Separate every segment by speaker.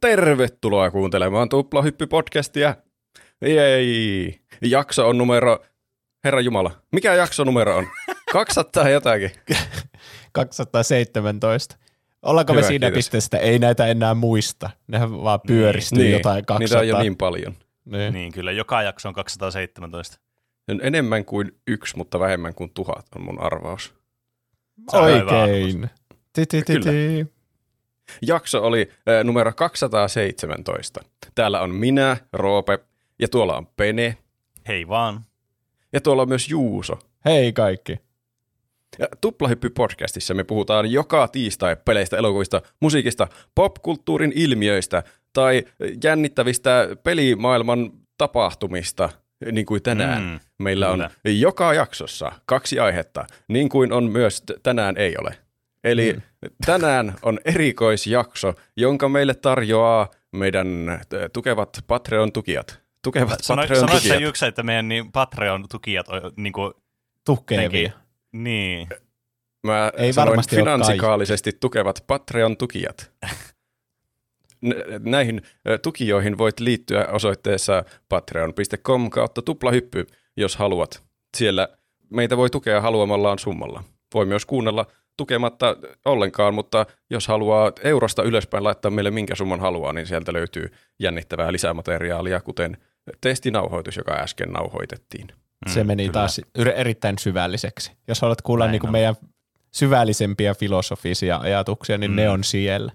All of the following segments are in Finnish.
Speaker 1: Tervetuloa kuuntelemaan Tuplahyppy-podcastia. Ei, jakso on numero, herra Jumala, mikä jakso numero on? 200 jotakin.
Speaker 2: 217. Ollaanko
Speaker 1: Hyvä,
Speaker 2: me siinä
Speaker 1: kiitos.
Speaker 2: pisteestä? Ei näitä enää muista. Nehän vaan pyöristyy
Speaker 1: Niin,
Speaker 2: jotain 200.
Speaker 1: niitä on jo niin paljon.
Speaker 2: Niin.
Speaker 3: Niin, kyllä joka jakso on 217.
Speaker 1: On enemmän kuin yksi, mutta vähemmän kuin tuhat on mun arvaus.
Speaker 2: Oikein. Ti, ti, ti, ti.
Speaker 1: Jakso oli äh, numero 217. Täällä on minä, Roope, ja tuolla on Pene,
Speaker 3: Hei vaan.
Speaker 1: ja tuolla on myös Juuso.
Speaker 2: Hei kaikki.
Speaker 1: Ja Tuplahyppy-podcastissa me puhutaan joka tiistai peleistä, elokuvista, musiikista, popkulttuurin ilmiöistä tai jännittävistä pelimaailman tapahtumista, niin kuin tänään.
Speaker 3: Mm,
Speaker 1: Meillä on
Speaker 3: kyllä.
Speaker 1: joka jaksossa kaksi aihetta, niin kuin on myös t- tänään ei ole. Eli mm. tänään on erikoisjakso, jonka meille tarjoaa meidän t- tukevat Patreon-tukijat. Tukevat
Speaker 3: Sano, sanoit
Speaker 1: Patreon-tukijat.
Speaker 3: Jukse, että meidän niin Patreon-tukijat on niin kuin,
Speaker 2: Tuhkevia.
Speaker 3: Teki. niin.
Speaker 1: Mä
Speaker 2: Ei
Speaker 1: sanoin finanssikaalisesti tukevat Patreon-tukijat. Näihin ö, tukijoihin voit liittyä osoitteessa patreon.com kautta tuplahyppy, jos haluat. Siellä meitä voi tukea haluamallaan summalla. Voi myös kuunnella tukematta ollenkaan, mutta jos haluaa eurosta ylöspäin laittaa meille minkä summan haluaa, niin sieltä löytyy jännittävää lisämateriaalia, kuten testinauhoitus, joka äsken nauhoitettiin.
Speaker 2: Se meni
Speaker 3: kyllä.
Speaker 2: taas erittäin syvälliseksi. Jos haluat kuulla
Speaker 3: Näin
Speaker 2: niin kuin
Speaker 3: on.
Speaker 2: meidän syvällisempiä filosofisia ajatuksia, niin mm. ne
Speaker 3: Mm.
Speaker 2: on siellä.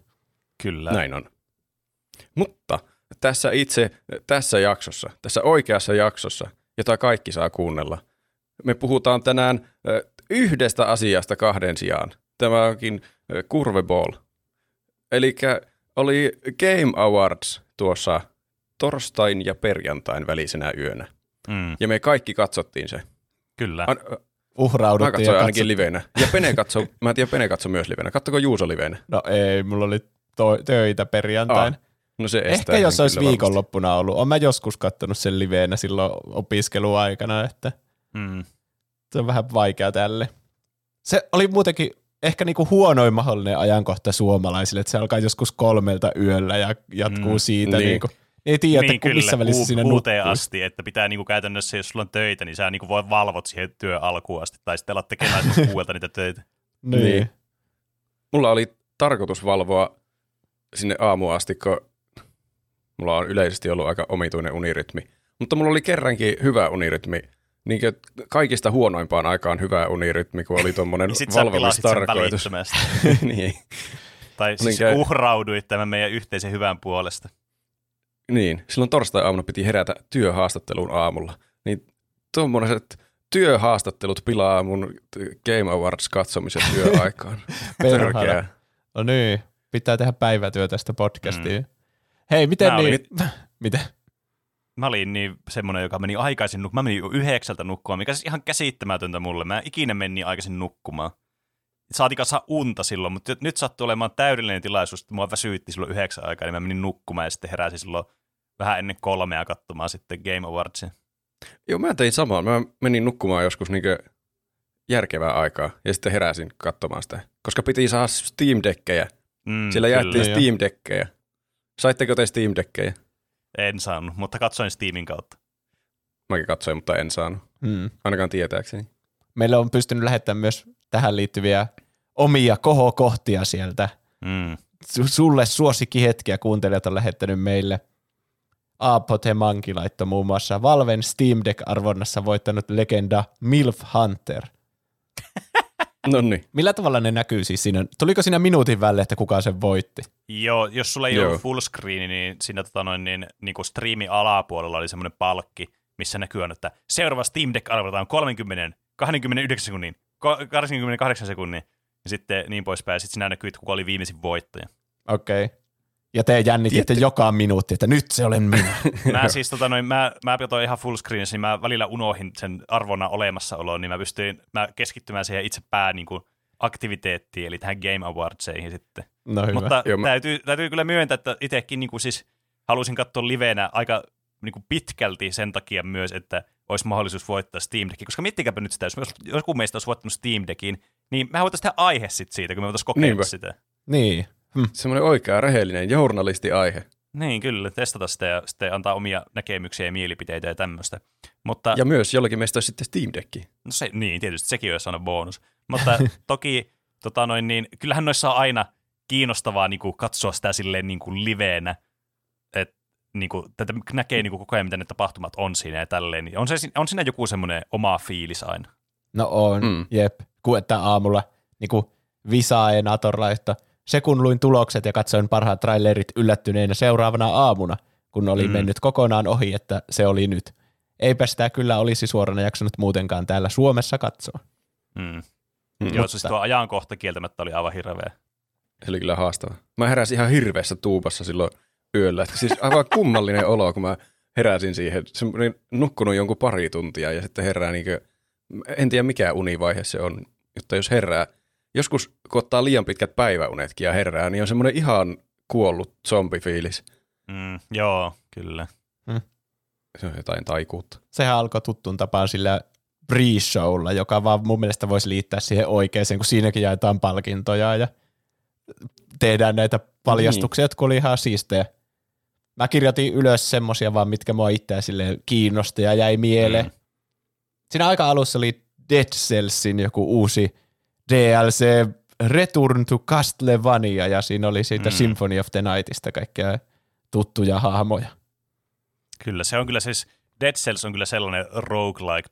Speaker 3: Kyllä.
Speaker 1: Näin on. Mutta tässä itse, tässä jaksossa, tässä oikeassa jaksossa, jota kaikki saa kuunnella, me puhutaan tänään yhdestä asiasta kahden sijaan. Tämä onkin ö, Curveball. Eli oli Game Awards tuossa torstain ja perjantain välisenä yönä.
Speaker 3: Mm,
Speaker 1: Ja me kaikki katsottiin se.
Speaker 3: kyllä.
Speaker 1: An, ö, mä
Speaker 2: Uhrauduttiin
Speaker 1: katsoin
Speaker 2: ja
Speaker 1: ainakin
Speaker 2: katsottiin.
Speaker 1: livenä. Ja Pene katsoi, mä en tiedä, Pene katsoi myös livenä. Kattoko Juuso livenä?
Speaker 2: No ei, mulla oli to- töitä perjantaina.
Speaker 1: No se estää
Speaker 2: Ehkä jos olisi
Speaker 1: varmasti.
Speaker 2: viikonloppuna ollut. Olen mä joskus kattonut sen liveenä silloin opiskeluaikana, että
Speaker 3: Mm.
Speaker 2: Se on vähän vaikea tälle. Se oli muutenkin ehkä niinku huonoin mahdollinen ajankohta suomalaisille, että se alkaa joskus kolmelta yöllä ja jatkuu
Speaker 3: Mm,
Speaker 2: siitä.
Speaker 1: niin.
Speaker 2: Niinku. Ei tiedä,
Speaker 3: niin,
Speaker 2: että kun missä välissä siinä nukkuu.
Speaker 3: asti, että pitää niinku käytännössä, jos sulla on töitä, niin sä niinku voi valvot siihen työn alkuun asti, tai sitten alat tekemään kuuelta niitä töitä.
Speaker 2: Niin.
Speaker 1: Niin. Mulla oli tarkoitus valvoa sinne aamuun asti, kun mulla on yleisesti ollut aika omituinen unirytmi. Mutta mulla oli kerrankin hyvä unirytmi. Niin kaikista huonoimpaan aikaan hyvä unirytmi, kun oli tuommoinen
Speaker 3: Niin
Speaker 1: valvomistarkoitus. niin.
Speaker 3: Tai siis
Speaker 1: Olinkä-
Speaker 3: uhrauduit tämän meidän yhteisen hyvän puolesta.
Speaker 1: niin, silloin torstai-aamuna piti herätä työhaastatteluun aamulla. Niin tuommoiset työhaastattelut pilaa mun Game Awards katsomisen työaikaan.
Speaker 2: Perhana.
Speaker 1: Törkeää.
Speaker 2: No niin, pitää tehdä päivätyö tästä podcastiin. Mm. Hei, miten
Speaker 3: Mä
Speaker 2: niin? Miten?
Speaker 3: Mä olin niin semmoinen, joka meni aikaisin nukkumaan. Mä menin yhdeksältä nukkumaan, mikä siis ihan käsittämätöntä mulle. Mä ikinä meni niin aikaisin nukkumaan. Saatiin saa unta silloin, mutta nyt sattuu olemaan täydellinen tilaisuus, että mua väsyytti silloin yhdeksän aikaa, niin mä menin nukkumaan ja sitten heräsin silloin vähän ennen kolmea katsomaan sitten Game Awardsia.
Speaker 1: Joo, mä tein samaa. Mä menin nukkumaan joskus niinkö järkevää aikaa ja sitten heräsin katsomaan sitä. Koska piti saada Steam Deckkejä.
Speaker 3: Mm,
Speaker 1: jaettiin
Speaker 2: Joo.
Speaker 1: Steam Deckkejä. Saitteko te Steam Deckkejä?
Speaker 3: En saanut, mutta katsoin Steamin kautta.
Speaker 1: Mäkin katsoin, mutta en saanut.
Speaker 2: Mm.
Speaker 1: Ainakaan tietääkseni.
Speaker 2: Meillä on pystynyt lähettämään myös tähän liittyviä omia kohokohtia sieltä.
Speaker 3: Mm.
Speaker 2: Su- Sulle suosikkihetkiä kuuntelijat on lähettänyt meille. Aapote Manki laittoi muun muassa Valven Steam Deck-arvonnassa voittanut legenda Milf Hunter.
Speaker 1: No niin.
Speaker 2: Millä tavalla ne näkyy siis siinä? Tuliko siinä minuutin välle, että kuka sen voitti?
Speaker 3: Joo, jos sulla ei
Speaker 1: Joo.
Speaker 3: ollut full screen, niin siinä tota noin, niin, niin kuin striimin alapuolella oli semmoinen palkki, missä näkyy, että seuraava Steam Deck arvotaan 30, 29 sekunnin, ko- 28 sekunnin, ja sitten niin poispäin. Sitten siinä näkyy, että kuka oli viimeisin voittaja.
Speaker 2: Okei. Okay. Ja te jännititte joka minuutti, että nyt se olen minä.
Speaker 3: Mä siis tota noin, mä, mä katsoin ihan full screen, niin mä välillä unohin sen arvona olemassaoloon, niin mä pystyin mä keskittymään siihen itse pää niin kuin, aktiviteettiin, eli tähän Game Awardseihin sitten.
Speaker 2: No hyvä.
Speaker 3: Mutta
Speaker 1: Joo, mä-
Speaker 3: täytyy, täytyy kyllä myöntää, että itsekin niin kuin siis halusin katsoa livenä aika niin kuin pitkälti sen takia myös, että olisi mahdollisuus voittaa Steam Deckin. Koska miettikääpä nyt sitä, jos jos joku meistä olisi voittanut Steam Deckin, niin mehän voitaisiin tehdä aihe sit siitä, kun me voitaisiin kokeilla
Speaker 1: Niinpä.
Speaker 3: sitä.
Speaker 2: Niin. Hm.
Speaker 1: Semmoinen oikea, rehellinen journalisti-aihe.
Speaker 3: Niin, kyllä, testata sitä ja sitten antaa omia näkemyksiä ja mielipiteitä ja tämmöistä. Mutta,
Speaker 1: Ja myös jollakin meistä olisi sitten Steam Deck.
Speaker 3: no se, niin, tietysti sekin olisi aina bonus. Mutta toki, tota noin, niin, kyllähän noissa on aina kiinnostavaa niin kuin, katsoa sitä silleen niin kuin liveenä, että niin kuin, tätä näkee niin kuin, koko ajan, mitä ne tapahtumat on siinä ja tälleen. Niin on, se, on siinä joku semmoinen oma fiilis aina.
Speaker 2: No on,
Speaker 1: Mm.
Speaker 2: jep. Kun että aamulla niin visaa enatorla, että se kun luin tulokset ja katsoin parhaat trailerit yllättyneenä seuraavana aamuna, kun oli
Speaker 3: Mm.
Speaker 2: mennyt kokonaan ohi, että se oli nyt. Eipä sitä kyllä olisi suorana jaksanut muutenkaan täällä Suomessa katsoa.
Speaker 3: Mm.
Speaker 1: Mm.
Speaker 3: Joo, siis tuo ajankohta kieltämättä oli aivan hirveä.
Speaker 1: Se oli kyllä haastava. Mä heräsin ihan hirveässä tuubassa silloin yöllä. Että siis aivan kummallinen olo, kun mä heräsin siihen. Se nukkunut jonkun pari tuntia ja sitten herää niin kuin, en tiedä mikä univaihe se on, mutta jos herää, joskus kun ottaa liian pitkät päiväunetkin ja herää, niin on semmoinen ihan kuollut zombifiilis.
Speaker 3: Mm, joo, kyllä.
Speaker 1: Se on jotain taikuutta.
Speaker 2: Sehän alkoi tuttuun tapaan sillä pre-showlla, joka vaan mun mielestä voisi liittää siihen oikeaan, kun siinäkin jaetaan palkintoja ja tehdään näitä paljastuksia, jotka oli ihan siistejä. Mä kirjoitin ylös semmosia vaan, mitkä mua itseä silleen kiinnosti ja jäi mieleen.
Speaker 3: Mm.
Speaker 2: Mm. Siinä aika alussa oli Dead Cellsin joku uusi DLC Return to Castlevania ja siinä oli siitä
Speaker 3: Mm.
Speaker 2: Symphony of the Nightista kaikkea tuttuja hahmoja.
Speaker 3: Kyllä, se on kyllä siis, Dead Cells on kyllä sellainen roguelike,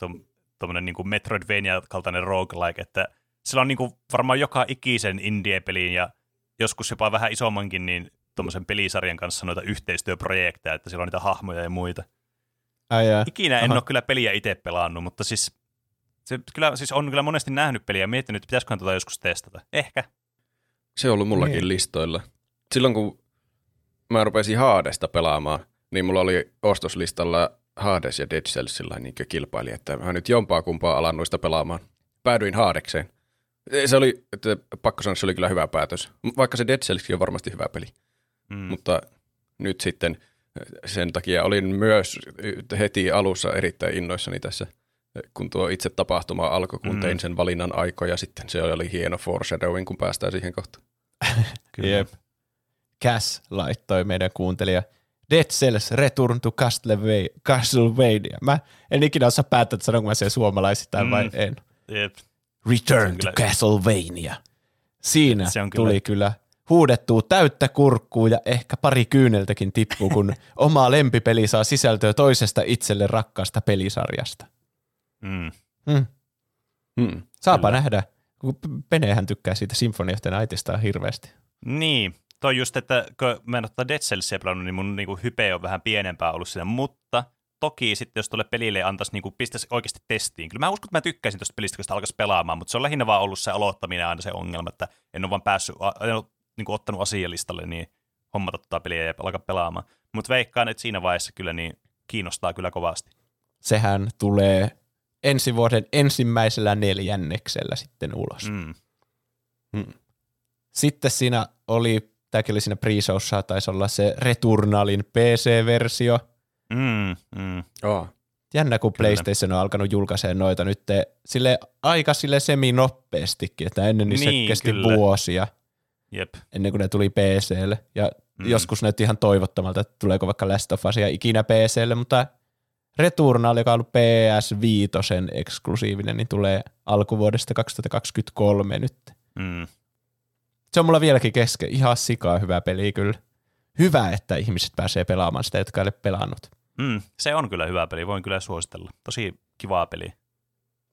Speaker 3: tuommoinen niin Metroidvania-kaltainen roguelike, että sillä on niin kuin varmaan joka ikisen indie-pelin ja joskus jopa vähän isommankin niin tuommoisen pelisarjan kanssa noita yhteistyöprojekteja, että siellä on niitä hahmoja ja muita.
Speaker 2: Ai jaa.
Speaker 3: Ikinä en
Speaker 2: Aha.
Speaker 3: ole kyllä peliä itse pelannut, mutta siis, se kyllä, siis on kyllä monesti nähnyt peliä ja miettinyt, että pitäisiköhän tuota joskus testata. Ehkä.
Speaker 1: Se on ollut mullakin
Speaker 2: Niin.
Speaker 1: listoilla. Silloin kun mä rupesin Haadesta pelaamaan, niin mulla oli ostoslistalla Hades ja Dead Cells sillä niin kilpaili, että mä nyt jompaa kumpaa alan noista pelaamaan. Päädyin Haadekseen. Se oli, että pakko sanoa, että se oli kyllä hyvä päätös. Vaikka se Dead Cells on varmasti hyvä peli.
Speaker 3: Mm.
Speaker 1: Mutta nyt sitten sen takia olin myös heti alussa erittäin innoissani tässä, kun tuo itse tapahtuma alkoi, kun
Speaker 3: Mm.
Speaker 1: tein sen valinnan aikoja sitten. Se oli hieno foreshadowing, kun päästään siihen kohtaan.
Speaker 3: Kyllä.
Speaker 2: Jep. Cass laittoi meidän kuuntelija Dead Cells Return to Castleva- Castlevania. Mä en ikinä osaa päättää, että sanonko mä sen suomalaisittain mm. vai en.
Speaker 3: Jep.
Speaker 2: Return to
Speaker 3: kyllä-
Speaker 2: Castlevania. Siinä
Speaker 3: Se on kyllä-
Speaker 2: tuli kyllä huudettua täyttä kurkkuu ja ehkä pari kyyneltäkin tippuu, kun oma lempipeli saa sisältöä toisesta itselle rakkaasta pelisarjasta.
Speaker 3: Mm.
Speaker 2: Hmm.
Speaker 1: Hmm.
Speaker 2: Saapa
Speaker 3: Kyllä.
Speaker 2: nähdä, kun Penehän tykkää siitä Symphony of the Nightista hirveästi.
Speaker 3: Niin, toi just, että kun mä en ottaa Dead Cellsia pelannut, niin mun niinku hype on vähän pienempää ollut siinä, mutta toki sitten jos tuolle pelille antaisi, niinku, pistäisi oikeasti testiin. Kyllä mä uskon, että mä tykkäisin tuosta pelistä, kun sitä alkaisi pelaamaan, mutta se on lähinnä vaan ollut se aloittaminen aina se ongelma, että en ole vaan päässyt, en ole niinku, ottanut asialistalle niin hommata tota peliä ja alkaa pelaamaan. Mutta veikkaan, että siinä vaiheessa kyllä niin kiinnostaa kyllä kovasti.
Speaker 2: Sehän tulee ensi vuoden ensimmäisellä neljänneksellä sitten ulos. Mm.
Speaker 3: Mm.
Speaker 2: Sitten siinä oli, tämäkin oli siinä pre taisi olla se Returnalin PC-versio.
Speaker 3: Mm, mm.
Speaker 1: Oh.
Speaker 2: Jännä, kun
Speaker 3: Kyllä.
Speaker 2: PlayStation on alkanut julkaiseen noita nyt sille aika sille semi-nopeastikin, että ennen niin,
Speaker 3: Niin,
Speaker 2: se kesti
Speaker 3: kyllä.
Speaker 2: vuosia
Speaker 3: Jep.
Speaker 2: ennen kuin ne tuli PClle. Ja
Speaker 3: Mm.
Speaker 2: mm. joskus näytti ihan toivottomalta, että tuleeko vaikka Last of Usia ikinä PClle, mutta Returnal, joka on ollut PS5 eksklusiivinen, niin tulee alkuvuodesta 2023 nyt.
Speaker 3: Mm.
Speaker 2: Se on mulla vieläkin kesken. Ihan sikaa hyvä peli kyllä. Hyvä, että ihmiset pääsee pelaamaan sitä, jotka ei ole pelannut.
Speaker 3: Mm. Se on kyllä hyvä peli, voin kyllä suositella. Tosi kivaa peli.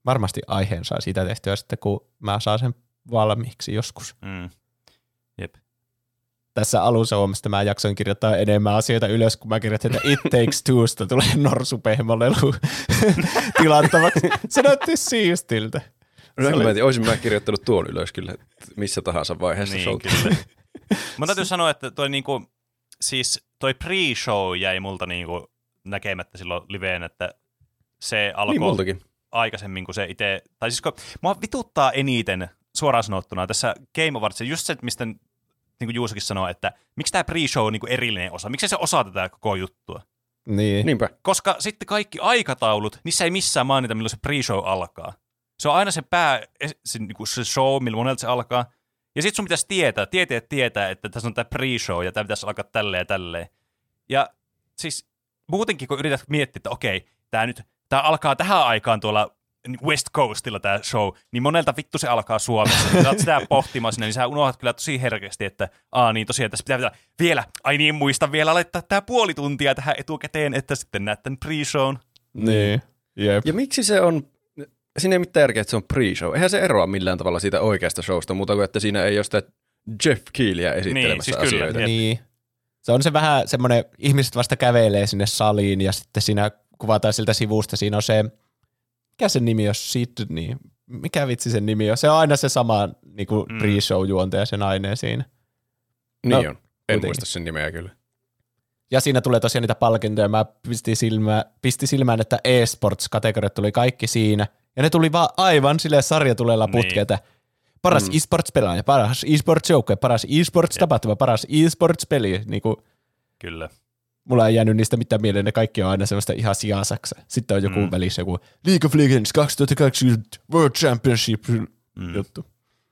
Speaker 2: Varmasti aiheen saa siitä tehtyä sitten, kun mä saan sen valmiiksi joskus.
Speaker 3: Mm.
Speaker 2: Tässä alussa huomasta mä jaksoin kirjoittaa enemmän asioita ylös, kun mä kirjoitin, että It Takes Twosta tulee norsupehmolelu tilattavaksi. Se näytti siistiltä.
Speaker 1: No,
Speaker 2: oli-
Speaker 1: mä tiedä, olisin mä kirjoittanut tuon ylös kyllä missä tahansa vaiheessa.
Speaker 3: Niin,
Speaker 1: showta.
Speaker 3: kyllä. Mä täytyy sanoa, että toi niinku, siis toi pre-show jäi multa niinku näkemättä silloin liveen, että se alkoi
Speaker 1: Niin multakin.
Speaker 3: aikaisemmin kuin se itse, tai siis kun mua vituttaa eniten suoraan sanottuna tässä Game Awards, just se, mistä niin kuin Juusokin sanoi, että miksi tämä pre-show on niin kuin erillinen osa, miksi se osaa tätä koko juttua?
Speaker 2: Niin.
Speaker 1: Niinpä.
Speaker 3: Koska sitten kaikki aikataulut, niissä ei missään mainita, milloin se pre-show alkaa. Se on aina se pää, se, niin kuin se show, millä monelta se alkaa. Ja sitten sun pitäisi tietää, tietää, tietää, että tässä on tämä pre-show ja tämä pitäisi alkaa tälleen ja tälleen. Ja siis muutenkin, kun yrität miettiä, että okei, tämä nyt tämä alkaa tähän aikaan tuolla West Coastilla tämä show, niin monelta vittu se alkaa Suomessa. Kun sä oot sitä pohtimaan sinne, niin sä unohdat kyllä tosi herkästi, että aa niin tosiaan tässä pitää vielä, ai niin muista vielä laittaa tämä puoli tuntia tähän etukäteen, että sitten näet tämän pre-shown.
Speaker 2: Niin, jep.
Speaker 1: Ja miksi se on, siinä ei mitään järkeä, että se on pre-show. Eihän se eroa millään tavalla siitä oikeasta showsta, muuta kuin että siinä ei ole sitä Jeff Keelyä esittelemässä
Speaker 3: Niin, siis kyllä,
Speaker 1: asioita.
Speaker 3: jep.
Speaker 2: Niin. Se on se vähän semmoinen, ihmiset vasta kävelee sinne saliin ja sitten siinä kuvataan siltä sivusta, siinä on se, mikä sen nimi on, Sydney, mikä vitsi sen nimi on? Se on aina se sama niin kuin
Speaker 3: Mm.
Speaker 2: pre-show juontaja se nainen siinä.
Speaker 1: Niin
Speaker 2: No,
Speaker 1: on. En
Speaker 2: kuitenkin.
Speaker 1: muista sen nimeä kyllä.
Speaker 2: Ja siinä tulee tosiaan niitä palkintoja. Mä pistin, silmä, pistin silmään, että e-sports-kategoriat tuli kaikki siinä. Ja ne tuli vaan aivan sille sarjatulella
Speaker 3: Niin.
Speaker 2: putketa. Paras
Speaker 1: Mm.
Speaker 2: e-sports-pelaaja, paras e-sports-joukkue, paras e-sports-tapahtuma, paras e-sports-peli. Niin kuin,
Speaker 3: Kyllä.
Speaker 2: Mulla ei jäänyt niistä mitään mieleen, ne kaikki on aina semmoista ihan sijasaksa. Sitten on joku
Speaker 3: Mm.
Speaker 2: välissä joku League of Legends 2020 World Championship
Speaker 3: Mm.
Speaker 2: juttu.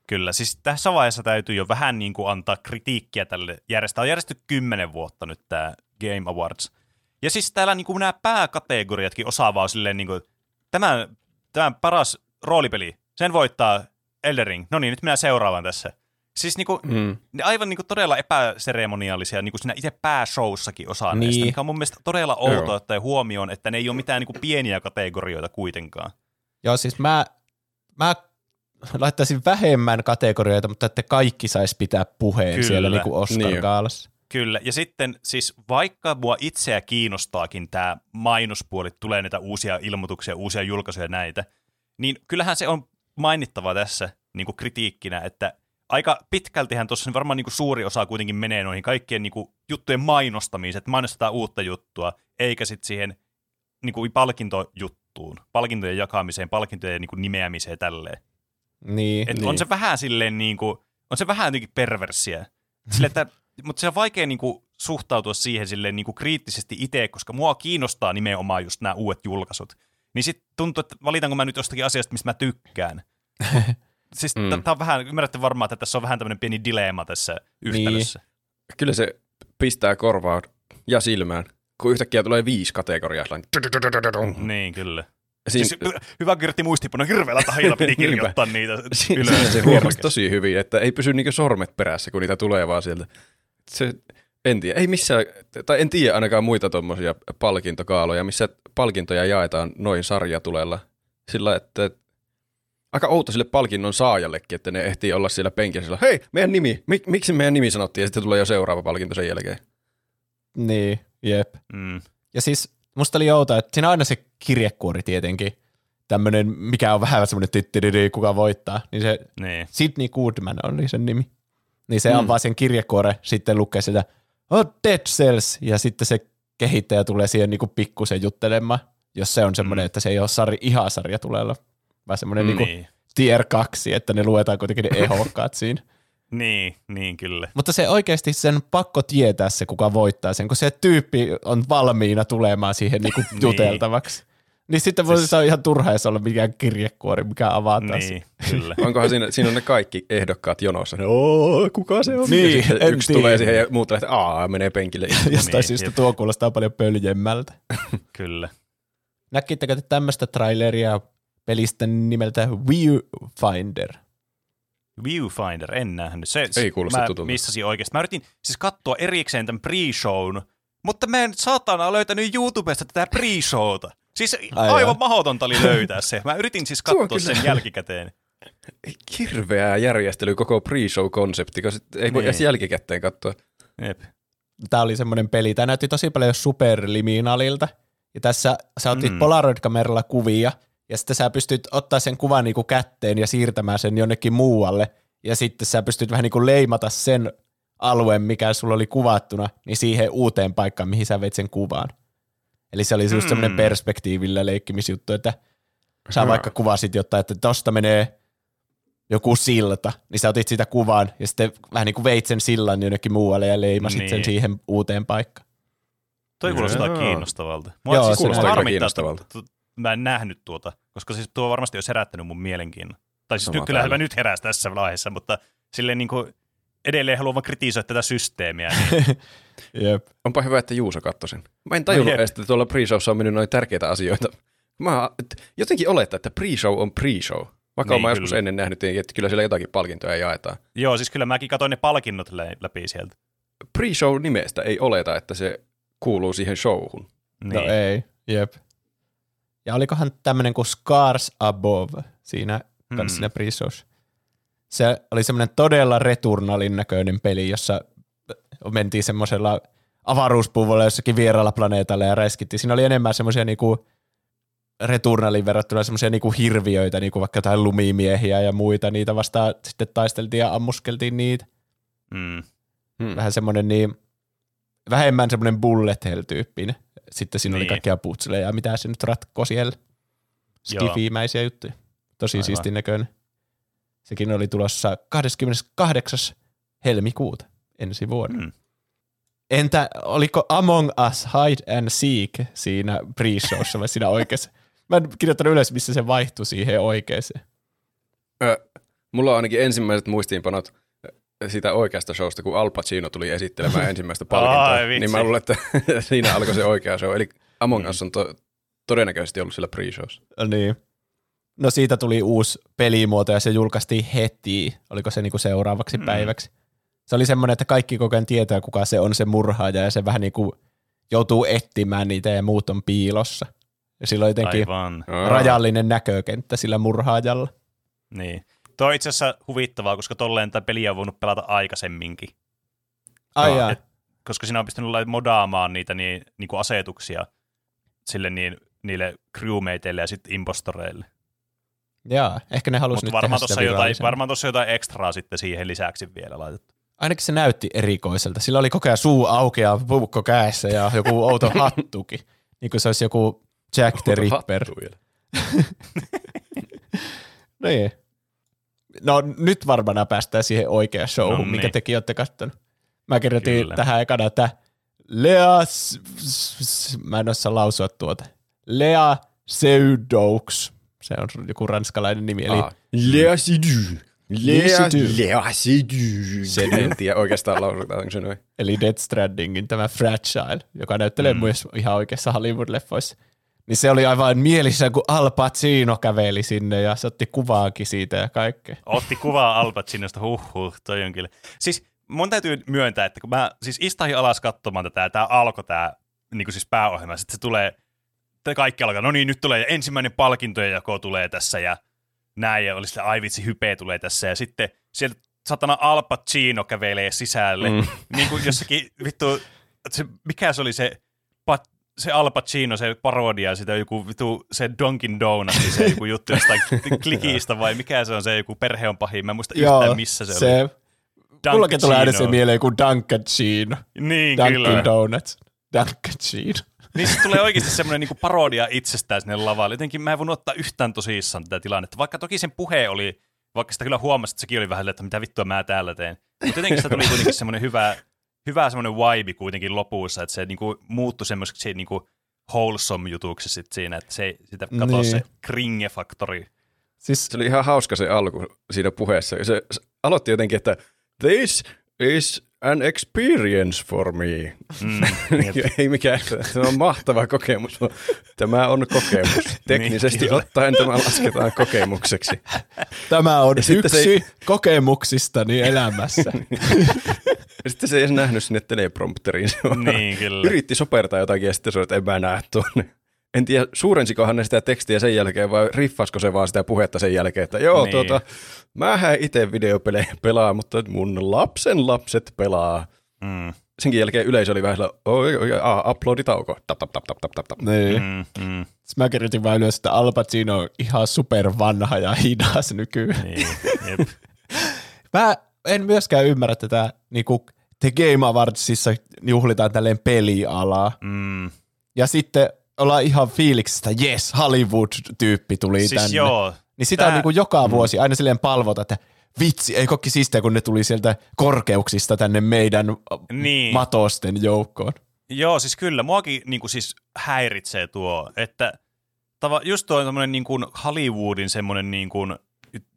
Speaker 3: Kyllä, siis tässä vaiheessa täytyy jo vähän niin kuin antaa kritiikkiä tälle järjestää. On järjestetty kymmenen vuotta nyt tämä Game Awards. Ja siis täällä niin kuin nämä pääkategoriatkin osaavaa silleen niin kuin, tämän, tämän paras roolipeli, sen voittaa Elden Ring. No niin, nyt minä seuraavan tässä. Siis niin kuin,
Speaker 1: Mm.
Speaker 3: ne aivan niin kuin todella epäseremoniaalisia niin kuin siinä itse pääshowssakin osaa niin. Näistä, mikä on mun mielestä todella outoa
Speaker 1: Joo.
Speaker 3: ottaa huomioon, että ne ei ole mitään niin kuin pieniä kategorioita kuitenkaan.
Speaker 2: Joo, siis mä, mä laittaisin vähemmän kategorioita, mutta että kaikki sais pitää puheen
Speaker 3: Kyllä.
Speaker 2: siellä niin kuin
Speaker 1: Niin.
Speaker 3: Kyllä, ja sitten siis vaikka mua itseä kiinnostaakin tämä mainospuoli, tulee näitä uusia ilmoituksia, uusia julkaisuja ja näitä, niin kyllähän se on mainittava tässä niin kuin kritiikkinä, että aika pitkältihän tuossa varmaan niin kuin suuri osa kuitenkin menee noihin kaikkien niin kuin juttujen mainostamiseen, että mainostetaan uutta juttua, eikä sitten siihen niin kuin palkintojuttuun, palkintojen jakamiseen, palkintojen niin kuin nimeämiseen ja tälleen.
Speaker 2: Niin.
Speaker 3: Et
Speaker 1: Niin.
Speaker 3: on se vähän silleen niin kuin, on se vähän jotenkin perversiä. Sille, että, mutta se on vaikea niin kuin, suhtautua siihen silleen niin kuin kriittisesti itse, koska mua kiinnostaa nimenomaan just nämä uudet julkaisut. Niin sitten tuntuu, että valitanko mä nyt jostakin asiasta, mistä mä tykkään. siis
Speaker 1: Mm.
Speaker 3: tämä on vähän, ymmärrätte varmaan, että tässä on vähän tämmöinen pieni dilemma tässä yhtälössä.
Speaker 1: Kyllä se pistää korvaan ja silmään, kun yhtäkkiä tulee viisi kategoriaa.
Speaker 3: Niin, kyllä.
Speaker 1: Siin,
Speaker 3: Siis, hy- hyvä Kirtti muistipuna, hirveällä tahilla piti kirjoittaa niitä ylös.
Speaker 1: siinä se huomasi tosi hyvin, että ei pysy niinku sormet perässä, kun niitä tulee vaan sieltä. Se, en tiedä, ei missään, tai en tiedä ainakaan muita tuommoisia palkintokaaloja, missä palkintoja jaetaan noin sarjatulella. Sillä, että aika outo sille palkinnon saajallekin, että ne ehtii olla siellä penkissä sillä, hei, meidän nimi, Mik, miksi meidän nimi sanottiin, ja sitten tulee jo seuraava palkinto sen jälkeen.
Speaker 2: Niin, jep.
Speaker 3: Mm,
Speaker 2: Ja siis musta oli outoa, että siinä on aina se kirjekuori tietenkin, tämmönen, mikä on vähän semmoinen tittiriri, kuka voittaa, niin se
Speaker 3: niin.
Speaker 2: Sidney Goodman oli sen nimi. Niin se
Speaker 1: Mm.
Speaker 2: avaa sen kirjekuore, sitten lukee sitä, oh, Dead Cells, ja sitten se kehittäjä tulee siihen niinku pikkusen juttelemaan, jos se on semmoinen,
Speaker 3: Mm.
Speaker 2: että se ei ole sari, ihan sarja tulella, vaan semmoinen niinku
Speaker 3: Niin.
Speaker 2: tier 2, että ne luetaan kuitenkin ne ehokkaat siinä.
Speaker 3: niin, niin kyllä.
Speaker 2: Mutta se oikeasti sen pakko tietää se, kuka voittaa sen, kun se tyyppi on valmiina tulemaan siihen niinku
Speaker 3: Niin.
Speaker 2: juteltavaksi. Niin sitten voi
Speaker 3: Siis-
Speaker 2: se on ihan turha, jos olla mikään kirjekuori, mikä avataan.
Speaker 3: Niin, kyllä.
Speaker 1: Onkohan siinä, siinä on ne kaikki ehdokkaat jonossa. Oo, kuka se on?
Speaker 2: Niin,
Speaker 1: ja yksi
Speaker 2: tiedä.
Speaker 1: tulee siihen ja muut lähtee, aa, menee penkille.
Speaker 2: Jostain
Speaker 3: niin,
Speaker 2: syystä
Speaker 3: jep.
Speaker 2: tuo kuulostaa paljon pöljemmältä.
Speaker 3: kyllä.
Speaker 2: Näkittekö te tämmöistä traileria pelistä nimeltä Viewfinder?
Speaker 3: Viewfinder, en nähnyt. Se,
Speaker 1: Ei kuulosta
Speaker 3: mä
Speaker 1: tutulta.
Speaker 3: missasin oikeasti. Mä yritin siis katsoa erikseen tämän pre-shown, mutta mä en saatana löytänyt YouTubesta tätä pre-showta. Siis
Speaker 2: Ai
Speaker 3: aivan
Speaker 2: joo.
Speaker 3: mahdotonta oli löytää se. Mä yritin siis katsoa sen jälkikäteen.
Speaker 1: Hirveää järjestely koko pre-show-konsepti, kun sit ei voi
Speaker 3: Niin.
Speaker 1: edes jälkikäteen katsoa.
Speaker 3: Jep.
Speaker 2: Tämä oli semmoinen peli. Tämä näytti tosi paljon superliminalilta. Ja tässä sä otit
Speaker 3: Mm.
Speaker 2: mm. Polaroid-kameralla kuvia, ja sitten sä pystyt ottaa sen kuvan niinku kätteen ja siirtämään sen jonnekin muualle. Ja sitten sä pystyt vähän niinku leimata sen alueen, mikä sulla oli kuvattuna, niin siihen uuteen paikkaan, mihin sä veit sen kuvan. Eli se oli just
Speaker 3: Mm.
Speaker 2: semmoinen perspektiivillä leikkimisjuttu, että sä
Speaker 1: Joo.
Speaker 2: vaikka kuvasit jotain, että tosta menee joku silta, niin sä otit sitä kuvan ja sitten vähän niin kuin veit sen sillan jonnekin muualle ja leimasit
Speaker 3: Niin.
Speaker 2: sen siihen uuteen paikkaan.
Speaker 3: Toi
Speaker 1: Joo.
Speaker 3: kuulostaa kiinnostavalta. Mua
Speaker 2: Joo,
Speaker 3: siis
Speaker 2: se kuulostaa
Speaker 3: harmittaa,
Speaker 1: kiinnostavalta.
Speaker 3: Mä en nähnyt tuota, koska siis tuo varmasti olisi herättänyt mun mielenkiinnon. Tai siis nyt,
Speaker 1: täällä.
Speaker 3: mä nyt heräsi tässä vaiheessa, mutta silleen niin kuin, edelleen haluan vaan kritisoida tätä systeemiä. Niin.
Speaker 2: Jep.
Speaker 1: Onpa hyvä, että Juuso katsoi sen. Mä en tajunnut
Speaker 3: jep.
Speaker 1: edes, että tuolla pre-showssa on mennyt noin tärkeitä asioita. Mä et- jotenkin olettaa, että pre-show on pre-show. Vaikka
Speaker 3: Niin,
Speaker 1: mä joskus
Speaker 3: kyllä.
Speaker 1: ennen nähnyt, että kyllä siellä jotakin palkintoja jaetaan.
Speaker 3: Joo, siis kyllä mäkin katsoin ne palkinnot lä- läpi sieltä.
Speaker 1: Pre-show nimestä ei oleta, että se kuuluu siihen showhun.
Speaker 3: Niin.
Speaker 2: No ei, jep. Ja olikohan tämmöinen kuin Scars Above siinä
Speaker 3: Hmm.
Speaker 2: kanssa siinä pre-shows. Se oli semmoinen todella returnalin näköinen peli, jossa mentiin semmoisella avaruuspuvulla jossakin vieraalla planeetalla ja räskittiin. Siinä oli enemmän semmoisia niinku returnalin verrattuna semmoisia niinku hirviöitä, niinku vaikka jotain lumimiehiä ja muita. Niitä vastaan sitten taisteltiin ja ammuskeltiin niitä.
Speaker 3: Mm.
Speaker 1: Hmm.
Speaker 2: Vähän semmoinen niin, vähemmän semmoinen bullet hell-tyyppinen. Sitten siinä niin. oli kaikkia putseleja ja mitä se nyt ratkoo siellä.
Speaker 3: Joo.
Speaker 2: Skifimäisiä juttuja. Tosi
Speaker 3: Aivan.
Speaker 2: siistin näköinen. Sekin oli tulossa 28. helmikuuta ensi vuonna.
Speaker 3: Mm.
Speaker 2: Entä oliko Among Us Hide and Seek siinä pre-showssa vai siinä oikeassa? Mä en kirjoittanut ylös, missä se vaihtui siihen oikeeseen.
Speaker 1: Ö, mulla on ainakin ensimmäiset muistiinpanot ö, siitä oikeasta showsta, kun Al Pacino tuli esittelemään ensimmäistä palkintoa.
Speaker 3: Ai, vitsi.
Speaker 1: niin mä luulen, että siinä alkoi se oikea show. Eli Among Us on to- todennäköisesti ollut sillä pre-showssa.
Speaker 2: Niin. No siitä tuli uusi pelimuoto ja se julkaistiin heti. Oliko se niinku seuraavaksi
Speaker 3: Mm.
Speaker 2: päiväksi? Se oli semmoinen, että kaikki koko ajan tietää, kuka se on se murhaaja ja se vähän niinku joutuu etsimään niitä ja muut on piilossa. Ja sillä on jotenkin
Speaker 3: Aivan.
Speaker 2: Rajallinen näkökenttä sillä murhaajalla.
Speaker 3: Niin. Tuo on itse asiassa huvittavaa, koska tolleen tämä peliä on voinut pelata aikaisemminkin.
Speaker 2: Ai jaa.
Speaker 3: et- Koska siinä on pystynyt modaamaan niitä niin, niin kuin asetuksia sille niin, niille crewmateille ja sitten impostoreille.
Speaker 2: Jaa, ehkä ne halusi
Speaker 3: Mutta
Speaker 2: nyt
Speaker 3: varmaan
Speaker 2: tehdä sitä
Speaker 3: tuossa jotain, varmaan tossa jotain ekstraa sitten siihen lisäksi vielä laitettu.
Speaker 2: Ainakin se näytti erikoiselta. Sillä oli koko ajan suu auki ja puukko kädessä ja joku outo hattukin. Niin kuin se olisi joku Jack the Ripper.
Speaker 1: Vielä.
Speaker 2: Niin. No nyt varmaan päästään siihen oikeaan showhun,
Speaker 3: No
Speaker 2: minkä
Speaker 3: niin.
Speaker 2: tekin olette kattonut. Mä kirjoitin
Speaker 3: Kyllä.
Speaker 2: tähän ekana, että Lea, mä en osaa lausua tuota. Lea Seudoux. Se on joku ranskalainen nimi, eli
Speaker 1: Aa. Lea Sidu. Lea,
Speaker 2: Sidu.
Speaker 1: Lea Sidu. Sen en tiedä oikeastaan lausutaanko se noin.
Speaker 2: eli Death Strandingin tämä Fragile, joka näyttelee mm. myös ihan oikeassa Hollywood-leffoissa. Niin se oli aivan mielissä, kun Al Pacino käveli sinne ja se otti kuvaakin siitä ja kaikkea.
Speaker 3: Otti kuvaa Al Pacinosta, huh huh, toi on kyllä. Siis mun täytyy myöntää, että kun mä siis istahin alas katsomaan tätä, ja tää alkoi tää niin siis pääohjelma, sitten se tulee, te kaikki alkaa, no niin, nyt tulee ensimmäinen palkintojen jako tulee tässä, ja näin, ja oli sille, ai vitsi, hype tulee tässä, ja sitten sieltä satana Al Pacino kävelee sisälle, mm. niin kuin jossakin, vittu, se, mikä se oli se, pat, se Al Pacino, se parodia, sitä joku vittu, se Dunkin Donuts, se joku juttu jostain klikistä, vai mikä se on, se joku perhe on pahin, mä en muista yhtään missä se,
Speaker 2: se
Speaker 3: oli.
Speaker 2: Mullakin tulee aina se mieleen kuin Dunkachino.
Speaker 3: Niin,
Speaker 2: Dunkin
Speaker 3: kyllä.
Speaker 2: Donuts. Dunkachino.
Speaker 3: Niin se tulee oikeasti semmoinen niinku parodia itsestään sinne lavalle. Jotenkin mä en voinut ottaa yhtään tosissaan tätä tilannetta. Vaikka toki sen puhe oli, vaikka sitä kyllä huomasi, että sekin oli vähän, että mitä vittua mä täällä teen. Mutta jotenkin sitä tuli kuitenkin semmoinen hyvä, hyvä semmoinen vibe kuitenkin lopussa, että se niinku muuttui semmoiseksi niinku wholesome jutuksi sit siinä, että se, sitä katosi
Speaker 2: Niin.
Speaker 3: se kringe-faktori.
Speaker 2: Siis
Speaker 1: Se oli ihan hauska se alku siinä puheessa. Se, se aloitti jotenkin, että this is an experience for me.
Speaker 3: Mm.
Speaker 1: Ei mikään, se on mahtava kokemus. Tämä on kokemus. Teknisesti
Speaker 3: Niin,
Speaker 1: ottaen tämä lasketaan kokemukseksi.
Speaker 2: tämä on
Speaker 1: Ja
Speaker 2: yksi
Speaker 1: se...
Speaker 2: kokemuksistani elämässä.
Speaker 1: Ja sitten se ei edes nähnyt sinne teleprompteriin. Se
Speaker 3: niin, kyllä.
Speaker 1: Yritti sopertaa jotakin ja sitten se oli, että en mä näe tuonne. En tiedä, suurensikohan ne sitä tekstiä sen jälkeen vai riffasko se vaan sitä puhetta sen jälkeen, että joo,
Speaker 3: Niin.
Speaker 1: niin. tuota, mähän itse videopelejä pelaa, mutta mun lapsen lapset pelaa.
Speaker 3: Mm,
Speaker 1: Senkin jälkeen yleisö oli vähän oi, oi, uploaditauko, tap, tap, tap, tap, tap, tap, tap.
Speaker 2: niin.
Speaker 3: mm, mm,
Speaker 2: Sitten mä kirjoitin vaan ylös, että Al Pacino on ihan super vanha ja hidas nykyään.
Speaker 3: niin, jep.
Speaker 2: Mä en myöskään ymmärrä tätä, niinku The Game Awardsissa juhlitaan tälleen pelialaa.
Speaker 3: Mm.
Speaker 2: Ja sitten ollaan ihan fiiliksistä, yes, Hollywood-tyyppi tuli
Speaker 3: Siis
Speaker 2: tänne.
Speaker 3: joo,
Speaker 2: Niin sitä
Speaker 3: Tää-
Speaker 2: on niinku joka vuosi aina silleen palvota, että vitsi, ei kokki siistiä, kun ne tuli sieltä korkeuksista tänne meidän
Speaker 3: Niin.
Speaker 2: niin. matosten joukkoon.
Speaker 3: Joo, siis kyllä. Muakin niin kuin, siis häiritsee tuo, että tava, just tuo tämmöinen niin kuin Hollywoodin semmoinen niin kuin,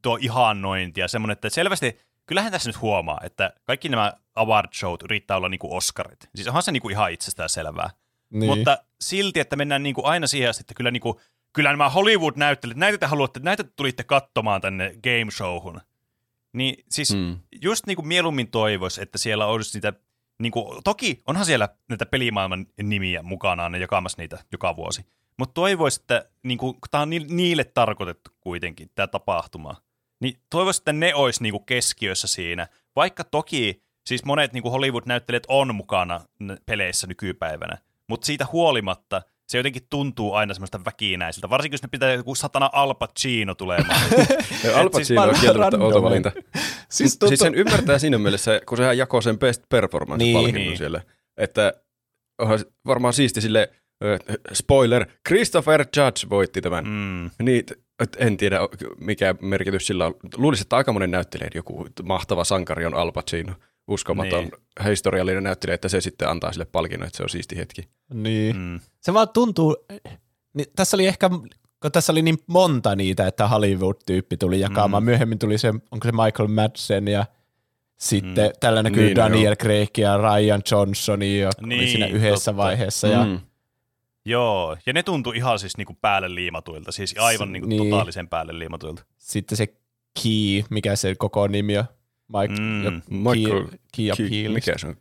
Speaker 3: tuo ihannointi ja semmoinen, että selvästi kyllähän tässä nyt huomaa, että kaikki nämä award showt yrittää olla niinku Oscarit. Siis onhan se niinku ihan itsestään selvää.
Speaker 2: Niin.
Speaker 3: Mutta silti, että mennään niinku aina siihen asti, että kyllä, niinku, kyllä nämä Hollywood-näyttelijät, näitä te haluatte, näitä te tulitte katsomaan tänne game showhun. Niin siis
Speaker 1: Mm.
Speaker 3: mm. just niinku mieluummin toivoisi, että siellä olisi niitä, niinku, toki onhan siellä näitä pelimaailman nimiä mukanaan ne jakamassa niitä joka vuosi. Mutta toivoisi, että niinku, tämä on ni- niille tarkoitettu kuitenkin, tämä tapahtuma. Niin toivoisi, että ne olisi niinku keskiössä siinä. Vaikka toki siis monet niinku Hollywood-näyttelijät on mukana peleissä nykypäivänä, mutta siitä huolimatta se jotenkin tuntuu aina semmoista väkinäisiltä. Varsinkin, jos ne pitää joku satana Al Pacino tulemaan.
Speaker 1: Al
Speaker 3: siis
Speaker 1: Pacino on kieltämättä outo valinta.
Speaker 2: Siis
Speaker 1: Siis,
Speaker 2: tuntuu-
Speaker 1: siis sen ymmärtää siinä mielessä, kun sehän jakoi sen best performance-palkinnon
Speaker 3: Niin.
Speaker 1: siellä. Että onhan varmaan siisti sille, spoiler, Christopher Judge voitti tämän. Mm, Niin, et en tiedä mikä merkitys sillä on. Luulisin, että aika monen näyttelijä, joku mahtava sankari on Al Pacino. Uskomaton
Speaker 3: Niin.
Speaker 1: historiallinen näyttelijä, että se sitten antaa sille palkinnon, että se on siisti hetki.
Speaker 2: Niin.
Speaker 3: mm.
Speaker 2: Se vaan tuntuu, niin tässä oli ehkä, kun tässä oli niin monta niitä, että Hollywood-tyyppi tuli jakamaan.
Speaker 3: Mm.
Speaker 2: Myöhemmin tuli se, onko se Michael Madsen ja sitten mm. tällä näkyy
Speaker 1: Niin,
Speaker 2: niin, Daniel. Craig ja Ryan Johnson, joka niin, oli siinä yhdessä
Speaker 3: totta.
Speaker 2: vaiheessa. Ja,
Speaker 1: Mm.
Speaker 3: Joo, ja ne tuntui ihan siis niinku päälle liimatuilta, siis aivan
Speaker 2: S-
Speaker 3: niinku
Speaker 2: niin.
Speaker 3: totaalisen päälle liimatuilta.
Speaker 2: sitten se Key, mikä se koko nimi on. Mike,
Speaker 3: Mm.
Speaker 2: jo,
Speaker 1: Michael
Speaker 2: Key, Key, Appeal.
Speaker 1: mikä se on?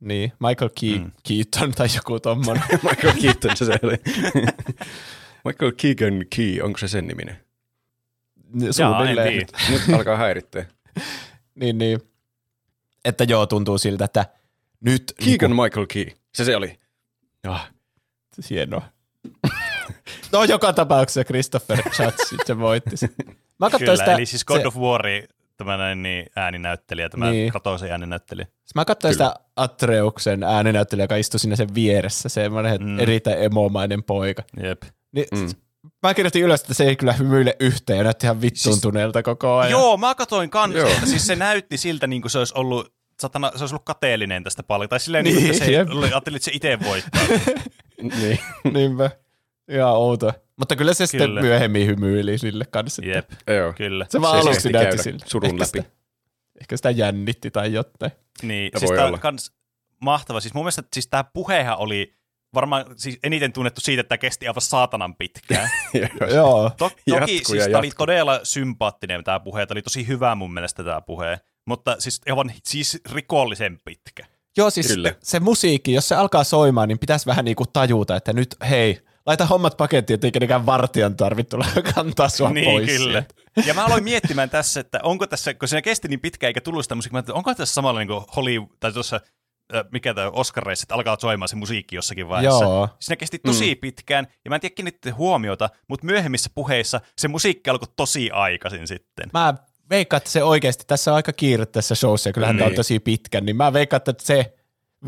Speaker 2: Niin, Michael Key,
Speaker 3: Mm.
Speaker 2: Keaton tai joku tommonen.
Speaker 1: Michael Keaton se oli. Michael Keegan Key, onko se sen niminen?
Speaker 3: Jaa, en
Speaker 2: Suunnilleen.
Speaker 3: tiedä.
Speaker 1: Nyt alkaa häirittää.
Speaker 2: Niin, niin. Että joo, tuntuu siltä, että nyt...
Speaker 1: Keegan Michael Key. Se se oli. Ah,
Speaker 2: Hienoa. no joka tapauksessa Christopher Judge sitten voitti sen. Mä
Speaker 3: Kyllä,
Speaker 2: sitä,
Speaker 3: eli siis God
Speaker 2: se,
Speaker 3: of War, tämä näin, niin ääninäyttelijä, tämä
Speaker 2: Niin.
Speaker 3: Kratosen ääninäyttelijä.
Speaker 2: mä katsoin
Speaker 1: Kyllä.
Speaker 2: sitä Atreuksen ääninäyttelijä, joka istui siinä sen vieressä, semmoinen
Speaker 3: Mm.
Speaker 2: erittäin emomainen poika.
Speaker 3: Jep.
Speaker 2: Niin,
Speaker 1: Mm.
Speaker 2: Mä kirjoitin ylös, että se ei kyllä hymyile yhteen ja näytti ihan vittuuntuneelta koko ajan.
Speaker 3: Joo, mä katsoin kanssa,
Speaker 1: Joo.
Speaker 3: että siis se näytti siltä, niin kuin se olisi ollut satana, se olisi ollut kateellinen tästä paljon. Tai silleen,
Speaker 2: Niin,
Speaker 3: niin, että se
Speaker 2: jep.
Speaker 3: oli- ajattelin, että se itse voittaa.
Speaker 1: niin.
Speaker 2: Niinpä. Ihan outo. Mutta kyllä se
Speaker 3: Kyllä.
Speaker 2: sitten myöhemmin hymyili sille kanssa.
Speaker 3: Jep,
Speaker 1: Joo.
Speaker 3: kyllä.
Speaker 2: Se vaan
Speaker 1: Se
Speaker 2: aluksi näytti sille.
Speaker 1: surun
Speaker 2: ehkä
Speaker 1: läpi.
Speaker 2: Sitä, ehkä sitä jännitti tai jotain.
Speaker 3: Niin,
Speaker 1: Ja
Speaker 3: siis tää
Speaker 1: olla.
Speaker 3: on kans mahtava. Siis mun mielestä siis tämä puhehan oli varmaan siis eniten tunnettu siitä, että tämä kesti aivan saatanan pitkään.
Speaker 2: Joo.
Speaker 3: To- toki
Speaker 1: Jatku
Speaker 3: siis tämä oli todella sympaattinen tämä puhe, tämä oli tosi hyvä mun mielestä tämä puhe, mutta siis aivan siis rikollisen pitkä.
Speaker 2: Joo, siis
Speaker 1: Kyllä.
Speaker 2: se musiikki, jos se alkaa soimaan, niin pitäisi vähän niinku tajuta, että nyt hei, laita hommat pakettiin, ettei kenenkään vartijan tarvitse tulla kantaa sua
Speaker 3: niin,
Speaker 2: pois.
Speaker 3: kyllä. Ja mä aloin miettimään tässä, että onko tässä, kun se kesti niin pitkään eikä tullut sitä musiikkia, mä ajattelin, onko tässä samalla niin kuin Hollywood, tai tuossa, mikä tämä Oscar-reissa, että alkaa soimaan se musiikki jossakin vaiheessa.
Speaker 2: Joo.
Speaker 3: Siinä kesti tosi mm. pitkään, ja mä en tiedä huomiota, mutta myöhemmissä puheissa se musiikki alkoi tosi aikaisin sitten.
Speaker 2: Mä veikkaan, että se oikeasti, tässä on aika kiire tässä showssa, ja kyllähän niin. tämä on tosi pitkän, niin mä veikkaan, että se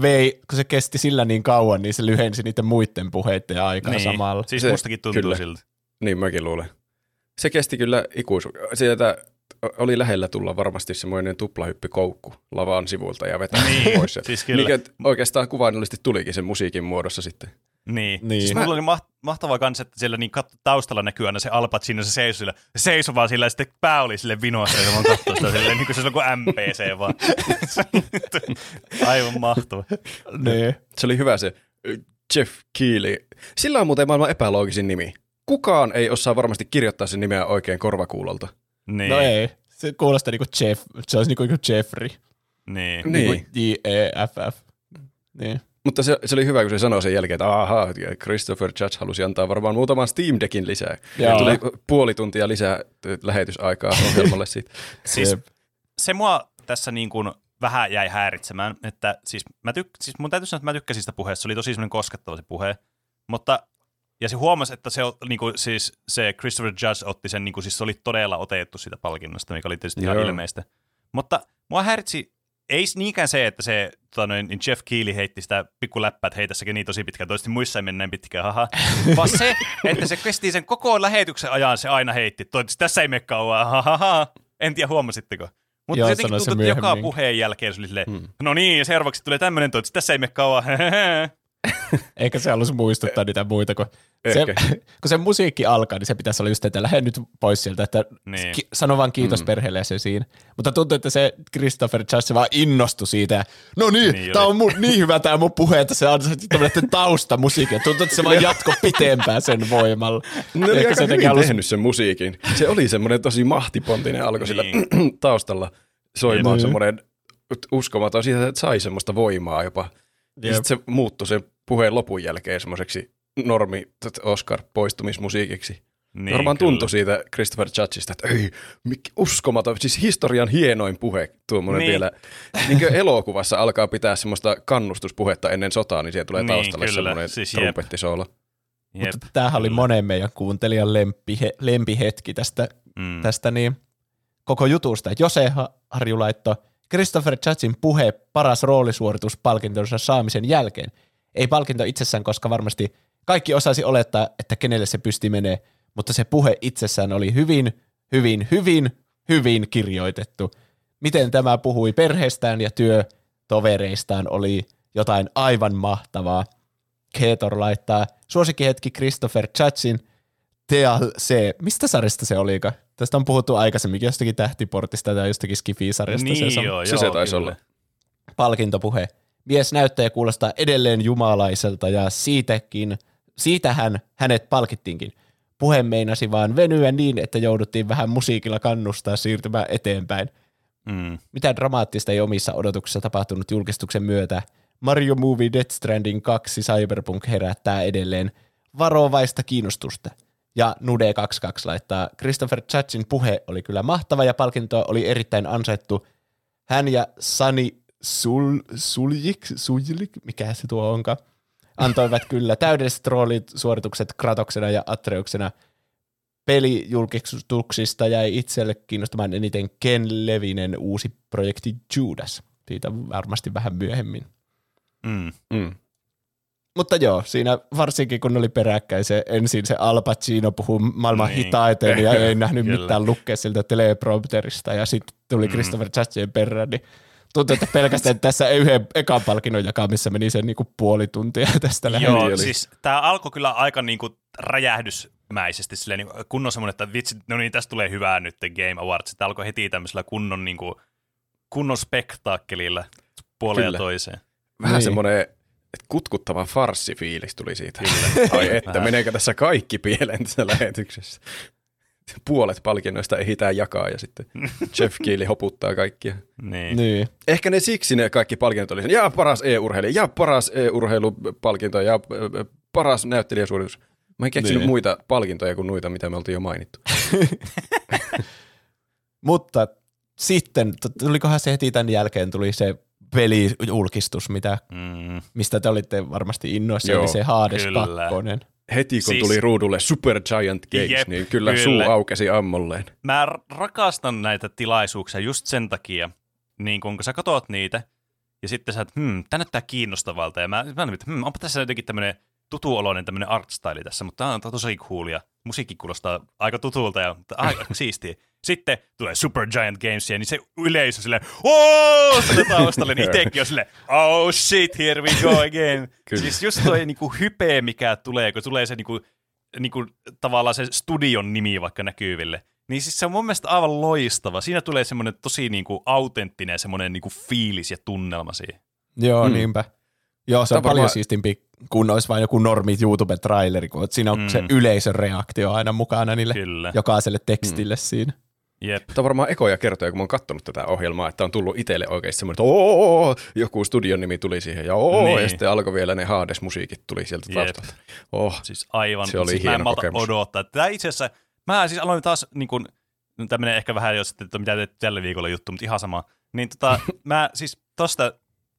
Speaker 2: vei, kun se kesti sillä niin kauan, niin se lyhensi niiden muiden puheiden aikaa niin. samalla.
Speaker 3: Siis
Speaker 1: Se-
Speaker 3: mustakin tuntuu
Speaker 1: kyllä.
Speaker 3: siltä.
Speaker 1: Niin mäkin luulen. Se kesti kyllä ikuisu. Sieltä oli lähellä tulla varmasti semmoinen tuplahyppy koukku lavaan sivulta ja vetää
Speaker 3: Niin,
Speaker 1: pois.
Speaker 3: siis kyllä.
Speaker 1: Mikä oikeastaan kuvainnollisesti tulikin sen musiikin muodossa sitten.
Speaker 3: Niin.
Speaker 2: Niin.
Speaker 3: Siis mulla oli maht- mahtavaa kans, että siellä niin kat- taustalla näkyy aina se Al Pacino, se seisoi sillä, se seisoi vaan sillä, ja sitten pää oli sille vinossa, ja mä katsoin sitä silleen, niin kuin se on kuin MPC vaan. Aivan mahtava.
Speaker 2: Niin.
Speaker 1: Se oli hyvä se Jeff Keely. Sillä on muuten maailman epäloogisin nimi. Kukaan ei osaa varmasti kirjoittaa sen nimeä oikein korvakuulolta.
Speaker 3: Niin.
Speaker 2: No ei, se kuulostaa niinku Jeff, se olisi niinku Jeffrey,
Speaker 3: Niin.
Speaker 1: Niin.
Speaker 2: niinku J-E-F-F. Niin.
Speaker 1: Mutta se, se oli hyvä, kun se sanoi sen jälkeen, että ahaa, Christopher Judge halusi antaa varmaan muutaman Steam Deckin lisää.
Speaker 2: Joo.
Speaker 1: Ja tuli puoli tuntia lisää lähetysaikaa ohjelmalle siitä.
Speaker 3: Siis
Speaker 2: Se-
Speaker 3: mua tässä niin kuin vähän jäi häiritsemään, että siis, mä tyk- siis mun täytyy sanoa, että mä tykkäsin sitä puheesta, se oli tosi semmoinen koskettava se puhe, mutta ja se huomasi, että se, niin kuin, siis, se Christopher Judge otti sen, niin kuin, siis se oli todella otettu sitä palkinnosta, mikä oli tietysti ihan
Speaker 1: Joo.
Speaker 3: ilmeistä. Mutta mua häiritsi, ei niinkään se, että se tota noin, niin Jeff Keely heitti sitä pikkuläppää, että hei tässäkin niin tosi pitkään, toisesti muissa ei mene näin pitkään, haha. Vaan se, että se kesti sen koko lähetyksen ajan, se aina heitti, toivottavasti tässä ei mene kauan, hahaha. En tiedä, huomasitteko. Mutta
Speaker 2: Joo,
Speaker 3: se jotenkin tuntuu, että joka puheen jälkeen se oli silleen,
Speaker 1: Hmm.
Speaker 3: no niin, seuraavaksi tulee tämmöinen, toivottavasti tässä ei mene kauan,
Speaker 2: Eikä se halus muistuttaa niitä muita, kun se, kun se musiikki alkaa, niin se pitäisi olla just, että lähde nyt pois sieltä, että
Speaker 3: Niin.
Speaker 2: ki- sano vaan kiitos mm. perheelle ja se siinä. Mutta tuntuu, että se Christopher Judge vaan innostui siitä. Ja, no niin,
Speaker 3: Niin
Speaker 2: niin
Speaker 3: oli.
Speaker 2: on mun, niin hyvä tää mun puhe, että se on tämmöinen taustamusiikki. Ja Tuntuu, että se vaan jatko pitempään sen voimalla.
Speaker 1: Ne oli
Speaker 2: Ehkä
Speaker 1: aika
Speaker 2: se
Speaker 1: hyvin
Speaker 2: halus-
Speaker 1: tehnyt sen musiikin. Se oli semmoinen tosi mahtipontinen alkoi sillä
Speaker 3: Niin.
Speaker 1: taustalla soimaan
Speaker 2: Niin.
Speaker 1: semmoinen uskomaton siitä, että sai semmoista voimaa jopa. Ja
Speaker 2: Jep.
Speaker 1: sitten se muuttui sen puheen lopun jälkeen semmoiseksi normi Oscar-poistumismusiikiksi.
Speaker 3: Niin,
Speaker 1: Varmaan
Speaker 3: kyllä.
Speaker 1: tuntui siitä Christopher Judgeista, että ei, mik, uskomaton, siis historian hienoin puhe tuommoinen
Speaker 3: Niin.
Speaker 1: vielä. Niin kuin elokuvassa alkaa pitää semmoista kannustuspuhetta ennen sotaa, niin siellä tulee
Speaker 3: Niin,
Speaker 1: taustalle
Speaker 3: kyllä.
Speaker 1: semmoinen
Speaker 3: Siis
Speaker 1: trumpettisoolo.
Speaker 3: Jep,
Speaker 2: Mutta tämähän oli monen meidän kuuntelijan lempihe, lempihetki tästä,
Speaker 3: Mm.
Speaker 2: tästä niin, koko jutusta. Jose Ha- Harju laittoi Christopher Judgein puhe paras roolisuoritus palkintonsa saamisen jälkeen. Ei palkinto itsessään, koska varmasti kaikki osasi olettaa, että kenelle se pysti menee, mutta se puhe itsessään oli hyvin, hyvin, hyvin, hyvin kirjoitettu. Miten tämä puhui perheestään ja työtovereistaan oli jotain aivan mahtavaa. Keetor laittaa suosikkihetki Christopher Judgein TLC. Mistä sarjasta se olikaan? Tästä on puhuttu aikaisemmin jostakin tähtiportista tai jostakin Skifi-sarjasta.
Speaker 3: Niin
Speaker 2: se on
Speaker 3: joo,
Speaker 1: Se
Speaker 3: joo,
Speaker 1: se taisi
Speaker 3: kyllä.
Speaker 1: olla.
Speaker 2: palkintopuhe. Mies näyttäjä kuulostaa edelleen jumalaiselta ja siitäkin, siitähän hänet palkittiinkin. Puhe meinasi vaan venyä niin, että jouduttiin vähän musiikilla kannustaa siirtymään eteenpäin.
Speaker 3: Mm.
Speaker 2: Mitä dramaattista ei omissa odotuksissa tapahtunut julkistuksen myötä. Mario Movie Death Stranding 2 Cyberpunk herättää edelleen varovaista kiinnostusta. Ja Nude22 laittaa, Christopher Judgein puhe oli kyllä mahtava ja palkinto oli erittäin ansaittu. Hän ja Sani Sul, Suljik, Suljik, mikä se tuo onkaan, antoivat kyllä täydelliset roolit suoritukset Kratoksena ja Atreuksena. Pelijulkistuksista jäi itselle kiinnostamaan eniten Ken Levinen uusi projekti Judas. Siitä varmasti vähän myöhemmin.
Speaker 3: Mm.
Speaker 1: Mm.
Speaker 2: Mutta joo, siinä varsinkin kun oli peräkkäin se ensin se Al Pacino puhuu maailman
Speaker 3: Niin.
Speaker 2: hitaiten ja ei nähnyt
Speaker 3: Kyllä.
Speaker 2: mitään lukea siltä teleprompterista ja sitten tuli
Speaker 3: Mm.
Speaker 2: Christopher Judgein perään, niin tuntui, että pelkästään tässä yhden ekan palkinnon jakamisessa meni se niinku puoli tuntia tästä lähes.
Speaker 3: Joo,
Speaker 1: oli.
Speaker 3: siis tämä alkoi kyllä aika niinku räjähdysmäisesti, silleen, niin kunnon semmoinen, että vitsi, no niin, tästä tulee hyvää nyt Game Awards. Tämä alkoi heti tämmöisellä kunnon, niinku, kunnon spektaakkelilla puoleen ja toiseen.
Speaker 1: Vähän
Speaker 2: Niin.
Speaker 1: niin. Semmoinen kutkuttava farssifiilis tuli siitä. Ai että,
Speaker 3: Vähän.
Speaker 1: meneekö tässä kaikki pieleen tässä lähetyksessä? Puolet palkinnoista ehditään jakaa ja sitten Jeff Keely hoputtaa kaikkia.
Speaker 3: Niin.
Speaker 2: Niin.
Speaker 1: Ehkä ne siksi ne kaikki palkinnot oli sen, ja paras e-urheilija, ja paras e-urheilupalkinto, ja paras näyttelijäsuoritus. Mä en keksinyt
Speaker 2: Niin.
Speaker 1: muita palkintoja kuin noita, mitä me oltiin jo mainittu.
Speaker 2: Mutta sitten, tulikohan se heti tämän jälkeen, tuli se pelijulkistus, mitä,
Speaker 3: Mm.
Speaker 2: mistä te olitte varmasti innoissa,
Speaker 1: Joo,
Speaker 2: oli se Hades
Speaker 3: kyllä.
Speaker 2: 2.
Speaker 1: Heti kun
Speaker 3: Siis-
Speaker 1: tuli ruudulle Super Giant Games,
Speaker 3: Jep,
Speaker 1: niin kyllä,
Speaker 3: kyllä.
Speaker 1: suu aukesi ammolleen.
Speaker 3: Mä rakastan näitä tilaisuuksia just sen takia, niin kun sä katot niitä, ja sitten sä, että hmm, tää näyttää kiinnostavalta, ja mä, mä olin, että hmm, onpa tässä jotenkin tämmönen tutuoloinen tämmönen artstyle tässä, mutta tää on tosi cool, ja musiikki kuulostaa aika tutulta ja aika siistiä. Sitten tulee Super Giant Gamesia, niin se yleisö silleen, ooo, sille taustalle, niin itekin on silleen, oh shit, here we go again.
Speaker 1: Kyllä.
Speaker 3: siis just toi niinku hype, mikä tulee, kun tulee se niinku, niinku, tavallaan se studion nimi vaikka näkyville, niin siis se on mun mielestä aivan loistava. Siinä tulee semmoinen tosi niinku autenttinen semmoinen niinku fiilis ja tunnelma siihen.
Speaker 2: Joo, mm. Niinpä. Joo, se on
Speaker 1: Tämä
Speaker 2: paljon
Speaker 1: varmaan-
Speaker 2: siistimpi kuin olisi vain joku normi YouTube-traileri, kun siinä on
Speaker 3: mm.
Speaker 2: se yleisön reaktio aina mukana niille
Speaker 3: Kyllä.
Speaker 2: jokaiselle tekstille mm. siinä.
Speaker 3: Jep.
Speaker 1: Tämä on varmaan ekoja kertoja, kun mä oon kattonut tätä ohjelmaa, että on tullut itselle oikeasti semmoinen, että ooo, joku studion nimi tuli siihen, ja ooo,
Speaker 3: Niin.
Speaker 1: ja sitten alkoi vielä ne Hades-musiikit tuli sieltä taustalta. Oh,
Speaker 3: Siis aivan,
Speaker 1: Se oli
Speaker 3: siis mä en
Speaker 1: hieno
Speaker 3: malta
Speaker 1: kokemus.
Speaker 3: odottaa. Tämä itse asiassa, mä siis aloin taas niin kuin, tämmöinen ehkä vähän jo sitten, että mitä teet tällä viikolla juttu, mutta ihan sama. Niin tota, mä siis tosta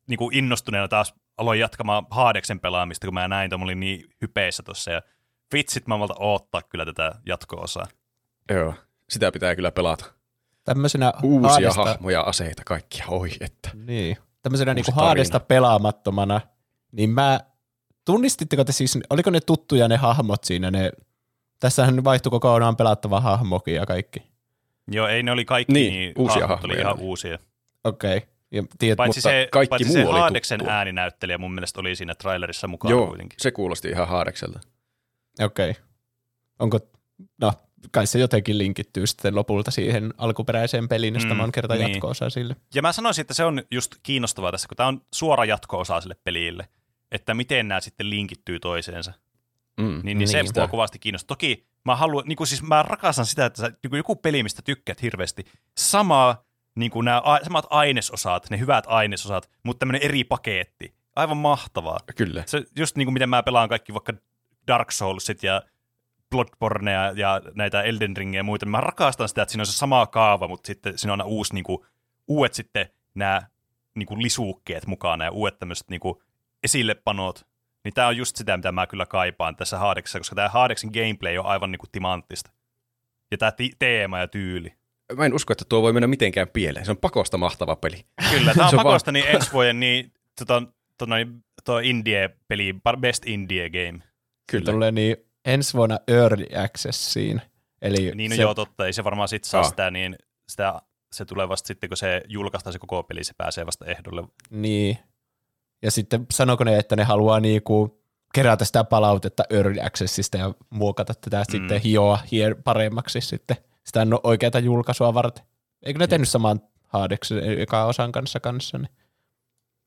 Speaker 3: niin kuin innostuneena taas aloin jatkamaan Haadeksen pelaamista, kun mä näin, että mä olin niin hypeissä tossa ja vitsit mä malta odottaa kyllä tätä jatko-osaa.
Speaker 1: joo. Sitä pitää kyllä pelata.
Speaker 2: Tämmöisenä
Speaker 1: Uusia
Speaker 2: Hadesta,
Speaker 1: hahmoja, aseita, kaikkia. Oi, että.
Speaker 2: niin, tämmöisenä niinku
Speaker 1: tarina.
Speaker 2: Haadesta pelaamattomana, niin mä, tunnistitteko te siis, oliko ne tuttuja ne hahmot siinä, ne, tässähän vaihtui kokonaan pelattava hahmokin ja kaikki.
Speaker 3: Joo, ei ne oli kaikki
Speaker 1: Niin,
Speaker 3: niin
Speaker 1: uusia
Speaker 3: hahmot oli
Speaker 1: hahmoja
Speaker 3: ihan uusia.
Speaker 2: Okei. Okay. Ja tiedät,
Speaker 3: Paitsi
Speaker 1: mutta
Speaker 3: se,
Speaker 1: kaikki
Speaker 3: paitsi
Speaker 1: muu
Speaker 3: se
Speaker 1: oli
Speaker 3: Haadeksen
Speaker 1: tuttua.
Speaker 3: ääninäyttelijä mun mielestä oli siinä trailerissa mukaan
Speaker 1: Joo,
Speaker 3: kuitenkin.
Speaker 1: se kuulosti ihan haadekselta.
Speaker 2: Okei. Okay. Onko, no kai se jotenkin linkittyy sitten lopulta siihen alkuperäiseen peliin, jos
Speaker 3: Mm,
Speaker 2: tämä on kerta
Speaker 3: niin.
Speaker 2: jatko-osa sille.
Speaker 3: Ja mä sanoisin, että se on just kiinnostavaa tässä, kun tämä on suora jatko-osa sille pelille, että miten nämä sitten linkittyy toiseensa.
Speaker 1: Mm.
Speaker 3: Niin, niin,
Speaker 2: Niin,
Speaker 3: se mua kovasti kiinnostaa. Toki mä haluan, niin kuin siis mä rakastan sitä, että sä, niin kuin joku peli, mistä tykkäät hirveästi, sama, niin kuin nämä a- samat ainesosat, ne hyvät ainesosat, mutta tämmöinen eri paketti. Aivan mahtavaa.
Speaker 1: Kyllä.
Speaker 3: Se just niin kuin miten mä pelaan kaikki vaikka Dark Soulsit ja Bloodbornea ja näitä Elden Ringia ja muita. Mä rakastan sitä, että siinä on se sama kaava, mutta sitten siinä on aina uusi, niin kuin, uudet sitten nämä niin kuin lisuukkeet mukana ja uudet tämmöiset niin kuin esillepanot. Niin tämä on just sitä, mitä mä kyllä kaipaan tässä Haadeksessa, koska tämä Haadeksen gameplay on aivan niin kuin timanttista. Ja tämä ti- teema ja tyyli.
Speaker 1: Mä en usko, että tuo voi mennä mitenkään pieleen. Se on pakosta mahtava peli.
Speaker 3: Kyllä, tämä on
Speaker 1: on
Speaker 3: pakosta niin ensi vuoden niin, tota, tota, niin, tuo indie-peli, best indie game.
Speaker 1: Kyllä.
Speaker 2: Tulee niin ensi vuonna Early Accessiin. Eli
Speaker 3: Niin no
Speaker 2: se,
Speaker 3: joo, totta, ei se varmaan sit saa
Speaker 1: Ah.
Speaker 3: sitä, niin sitä, se tulee vasta sitten, kun se julkaistaan se koko peli, se pääsee vasta ehdolle.
Speaker 2: Niin. Ja sitten sanoko ne, että ne haluaa niinku kerätä sitä palautetta Early Accessista ja muokata tätä mm. sitten hioa hier paremmaksi sitten sitä no, oikeata julkaisua varten. Eikö ne tehnyt saman Haadeksen eka osan kanssa kanssa? Niin.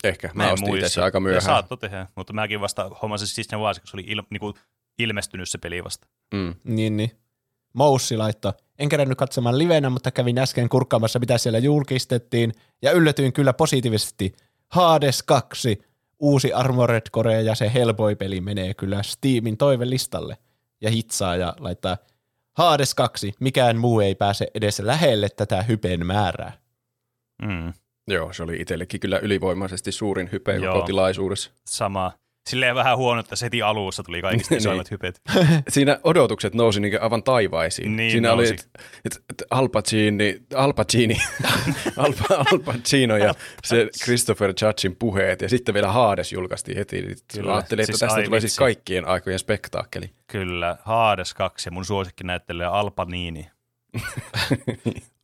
Speaker 1: Ehkä. Mä,
Speaker 3: en
Speaker 1: ostin itse aika
Speaker 3: Ja
Speaker 1: myöhään.
Speaker 3: saatto tehdä, mutta mäkin vasta hommasin siis ne vaan, kun se oli il, niinku, ilmestynyt se peli vasta.
Speaker 1: Mm.
Speaker 2: Niin, niin. Moussi laittoi. En kerännyt katsomaan livenä, mutta kävin äsken kurkkaamassa, mitä siellä julkistettiin, ja yllätyin kyllä positiivisesti. Hades 2, uusi Armored Core ja se Hellboy-peli menee kyllä Steamin toivelistalle. Ja hitsaa ja laittaa Hades 2, mikään muu ei pääse edes lähelle tätä hypen määrää.
Speaker 3: Mm.
Speaker 1: Joo, se oli itsellekin kyllä ylivoimaisesti suurin hype koko tilaisuudessa.
Speaker 3: Sama. Silleen vähän huono, että se heti alussa tuli kaikista
Speaker 1: Niin.
Speaker 3: isoimmat hypet.
Speaker 1: Siinä odotukset nousi niin aivan taivaisiin.
Speaker 3: Niin
Speaker 1: Siinä
Speaker 3: nousi.
Speaker 1: oli, että et, et Al Pacini, Al Pacini, Al, Al Pacino ja se Christopher Judgein puheet, ja sitten vielä Hades julkaistiin heti. Niin
Speaker 3: Kyllä.
Speaker 1: Ajattelin, että
Speaker 3: Siis
Speaker 1: tästä tulee siis kaikkien aikojen spektaakkeli.
Speaker 3: Kyllä, Hades 2 ja mun suosikkinäyttelijä Alpanini.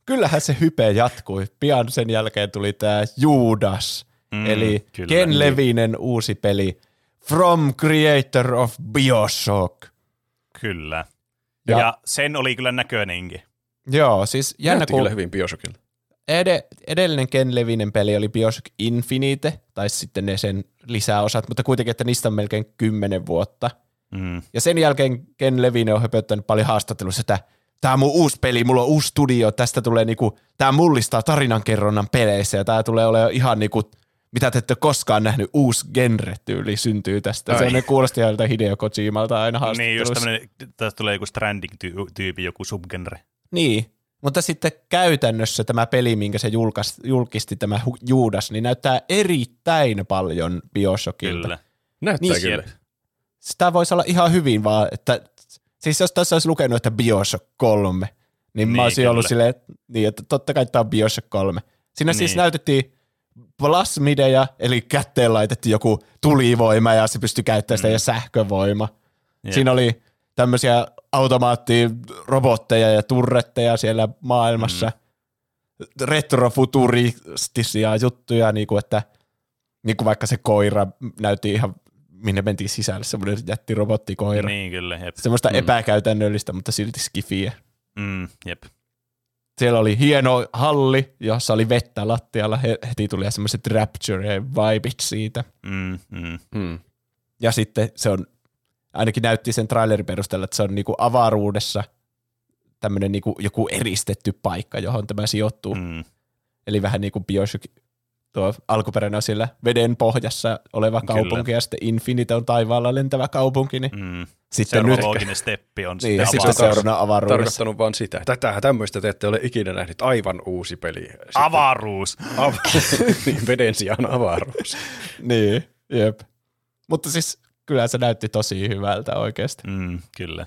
Speaker 2: Kyllähän se hype jatkui. Pian sen jälkeen tuli tämä Judas,
Speaker 3: Mm,
Speaker 2: eli
Speaker 3: kyllä.
Speaker 2: Ken Levinen uusi peli From Creator of Bioshock.
Speaker 3: Kyllä.
Speaker 2: Ja-
Speaker 3: Ja, sen oli kyllä näköinenkin.
Speaker 2: Joo, siis jännä,
Speaker 1: Näytti
Speaker 2: kun
Speaker 1: kyllä hyvin Bioshockilta.
Speaker 2: ed- edellinen Ken Levinen peli oli Bioshock Infinite, tai sitten ne sen lisäosat, mutta kuitenkin, että niistä on melkein kymmenen vuotta.
Speaker 3: Mm.
Speaker 2: Ja sen jälkeen Ken Levine on höpöttänyt paljon haastattelussa, että tämä on mun uusi peli, mulla on uusi studio, tästä tulee niinku, tämä mullistaa tarinankerronnan peleissä ja tämä tulee olemaan ihan niinku, mitä te ette ole koskaan nähnyt, uusi genre-tyyli syntyy tästä.
Speaker 1: Ai.
Speaker 2: Se ne kuulosti jolta Hideo Kojimalta aina
Speaker 3: Niin, just
Speaker 2: haastattelussa.
Speaker 3: tämmönen, tästä tulee joku stranding-tyypi, joku subgenre.
Speaker 2: Niin, mutta sitten käytännössä tämä peli, minkä se julkais, julkisti, tämä Judas, niin näyttää erittäin paljon Bioshockilta.
Speaker 3: Kyllä.
Speaker 1: Näyttää
Speaker 2: Niin,
Speaker 1: kyllä.
Speaker 2: Sitä voisi olla ihan hyvin vaan, että siis jos tässä olisi lukenut, että Bioshock 3, niin, niin mä
Speaker 3: Niin,
Speaker 2: olisin ollut
Speaker 3: kyllä.
Speaker 2: silleen, että, niin, että totta kai tämä on Bioshock 3. Siinä niin. siis
Speaker 3: Niin.
Speaker 2: näytettiin plasmideja, eli kätteen laitettiin joku tulivoima ja se pystyi käyttämään sitä
Speaker 3: Mm.
Speaker 2: ja sähkövoima.
Speaker 3: Jep.
Speaker 2: Siinä oli tämmöisiä automaattirobotteja ja turretteja siellä maailmassa. Mm. Retrofuturistisia juttuja, niin kuin että niin kuin vaikka se koira näytti ihan, minne mentiin sisälle, semmoinen jättirobottikoira. Niin.
Speaker 3: Niin, kyllä. Jep.
Speaker 2: Semmoista
Speaker 1: Mm.
Speaker 2: mm. epäkäytännöllistä, mutta silti skifiä.
Speaker 3: Mm, jep.
Speaker 2: Siellä oli hieno halli, jossa oli vettä lattialla. He- Heti tuli semmoiset Rapture-vibit siitä.
Speaker 3: Mm, mm.
Speaker 1: Mm.
Speaker 2: Ja sitten se on, ainakin näytti sen trailerin perusteella, että se on niinku avaruudessa tämmöinen niinku joku eristetty paikka, johon tämä sijoittuu. Mm. Eli vähän niin kuin Bioshock, tuo alkuperäinen on siellä veden pohjassa oleva
Speaker 3: Kyllä.
Speaker 2: kaupunki, ja sitten Infinite on taivaalla lentävä kaupunki, niin
Speaker 3: Mm.
Speaker 2: sitten
Speaker 3: Seuraava
Speaker 2: nyt
Speaker 3: looginen steppi on
Speaker 2: niin,
Speaker 3: sitten
Speaker 2: sitten
Speaker 3: avaruus.
Speaker 2: seuraavana avaruudessa.
Speaker 1: Tarkoittanut vaan sitä. Tätä tämmöistä te ette ole ikinä nähnyt. Aivan uusi peli. Sitten-
Speaker 3: Avaruus!
Speaker 1: Av- niin, veden sijaan avaruus.
Speaker 2: Niin, jep. Mutta siis kyllä se näytti tosi hyvältä oikeasti.
Speaker 3: Mm, kyllä.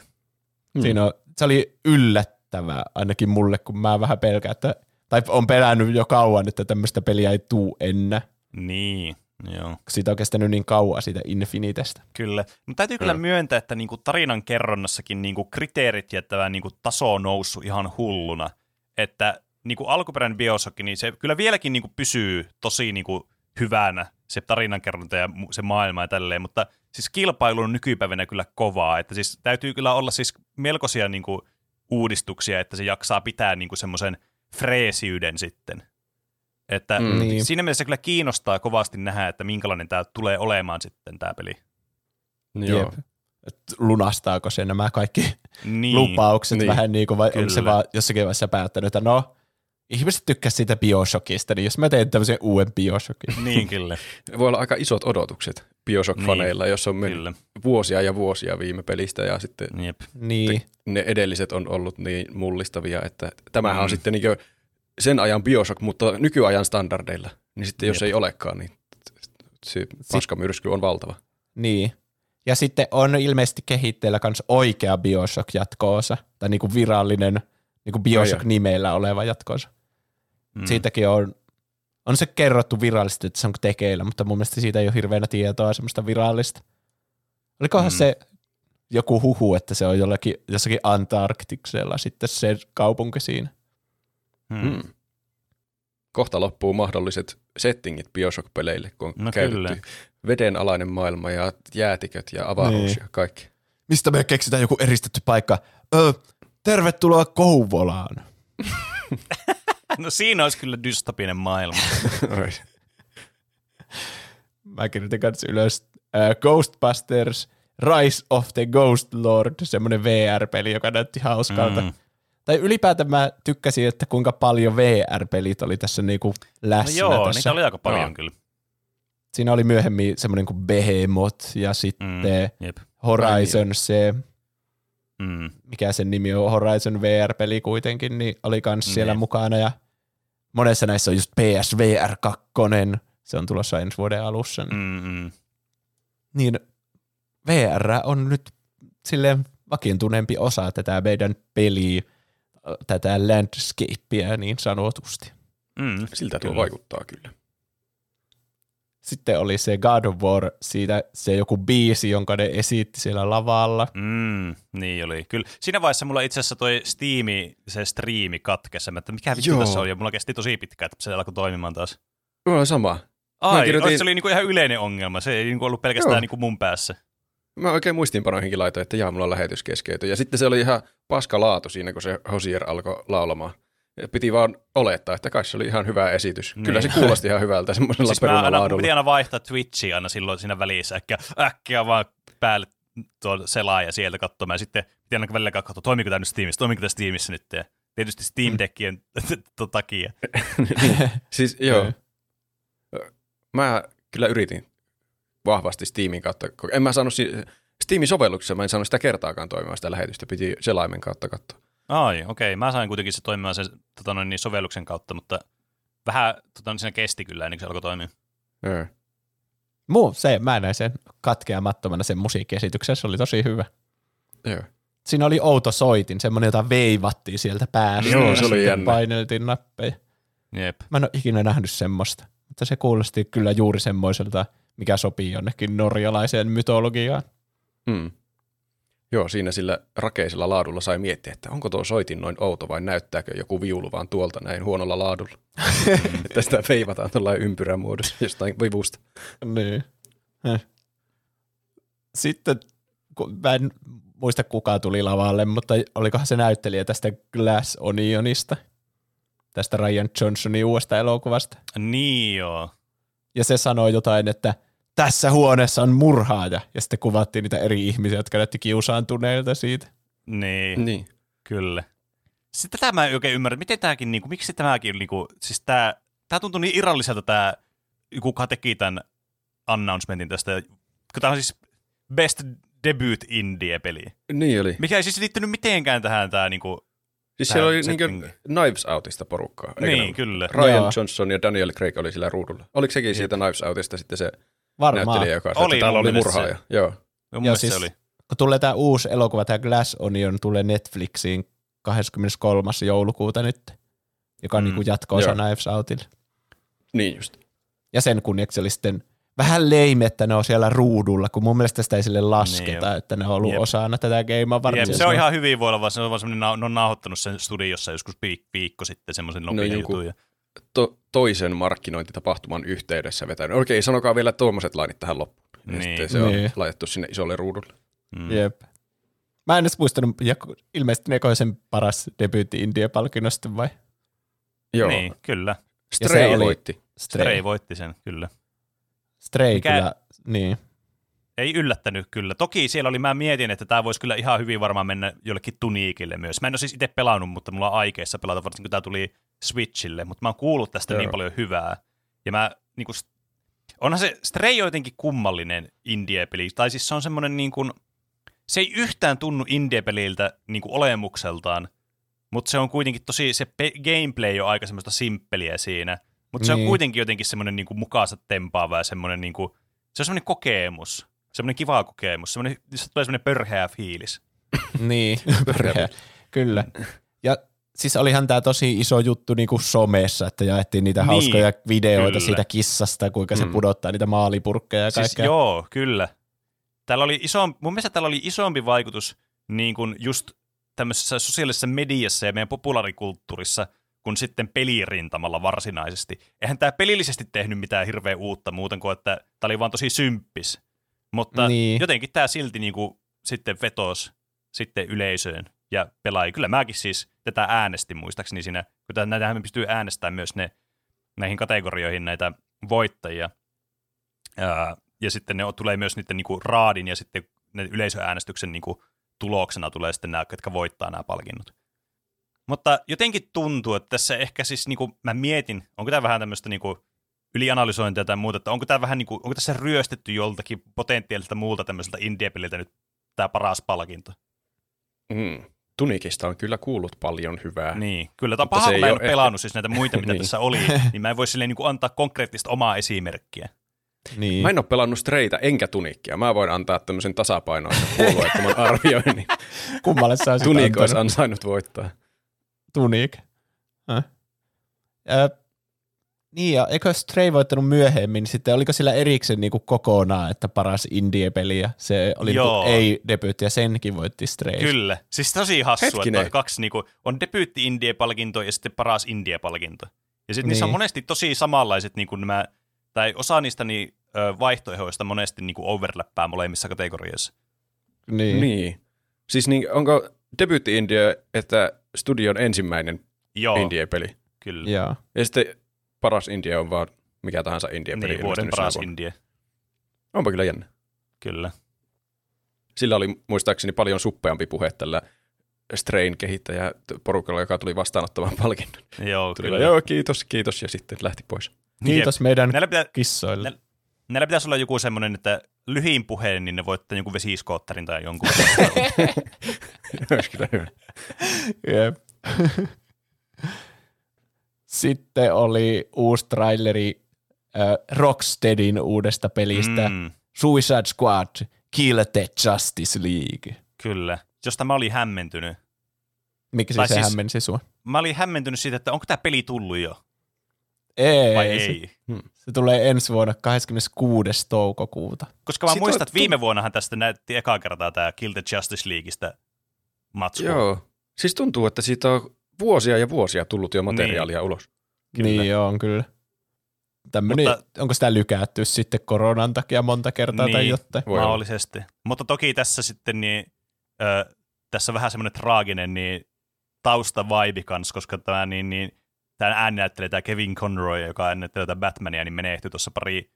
Speaker 2: Mm. Siinä on, se oli yllättävää ainakin mulle, kun mä vähän pelkään, että, tai on pelännyt jo kauan, että tämmöistä peliä ei tuu ennen.
Speaker 3: Niin, joo.
Speaker 2: Siitä on kestänyt niin kauan siitä Infinitestä.
Speaker 3: Kyllä. Mutta täytyy kyllä
Speaker 1: Mm.
Speaker 3: myöntää, että niinku tarinan kerronnassakin niinku kriteerit ja tämä niinku taso on noussut ihan hulluna. Että niin kuin alkuperäinen Bioshock, niin se kyllä vieläkin niin kuin pysyy tosi niin kuin hyvänä, se tarinankerronta ja se maailma ja tälleen, mutta siis kilpailu on nykypäivänä kyllä kovaa, että siis täytyy kyllä olla siis melkoisia niin kuin uudistuksia, että se jaksaa pitää niin kuin semmoisen freesiyden sitten. Että
Speaker 1: Mm.
Speaker 2: Niin.
Speaker 3: siinä mielessä kyllä kiinnostaa kovasti nähdä, että minkälainen tämä tulee olemaan sitten tämä peli.
Speaker 1: Joo.
Speaker 2: Jep. Et lunastaako se nämä kaikki
Speaker 3: Niin.
Speaker 2: lupaukset
Speaker 1: Niin.
Speaker 2: vähän niin kuin, vai onko se
Speaker 3: Kyllä.
Speaker 2: vaan jossakin vaiheessa päättänyt, että no, ihmiset tykkäsivät siitä Bioshockista, niin jos mä teen tämmöisen uuden Bioshockin.
Speaker 3: Niin kyllä,
Speaker 1: Voi olla aika isot odotukset Bioshock-faneilla, jos on mennyt
Speaker 3: kyllä.
Speaker 1: vuosia ja vuosia viime pelistä ja sitten
Speaker 3: Jep.
Speaker 2: Niin,
Speaker 1: ne edelliset on ollut niin mullistavia, että tämähän
Speaker 3: Mm.
Speaker 1: on sitten niin sen ajan Bioshock, mutta nykyajan standardeilla. Niin sitten jos
Speaker 3: Jep.
Speaker 1: ei olekaan, niin se paskamyrsky on valtava.
Speaker 2: niin. Ja sitten on ilmeisesti kehitteillä myös oikea Bioshock-jatkoosa, tai niinku virallinen niinku Bioshock-nimellä oleva jatkoosa.
Speaker 3: Mm.
Speaker 2: Siitäkin on, on se kerrottu virallisesti, että se on tekeillä, mutta mun mielestä siitä ei ole hirveänä tietoa semmoista virallista. Olikohan
Speaker 3: Mm.
Speaker 2: se joku huhu, että se on jollakin, jossakin Antarktiksella sitten se kaupunki siinä.
Speaker 3: Mm.
Speaker 1: Mm. Kohta loppuu mahdolliset settingit Bioshock-peleille, kun on
Speaker 3: No
Speaker 1: käytetty
Speaker 3: kyllä.
Speaker 1: vedenalainen maailma ja jäätiköt ja avaruus
Speaker 2: Niin.
Speaker 1: ja kaikki.
Speaker 2: Mistä me keksitään joku eristetty paikka? Ö, tervetuloa Kouvolaan.
Speaker 3: No siinä olisi kyllä dystopinen maailma.
Speaker 2: Mä kirjoitin kanssa ylös äh, Ghostbusters Rise of the Ghost Lord, semmoinen VR-peli, joka näytti hauskalta. Mm. Tai ylipäätään mä tykkäsin, että kuinka paljon VR-pelit oli tässä niinku
Speaker 3: No
Speaker 2: läsnä.
Speaker 3: joo,
Speaker 2: tässä.
Speaker 3: niitä oli aika paljon
Speaker 1: Joo.
Speaker 3: kyllä.
Speaker 2: Siinä oli myöhemmin semmoinen kuin Behemoth ja sitten
Speaker 3: Mm. Jep.
Speaker 2: Horizon se,
Speaker 3: Mm.
Speaker 2: mikä sen nimi on, Horizon VR-peli kuitenkin, niin oli kans siellä
Speaker 3: Niin.
Speaker 2: mukana ja monessa näissä on just PSVR 2, se on tulossa ensi vuoden alussa. Niin,
Speaker 3: Mm, mm.
Speaker 2: niin VR on nyt silleen vakiintuneempi osa tätä meidän peliä, tätä landscapea niin sanotusti.
Speaker 3: Mm.
Speaker 1: Siltä tuo
Speaker 3: Kyllä.
Speaker 1: vaikuttaa kyllä.
Speaker 2: Sitten oli se God of War, siitä se joku biisi, jonka ne esitti siellä lavalla.
Speaker 3: Mm, niin oli. Kyllä. Siinä vaiheessa mulla itse asiassa toi Steam, se striimi katkesi, että mikä vittu tässä on, ja mulla kesti tosi pitkään, että se alkoi toimimaan taas.
Speaker 1: Mulla on sama.
Speaker 3: Ai,
Speaker 1: kirjoitin-
Speaker 3: se oli niinku ihan yleinen ongelma, se ei niinku ollut pelkästään
Speaker 1: Joo.
Speaker 3: niinku mun päässä.
Speaker 1: Mä oikein muistiinpanoihinkin laitoin, että jaa, mulla on lähetys keskeyty. Ja sitten se oli ihan paska laatu siinä, kun se Hosier alkoi laulamaan. Piti vaan olettaa, että kai se oli ihan hyvä esitys.
Speaker 3: Niin.
Speaker 1: Kyllä se kuulosti ihan hyvältä semmoisella
Speaker 3: Siis mä aina, mun
Speaker 1: perunalaadulla.
Speaker 3: piti aina vaihtaa Twitchiä aina silloin siinä välissä, äkkiä, äkkiä vaan päälle tuon selaa ja sieltä katsomaan. Ja sitten piti aina välillä katsoa, toimiko tämä nyt Steamissa, toimiko tämä Steamissa nyt. Ja tietysti Steam Deckien takia.
Speaker 1: Siis joo.
Speaker 2: Joo.
Speaker 1: Mä kyllä yritin vahvasti Steamin kautta. En mä saanut si- Steamin sovelluksessa, mä en saanut sitä kertaakaan toimimaan sitä lähetystä. Piti selaimen kautta katsoa.
Speaker 3: Ai, okei. Mä sain kuitenkin se toimimaan sen tota noin, niin sovelluksen kautta, mutta vähän tota, siinä kesti kyllä ennen kuin se alkoi toimia.
Speaker 1: Joo.
Speaker 2: Muu, se, mä näin sen katkeamattomana sen musiikkiesityksen, se oli tosi hyvä.
Speaker 1: Joo.
Speaker 2: Siinä oli outo soitin, semmoinen, jota veivattiin sieltä päästä.
Speaker 1: Joo,
Speaker 2: ja
Speaker 1: se oli jännä.
Speaker 2: Paineltiin nappeja.
Speaker 3: Jep.
Speaker 2: Mä en ole ikinä nähnyt semmoista, mutta se kuulosti kyllä juuri semmoiselta, mikä sopii jonnekin norjalaiseen mytologiaan.
Speaker 1: Mm. Joo, siinä sillä rakeisella laadulla sai miettiä, että onko tuo soitin noin outo vai näyttääkö joku viulu vaan tuolta näin huonolla laadulla. että sitä veivataan tuollain ympyrän muodossa jostain vivusta.
Speaker 2: Niin. Häh. Sitten, kun mä en muista kuka tuli lavalle, mutta olikohan se näyttelijä tästä Glass Onionista, tästä Ryan Johnsonin uudesta elokuvasta.
Speaker 3: Niin joo.
Speaker 2: Ja se sanoi jotain, että tässä huoneessa on murhaaja. Ja sitten kuvattiin niitä eri ihmisiä, jotka näytti kiusaantuneilta siitä.
Speaker 3: Niin,
Speaker 1: Niin.
Speaker 3: kyllä. Sitten tätä mä en oikein ymmärrä, miten tämäkin, niinku, miksi tämäkin, niinku, siis tää, tää tuntui niin irralliselta tää, kuka teki tämän announcementin tästä, kun tää on siis Best Debut Indie-peli.
Speaker 1: Niin oli.
Speaker 3: Mikä ei siis liittynyt mitenkään tähän tää niinku,
Speaker 1: Siis
Speaker 3: Tää
Speaker 1: siellä oli
Speaker 3: setting.
Speaker 1: niin Knives Outista porukkaa.
Speaker 3: niin kyllä.
Speaker 1: Ryan
Speaker 2: Joo.
Speaker 1: Johnson ja Daniel Craig oli sillä ruudulla. Oliko sekin siitä Knives Outista sitten se
Speaker 2: Varmaan.
Speaker 1: näyttelijä, joka
Speaker 3: Oli
Speaker 1: oli, täällä oli murhaaja? Joo.
Speaker 3: Mun
Speaker 2: Joo, siis
Speaker 3: se oli.
Speaker 2: kun tulee tämä uusi elokuva, tämä Glass Onion, tulee Netflixiin 23. joulukuuta nyt, joka on
Speaker 3: Mm.
Speaker 2: niin jatko-osa
Speaker 1: Joo.
Speaker 2: Knives Outille.
Speaker 1: Niin just.
Speaker 2: Ja sen kunniaksi oli sitten vähän leime, että ne on siellä ruudulla, kun mun mielestä sitä ei sille lasketa,
Speaker 3: Niin,
Speaker 2: että ne on ollut
Speaker 3: Jep.
Speaker 2: osana tätä gameä
Speaker 3: Jep,
Speaker 2: varten.
Speaker 3: se on ihan hyvin voi olla, vaan se on vaan semmoinen, ne on nauhoittanut sen studiossa joskus viik- viikko sitten semmoisen
Speaker 1: No
Speaker 3: nopean
Speaker 1: joku-
Speaker 3: jutun. Ja,
Speaker 1: To- toisen markkinointitapahtuman yhteydessä vetänyt. Okei, sanokaa vielä tuommoiset lainit tähän loppuun. Ja
Speaker 3: Niin.
Speaker 1: sitten se on
Speaker 2: Niin.
Speaker 1: laitettu sinne isolle ruudulle.
Speaker 3: mm.
Speaker 2: Jep. Mä en edes muistanut, ja ilmeisesti neko sen paras debyytti India-palkinnosta vai?
Speaker 1: Joo.
Speaker 3: Niin, kyllä.
Speaker 1: Stray voitti.
Speaker 2: Stray.
Speaker 3: Stray voitti sen, kyllä.
Speaker 2: Stray
Speaker 3: Mikä-
Speaker 2: kyllä, niin.
Speaker 3: Ei yllättänyt kyllä. Toki siellä oli, mä mietin, että tämä voisi kyllä ihan hyvin varmaan mennä jollekin Tuniikille myös. Mä en ole siis itse pelannut, mutta mulla on aikeissa pelata, varsinkin kun tämä tuli Switchille, mutta mä oon kuullut tästä
Speaker 1: Joo.
Speaker 3: niin paljon hyvää. Ja mä, niin kuin, onhan se Stray jotenkin kummallinen indie-peli, tai siis se on semmoinen niin kuin, se ei yhtään tunnu indie-peliltä niin kuin olemukseltaan, mutta se on kuitenkin tosi, se pe- gameplay on aika semmoista simppeliä siinä, mutta se on
Speaker 2: Niin.
Speaker 3: kuitenkin jotenkin semmoinen niin kuin mukaansa tempaava ja semmoinen niin kuin, se on semmoinen kokemus, semmoinen kiva kokemus, semmoinen, se tulee semmoinen pörheä fiilis.
Speaker 2: Niin, Pörheä. kyllä. Ja siis olihan tämä tosi iso juttu niin kuin somessa, että jaettiin niitä
Speaker 3: Niin,
Speaker 2: hauskoja videoita
Speaker 3: kyllä.
Speaker 2: siitä kissasta, kuinka se
Speaker 1: Mm.
Speaker 2: pudottaa niitä maalipurkkeja ja
Speaker 3: Siis
Speaker 2: kaikkea.
Speaker 3: joo, kyllä. Täällä oli iso, mun mielestä täällä oli isompi vaikutus niin kuin just tämmöisessä sosiaalisessa mediassa ja meidän populaarikulttuurissa kuin sitten pelirintamalla varsinaisesti. Eihän tämä pelillisesti tehnyt mitään hirveän uutta muuten kuin, että tämä oli vaan tosi symppis. Mutta
Speaker 2: Niin.
Speaker 3: jotenkin tämä silti niin kuin sitten vetos sitten yleisöön ja pelaajia. Kyllä mäkin siis tätä äänestin muistaakseni siinä, kun näitähän pystyy äänestämään myös ne, näihin kategorioihin näitä voittajia. Ää, ja sitten ne tulee myös niiden niinku raadin ja sitten ne yleisöäänestyksen niinku tuloksena tulee sitten nämä, jotka voittaa nämä palkinnot. Mutta jotenkin tuntuu, että tässä ehkä siis, niinku, mä mietin, onko tämä vähän tämmöistä niinku ylianalysointia tai muuta, että onko, tämä vähän niinku, onko tässä ryöstetty joltakin potentiaaliselta muulta tämmöiseltä indie-peliltä nyt tämä paras palkinto.
Speaker 1: Mm. Tunikista on kyllä kuullut paljon hyvää.
Speaker 3: Niin, kyllä. Tämä paha, mä en
Speaker 1: ole ehkä-
Speaker 3: pelannut siis näitä muita, mitä
Speaker 1: Niin.
Speaker 3: tässä oli, niin mä en voi silleen niinku antaa konkreettista omaa esimerkkiä.
Speaker 2: Niin.
Speaker 1: Mä en ole pelannut Strayta enkä Tunikkia. Mä voin antaa tämmöisen tasapainoisen puolueettoman arvioinnin.
Speaker 2: Kummalle sä olisit
Speaker 1: Tunik olisi
Speaker 2: antanut?
Speaker 1: ansainnut voittaa.
Speaker 2: Tunik. Äh. Ö, niin, ja eikö Stray voittanut myöhemmin sitten, oliko sillä erikseen niinku kokonaan, että paras indie-peli, ja se oli niinku ei-debyytti, ja senkin voitti Stray.
Speaker 3: Kyllä. Siis tosi hassu,
Speaker 1: Hetkinen.
Speaker 3: että on kaksi niinku, on debyytti indie-palkinto ja sitten paras indie-palkinto. Ja sitten niin. niissä on
Speaker 2: Niin.
Speaker 3: monesti tosi samanlaiset niinku nämä, tai osa niistä niin, ö, vaihtoehdoista monesti niinku overlappää molemmissa kategorioissa.
Speaker 2: Niin.
Speaker 1: Niin. Siis niin, onko debyytti India, että studion ensimmäinen
Speaker 3: Joo,
Speaker 1: indie-peli?
Speaker 3: kyllä.
Speaker 2: Joo.
Speaker 1: Ja sitten paras India on vaan mikä tahansa indie-peli.
Speaker 3: Niin, vuoden
Speaker 1: ilmestynyt
Speaker 3: paras
Speaker 1: sinä vuonna.
Speaker 3: indie,
Speaker 1: Onpa kyllä jännä.
Speaker 3: kyllä.
Speaker 1: Sillä oli muistaakseni paljon suppeampi puhe tällä Strain kehittäjä porukalla, joka tuli vastaanottamaan palkinnon.
Speaker 3: Joo,
Speaker 1: Tuli
Speaker 3: kyllä.
Speaker 1: vaan, joo, kiitos, kiitos, ja sitten lähti pois.
Speaker 2: Kiitos meidän
Speaker 3: Näillä, pitä,
Speaker 2: kissoille.
Speaker 3: Nä- näillä pitäisi olla joku semmoinen, että lyhin puheen, niin ne voittaa jonkun vesiskootterin tai jonkun.
Speaker 1: Olisi kyllä hyvä.
Speaker 2: Jep. Sitten oli uusi traileri äh, Rocksteadin uudesta pelistä. Mm. Suicide Squad, Kill the Justice League.
Speaker 3: kyllä. Josta mä olin hämmentynyt.
Speaker 2: Mikä
Speaker 3: Tai
Speaker 2: se
Speaker 3: siis-
Speaker 2: hämmensi sua?
Speaker 3: Mä olin hämmentynyt siitä, että onko tämä peli tullut jo
Speaker 2: Ei,
Speaker 3: vai
Speaker 2: se,
Speaker 3: ei.
Speaker 2: se tulee ensi vuonna 26. toukokuuta.
Speaker 3: Koska mä muistan, että viime vuonnahan tästä näytti ekaa kertaa tämä Kill the Justice Leagueista matsku.
Speaker 1: Joo. Siis tuntuu, että siitä on vuosia ja vuosia tullut jo materiaalia niin. ulos.
Speaker 3: Kyllä.
Speaker 2: Niin on kyllä. Tämmönen,
Speaker 3: Mutta-
Speaker 2: onko sitä lykätty sitten koronan takia monta kertaa tai
Speaker 3: Niin.
Speaker 2: jotain?
Speaker 1: Voi olla.
Speaker 3: mahdollisesti. Mutta toki tässä sitten niin, ö, tässä on vähän semmoinen traaginen niin, tausta vibe kans, koska tämä niin, niin tämä ääninäyttelijä, tämä Kevin Conroy, joka ääninäyttelee tätä Batmania, niin menehtyi tuossa pari,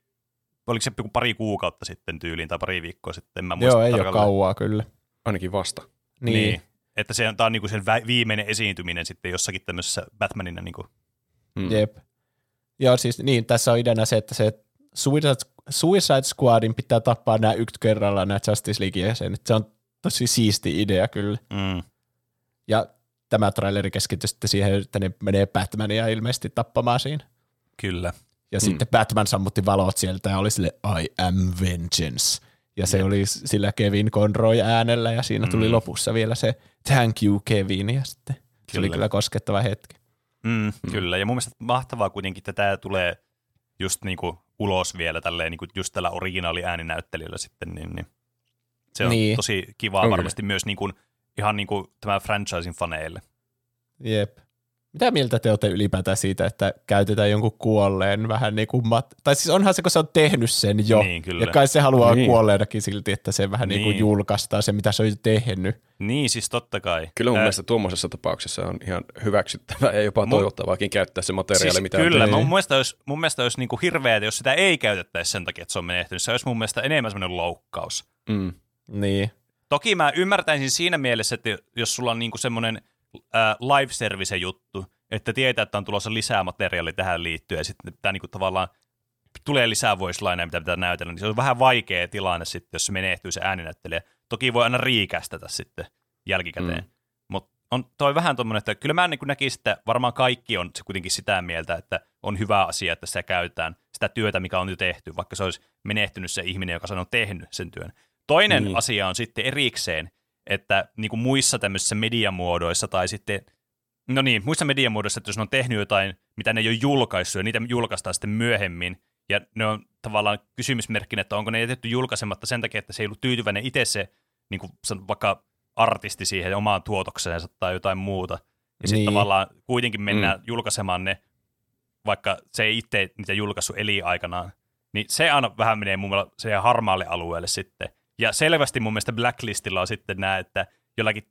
Speaker 3: oliko se joku pari kuukautta sitten tyyliin tai pari viikkoa sitten, en mä muista
Speaker 2: Joo, ei ole kauaa kyllä.
Speaker 1: Ainakin vasta.
Speaker 2: Niin.
Speaker 3: Niin.
Speaker 2: Niin.
Speaker 3: Että se on, tämä on niinku sen vä- viimeinen esiintyminen sitten jossakin tämmöisessä Batmanina niinku
Speaker 1: Mm.
Speaker 2: Jep. Joo, siis niin, tässä on ideana se, että se Suicide, Suicide Squadin pitää tappaa nämä yksi kerralla nämä Justice League jäsenet. Se on tosi siisti idea kyllä.
Speaker 3: Mm.
Speaker 2: Ja tämä traileri keskittyy sitten siihen, että ne menee Batmania ilmeisesti tappamaan siinä.
Speaker 3: Kyllä.
Speaker 2: Ja
Speaker 1: Mm.
Speaker 2: mm. sitten Batman sammutti valot sieltä ja oli sille I am vengeance. Ja se
Speaker 3: Jep.
Speaker 2: oli sillä Kevin Conroy äänellä ja siinä tuli
Speaker 3: Mm.
Speaker 2: lopussa vielä se thank you Kevin ja sitten se oli
Speaker 3: Kyllä.
Speaker 2: kyllä koskettava hetki.
Speaker 3: Mm, mm. Kyllä, ja mun mielestä mahtavaa kuitenkin, että tämä tulee just niinku ulos vielä tälleen niin kuin just tällä originaali ääninäyttelijällä sitten, niin, niin se on
Speaker 2: Niin.
Speaker 3: tosi kivaa
Speaker 1: On
Speaker 3: varmasti myös niin kuin, ihan niin kuin tämän franchisin faneille.
Speaker 2: Jep. Mitä mieltä te olette ylipäätään siitä, että käytetään jonkun kuolleen vähän niin kuin mat... Tai siis onhan se, kun se on tehnyt sen jo.
Speaker 3: Niin, kyllä.
Speaker 2: Ja kai se haluaa
Speaker 1: Niin.
Speaker 2: kuolleenakin silti, että se vähän niin. kuin
Speaker 3: Niin.
Speaker 2: julkaistaan se, mitä se on jo tehnyt.
Speaker 3: Niin, siis totta kai.
Speaker 1: Kyllä mun
Speaker 3: Ää,
Speaker 1: mielestä tuommoisessa tapauksessa on ihan hyväksyttävää ja jopa
Speaker 3: Mu-
Speaker 1: toivottavaakin käyttää se materiaali,
Speaker 3: siis
Speaker 1: mitä
Speaker 3: kyllä,
Speaker 1: on
Speaker 3: mun mielestä olisi, mun mielestä olisi niin kuin hirveää, jos sitä ei käytettäisi sen takia, että se on menehtynyt. Se olisi mun mielestä enemmän semmoinen loukkaus.
Speaker 1: Mm.
Speaker 2: Niin.
Speaker 3: Toki mä ymmärtäisin siinä mielessä, että jos sulla on niinku semmoinen äh, live service juttu, että tietää, että on tulossa lisää materiaalia tähän liittyen, ja sitten tämä niinku tavallaan tulee lisää voice lineja, mitä pitää näytellä, niin se on vähän vaikea tilanne sitten, jos se menehtyy se ääninäyttelijä. Toki voi aina riikästätä sitten jälkikäteen. Mm. Mutta on toi vähän tuommoinen, että kyllä mä niin näkisin, että varmaan kaikki on se kuitenkin sitä mieltä, että on hyvä asia, että sitä käytetään, sitä työtä, mikä on jo tehty, vaikka se olisi menehtynyt se ihminen, joka sen on tehnyt sen työn. Toinen
Speaker 1: Niin.
Speaker 3: asia on sitten erikseen, että niin kuin muissa tämmöisissä mediamuodoissa tai sitten, no niin, muissa mediamuodoissa, että jos ne on tehnyt jotain, mitä ne ei ole julkaissut ja niitä julkaistaan sitten myöhemmin, ja ne on tavallaan kysymysmerkkinä, että onko ne jätetty julkaisematta sen takia, että se ei ollut tyytyväinen itse se, niin kuin vaikka artisti siihen omaan tuotokseensa tai jotain muuta. Ja sitten
Speaker 2: Niin.
Speaker 3: tavallaan kuitenkin mennään mm. julkaisemaan ne, vaikka se ei itse niitä julkaissut eli aikanaan. Niin se aina vähän menee mun mielestä siihen harmaalle alueelle sitten. Ja selvästi mun mielestä Blacklistilla on sitten nämä, että jollakin,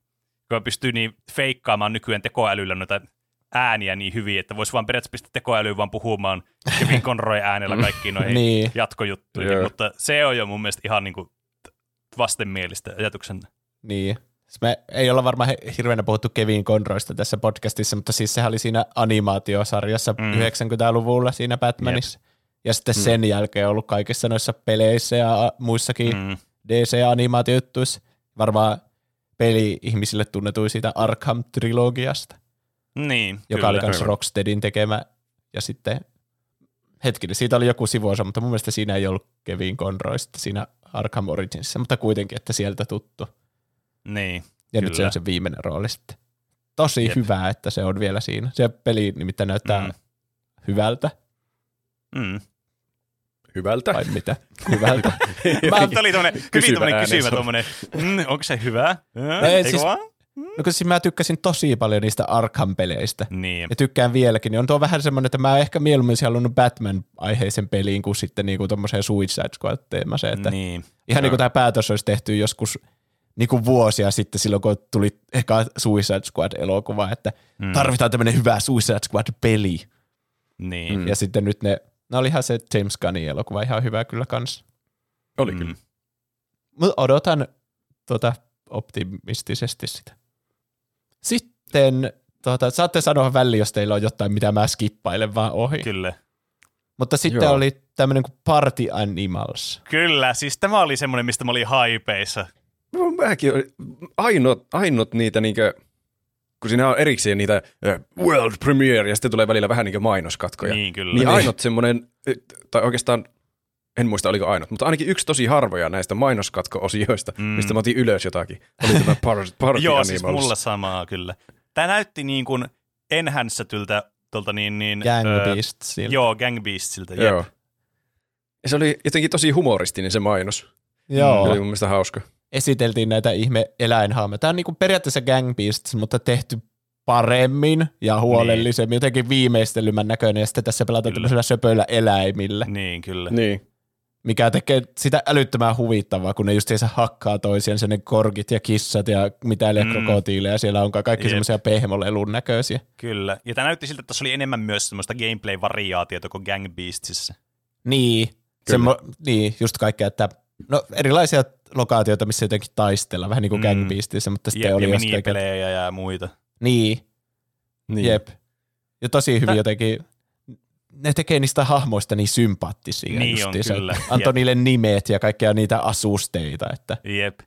Speaker 3: kun pystyy niin feikkaamaan nykyään tekoälyllä noita ääniä niin hyvin, että voisi vaan periaatteessa pistää tekoälyyn vaan puhumaan Kevin Conroy äänellä kaikkiin noihin
Speaker 2: Niin.
Speaker 3: jatkojuttuihin,
Speaker 1: Joo.
Speaker 3: mutta se on jo mun mielestä ihan niin kuin vastenmielistä ajatuksen.
Speaker 2: Niin. Siis Me ei olla varmaan hirveänä puhuttu Kevin Conroysta tässä podcastissa, mutta siis sehän oli siinä animaatiosarjassa
Speaker 3: Mm.
Speaker 2: mm. 90-luvulla siinä Batmanissa. Ja sitten mm. sen jälkeen ollut kaikissa noissa peleissä ja muissakin mm. DC-animaatiojuttuissa. Varmaan peli-ihmisille tunnetuin siitä Arkham-trilogiasta,
Speaker 3: Niin,
Speaker 2: joka
Speaker 3: kyllä.
Speaker 2: oli myös. Rocksteadin tekemä. Ja sitten hetkinen, siitä oli joku sivuosa, mutta mun mielestä siinä ei ollut Kevin Conroy siinä Arkham Originsissa, mutta kuitenkin, että sieltä tuttu.
Speaker 3: Niin,
Speaker 2: Ja nyt se
Speaker 3: Kyllä.
Speaker 2: on se viimeinen rooli sitten. Tosi
Speaker 3: Jep.
Speaker 2: Hyvä, että se on vielä siinä. Se peli nimittäin näyttää
Speaker 3: mm.
Speaker 2: hyvältä,
Speaker 3: mm.
Speaker 1: Hyvältä.
Speaker 2: vai mitä? Hyvältä.
Speaker 3: Mä, Tämä oli tommonen, hyvin
Speaker 1: Kysyvä
Speaker 3: tommonen
Speaker 1: on.
Speaker 3: tommonen, mm, onko se hyvä?
Speaker 2: ei,
Speaker 3: Eikö
Speaker 2: siis-
Speaker 3: vaan?
Speaker 2: No kun siis mä tykkäsin tosi paljon niistä Arkham-peleistä.
Speaker 3: Niin,
Speaker 2: Ja tykkään vieläkin, niin on tuo vähän semmoinen, että mä ehkä mieluummin olisin halunnut Batman-aiheisen peliin kuin sitten niinku tommoseen Suicide Squad-teemaseen. Että
Speaker 3: niin.
Speaker 2: Ihan niin kuin tämä päätös olisi tehty joskus niin kuin vuosia sitten silloin, kun tuli eka Suicide Squad-elokuva, että
Speaker 3: Mm.
Speaker 2: mm. tarvitaan tämmöinen hyvä Suicide Squad-peli.
Speaker 3: Niin.
Speaker 2: Mm. Ja sitten nyt ne, no olihan se James Gunnin elokuva ihan hyvä kyllä kans.
Speaker 1: Oli
Speaker 3: Mm.
Speaker 1: kyllä.
Speaker 2: Mä odotan tuota optimistisesti sitä. Sitten tuota, saatte sanoa väliin, jos teillä on jotain, mitä mä skippailen vaan ohi.
Speaker 3: Kyllä.
Speaker 2: Mutta sitten
Speaker 1: Joo.
Speaker 2: oli tämmöinen kuin Party Animals.
Speaker 3: Kyllä, siis tämä oli semmoinen, mistä mä olin haipeissa.
Speaker 1: No, Mäkin olin- ainut, ainut niitä niinkö, kun siinä on erikseen niitä world premiere ja sitten tulee välillä vähän niinkö mainoskatkoja.
Speaker 3: Niin, kyllä.
Speaker 1: Niin
Speaker 2: Niin.
Speaker 1: ainut semmoinen, tai oikeastaan en muista oliko ainut, mutta ainakin yksi tosi harvoja näistä mainoskatko-osioista,
Speaker 3: Mm.
Speaker 1: mistä mä otin ylös jotakin, oli tämä Party, party
Speaker 3: Joo,
Speaker 1: Animals.
Speaker 3: siis mulla samaa kyllä. Tämä näytti niin kuin enhänssätyltä tuolta niin, niin
Speaker 2: Gang
Speaker 3: öö,
Speaker 2: Beastsilta.
Speaker 3: Joo, Gang Beastsiltä. Jep.
Speaker 1: Joo. Ja se oli jotenkin tosi humoristinen se mainos. Se
Speaker 2: Joo.
Speaker 1: oli mun mielestä hauska.
Speaker 2: Esiteltiin näitä ihme eläinhaameja. Tämä on niinku periaatteessa Gang Beasts, mutta tehty paremmin ja huolellisemmin, niin. jotenkin viimeistelymän näköinen, ja sitten tässä pelataan
Speaker 3: Kyllä.
Speaker 2: tämmöisillä söpöillä eläimillä,
Speaker 3: Niin, kyllä.
Speaker 1: Niin.
Speaker 2: mikä tekee sitä älyttömän huvittavaa, kun ne justiinsa hakkaa toisiaan, ne korkit ja kissat ja mitä
Speaker 3: Mm.
Speaker 2: krokotiileja, siellä on kaikki semmoisia pehmolelun näköisiä.
Speaker 3: Kyllä. Ja tämä näytti siltä, että tässä oli enemmän myös semmoista gameplay-variaatiota kuin Gang Beastsissa.
Speaker 2: Niin, semmo, niin, just kaikkea, että no erilaisia lokaatioita, missä jotenkin taistellaan, vähän niin kuin
Speaker 3: Mm.
Speaker 2: Gang Beastissä, mutta sitten
Speaker 3: Jep,
Speaker 2: oli
Speaker 3: ja minipelejä ja muita.
Speaker 2: niin,
Speaker 1: niin.
Speaker 2: Jep. Ja tosi hyvin
Speaker 3: Tä-
Speaker 2: jotenkin, ne tekee niistä hahmoista niin sympaattisia.
Speaker 3: Niin on,
Speaker 2: justiinsa,
Speaker 3: kyllä.
Speaker 2: Antoi
Speaker 3: Jep.
Speaker 2: niille nimet ja kaikkea niitä asusteita. Että.
Speaker 3: Jep.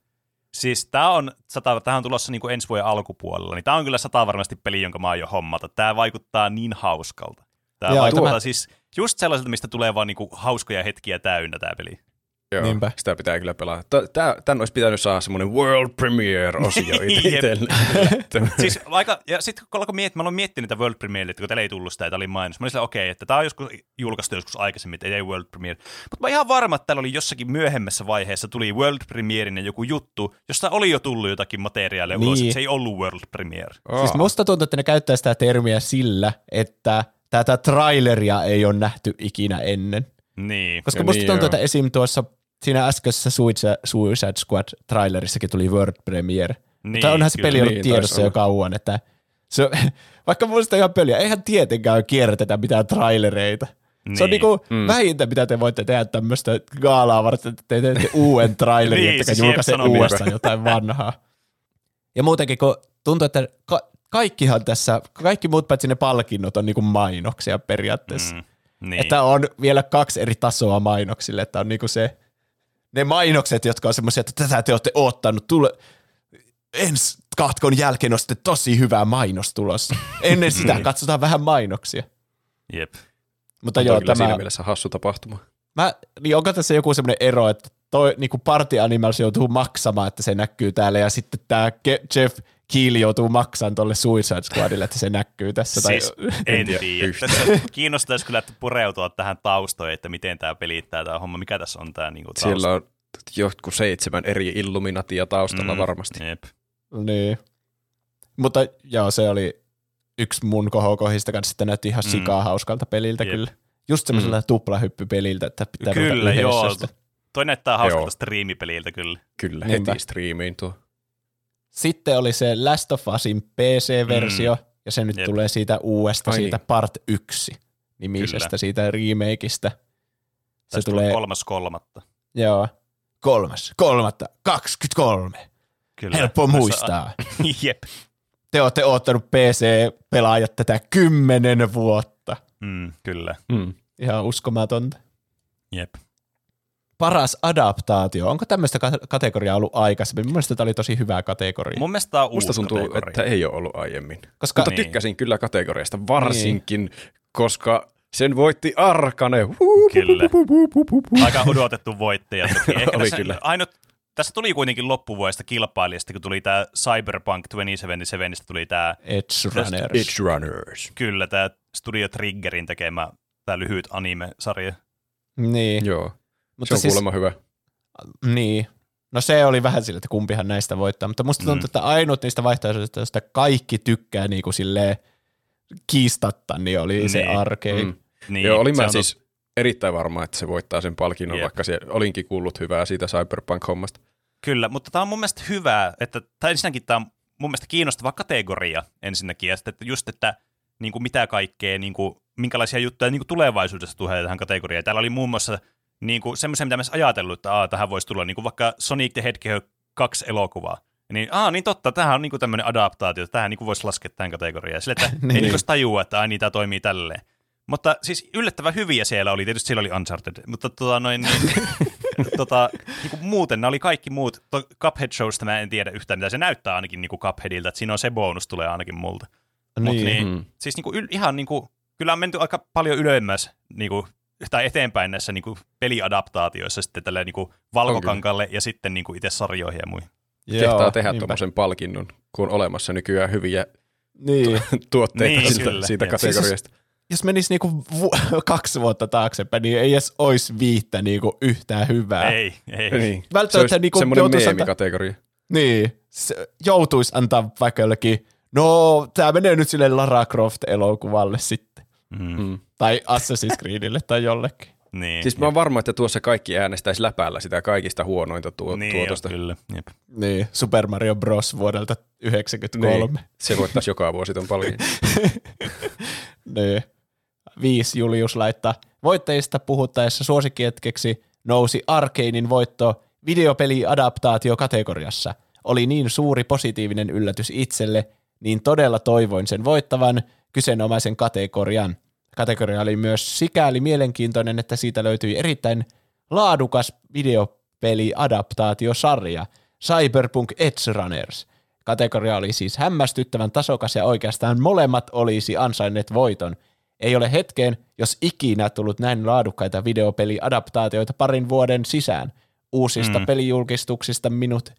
Speaker 3: Siis tämä on, sata, tähän on tulossa niin kuin ensi vuoden alkupuolella, niin tämä on kyllä sata varmasti peli, jonka mä aion hommata. Tämä vaikuttaa niin hauskalta. Tämä vaikuttaa
Speaker 2: tämä-
Speaker 3: siis just sellaiselta, mistä tulee vaan niin kuin hauskoja hetkiä täynnä tämä peli.
Speaker 1: Joo,
Speaker 2: Niinpä.
Speaker 1: sitä pitää kyllä pelata. Tää, tän olisi pitänyt saada semmoinen world premiere-osio itselle.
Speaker 3: siis aika, ja sitten kun alkoi miettiä, mä aloin miettiä niitä World Premiere, kun teillä ei tullut sitä, että oli mainos. Mä olin sillä, okei, okay, että tämä on joskus julkaistu joskus aikaisemmin, että ei World Premiere. Mutta mä oon ihan varma, että täällä oli jossakin myöhemmässä vaiheessa tuli World Premierin joku juttu, josta oli jo tullut jotakin materiaalia
Speaker 2: Niin.
Speaker 3: ulos, että se ei ollut World Premiere.
Speaker 2: Siis musta tuntuu, että ne käyttää sitä termiä sillä, että tätä traileria ei ole nähty ikinä ennen.
Speaker 3: Niin.
Speaker 2: Koska
Speaker 1: Ja
Speaker 2: musta
Speaker 1: niin,
Speaker 2: tuntuu, että esim. tuossa siinä äskeisessä Suicide, Suicide Squad trailerissakin tuli World Premiere.
Speaker 3: Niin,
Speaker 2: Mutta onhan se peli ollut
Speaker 1: Niin,
Speaker 2: tiedossa jo kauan, että se, vaikka muista ihan peliä, eihän tietenkään kierrätetä mitään trailereita. Se on
Speaker 3: Niin.
Speaker 2: niinku mm. vähintä, mitä te voitte tehdä tämmöistä gaalaa varten, että te teette uuden trailerin,
Speaker 3: Niin,
Speaker 2: niin,
Speaker 3: siis
Speaker 2: ettekä julkaise uudestaan jotain vanhaa. Ja muutenkin, kun tuntuu, että ka- kaikkihan tässä, kaikki muut paitsi ne palkinnot on niinku mainoksia periaatteessa. Mm.
Speaker 3: Niin.
Speaker 2: Että on vielä kaksi eri tasoa mainoksille, että on niinku se, ne mainokset, jotka on semmoisia, että tätä te olette oottanut, tule, ensi katkon jälkeen on sitten tosi hyvä mainos tulossa. Ennen sitä katsotaan vähän mainoksia.
Speaker 3: Jep.
Speaker 2: Mutta
Speaker 1: Joo,
Speaker 2: joo,
Speaker 1: kyllä siinä
Speaker 2: tämä,
Speaker 1: mielessä hassu tapahtuma.
Speaker 2: mä, niin onko tässä joku semmoinen ero, että toi niinku Party Animals joutuu maksamaan, että se näkyy täällä, ja sitten tämä Jeff Keely joutuu maksamaan tuolle Suicide Squadille, että se näkyy tässä.
Speaker 3: Siis,
Speaker 2: tai,
Speaker 3: en
Speaker 1: tiedä.
Speaker 3: Tässä kiinnostaisi kyllä että pureutua tähän taustoihin, että miten tämä pelittää tämä homma. Mikä tässä on tämä niinku tausta?
Speaker 1: Siellä on jotkut seitsemän eri Illuminatia taustalla
Speaker 3: Mm,
Speaker 1: varmasti.
Speaker 3: Jep.
Speaker 2: niin. Mutta joo, se oli yksi mun kohokohista kanssa, että näytti ihan
Speaker 3: Mm.
Speaker 2: sikaa hauskalta peliltä
Speaker 3: Jep.
Speaker 2: kyllä. Just semmoisella tuplahyppypeliltä, että pitää
Speaker 3: Kyllä, joo.
Speaker 2: sitä.
Speaker 3: Toi näyttää hauskalta
Speaker 1: Joo.
Speaker 3: striimipeliltä kyllä.
Speaker 1: Kyllä,
Speaker 2: Niinpä.
Speaker 1: heti striimiin tuo.
Speaker 2: Sitten oli se Last of Usin PC-versio, mm. ja se nyt
Speaker 3: Jep.
Speaker 2: tulee siitä uudesta,
Speaker 1: Ai
Speaker 2: siitä
Speaker 1: niin.
Speaker 2: Part 1 nimisestä,
Speaker 3: Kyllä.
Speaker 2: siitä remakeista. Se
Speaker 3: Tästä
Speaker 2: tulee,
Speaker 3: kolmas kolmatta.
Speaker 2: joo, kolmas, kolmatta, 23.
Speaker 3: Kyllä.
Speaker 2: Helppo
Speaker 3: Tässä-
Speaker 2: muistaa.
Speaker 3: Jep.
Speaker 2: Te olette oottanut PC-pelaajat tätä kymmenen vuotta.
Speaker 3: Mm, kyllä.
Speaker 1: Mm.
Speaker 2: Ihan uskomatonta.
Speaker 3: Jep.
Speaker 2: Paras adaptaatio. Onko tämmöistä ka- kategoriaa ollut aikaisemmin? Mielestäni tämä oli tosi hyvä kategoria.
Speaker 3: Mun mielestä tämä on
Speaker 1: Musta
Speaker 3: uusi
Speaker 1: tuntuu,
Speaker 3: kategoria.
Speaker 1: että ei ole ollut aiemmin.
Speaker 2: Koska
Speaker 1: Mutta
Speaker 3: Niin.
Speaker 1: tykkäsin kyllä kategoriasta, varsinkin, koska sen voitti Arkane.
Speaker 3: Kyllä. Aika odotettu voittaja. Ehkä
Speaker 1: Oli
Speaker 3: tässä,
Speaker 1: kyllä.
Speaker 3: Ainut, tässä tuli kuitenkin loppuvuodesta kilpailijasta, kun tuli tämä Cyberpunk 2077, tuli tämä,
Speaker 2: Edge Runners.
Speaker 1: Edge Runners.
Speaker 3: kyllä, tämä Studio Triggerin tekemä tämä lyhyt anime-sarja.
Speaker 2: Niin,
Speaker 1: Joo,
Speaker 2: mutta
Speaker 1: se on
Speaker 2: siis,
Speaker 1: kuulemma hyvä.
Speaker 2: niin. No se oli vähän sillä, että kumpihan näistä voittaa, mutta musta tuntuu,
Speaker 3: Mm.
Speaker 2: että ainut niistä vaihtoehdoista, joista kaikki tykkää niin kuin silleen kiistatta, niin oli se
Speaker 3: Niin.
Speaker 2: arcade.
Speaker 1: Mm.
Speaker 3: Niin,
Speaker 1: Joo, olin
Speaker 3: se
Speaker 1: mä
Speaker 3: on
Speaker 1: siis erittäin varma, että se voittaa sen palkinnon,
Speaker 3: Jep.
Speaker 1: vaikka se olinkin kuullut hyvää siitä Cyberpunk-hommasta.
Speaker 3: Kyllä, mutta tämä on mun mielestä hyvä, että tai ensinnäkin tämä on mun mielestä kiinnostava kategoria ensinnäkin, ja sitten että just, että niin kuin mitä kaikkea, niin kuin, minkälaisia juttuja niin kuin tulevaisuudessa tulee tähän kategoriaan. Täällä oli muun muassa niin kuin, semmoisia, mitä mä olisin ajatellut, että aa, tähän voisi tulla niin kuin vaikka Sonic the Hedgehog 2 elokuvaa. Niin, aa, niin totta, tämähän on niin kuin tämmöinen adaptaatio, että tähän niin kuin voisi laskea tähän kategoriaan. Sille, että ei
Speaker 2: Niin.
Speaker 3: niin kuin edes tajua, että ai, niin tämä toimii tälleen. Mutta siis yllättävän hyviä siellä oli, tietysti siellä oli Uncharted, mutta tota noin, niin, tota, niin kuin muuten, nämä oli kaikki muut. To, Cuphead Showsta mä en tiedä yhtään, mitä se näyttää ainakin niin kuin Cupheadilta, että siinä on se bonus tulee ainakin multa. Mut
Speaker 2: Niin.
Speaker 3: niin,
Speaker 1: Mm.
Speaker 3: siis niin kuin ihan niin kuin, kyllä on menty aika paljon ylemmäs niin kuin, tai eteenpäin näissä niin kuin peliadaptaatioissa sitten tälle niin kuin valkokankalle ja sitten niin kuin itse sarjoihin ja muihin.
Speaker 1: Kehtaa tehdä tuommoisen palkinnon, kun on olemassa nykyään hyviä
Speaker 2: Niin.
Speaker 1: tuotteita
Speaker 3: Niin,
Speaker 1: siitä,
Speaker 3: kyllä.
Speaker 1: siitä
Speaker 3: Jep.
Speaker 1: kategoriasta.
Speaker 2: Jos menisi niinku vu- kaksi vuotta taaksepäin, niin ei edes olisi viittä niinku yhtään hyvää.
Speaker 3: Ei, ei.
Speaker 1: Niin.
Speaker 2: Välttämättä
Speaker 1: Se
Speaker 2: niinku
Speaker 1: semmoinen
Speaker 2: joutuisi antaa-
Speaker 1: meemikategoria.
Speaker 2: Niin, se joutuisi antaa vaikka jollekin, no tämä menee nyt sille Lara Croft-elokuvalle sitten.
Speaker 3: Mm,
Speaker 1: Mm.
Speaker 2: Tai Assassin's Creedille tai jollekin.
Speaker 3: niin,
Speaker 1: Siis mä oon varma, että tuossa kaikki äänestäisi läpällä sitä kaikista huonointa tuo,
Speaker 3: niin,
Speaker 1: tuotosta.
Speaker 3: jo, kyllä. Jep.
Speaker 2: Niin, Super Mario Bros. vuodelta 93.
Speaker 1: Niin. Se voittaisi joka vuosi ton paljon.
Speaker 2: Niin. Viisi Julius laittaa. Voittajista puhuttaessa suosikkietkeksi nousi Arkeinin voitto videopeli-adaptaatio-kategoriassa. Oli niin suuri positiivinen yllätys itselle, niin todella toivoin sen voittavan kyseenomaisen kategorian. Kategoria oli myös sikäli mielenkiintoinen, että siitä löytyi erittäin laadukas videopeli-adaptaatiosarja Cyberpunk Edge Runners. Kategoria oli siis hämmästyttävän tasokas ja oikeastaan molemmat olisi ansainneet voiton. Ei ole hetkeen, jos ikinä tullut näin laadukkaita videopeliadaptaatioita parin vuoden sisään. Uusista
Speaker 3: Mm.
Speaker 2: mm. pelijulkistuksista minut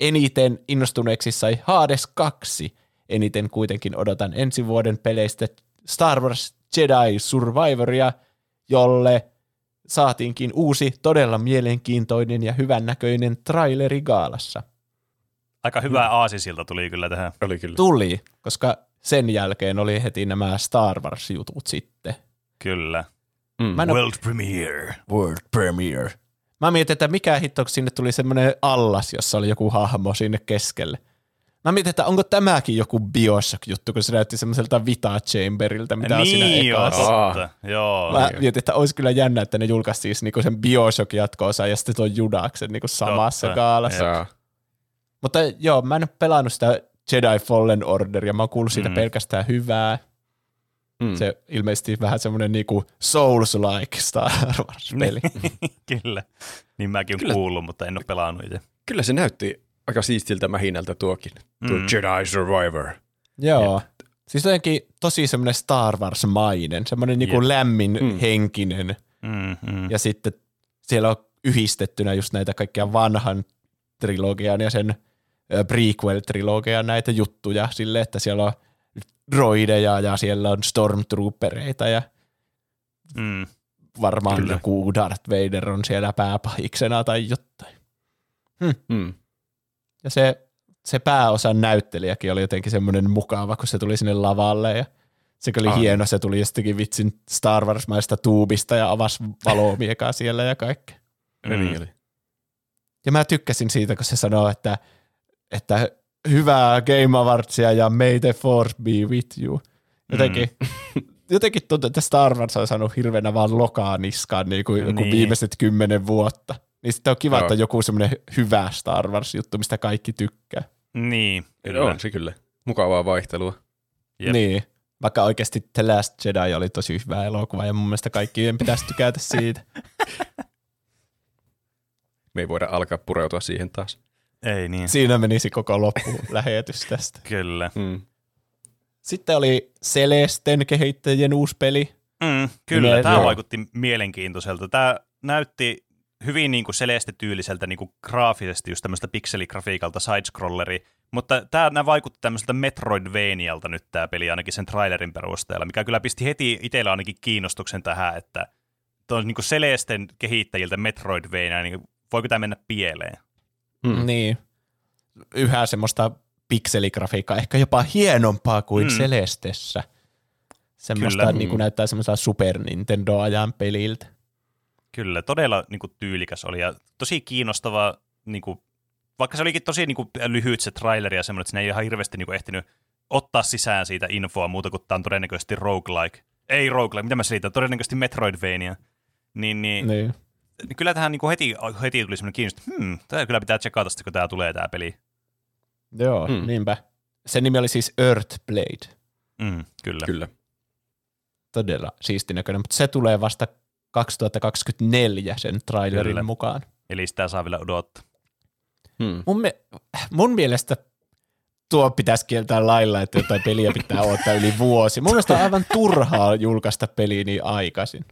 Speaker 2: eniten innostuneeksi sai Hades 2. Eniten kuitenkin odotan ensi vuoden peleistä Star Wars Jedi Survivoria, jolle saatiinkin uusi, todella mielenkiintoinen ja hyvännäköinen traileri gaalassa.
Speaker 3: Aika hyvä aasisilta tuli kyllä tähän.
Speaker 1: Oli kyllä.
Speaker 2: Tuli, koska sen jälkeen oli heti nämä Star Wars-jutut sitten.
Speaker 3: Kyllä.
Speaker 1: Mm.
Speaker 2: Mä en
Speaker 3: World premiere.
Speaker 2: World Premiere. Mä mietin, että mikä hitto, sinne tuli semmoinen allas, jossa oli joku hahmo sinne keskelle. Mä mietin, että onko tämäkin joku Bioshock-juttu, kun se näytti semmoiselta Vita Chamberilta, mitä on siinä
Speaker 3: niin joo,
Speaker 2: ekassa.
Speaker 3: totta. Joo.
Speaker 2: Mä mietin, että olisi kyllä jännä, että ne julkaisi siis niinku sen Bioshock-jatkoosa ja sitten tuon Judaksen niinku samassa
Speaker 3: Totta.
Speaker 2: kaalassa.
Speaker 1: Jaa.
Speaker 2: Mutta joo, mä en ole pelannut sitä Jedi Fallen Orderia, mä oon kuullut siitä
Speaker 3: Mm.
Speaker 2: pelkästään hyvää.
Speaker 1: Mm.
Speaker 2: Mm. Se ilmeisesti vähän semmoinen niinku Souls-like Star Wars-peli.
Speaker 3: Kyllä. Niin mäkin olen
Speaker 1: Kyllä.
Speaker 3: kuullut, mutta en ole pelannut itse.
Speaker 1: Kyllä se näytti aika siistiltä mähinältä tuokin. Tuo
Speaker 3: Mm.
Speaker 1: Jedi Survivor.
Speaker 2: Joo. Siis jotenkin tosi semmoinen Star Wars-mainen, semmoinen niinku
Speaker 3: Jep.
Speaker 2: lämmin
Speaker 1: Mm.
Speaker 2: henkinen.
Speaker 3: Mm, mm.
Speaker 2: Ja sitten siellä on yhdistettynä just näitä kaikkia vanhan trilogian ja sen prequel-trilogian näitä juttuja sille, että siellä on droideja ja siellä on stormtroopereita ja
Speaker 3: Mm.
Speaker 2: varmaan
Speaker 1: Kyllä.
Speaker 2: Joku Darth Vader on siellä pääpahiksena tai jotain.
Speaker 1: Mm.
Speaker 2: Ja se, se pääosan näyttelijäkin oli jotenkin semmoinen mukava, kun se tuli sinne lavalle ja se oli
Speaker 1: Ah.
Speaker 2: hieno, se tuli jostakin vitsin Star Wars-maista tuubista ja avasi valomiekaa siellä ja kaikkea.
Speaker 1: Mm. Niin oli.
Speaker 2: Ja mä tykkäsin siitä, kun se sanoo, että, että hyvää Game Awardsia ja may the force be with you. Jotenkin, mm. jotenkin tuntuu, että Star Wars on saanut hirveänä vaan lokaa niskaan niin kuin
Speaker 3: Niin.
Speaker 2: viimeiset kymmenen vuotta. Niin sitten on kiva,
Speaker 1: Joo.
Speaker 2: että on joku semmoinen hyvä Star Wars-juttu, mistä kaikki tykkää.
Speaker 3: Niin, kyllä.
Speaker 1: On se kyllä. Mukavaa vaihtelua.
Speaker 3: Jep.
Speaker 2: Niin. Vaikka oikeasti The Last Jedi oli tosi hyvä elokuva ja mun mielestä kaikkien pitäisi tykätä siitä.
Speaker 1: Me ei voida alkaa pureutua siihen taas.
Speaker 3: Ei niin.
Speaker 2: Siinä menisi koko loppu lähetys tästä.
Speaker 3: Kyllä.
Speaker 1: Mm.
Speaker 2: Sitten oli Celesten kehittäjien uusi peli.
Speaker 3: Mm, kyllä,
Speaker 2: Ne-
Speaker 3: tämä vaikutti mielenkiintoiselta. Tämä näytti hyvin niin kuin Celeste-tyyliseltä niin kuin graafisesti, just tämmöistä pikseligrafiikalta sidescrolleri, mutta tämä nämä vaikutti tämmöiseltä Metroidvanialta nyt tämä peli ainakin sen trailerin perusteella, mikä kyllä pisti heti itsellä ainakin kiinnostuksen tähän, että tuon niin Celesten kehittäjiltä Metroidvania, niin voiko tämä mennä pieleen?
Speaker 1: Mm.
Speaker 2: Niin. Yhä semmoista pikseligrafiikkaa, ehkä jopa hienompaa kuin
Speaker 3: mm.
Speaker 2: Celestessä. Semmoista
Speaker 3: Kyllä.
Speaker 2: niin kuin
Speaker 1: Mm.
Speaker 2: näyttää semmoista Super Nintendo-ajan peliltä.
Speaker 3: Kyllä, todella niin kuin, tyylikäs oli ja tosi kiinnostava, niin kuin, vaikka se olikin tosi niin kuin, lyhyt se traileri ja semmoinen, että siinä ei ihan hirveästi niin kuin, ehtinyt ottaa sisään siitä infoa muuta kuin tämä on todennäköisesti roguelike. Ei roguelike, mitä mä selitän, todennäköisesti Metroidvania. Niin, niin,
Speaker 2: Niin.
Speaker 3: niin kyllä tähän niin kuin heti, heti tuli semmoinen kiinnostus, että hmm, tämä kyllä pitää tsekata sitten, kun tämä tulee tämä peli.
Speaker 2: Joo,
Speaker 1: Mm.
Speaker 2: mm. niinpä. Sen nimi oli siis Earthblade.
Speaker 3: Mm, kyllä.
Speaker 1: Kyllä.
Speaker 2: Todella siistin näköinen, mutta se tulee vasta 2024 sen trailerin
Speaker 3: Kyllä.
Speaker 2: Mukaan.
Speaker 3: Eli sitä saa vielä odottaa.
Speaker 1: Mm.
Speaker 2: Mun, me, mun mielestä tuo pitäisi kieltää lailla, että jotain peliä pitää odottaa yli vuosi. Mun mielestä on aivan turhaa julkaista peliä niin aikaisin.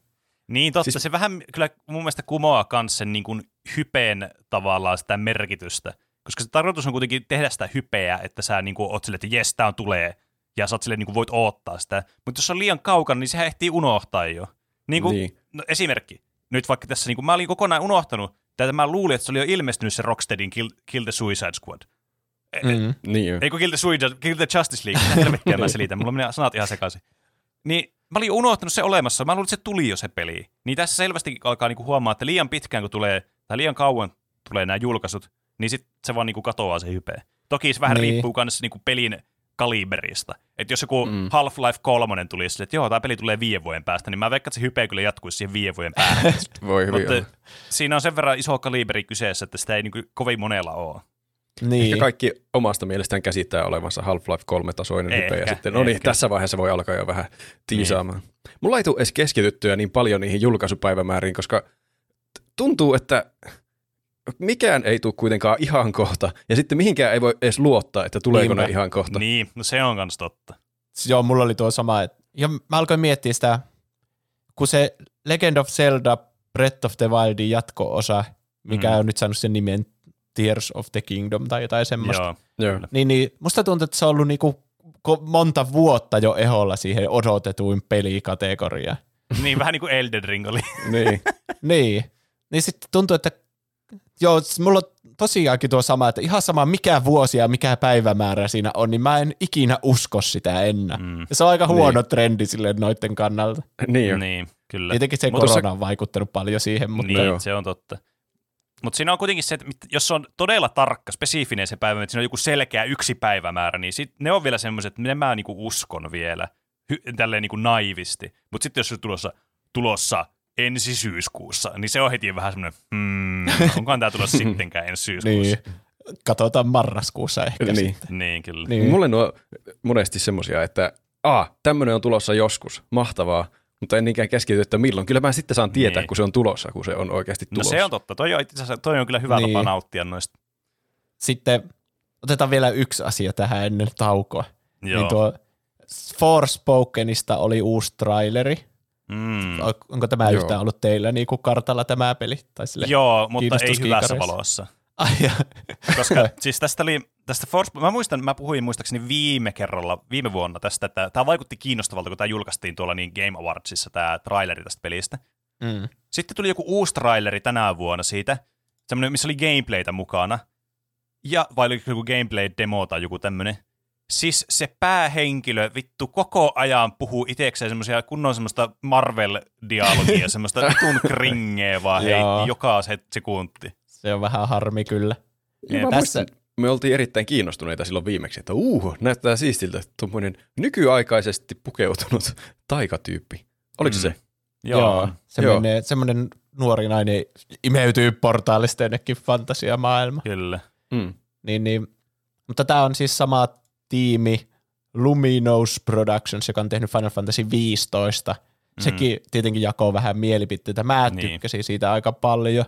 Speaker 3: Niin totta, siis... Se vähän kyllä mun mielestä kumoaa myös sen niin kuin hypeen tavallaan sitä merkitystä. Koska se tarkoitus on kuitenkin tehdä sitä hypeä, että sä niin kuin oot silleen, että jes, tää on tulee, ja sä oot silleen, niin kuin voit odottaa sitä. Mutta jos se on liian kaukana, niin sehän ehtii unohtaa jo. Niin kuin,
Speaker 1: Niin.
Speaker 3: no, esimerkki. Nyt vaikka tässä, niin kuin, mä olin kokonaan unohtanut, että mä luulin, että se oli jo ilmestynyt se Rocksteadin Kill, Kill the Suicide Squad.
Speaker 2: Mm.
Speaker 1: Niin jo.
Speaker 3: Ei kun Kill the, Suicide, Kill the Justice League, helvettiä mä selitän, mulla menee sanat ihan sekaisin. Niin mä olin unohtanut se olemassa, mä luulin, että se tuli jo se peli. Niin tässä selvästi alkaa niinku huomaa, että liian pitkään kun tulee, tai liian kauan tulee nämä julkaisut, niin sit se vaan niinku katoaa se hype. Toki se vähän
Speaker 2: Niin.
Speaker 3: riippuu kanssa niinku pelin kaliberista. Että jos joku
Speaker 1: Mm.
Speaker 3: Half-Life 3 tulisi sille, että joo, tämä peli tulee viiden vuoden päästä, niin mä veikkaan, että se hype kyllä jatkuisi siihen viiden vuoden päähän.
Speaker 1: Voi hyvin
Speaker 3: Mutta
Speaker 1: olla.
Speaker 3: siinä on sen verran iso kaliberi kyseessä, että sitä ei niinku kovin monella ole.
Speaker 2: Niin.
Speaker 1: Ja kaikki omasta mielestään käsittää olevansa Half-Life 3-tasoinen
Speaker 3: Ehkä,
Speaker 1: hype, ja sitten, no niin,
Speaker 3: ehkä.
Speaker 1: tässä vaiheessa voi alkaa jo vähän tiisaamaan. Niin. Mulla ei tule edes keskityttyä niin paljon niihin julkaisupäivämääriin, koska tuntuu, että mikään ei tule kuitenkaan ihan kohta, ja sitten mihinkään ei voi edes luottaa, että tuleeko
Speaker 2: Niinpä.
Speaker 1: ne ihan kohta.
Speaker 3: Niin, no se on kans totta.
Speaker 2: Joo, mulla oli tuo sama Ja mä alkoin miettiä sitä, kun se Legend of Zelda Breath of the Wildin jatko-osa, mikä
Speaker 3: Mm.
Speaker 2: on nyt saanut sen nimen Tears of the Kingdom tai jotain semmoista,
Speaker 3: Joo.
Speaker 1: Joo.
Speaker 2: niin, niin musta tuntuu, että se on ollut niinku monta vuotta jo eholla siihen odotetuin pelikategoriaan.
Speaker 3: Niin vähän niin kuin Elden Ring oli.
Speaker 1: niin.
Speaker 2: Niin. Niin sitten tuntuu, että joo, mulla on tosiaankin tuo sama, että ihan sama mikä vuosi ja mikä päivämäärä siinä on, niin mä en ikinä usko sitä enää.
Speaker 3: Mm.
Speaker 2: Ja se on aika huono niin. trendi sille noiden kannalta.
Speaker 1: niin jo.
Speaker 3: Niin, kyllä.
Speaker 2: Tietenkin se
Speaker 1: Mut
Speaker 2: korona
Speaker 1: tuossa-
Speaker 2: on vaikuttanut paljon siihen, mutta
Speaker 3: niin,
Speaker 1: joo.
Speaker 3: se on totta. Mutta siinä on kuitenkin se, että jos se on todella tarkka, spesifinen se päivä, että siinä on joku selkeä yksi päivämäärä, niin sit ne on vielä semmoiset, että ne mä niinku uskon vielä, hy- tälleen niinku naivisti. Mutta sitten jos se on tulossa, tulossa ensi syyskuussa, niin se on heti vähän semmoinen, hmm, onkohan tämä tulossa sittenkään ensi syyskuussa.
Speaker 2: niin. katsotaan marraskuussa ehkä.
Speaker 1: Niin.
Speaker 2: sitten.
Speaker 3: Niin, kyllä.
Speaker 2: Niin.
Speaker 1: Mulle nuo monesti semmosia, että a, tämmöinen on tulossa joskus, mahtavaa, mutta en niinkään keskity, että milloin. Kyllä mä sitten saan tietää,
Speaker 3: Niin.
Speaker 1: kun se on tulossa, kun se on oikeasti
Speaker 3: No
Speaker 1: tulossa.
Speaker 3: se on totta. Toi on, itse asiassa- toi on kyllä hyvä
Speaker 2: Niin.
Speaker 3: tapa nauttia noista.
Speaker 2: Sitten otetaan vielä yksi asia tähän ennen taukoa.
Speaker 3: Joo.
Speaker 2: Niin tuo Forspokenista oli uusi traileri.
Speaker 3: Mm.
Speaker 2: On- Onko tämä
Speaker 1: Joo.
Speaker 2: yhtään ollut teillä niin kuin kartalla tämä peli? Tai sille?
Speaker 3: Joo, mutta ei hyvässä valossa.
Speaker 2: Ai.
Speaker 3: Koska siis tästä oli, tästä Force, mä muistan, mä puhuin muistaakseni viime kerralla, viime vuonna tästä, että tämä vaikutti kiinnostavalta, kun tämä julkaistiin tuolla niin Game Awardsissa, tämä traileri tästä pelistä.
Speaker 2: Mm.
Speaker 3: Sitten tuli joku uusi traileri tänä vuonna siitä, semmoinen, missä oli gameplaytä mukana. Ja vai oliko joku gameplay-demo tai joku tämmöinen. Siis se päähenkilö vittu koko ajan puhuu itsekseen semmoisia kunnon semmoista Marvel-dialogia, semmoista vitun kringeä vaan heitti joka se sekunti.
Speaker 2: Se on vähän harmi kyllä.
Speaker 1: Niin mä
Speaker 2: Tässä-
Speaker 1: muistan, me oltiin erittäin kiinnostuneita silloin viimeksi, että uh, näyttää siistiltä, tuommoinen nykyaikaisesti pukeutunut taikatyyppi. Oliko
Speaker 3: Mm.
Speaker 1: se?
Speaker 2: Joo, joo se
Speaker 1: Joo.
Speaker 2: menee, semmoinen nuori nainen imeytyy portaalista jonnekin fantasiamaailma.
Speaker 3: Kyllä.
Speaker 1: Mm.
Speaker 2: Niin, niin, mutta tämä on siis sama tiimi Luminous Productions, joka on tehnyt Final Fantasy 15. Sekin tietenkin jakoo vähän mielipiteitä. Mä
Speaker 3: Niin.
Speaker 2: tykkäsin siitä aika paljon.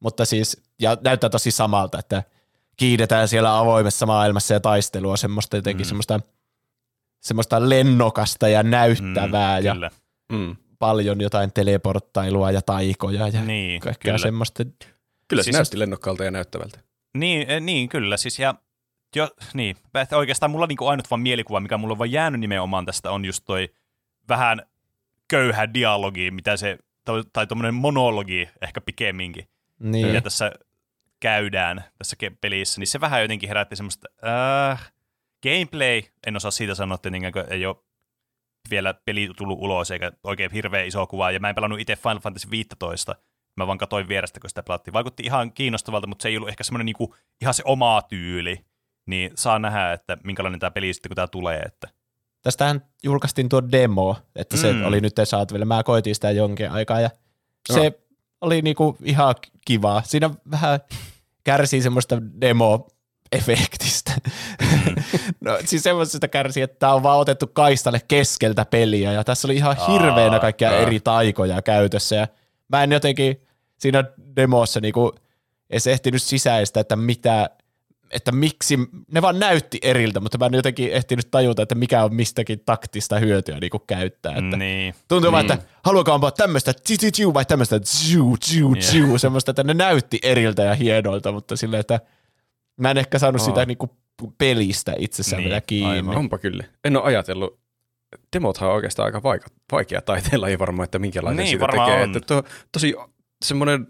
Speaker 2: Mutta siis, ja näyttää tosi samalta, että kiidetään siellä avoimessa maailmassa ja taistelua semmoista jotenkin
Speaker 3: Mm.
Speaker 2: semmoista, semmoista lennokasta ja näyttävää ja
Speaker 3: Kyllä.
Speaker 1: Mm.
Speaker 2: paljon jotain teleporttailua ja taikoja ja
Speaker 3: Niin,
Speaker 2: kaikkea
Speaker 3: kyllä.
Speaker 2: semmoista.
Speaker 1: Kyllä se
Speaker 3: Siis-
Speaker 1: näytti lennokkaalta ja näyttävältä.
Speaker 3: Niin, eh, niin, kyllä. Siis ja, jo, niin, että oikeastaan mulla niinku ainut vaan mielikuva, mikä mulla on vaan jäänyt nimenomaan tästä, on just toi vähän köyhä dialogi, mitä se, tai, tuommoinen monologi ehkä pikemminkin,
Speaker 2: Niin.
Speaker 3: mitä tässä käydään tässä pelissä, niin se vähän jotenkin herätti semmoista, äh, gameplay, en osaa siitä sanoa, että ei ole vielä peli tullut ulos, eikä oikein hirveän iso kuva, ja mä en pelannut itse Final Fantasy 15, mä vaan katsoin vierestä, kun sitä pelattiin. Vaikutti ihan kiinnostavalta, mutta se ei ollut ehkä semmoinen niinku, ihan se oma tyyli, niin saa nähdä, että minkälainen tämä peli sitten, kun tämä tulee. Että.
Speaker 2: Tästähän julkaistiin tuo demo, että se
Speaker 3: Mm.
Speaker 2: oli nyt saatavilla. Mä koitin sitä jonkin aikaa ja se
Speaker 1: Joo.
Speaker 2: oli niinku ihan kivaa. Siinä vähän kärsii semmoista demo-efektistä.
Speaker 3: Mm.
Speaker 2: no siis semmoisesta kärsii, että tää on vaan otettu kaistalle keskeltä peliä ja tässä oli ihan hirveänä kaikkia
Speaker 1: aa.
Speaker 2: eri taikoja käytössä ja mä en jotenkin siinä demossa niinku edes ehtinyt sisäistä, että mitä että miksi, ne vaan näytti eriltä, mutta mä en jotenkin ehtinyt tajuta, että mikä on mistäkin taktista hyötyä niin käyttää. Että
Speaker 3: Niin.
Speaker 2: Tuntuu vaan,
Speaker 1: Mm.
Speaker 2: että haluaako ampua tämmöistä tsiu, vai tämmöistä tsiu, tsiu,
Speaker 3: Yeah.
Speaker 2: tsiu, semmoista, että ne näytti eriltä ja hienoilta, mutta silleen, että mä en ehkä saanut
Speaker 1: Aa.
Speaker 2: sitä niinku pelistä itsessään
Speaker 3: Niin,
Speaker 2: vielä kiinni.
Speaker 3: aivan.
Speaker 1: Onpa kyllä. En ole ajatellut. Demothan on oikeastaan aika vaika, vaikea taiteenlaji varmaan, että minkälainen
Speaker 3: Niin, varmaan
Speaker 1: tekee.
Speaker 3: on.
Speaker 1: Että to, tosi semmoinen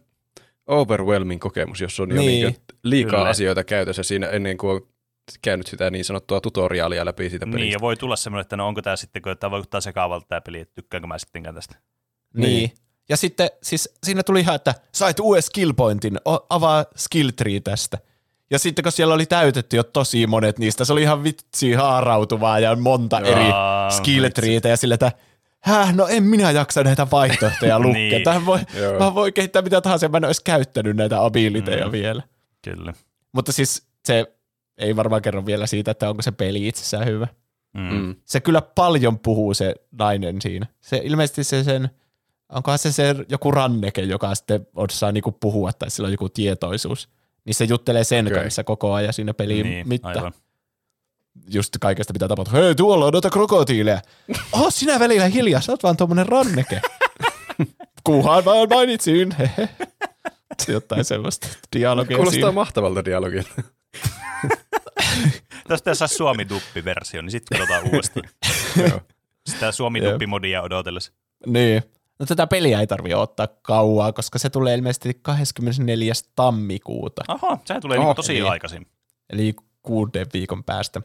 Speaker 1: overwhelming kokemus, jos on jo
Speaker 2: Niin,
Speaker 1: niin, liikaa
Speaker 3: kyllä.
Speaker 1: asioita käytössä siinä ennen kuin on käynyt sitä niin sanottua tutoriaalia läpi siitä pelistä.
Speaker 3: niin, ja voi tulla semmoinen, että no onko tämä sitten, kun tämä vaikuttaa sekaavalta tämä peli, että tykkäänkö mä sittenkään tästä.
Speaker 2: Niin.
Speaker 1: Niin.
Speaker 2: Ja sitten siis siinä tuli ihan, että sait uuden skill pointin, o- avaa skill tree tästä. Ja sitten kun siellä oli täytetty jo tosi monet niistä, se oli ihan vitsi haarautuvaa ja monta
Speaker 3: Jaa,
Speaker 2: eri skill treeitä ja sille, että häh, no en minä jaksa näitä vaihtoehtoja lukea.
Speaker 3: Niin.
Speaker 2: Tähän voi,
Speaker 1: Joo.
Speaker 2: mä voi kehittää mitä tahansa, mä en olisi käyttänyt näitä abiliteja
Speaker 3: Mm.
Speaker 2: vielä.
Speaker 3: Kyllä.
Speaker 2: Mutta siis se ei varmaan kerro vielä siitä, että onko se peli itsessään hyvä.
Speaker 3: Mm.
Speaker 1: Mm.
Speaker 2: Se kyllä paljon puhuu se nainen siinä. Se ilmeisesti se sen, onkohan se se joku ranneke, joka sitten osaa niinku puhua tai sillä on joku tietoisuus. Niin se juttelee sen
Speaker 1: Okei.
Speaker 2: kanssa koko ajan siinä pelin
Speaker 3: Niin,
Speaker 2: mitta.
Speaker 3: aivan.
Speaker 2: Just kaikesta mitä tapahtuu. Hei, tuolla on noita krokotiileja. Oh, sinä välillä hiljaa, sä oot vaan tuommoinen ranneke. Kuhan vaan mainitsin. Jotain sellaista dialogia
Speaker 1: Kuulostaa
Speaker 2: siinä.
Speaker 1: mahtavalta dialogilta.
Speaker 3: Tästä tässä Suomi-duppi-versio, niin sitten katsotaan uudestaan.
Speaker 1: Joo.
Speaker 3: Sitä Suomi-duppi-modia odotellessa.
Speaker 2: Niin. No tätä peliä ei tarvi ottaa kauaa, koska se tulee ilmeisesti 24. tammikuuta,
Speaker 3: Aha, sehän tulee
Speaker 1: Oh,
Speaker 3: niinku tosi
Speaker 2: niin.
Speaker 3: aikaisin.
Speaker 2: eli kuuden viikon päästä.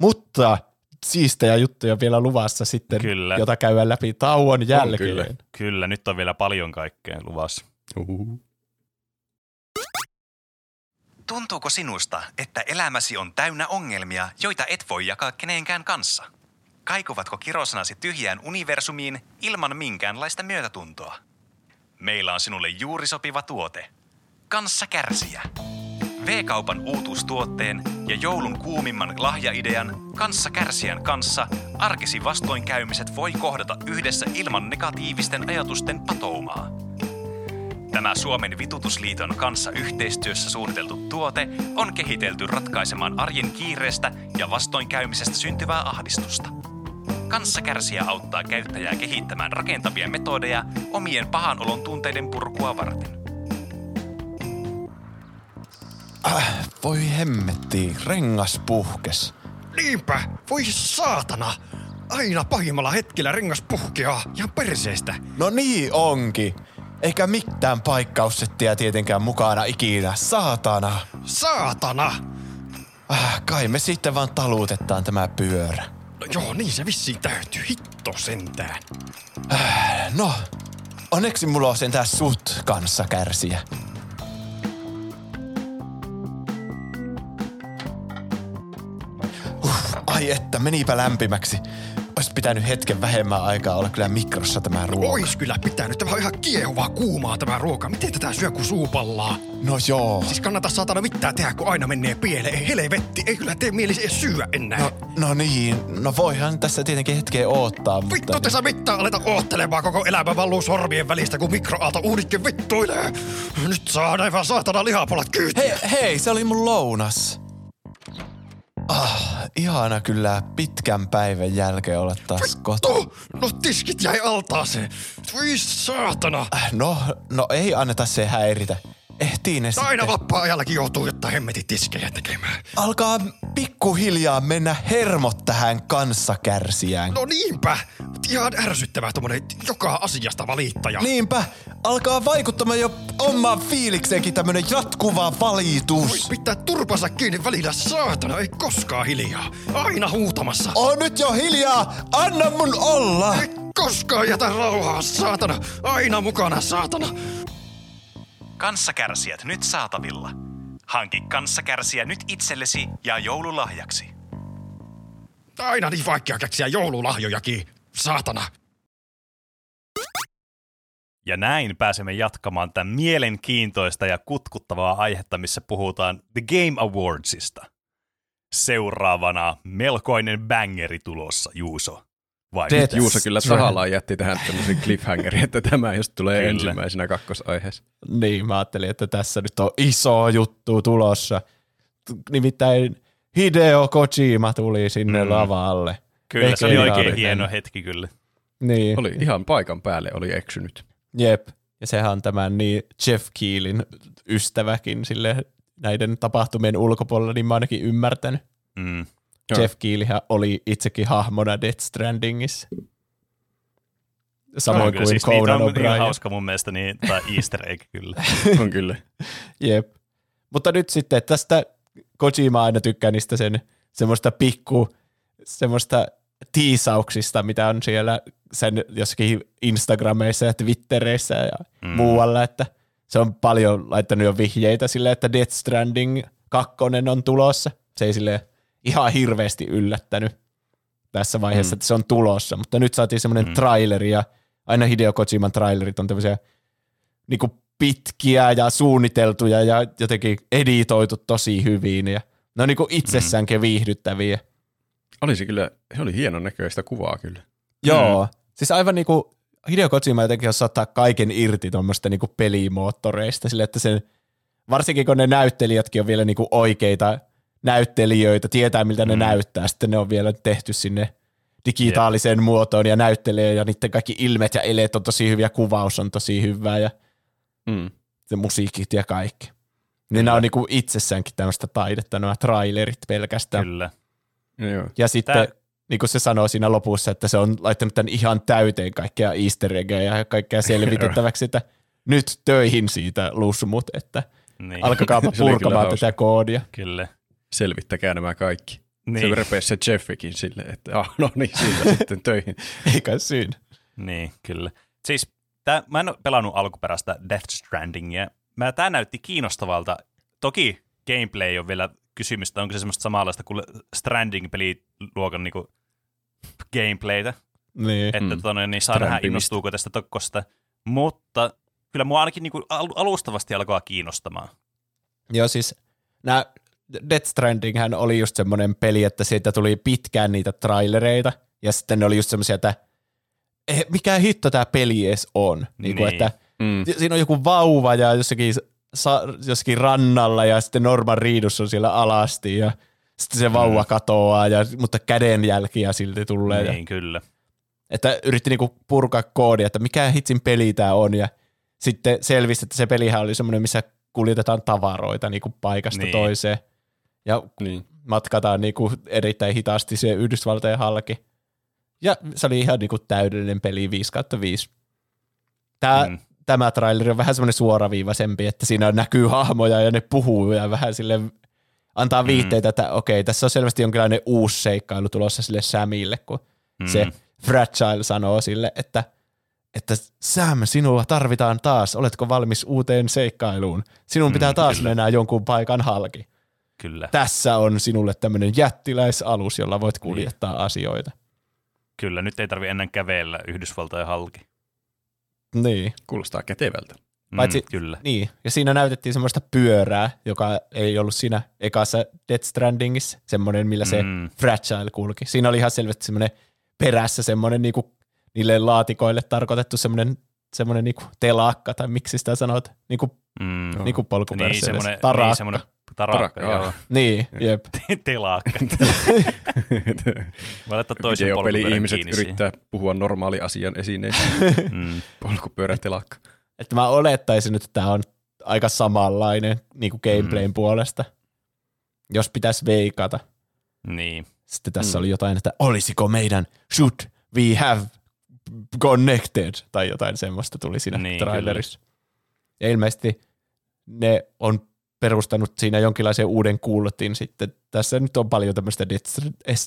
Speaker 2: Mutta siistejä juttuja vielä luvassa sitten,
Speaker 3: Kyllä.
Speaker 2: jota käydään läpi tauon jälkeen.
Speaker 1: kyllä.
Speaker 3: Kyllä, nyt on vielä paljon kaikkea luvassa.
Speaker 1: Uhu.
Speaker 4: Tuntuuko sinusta, että elämäsi on täynnä ongelmia, joita et voi jakaa kenenkään kanssa? Kaikuvatko kirosanasi tyhjään universumiin ilman minkäänlaista myötätuntoa? Meillä on sinulle juuri sopiva tuote. Kanssa kärsiä. V-kaupan uutuustuotteen ja joulun kuumimman lahjaidean Kanssa kärsijän kanssa arkisi vastoinkäymiset voi kohdata yhdessä ilman negatiivisten ajatusten patoumaa. Tämä Suomen Vitutusliiton kanssa yhteistyössä suunniteltu tuote on kehitelty ratkaisemaan arjen kiireestä ja vastoinkäymisestä syntyvää ahdistusta. Kanssakärsijä auttaa käyttäjää kehittämään rakentavia metodeja omien pahan olon tunteiden purkua varten.
Speaker 2: Voi hemmetti, rengas puhkes.
Speaker 5: Niinpä, voi saatana. Aina pahimmalla hetkellä rengas puhkeaa ihan perseestä.
Speaker 2: No niin onkin. Eikä mitään paikkaussettia tietenkään mukana ikinä, saatana.
Speaker 5: Saatana!
Speaker 2: Ah, kai me sitten vaan talutetaan tämä pyörä.
Speaker 5: No joo, niin se vissiin täytyy. Hitto sentään.
Speaker 2: No, onneksi mulla on sentään sut kanssa kärsiä. Ai että, menipä lämpimäksi. Ois pitänyt hetken vähemmän aikaa olla kyllä mikrossa tämä ruoka.
Speaker 5: Ois kyllä pitänyt. Tämä on ihan kiehuvaa kuumaa tämä ruoka. Miten tätä syö kuin suupallaa?
Speaker 2: No joo.
Speaker 5: Siis kannata saatana mitään tehdä, kun aina menee pieleen. Ei helvetti, ei kyllä tee mieli edes syödä enää.
Speaker 2: No, no niin, no voihan tässä tietenkin hetkeä oottaa, mutta...
Speaker 5: Vittu, te saa mitään aleta oottelemaan koko elämä valluu sormien välistä, kun mikroaalto uuditkin vittuilee. Nyt saa aivan saatana lihapalat kyytiä.
Speaker 2: Hei, hei, se oli mun lounas. Ah, ihana kyllä pitkän päivän jälkeen olla taas kotona.
Speaker 5: No tiskit jäi altaaseen. Voi saatana.
Speaker 2: No, no ei anneta se häiritä. Ehtii ne
Speaker 5: Aina
Speaker 2: sitten.
Speaker 5: vapaa-ajallakin joutuu jotain hemmetin tiskejä tekemään.
Speaker 2: Alkaa pikkuhiljaa mennä hermot tähän kanssakärsijään.
Speaker 5: No niinpä. Ihan ärsyttävää tommonen joka asiasta valittaja.
Speaker 2: Niinpä, alkaa vaikuttamaan jo omaan fiilikseenkin tämmönen jatkuva valitus.
Speaker 5: Vois pitää turpansa kiinni välillä, saatana, ei koskaan hiljaa. Aina huutamassa.
Speaker 2: On nyt jo hiljaa, anna mun olla.
Speaker 5: Ei koskaan jätä rauhaa, saatana. Aina mukana, saatana.
Speaker 4: Kanssakärsijät nyt saatavilla. Hanki kanssakärsiä nyt itsellesi ja joululahjaksi.
Speaker 5: Aina niin vaikea keksiä joululahjojakin, saatana.
Speaker 3: Ja näin pääsemme jatkamaan tämän mielenkiintoista ja kutkuttavaa aihetta, missä puhutaan The Game Awardsista. Seuraavana melkoinen bangeri tulossa, Juuso. Vai mitä?
Speaker 1: Juuso kyllä tahallaan jätti tähän tämmöisen cliffhangerin, että tämä just tulee
Speaker 3: Kyllä.
Speaker 1: ensimmäisenä kakkosaiheessa.
Speaker 2: Niin, mä ajattelin, että tässä nyt on iso juttu tulossa. Nimittäin Hideo Kojima tuli sinne
Speaker 3: Mm.
Speaker 2: lavalle.
Speaker 3: Kyllä, se oli oikein hieno hetki kyllä.
Speaker 2: Niin,
Speaker 1: Oli ihan paikan päälle, oli eksynyt.
Speaker 2: jep. Ja sehän on tämän niin Jeff Keelin ystäväkin sille näiden tapahtumien ulkopuolella, niin mä ainakin ymmärtänyt.
Speaker 3: Mm.
Speaker 2: Jeff Keelihän oli itsekin hahmona Death Strandingissa. Samoin kuin
Speaker 3: siis
Speaker 2: Conan
Speaker 3: niitä on
Speaker 2: O'Brien.
Speaker 3: hauska mun mielestä, niin, tai easter egg kyllä.
Speaker 1: On kyllä.
Speaker 2: Jep. Mutta nyt sitten tästä Kojima aina tykkää niistä sen semmoista pikku, semmoista tiisauksista, mitä on siellä sen jossakin Instagrameissa ja Twittereissä ja mm. muualla, että se on paljon laittanut jo vihjeitä sille, että Death Stranding 2 on tulossa. Se ei sille ihan hirveästi yllättänyt tässä vaiheessa, mm. että se on tulossa, mutta nyt saatiin semmoinen mm. traileri ja aina Hideo Kojiman trailerit on tämmöisiä niinku pitkiä ja suunniteltuja ja jotenkin editoitu tosi hyvin ja ne on niinku itsessäänkin viihdyttäviä.
Speaker 1: Oli se kyllä, se oli hienon näköistä kuvaa kyllä.
Speaker 2: Joo, siis aivan niinku Hideo Kojima jotenkin osaa ottaa kaiken irti tuommoista niinku pelimoottoreista sille, että sen, varsinkin kun ne näyttelijätkin on vielä niinku oikeita näyttelijöitä, tietää miltä ne
Speaker 3: Mm.
Speaker 2: näyttää, sitten ne on vielä tehty sinne digitaaliseen muotoon ja näyttelee ja niiden kaikki ilmet ja eleet on tosi hyviä, kuvaus on tosi hyvää ja
Speaker 1: Mm.
Speaker 2: se musiikit ja kaikki. Niin nämä on niinku itsessäänkin tämmöistä taidetta, nämä trailerit pelkästään.
Speaker 3: Kyllä.
Speaker 2: Ja sitten
Speaker 3: Tää-
Speaker 2: niin kuin se sanoo siinä lopussa, että se on laittanut tämän ihan täyteen kaikkea easter eggejä ja kaikkea selvitettäväksi, että nyt töihin siitä lusmut, että
Speaker 3: Niin.
Speaker 2: alkakaapa
Speaker 1: kyllä
Speaker 2: purkamaan
Speaker 1: hauska.
Speaker 2: tätä koodia.
Speaker 3: Kyllä.
Speaker 1: Selvittäkää nämä kaikki.
Speaker 3: Niin.
Speaker 1: Se repesi se Jeffikin silleen, että ah, no niin, siitä sitten töihin.
Speaker 2: Eikä syyn.
Speaker 3: Niin, kyllä. Siis tää, mä en ole pelannut alkuperäistä Death Strandingia. Mä, tää näytti kiinnostavalta. Toki gameplay on vielä kysymystä, onko se semmoista samanlaista kuin Stranding-peliluokan niinku gameplaytä.
Speaker 2: Niin.
Speaker 3: Että
Speaker 1: Mm.
Speaker 3: mm. tota, niin saa nähdä, innostuuko tästä tokkosta. Mutta kyllä mua ainakin niinku al- alustavasti alkaa kiinnostamaan.
Speaker 2: Joo, siis nämä Death Stranding hän oli just semmoinen peli, että siitä tuli pitkään niitä trailereita, ja sitten ne oli just semmoisia, että eh, mikä hitto tämä peli edes on. Niin kuin,
Speaker 3: Niin.
Speaker 2: että
Speaker 1: Mm.
Speaker 2: siinä on joku vauva ja jossakin, sa, jossakin rannalla ja sitten Norman Reedus on siellä alasti ja sitten se vauva
Speaker 3: Mm.
Speaker 2: katoaa, ja, mutta kädenjälkiä silti tulee. Ja,
Speaker 3: Niin, kyllä.
Speaker 2: että yritti niinku purkaa koodia, että mikä hitsin peli tämä on ja sitten selvisi, että se pelihän oli semmoinen, missä kuljetetaan tavaroita niinku paikasta
Speaker 3: Niin.
Speaker 2: toiseen ja
Speaker 1: Niin.
Speaker 2: matkataan niinku erittäin hitaasti se Yhdysvaltojen halki. Ja se oli ihan niinku täydellinen peli 5 kautta 5. Tää,
Speaker 3: Mm.
Speaker 2: Tämä traileri on vähän semmoinen suoraviivaisempi, että siinä näkyy hahmoja ja ne puhuu ja vähän sille antaa
Speaker 3: Mm.
Speaker 2: viitteitä, että okei, tässä on selvästi jonkinlainen uusi seikkailu tulossa sille Samille, kun
Speaker 3: Mm.
Speaker 2: se Fragile sanoo sille, että, että Sam, sinua tarvitaan taas, oletko valmis uuteen seikkailuun? Sinun pitää
Speaker 3: Mm,
Speaker 2: taas
Speaker 3: kyllä.
Speaker 2: mennä jonkun paikan halki.
Speaker 3: Kyllä,
Speaker 2: Tässä on sinulle tämmöinen jättiläisalus, jolla voit kuljettaa asioita.
Speaker 3: kyllä. Nyt ei tarvi enää kävellä Yhdysvaltojen halki.
Speaker 2: Niin.
Speaker 1: Kuulostaa kätevältä.
Speaker 3: Mm,
Speaker 2: Paitsi-
Speaker 3: kyllä.
Speaker 2: Niin, ja siinä näytettiin semmoista pyörää, joka ei ollut siinä ekassa Death Strandingissa, semmoinen, millä se
Speaker 3: Mm.
Speaker 2: Fragile kulki. Siinä oli ihan selvästi semmoinen perässä semmoinen niinku, niille laatikoille tarkoitettu semmoinen, semmoinen niinku telakka, tai miksi sitä sanot, niinku,
Speaker 3: Mm.
Speaker 2: Niinku
Speaker 3: Niin,
Speaker 2: polkuperässä
Speaker 3: semmoinen, niin, semmoinen tarakka,
Speaker 1: Tarakka,
Speaker 3: joo.
Speaker 2: Niin, jep.
Speaker 3: Telakka. Mä laittaa toisen polkupyörän kiinni siihen.
Speaker 1: yrittää puhua normaali asian esineistä.
Speaker 3: Mm.
Speaker 1: Polkupyörätelakka.
Speaker 2: Että mä olettaisin että tämä on aika samanlainen niin kuin gameplayn
Speaker 3: Mm.
Speaker 2: puolesta, jos pitäisi veikata.
Speaker 3: Niin.
Speaker 2: Sitten tässä
Speaker 1: Mm.
Speaker 2: oli jotain, että olisiko meidän should we have connected tai jotain semmoista tuli siinä
Speaker 3: Niin,
Speaker 2: trailerissa. Ja ilmeisesti ne on perustanut siinä jonkinlaisen uuden kultin sitten. Tässä nyt on paljon tämmöistä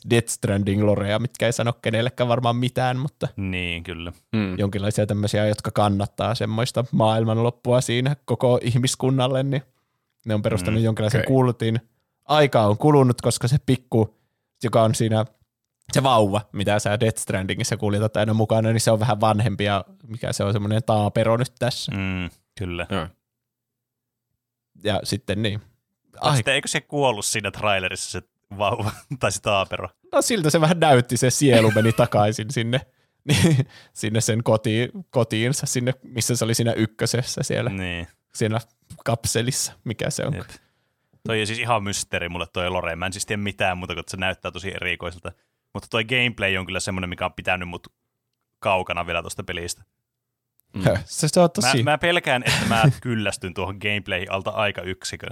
Speaker 2: Death, Stranding lorea, mitkä ei sano kenellekään varmaan mitään, mutta
Speaker 3: Niin, kyllä.
Speaker 1: Mm.
Speaker 2: jonkinlaisia tämmöisiä, jotka kannattaa semmoista maailmanloppua siinä koko ihmiskunnalle, niin ne on perustanut
Speaker 3: Mm,
Speaker 2: jonkinlaisen okay. kultin. Aika on kulunut, koska se pikku, joka on siinä se vauva, mitä sä Death Strandingissa kuljetat aina mukana, niin se on vähän vanhempi ja mikä se on semmoinen taapero nyt tässä.
Speaker 3: Mm, kyllä.
Speaker 1: Joo.
Speaker 2: Ja sitten niin.
Speaker 3: Ai. Sitten eikö se kuollut siinä trailerissa se vauva tai se taapero?
Speaker 2: no siltä se vähän näytti, se sielu meni takaisin sinne, niin, sinne sen kotiin, kotiinsa, sinne, missä se oli siinä ykkösessä siellä,
Speaker 3: Niin.
Speaker 2: siinä kapselissa, mikä se on.
Speaker 3: Jep. Toi on siis ihan mysteeri mulle toi Lore. Mä en siis tiedä mitään muuta, kun se näyttää tosi erikoiselta. Mutta toi gameplay on kyllä semmoinen, mikä on pitänyt mut kaukana vielä tuosta pelistä.
Speaker 2: Höh, Se, se on tosi,
Speaker 3: Mä, mä pelkään, että mä kyllästyn tuohon gameplayhin alta aika yksikö.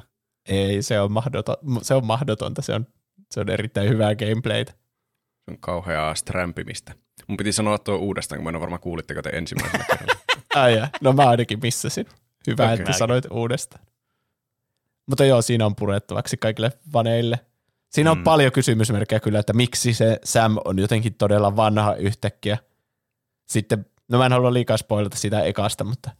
Speaker 2: ei, se on, mahdoton, se on mahdotonta, se on, se on erittäin hyvää gameplaytä.
Speaker 1: Se on kauheaa strämpimistä. Mun piti sanoa tuo uudestaan, kun mä en ole varmaan kuulitteko te ensimmäisellä kerralla.
Speaker 2: Ai no mä ainakin missasin. Hyvä, okay. että sanoit uudestaan. Mutta joo, siinä on purettavaksi kaikille vaneille. Siinä on
Speaker 3: Mm.
Speaker 2: paljon kysymysmerkkejä kyllä, että miksi se Sam on jotenkin todella vanha yhtäkkiä. Sitten, no mä en halua liikaa spoilata sitä ekasta, mutta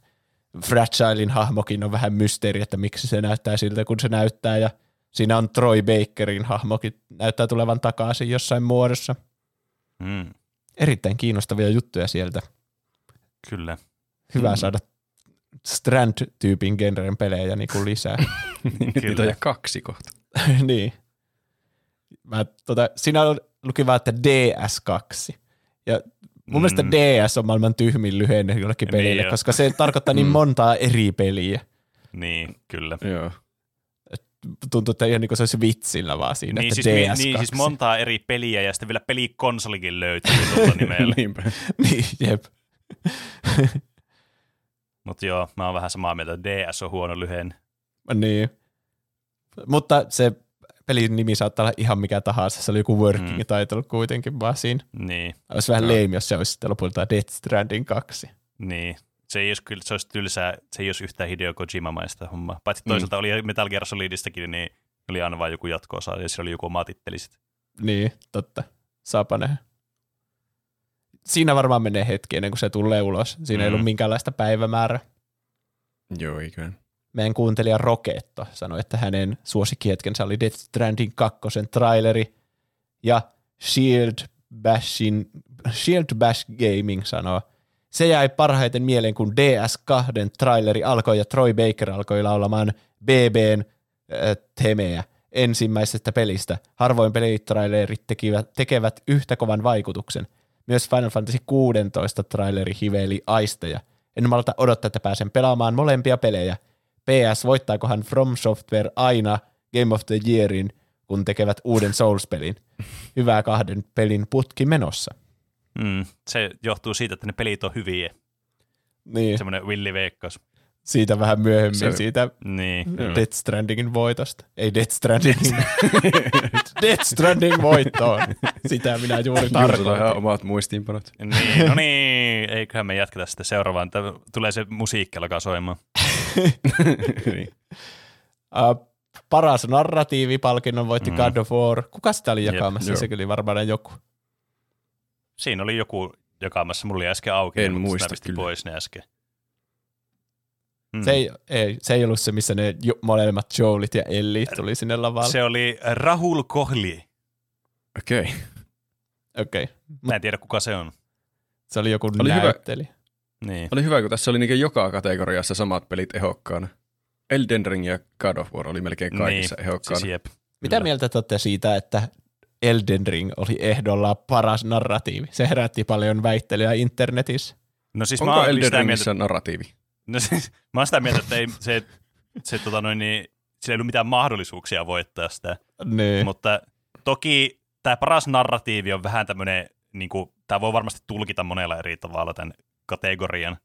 Speaker 2: Fragilein hahmokin on vähän mysteeri, että miksi se näyttää siltä, kun se näyttää. Ja siinä on Troy Bakerin hahmokin näyttää tulevan takaisin jossain muodossa.
Speaker 3: Mm,
Speaker 2: Erittäin juttuja sieltä.
Speaker 3: kyllä.
Speaker 2: Hyvä
Speaker 1: Mm.
Speaker 2: saada Strand-tyypin genren pelejä niin kuin lisää.
Speaker 1: Nyt niitä
Speaker 3: Kyllä.
Speaker 1: on jo kaksi kohta.
Speaker 2: niin. Mä, tota, siinä on- luki vaan, että DS2. Ja mun mm. mielestä. DS on maailman tyhmin lyhenne jollekin
Speaker 3: Niin
Speaker 2: pelille,
Speaker 3: jo.
Speaker 2: koska se tarkoittaa niin
Speaker 1: Mm.
Speaker 2: montaa eri peliä.
Speaker 3: Niin, kyllä.
Speaker 1: Joo.
Speaker 2: tuntuu, että ihan niin kuin se olisi vitsillä vaan siinä,
Speaker 3: Niin
Speaker 2: että
Speaker 3: siis,
Speaker 2: DS2.
Speaker 3: niin siis montaa eri peliä ja sitten vielä pelikonsolikin löytyy tuolla nimellä.
Speaker 1: Niinpä.
Speaker 2: niin, jep.
Speaker 3: Mutta joo, mä oon vähän samaa mieltä, että DS on huono lyhenne.
Speaker 2: Niin. Mutta se pelin nimi saattaa olla ihan mikä tahansa. Se oli joku working
Speaker 3: Mm.
Speaker 2: mm. title kuitenkin vaan siinä.
Speaker 3: Niin,
Speaker 2: Olisi vähän
Speaker 1: Joo.
Speaker 2: lame, jos se olisi sitten lopulta Death Stranding 2.
Speaker 3: niin. Se ei olisi kyllä, se olisi tylsää, se ei olisi yhtään Hideo Kojima-maista hommaa. Paitsi
Speaker 1: Mm.
Speaker 3: toisaalta oli Metal Gear Solidistakin, niin oli aina vain joku jatko-osa ja siellä oli joku oma titteli.
Speaker 2: Niin, totta. Saapa nähdä. Siinä varmaan menee hetki ennen kuin se tulee ulos. Siinä mm. ei
Speaker 3: Mm.
Speaker 2: ollut minkäänlaista päivämäärää.
Speaker 1: Joo, ikään.
Speaker 2: Meidän kuuntelija Roketto sanoi, että hänen suosikkihetkensä oli Death Stranding 2 traileri ja Shield Bashin, Shield Bash Gaming sanoo, se jäi parhaiten mieleen, kun DS2 traileri alkoi ja Troy Baker alkoi laulamaan BBn äh, temeä ensimmäisestä pelistä. Harvoin pelitrailerit tekevät, tekevät yhtä kovan vaikutuksen. Myös Final Fantasy 16 traileri hiveli aisteja. En malta odottaa, että pääsen pelaamaan molempia pelejä. PS, voittaakohan From Software aina Game of the Yearin, kun tekevät uuden Souls-pelin? Hyvää kahden pelin putki menossa.
Speaker 3: Mm, se johtuu siitä, että ne pelit on hyviä.
Speaker 2: Niin,
Speaker 3: Semmoinen villiveikkaus.
Speaker 2: Siitä vähän myöhemmin,
Speaker 1: Se-
Speaker 2: siitä
Speaker 3: Niin.
Speaker 2: Death Strandingin voitosta. Ei Death Strandingin. Death Stranding voittoon. Sitä minä juuri
Speaker 1: Juusolla ihan
Speaker 2: tarkoitin.
Speaker 1: omat muistiinpanot.
Speaker 3: niin, no niin, eiköhän me jatketa sitten seuraavaan. Tää Tulee se musiikki alkaa soimaan.
Speaker 1: niin.
Speaker 2: Uh, paras narratiivipalkinnon voitti
Speaker 3: Mm.
Speaker 2: God of War. Kuka sitä oli
Speaker 3: Jep,
Speaker 2: jakamassa?
Speaker 1: joo.
Speaker 2: Se oli varmaan joku.
Speaker 3: Siinä oli joku jakamassa, mulla oli äsken auki,
Speaker 1: En
Speaker 3: mutta
Speaker 1: muista
Speaker 3: sitä pois ne äsken. Mm.
Speaker 2: Se, ei, ei, se ei ollut se, missä ne jo, molemmat Joelit ja Ellie tuli sinne lavalle.
Speaker 3: se oli Rahul Kohli.
Speaker 1: Okei. Okay.
Speaker 2: Okei. Okay.
Speaker 3: Mä en tiedä, kuka se on.
Speaker 2: Se oli joku
Speaker 1: Oli hyvä.
Speaker 2: näyttelijä.
Speaker 3: Niin.
Speaker 1: Oli hyvä, kun tässä oli niinku joka kategoriassa samat pelit ehokkaana. Elden Ring ja God of War oli melkein kaikissa
Speaker 3: niin.
Speaker 1: ehokkaana.
Speaker 3: Siis jep.
Speaker 2: Mitä
Speaker 3: Kyllä.
Speaker 2: mieltä te olette siitä, että Elden Ring oli ehdolla paras narratiivi? Se herätti paljon väittelyä internetissä.
Speaker 3: No siis mä
Speaker 1: Onko
Speaker 3: oon
Speaker 1: Elden Ringissä
Speaker 3: mieltä,
Speaker 1: narratiivi?
Speaker 3: No siis, mä oon sitä mieltä, että ei, se, se tota noin, niin, sillä ei ollut mitään mahdollisuuksia voittaa sitä.
Speaker 2: Niin.
Speaker 3: Mutta toki tämä paras narratiivi on vähän tämmöinen, niin kuin, tämä voi varmasti tulkita monella eri tavalla tämän kategorian,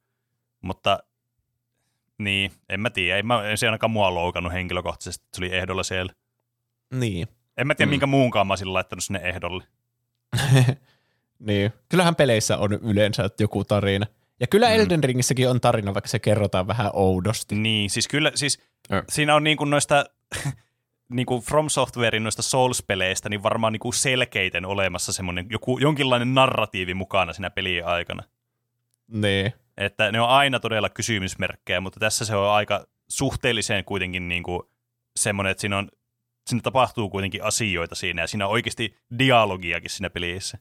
Speaker 3: mutta niin, en mä tiedä, ei, mä, ei se ainakaan mua loukannut henkilökohtaisesti, että se oli ehdolla siellä.
Speaker 2: niin.
Speaker 3: En mä tiedä,
Speaker 1: Mm.
Speaker 3: minkä muunkaan mä olisin laittanut sinne ehdolle.
Speaker 2: niin. Kyllähän peleissä on yleensä joku tarina. Ja kyllä
Speaker 1: Mm.
Speaker 2: mm. Elden Ringissäkin on tarina, vaikka se kerrotaan vähän oudosti.
Speaker 3: Niin, siis kyllä, siis
Speaker 1: Ö.
Speaker 3: siinä on niin kuin noista niin kuin From Softwarein noista Souls-peleistä, niin varmaan niin kuin selkeiten olemassa semmoinen joku, jonkinlainen narratiivi mukana siinä pelin aikana.
Speaker 2: Niin.
Speaker 3: Että ne on aina todella kysymysmerkkejä, mutta tässä se on aika suhteellisen kuitenkin niin kuin semmoinen, että siinä, on, siinä tapahtuu kuitenkin asioita siinä ja siinä on oikeasti dialogiakin siinä pelissä.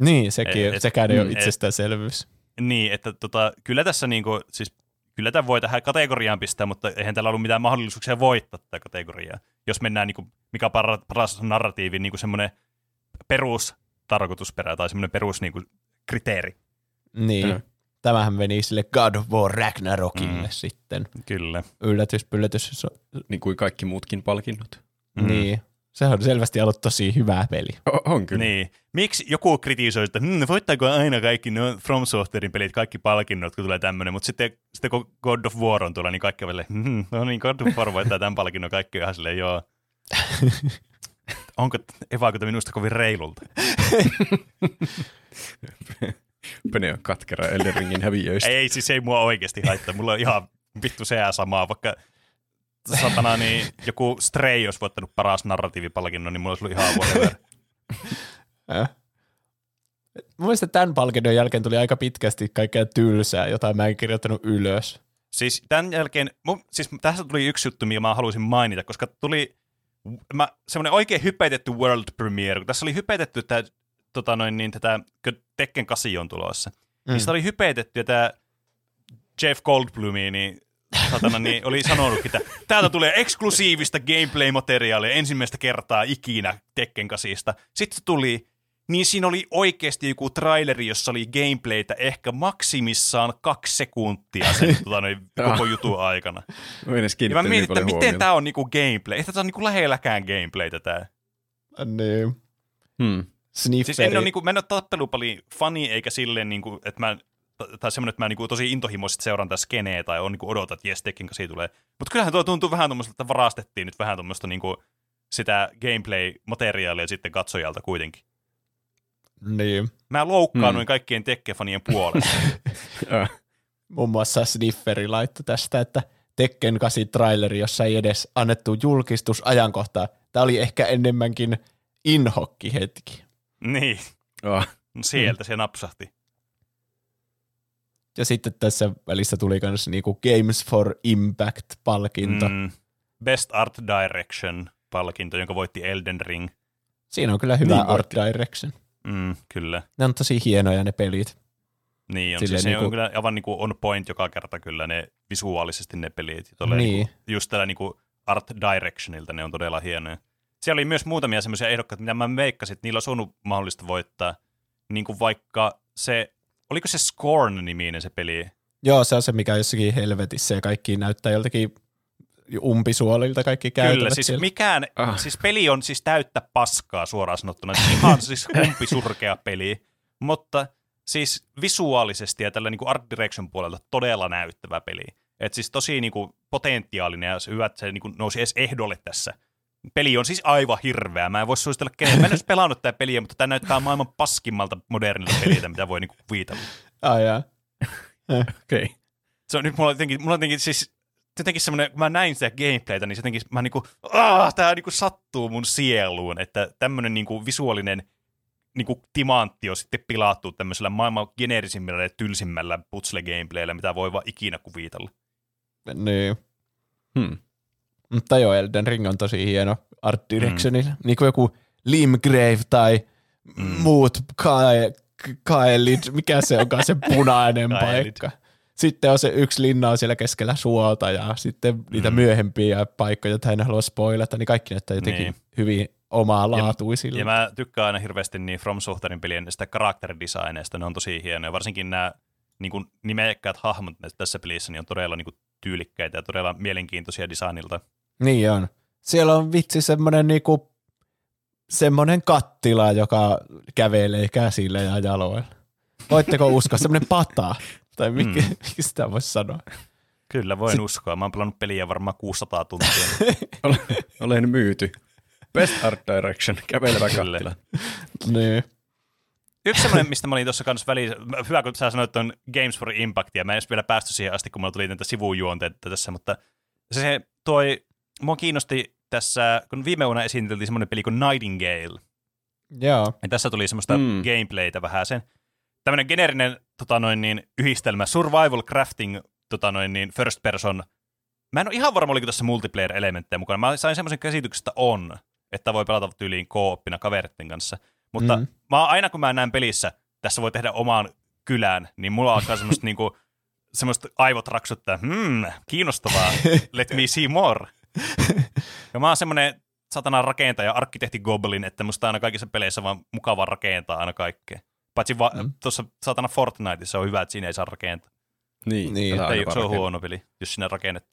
Speaker 2: Niin, sekin,
Speaker 3: Et-
Speaker 2: et, sekään ei
Speaker 3: mm,
Speaker 2: ole
Speaker 3: et-
Speaker 2: itsestäänselvyys.
Speaker 3: Niin, että tota, kyllä tässä niin kuin, siis kyllä tämä voi tähän kategoriaan pistää, mutta eihän tällä ollut mitään mahdollisuuksia voittaa tätä kategoriaa. Jos mennään, niin kuin, mikä on para- paras narratiivi, niin kuin semmoinen perustarkoitusperä tai semmoinen perus niin kuin, kriteeri.
Speaker 2: Niin.
Speaker 1: Joo.
Speaker 2: Tämähän meni sille God of War Ragnarokille
Speaker 3: Mm.
Speaker 2: mm. sitten.
Speaker 3: Kyllä.
Speaker 2: Yllätys, yllätys.
Speaker 1: Niin kuin kaikki muutkin palkinnot.
Speaker 2: mm. Niin. Se on selvästi ollut tosi hyvä peli.
Speaker 1: O- on kyllä.
Speaker 3: Niin. Miksi joku kritisoi, että hm, voittaako aina kaikki no From Softwarein pelit, kaikki palkinnot, kun tulee tämmöinen, mutta sitten, sitten kun God of War on tuolla, niin kaikki on vielä, hm, no niin, God of War voittaa tämän palkinnon, kaikki on ihan silleen, joo. Onko, tämä minusta kovin reilulta?
Speaker 1: Pene on katkera Elden Ringin häviöistä.
Speaker 3: Ei, siis ei mua oikeasti haittaa. Mulla on ihan vittu seää samaa, vaikka satana, niin joku Stray olisi voittanut paras narratiivipalkinnon, niin mulla olisi ollut ihan whatever.
Speaker 2: Äh. Mun mielestä tämän palkinnon jälkeen tuli aika pitkästi kaikkea tylsää, jota mä en kirjoittanut ylös.
Speaker 3: Siis tämän jälkeen, mun, siis tässä tuli yksi juttu, mikä mä haluaisin mainita, koska tuli mä, semmoinen oikein hypetetty world premiere, kun tässä oli hypetetty tämä, tota noin, niin, tätä, kun Tekken 8 on tulossa, mm. niin sitä oli hypetetty, ja tämä Jeff Goldblumi, niin satana, niin oli sanonut, että täältä tulee eksklusiivista gameplay-materiaalia ensimmäistä kertaa ikinä Tekken 8. Sitten se tuli, niin siinä oli oikeasti joku traileri, jossa oli gameplaytä ehkä maksimissaan kaksi sekuntia sen tota, noin, koko jutun aikana.
Speaker 1: Mä en edes
Speaker 3: Ja mä
Speaker 1: kiinnittänyt niin
Speaker 3: mietin, että miten tämä on niinku gameplay. Ei tätä on niinku lähelläkään gameplaytä tää.
Speaker 2: Niin.
Speaker 1: Hmm.
Speaker 2: Snifferi.
Speaker 3: Siis en ole, niinku, mä en ole tappelupeli fani, eikä silleen, niinku, että mä, tai semmoinen, että mä niinku, tosi intohimoisesti seuraan tätä skeneä, tai on niinku, odotan, että jes, Tekken 8 tulee. Mutta kyllähän tuo tuntuu vähän tuommoiselta, että varastettiin nyt vähän tuommoista niinku, sitä gameplay-materiaalia sitten katsojalta kuitenkin.
Speaker 2: Niin.
Speaker 3: Mä loukkaannuin
Speaker 1: Hmm.
Speaker 3: kaikkien Tekken-fanien puolesta.
Speaker 2: Muun muassa Snifferi laittoi tästä, että Tekken 8 traileri, jossa ei edes annettu julkistus ajankohtaa. Tämä oli ehkä enemmänkin inhokki hetki.
Speaker 3: niin,
Speaker 1: Oh.
Speaker 3: sieltä se napsahti.
Speaker 2: Ja sitten tässä välissä tuli myös niinku Games for Impact-palkinto. Mm.
Speaker 3: Best Art Direction-palkinto, jonka voitti Elden Ring.
Speaker 2: Siinä on kyllä hyvä
Speaker 1: Niin
Speaker 2: art
Speaker 1: voitti.
Speaker 2: direction.
Speaker 3: Mm, kyllä.
Speaker 2: Ne on tosi hienoja ne pelit.
Speaker 3: Niin, on,
Speaker 2: Silleen
Speaker 3: siis se on
Speaker 2: niinku-
Speaker 3: kyllä aivan niinku on point joka kerta kyllä ne visuaalisesti ne pelit.
Speaker 2: Niin.
Speaker 3: niinku, just tällä niinku art directionilta ne on todella hienoja. Siellä oli myös muutamia semmoisia ehdokkaita, mitä mä veikkasin, että niillä on ollut mahdollista voittaa. Niin kuin vaikka se, oliko se Scorn-niminen se peli?
Speaker 2: Joo, se on se, mikä on jossakin helvetissä ja kaikki näyttää joltakin umpisuolilta kaikki käytävät
Speaker 3: Kyllä, siis
Speaker 2: siellä.
Speaker 3: mikään,
Speaker 1: Ah.
Speaker 3: siis peli on siis täyttä paskaa suoraan sanottuna. Siis ihan siis umpisurkea peli, mutta siis visuaalisesti ja tällä niin art direction puolelta todella näyttävä peli. Et siis tosi niin kuin, potentiaalinen ja se hyvä, että se niin kuin, nousi edes ehdolle tässä. Peli on siis aivan hirveä. Mä en voi suositella kenen. Mä en edes pelannut tätä peliä, mutta tämä näyttää maailman paskimmalta modernilta peliltä, mitä voi niin kuin, kuvitella.
Speaker 2: Ai jaa.
Speaker 1: Okei. Okay.
Speaker 3: se on nyt mulla jotenkin, mulla jotenkin siis jotenkin semmoinen, kun mä näin sitä gameplaytä, niin se jotenkin mä niinku, aah, tää niinku sattuu mun sieluun, että tämmönen niinku visuaalinen niinku timantti on sitten pilattu tämmöisellä maailman geneerisimmällä ja tylsimmällä putsle-gameplayllä, mitä voi vaan ikinä kuvitella.
Speaker 2: Niin.
Speaker 1: Hmm.
Speaker 2: Mutta joo, Elden Ring on tosi hieno art directionilla. Mm. Niin kuin joku Limgrave tai mm. muut Kae, Kaelid, mikä se onkaan se punainen paikka. Sitten on se yksi linna on siellä keskellä suota ja sitten niitä
Speaker 3: Mm.
Speaker 2: myöhempiä paikkoja, joita en halua spoilata, niin kaikki näyttää jotenkin
Speaker 3: Niin.
Speaker 2: hyvin omaa laatuisilla.
Speaker 3: Ja mä tykkään aina hirveästi niin From Softwarein pelien sitä karakteridesigneista, ne on tosi hienoja. Varsinkin nämä niin kuin nimekkäät hahmot tässä pelissä niin on todella niin kuin tyylikkäitä ja todella mielenkiintoisia designilta.
Speaker 2: Niin on. Siellä on vitsi semmoinen niinku, semmoinen kattila, joka kävelee käsillä ja jaloilla. Voitteko uskoa? Semmoinen pata. Tai mikä,
Speaker 3: Mm.
Speaker 2: mm. mikä sitä voisi sanoa?
Speaker 3: Kyllä, voin Sit... uskoa. Mä oon pelannut peliä varmaan 600 tuntia.
Speaker 1: Olen, olen myyty. Best Art Direction, kävelevä kattila.
Speaker 2: Niin.
Speaker 3: Yksi semmoinen, mistä mä olin tuossa kanssa välissä, hyvä kun sä sanoit on Games for Impact, ja mä en edes vielä päästy siihen asti, kun mulla tuli näitä sivujuonteita tässä, mutta se, se toi, mua kiinnosti tässä, kun viime vuonna esiteltiin semmoinen peli kuin Nightingale,
Speaker 2: Joo.
Speaker 3: ja tässä tuli semmoista mm. Gameplaytä vähän sen. Tämmöinen geneerinen tota noin, niin, yhdistelmä, survival crafting, tota noin, niin, first person. Mä en ole ihan varma, oliko tässä multiplayer-elementtejä mukana. Mä sain semmoisen käsityksen, että on, että voi pelata tyyliin kooppina kaveritten kanssa. Mutta. Mm. mä, aina kun mä näen pelissä, tässä voi tehdä omaan kylään, niin mulla alkaa semmoista, niinku, semmoista aivot raksuttaa, hmm, kiinnostavaa, let me see more. Ja mä oon semmoinen satana rakentaja, arkkitehti goblin, että musta aina kaikissa peleissä vaan mukava rakentaa aina kaikkea. Paitsi va- mm. Tuossa satana Fortniteissa on hyvä, että siinä ei saa rakentaa.
Speaker 1: Niin,
Speaker 2: Niin.
Speaker 1: tätä
Speaker 3: Ei, se on huono peli, jos sinä rakennat.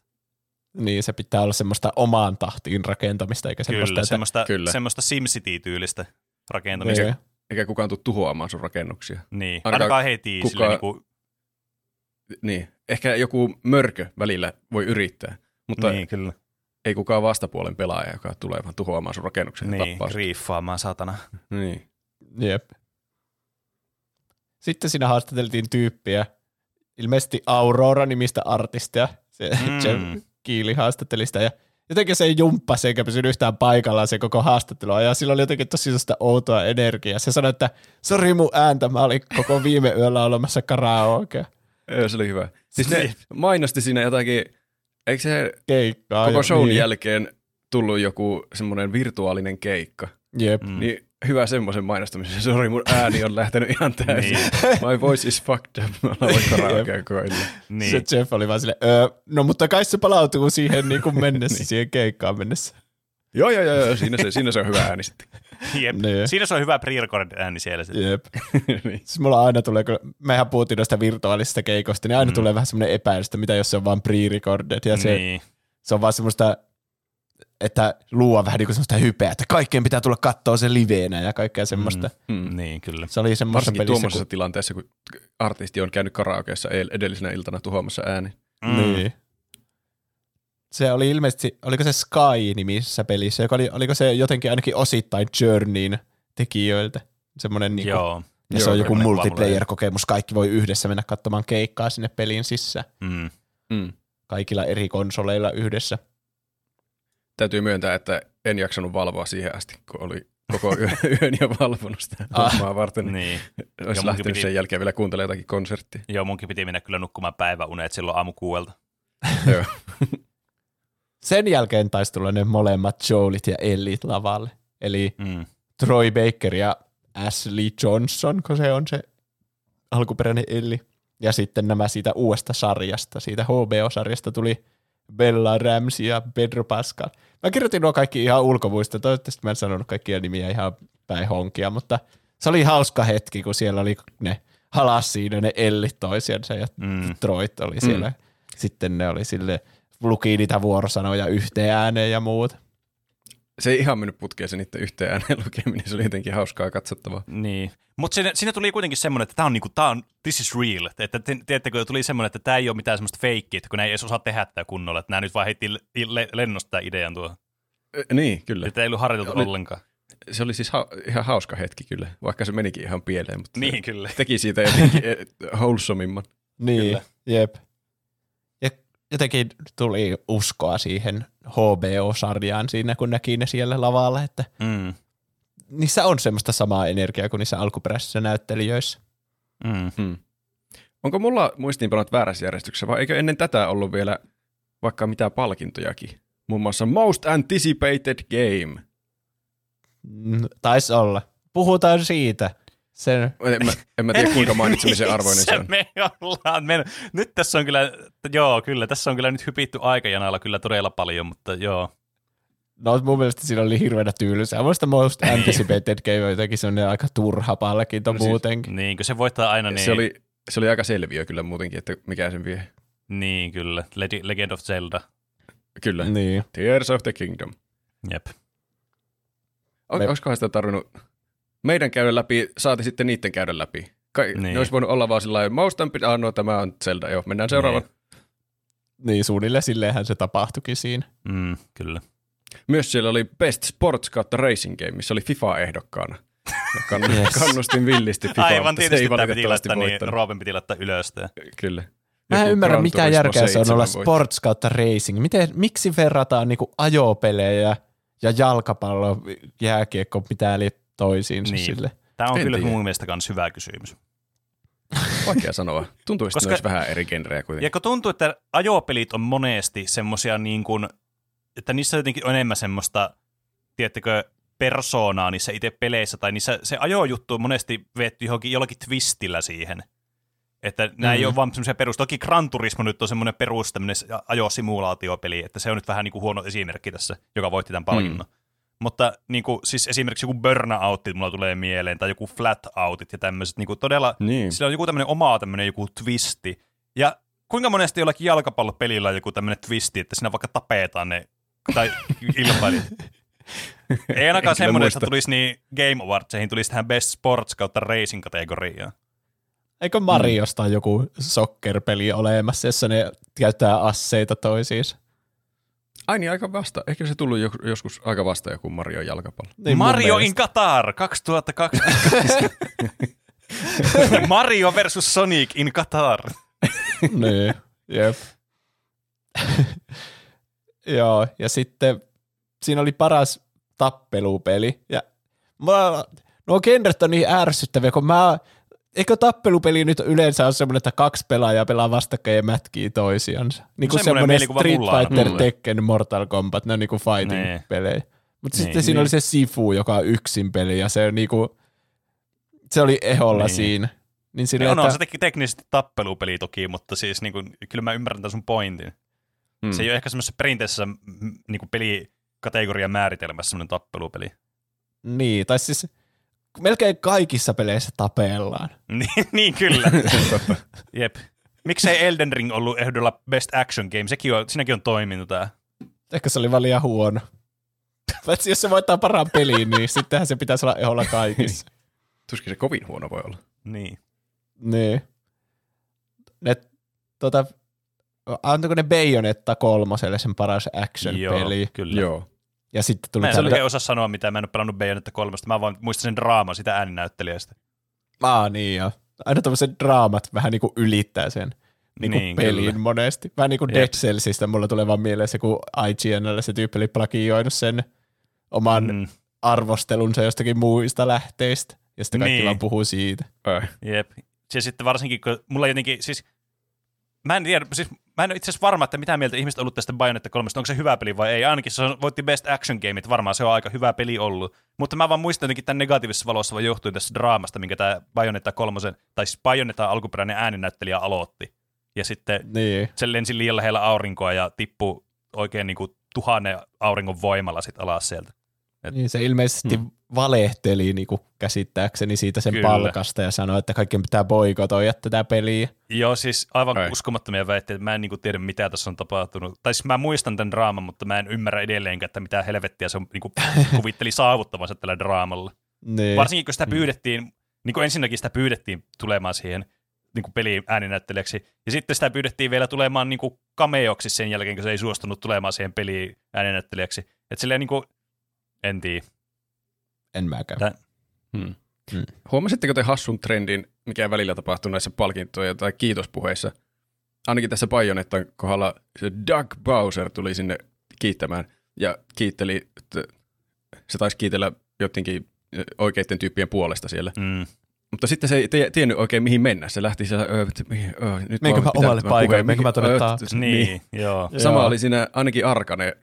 Speaker 2: Niin, se pitää olla semmoista omaan tahtiin rakentamista, eikä semmoista,
Speaker 3: Kyllä,
Speaker 2: että...
Speaker 3: semmoista,
Speaker 1: Kyllä.
Speaker 3: semmoista SimCity-tyylistä rakentamista.
Speaker 2: Niin.
Speaker 1: Eikä kukaan tule tuhoamaan sun rakennuksia.
Speaker 3: Niin,
Speaker 1: Ainakaan
Speaker 3: ainakaan heti.
Speaker 1: kuka-
Speaker 3: Sillä niinku,
Speaker 1: Niin. Ehkä joku mörkö välillä voi yrittää, mutta
Speaker 3: niin, kyllä.
Speaker 1: Ei kukaan vastapuolen pelaaja, joka tulee vaan tuhoamaan sun rakennuksen ja
Speaker 3: Niin,
Speaker 1: tappaa sut.
Speaker 3: riiffaamaan satana.
Speaker 1: Niin.
Speaker 2: Jep. Sitten siinä haastateltiin tyyppiä, ilmeisesti Aurora-nimistä artistia. Se Mm. Jeff Kiili haastatteli sitä ja jotenkin se ei jumppasi eikä pysynyt yhtään paikallaan se koko haastattelua ja sillä oli jotenkin tosi sellaista outoa energiaa. Se sanoi, että sori mun ääntä, mä olin koko viime yöllä olemassa karaoke
Speaker 1: Joo, se oli hyvä. Siis ne mainosti siinä jotakin, eikö se
Speaker 2: keikkaa.
Speaker 1: koko
Speaker 2: jo,
Speaker 1: shown
Speaker 2: niin.
Speaker 1: jälkeen tullut joku semmoinen virtuaalinen keikka?
Speaker 2: Jep.
Speaker 3: Mm.
Speaker 1: Niin hyvä semmoisen mainostamisen. Sori, mun ääni on lähtenyt ihan täysin.
Speaker 3: Niin.
Speaker 1: My voice is fucked up. Mä laulan karaokea koko illan.
Speaker 3: Niin.
Speaker 2: Se Jeff oli vaan silleen, öö, no mutta kai se palautuu siihen niin kuin mennessä, siihen keikkaan mennessä.
Speaker 1: Joo, joo, joo, joo. Siinä, se, siinä se on hyvä ääni sitten.
Speaker 3: Jep.
Speaker 2: Niin.
Speaker 3: Siinä se on hyvä pre-record ääni siellä.
Speaker 2: Jep.
Speaker 1: niin.
Speaker 2: Siis mulla aina tulee, kun mehän puhuttiin noista virtuaalisista keikoista, niin aina mm. tulee vähän semmoinen epäilystä, mitä jos se on vaan pre-recorded. Ja se,
Speaker 3: Niin.
Speaker 2: se on vaan semmoista, että luo vähän niin kuin semmoista hypeä, että kaikkeen pitää tulla katsoa se liveenä ja kaikkea semmoista. Mm.
Speaker 1: Mm.
Speaker 3: Niin, kyllä.
Speaker 2: Se oli semmoista
Speaker 1: Varsinkin
Speaker 2: pelissä,
Speaker 1: tuommoisessa
Speaker 2: kun,
Speaker 1: tilanteessa, kun artisti on käynyt karaokeessa el- edellisenä iltana tuhoamassa ääni.
Speaker 3: Mm.
Speaker 2: Niin. Se oli ilmeisesti, oliko se Sky-nimisessä pelissä, joka oli, oliko se jotenkin ainakin osittain Journeyin tekijöiltä. Semmoinen niin kuin,
Speaker 3: Joo.
Speaker 2: ja se
Speaker 1: Joo,
Speaker 2: on joku multiplayer-kokemus, kaikki voi yhdessä mennä katsomaan keikkaa sinne peliin sisään.
Speaker 3: Mm.
Speaker 1: Mm.
Speaker 2: Kaikilla eri konsoleilla yhdessä.
Speaker 1: Täytyy myöntää, että en jaksanut valvoa siihen asti, kun oli koko yön, yön jo valvonut sitä
Speaker 2: Ah.
Speaker 1: hommaa varten. Niin. Olisi lähtenyt
Speaker 3: piti-
Speaker 1: sen jälkeen vielä kuuntelemaan jotakin konserttia.
Speaker 3: Joo, munkin piti mennä kyllä nukkumaan päiväunet silloin aamu kuuelta.
Speaker 1: Joo.
Speaker 2: Sen jälkeen taisi tulla ne molemmat Joelit ja Ellit lavalle. Eli
Speaker 3: Mm.
Speaker 2: Troy Baker ja Ashley Johnson, kun se on se alkuperäinen Elli. Ja sitten nämä siitä uudesta sarjasta, siitä HBO-sarjasta tuli Bella Ramsey ja Pedro Pascal. Mä kirjoitin nuo kaikki ihan ulkomuista, toivottavasti mä en sanonut kaikkia nimiä ihan päin honkia, mutta se oli hauska hetki, kun siellä oli ne halas siinä ne Ellit toisiansa ja
Speaker 3: Mm.
Speaker 2: Troit oli siellä. Sitten ne oli sille, luki niitä vuorosanoja yhteen ääneen ja muuta.
Speaker 1: Se ei ihan mennyt putkeen se niiden yhteen ääneen lukeminen, se oli jotenkin hauskaa katsottavaa.
Speaker 3: Niin. Mutta siinä, siinä, tuli kuitenkin semmoinen, että tämä on, niinku, tää on this is real. Että te, tiedättekö, tuli semmoinen, että tämä ei ole mitään semmoista feikkiä, että kun ei edes osaa tehdä tätä kunnolla. Että nämä nyt vaan heitti le- le- lennosta tämän idean tuohon.
Speaker 1: Ö, Niin, kyllä.
Speaker 3: Että ei ollut harjoiteltu
Speaker 1: Oli-
Speaker 3: ollenkaan.
Speaker 1: Se oli siis ha- ihan hauska hetki kyllä, vaikka se menikin ihan pieleen, mutta
Speaker 3: Niin, kyllä.
Speaker 1: se teki siitä jotenkin eh, wholesomimman.
Speaker 2: Niin,
Speaker 3: Kyllä.
Speaker 2: jep. Jotenkin tuli uskoa siihen HBO-sarjaan siinä, kun näki ne siellä lavalla, että
Speaker 3: Mm.
Speaker 2: niissä on semmoista samaa energiaa kuin niissä alkuperäisissä näyttelijöissä.
Speaker 3: Mm.
Speaker 1: Hmm. Onko mulla muistiinpanot väärässä järjestyksessä vai eikö ennen tätä ollut vielä vaikka mitä palkintojakin? Muun muassa Most Anticipated Game.
Speaker 2: Mm, Taisi olla. Puhutaan siitä. Sen,
Speaker 1: En mä, en mä tiedä kuinka mainitsemisen arvoinen se on.
Speaker 3: me ollaan mennyt. Nyt tässä on kyllä, joo, kyllä, tässä on kyllä nyt hypitty aikajanalla kyllä todella paljon, mutta joo.
Speaker 2: no mun mielestä siinä oli hirveänä tyylysää. Muista Most Anticipated Game on jotenkin semmoinen aika turha palkinto
Speaker 1: No siis-
Speaker 2: muutenkin.
Speaker 3: Niin, kun se voittaa aina niin.
Speaker 1: Se, oli, se oli aika selviö kyllä muutenkin, että mikä sen vie.
Speaker 3: Niin, kyllä. Legend of Zelda.
Speaker 1: Kyllä.
Speaker 2: Niin.
Speaker 1: Tears of the Kingdom.
Speaker 3: Jep.
Speaker 1: On,
Speaker 2: Me-
Speaker 1: Olisikohan sitä tarvinnut meidän käydä läpi, saati sitten niiden käydä läpi. Ka-
Speaker 3: Niin.
Speaker 1: Ne olisi voinut olla vaan sillä lailla, Most Ampi- ah, no tämä on Zelda, joo, mennään seuraavaan.
Speaker 2: Niin, suunnilleen silleenhän se tapahtuikin siinä.
Speaker 3: Mm, kyllä.
Speaker 1: Myös siellä oli Best Sports kautta Racing Game, missä oli FIFA-ehdokkaana. Kann-
Speaker 2: Yes.
Speaker 1: Kannustin villisti FIFA,
Speaker 3: Aivan
Speaker 1: mutta se
Speaker 3: tietysti
Speaker 1: ei
Speaker 3: tämä piti laittaa, niin
Speaker 1: voittanut.
Speaker 3: Roopen piti laittaa ylös. tää.
Speaker 1: Kyllä.
Speaker 2: Mä en
Speaker 1: Joku
Speaker 2: ymmärrä, mitä järkeä se on
Speaker 1: 7
Speaker 2: olla
Speaker 1: voitti.
Speaker 2: sports kautta racing. Miten, miksi verrataan niinku ajopelejä ja jalkapallo, jääkiekko, mitä eli toisiinsa
Speaker 3: Niin.
Speaker 2: sille?
Speaker 3: Tämä on
Speaker 1: En
Speaker 3: kyllä
Speaker 1: tiedä.
Speaker 3: mun mielestä myös hyvä kysymys.
Speaker 1: Vaikea sanoa. Tuntuu, että olisi vähän eri genrejä kuitenkin.
Speaker 3: Ja kun tuntuu, että ajopelit on monesti semmosia niin kuin, että niissä jotenkin on enemmän semmoista, tiedättekö, persoonaa niissä itse peleissä, tai niissä se ajojuttu on monesti vetty johonkin jollakin twistillä siihen. Että nämä ei
Speaker 2: Mhm.
Speaker 3: ole vaan semmoisia perus. Toki Gran Turismo nyt on semmoinen perus tämmöinen ajosimulaatiopeli, että se on nyt vähän niin kuin huono esimerkki tässä, joka voitti tämän palkinnon. Mm. Mutta niin kuin, siis esimerkiksi joku Burnout mulla tulee mieleen, tai joku Flatoutit ja tämmöiset, niin kuin todella
Speaker 1: Niin.
Speaker 3: sillä on joku tämmöinen oma tämmöinen joku twisti. Ja kuinka monesti jollakin jalkapallopelillä on joku tämmöinen twisti, että siinä vaikka tapetaan ne tai ilmailijat. Ei ainakaan semmoinen, että tulisi niin Game Awardseihin tulisi tähän Best Sports kautta Racing kategoriaan.
Speaker 2: Eikö Mariosta mm. joku soccer-peli olemassa, jossa ne käyttää asseita toisiinsa?
Speaker 1: Ai niin, aika vasta. Ehkä se tullut jo, joskus aika vasta joku Mario jalkapallo.
Speaker 2: Niin
Speaker 3: Mario in. Qatar 2020. Mario versus Sonic in Qatar.
Speaker 2: niin, jep. Joo, ja sitten siinä oli paras tappelupeli. Ja mä, nuo genret on niin ärsyttäviä, kun mä, eikö tappelupeli nyt yleensä ole semmoinen, että kaksi pelaajaa pelaa vastakkain ja mätkii toisiansa? Niin kuin
Speaker 3: semmoinen
Speaker 2: semmoinen Street Fighter,
Speaker 3: mulle.
Speaker 2: Tekken, Mortal Kombat, ne on niinku
Speaker 3: Niin.
Speaker 2: fighting-pelejä. Mutta
Speaker 3: Niin.
Speaker 2: sitten siinä oli se Sifu, joka on yksin peli, ja se, on niinku, se oli eholla
Speaker 3: Niin.
Speaker 2: siinä. Niin sille,
Speaker 3: Niin on,
Speaker 2: että,
Speaker 3: on se teki teknisesti tappelupeli toki, mutta siis niin kuin, kyllä mä ymmärrän tämän sun pointin.
Speaker 1: Hmm.
Speaker 3: Se ei ole ehkä semmoisessa perinteisessä niin kuin kategorian määritelmässä semmoinen tappelupeli.
Speaker 2: Niin, tai siis melkein kaikissa peleissä tapellaan.
Speaker 3: niin, niin kyllä. Jep. Miksei Elden Ring ollut ehdolla Best Action Game? Sekin on, siinäkin on toiminut tää.
Speaker 2: Ehkä se oli vaan liian huono. Paitsi jos se voittaa parhaan peliin, niin sittenhän se pitäisi olla eholla kaikissa.
Speaker 1: Tuskin se kovin huono voi olla.
Speaker 3: Niin.
Speaker 2: niin. Ne, tota, antoiko ne Bayonetta kolmoselle sen paras action-peli?
Speaker 3: Joo, kyllä.
Speaker 1: Joo.
Speaker 2: Ja sitten tuli
Speaker 3: Mä en
Speaker 2: tämmönen-
Speaker 3: oikein osaa sanoa mitä, mä en ole pelannut Bayonetta kolmosta, mä vaan muistan sen draaman sitä ääninäyttelijästä.
Speaker 2: Aa, niin joo. Aina tämmöiset draamat vähän niin kuin ylittää sen niin kuin
Speaker 3: Niin,
Speaker 2: pelin
Speaker 3: kyllä.
Speaker 2: monesti. Vähän niin kuin. Dead Cellsista mulla tulee vaan mieleen se, kun IGNllä se tyyppi oli plagioinut sen oman mm.
Speaker 3: Mm,
Speaker 2: arvostelunsa jostakin muista lähteistä. Ja sitten kaikki
Speaker 3: Niin.
Speaker 2: vaan puhuu siitä.
Speaker 1: Äh.
Speaker 3: jep. Ja sitten varsinkin, kun mulla jotenkin, siis mä en tiedä, siis mä en ole itse asiassa varma, että mitä mieltä ihmiset on ollut tästä Bayonetta 3, onko se hyvä peli vai ei. Ainakin se on, voitti Best Action Game, että varmaan se on aika hyvä peli ollut. Mutta mä vaan muistan jotenkin tämän negatiivisessa valossa vaan johtuen tästä draamasta, minkä tämä Bayonetta 3, tai siis Bayonetta alkuperäinen ääninäyttelijä aloitti. Ja sitten
Speaker 2: Niin.
Speaker 3: se lensi liian lähellä aurinkoa ja tippui oikein niin kuin tuhannen auringon voimalla sit alas sieltä. Et-
Speaker 2: niin se ilmeisesti hmm. valehteli niin kuin käsittääkseni siitä sen
Speaker 3: Kyllä.
Speaker 2: palkasta ja sanoi, että kaikkien pitää boikotoida tätä peliä.
Speaker 3: Joo, siis aivan
Speaker 1: Ai.
Speaker 3: Uskomattomia väitteitä, että mä en niinku tiedä, mitä tässä on tapahtunut. Tai siis mä muistan tämän draaman, mutta mä en ymmärrä edelleenkään, että mitä helvettiä se on, niinku, kuvitteli saavuttavansa tällä draamalla.
Speaker 2: Niin.
Speaker 3: Varsinkin, kun sitä pyydettiin, niin kuin ensinnäkin sitä pyydettiin tulemaan siihen niin kuin peliin ääninäyttelijäksi, ja sitten sitä pyydettiin vielä tulemaan niin kuin cameoksi sen jälkeen, kun se ei suostunut tulemaan siihen peliin ääninäyttelijäksi. Että silleen niin kuin, en tiedä.
Speaker 2: En mäkään.
Speaker 3: Tää-
Speaker 1: Hmm.
Speaker 2: Hmm.
Speaker 1: Huomasitteko te hassun trendin, mikä välillä tapahtuu näissä palkintoja tai kiitospuheissa? Ainakin tässä Bajonettan kohdalla se Doug Bowser tuli sinne kiittämään ja kiitteli, että se taisi kiitellä jotenkin oikeiden tyyppien puolesta siellä.
Speaker 3: Mm.
Speaker 1: Mutta sitten se ei tie- tiennyt oikein mihin mennä. Se lähti siellä, öö, että mihin, öö, nyt
Speaker 2: Menkö mä omalle paikalle? Menkö mä
Speaker 1: t-
Speaker 3: Niin, joo.
Speaker 1: Sama
Speaker 2: Joo.
Speaker 1: oli siinä ainakin Arkane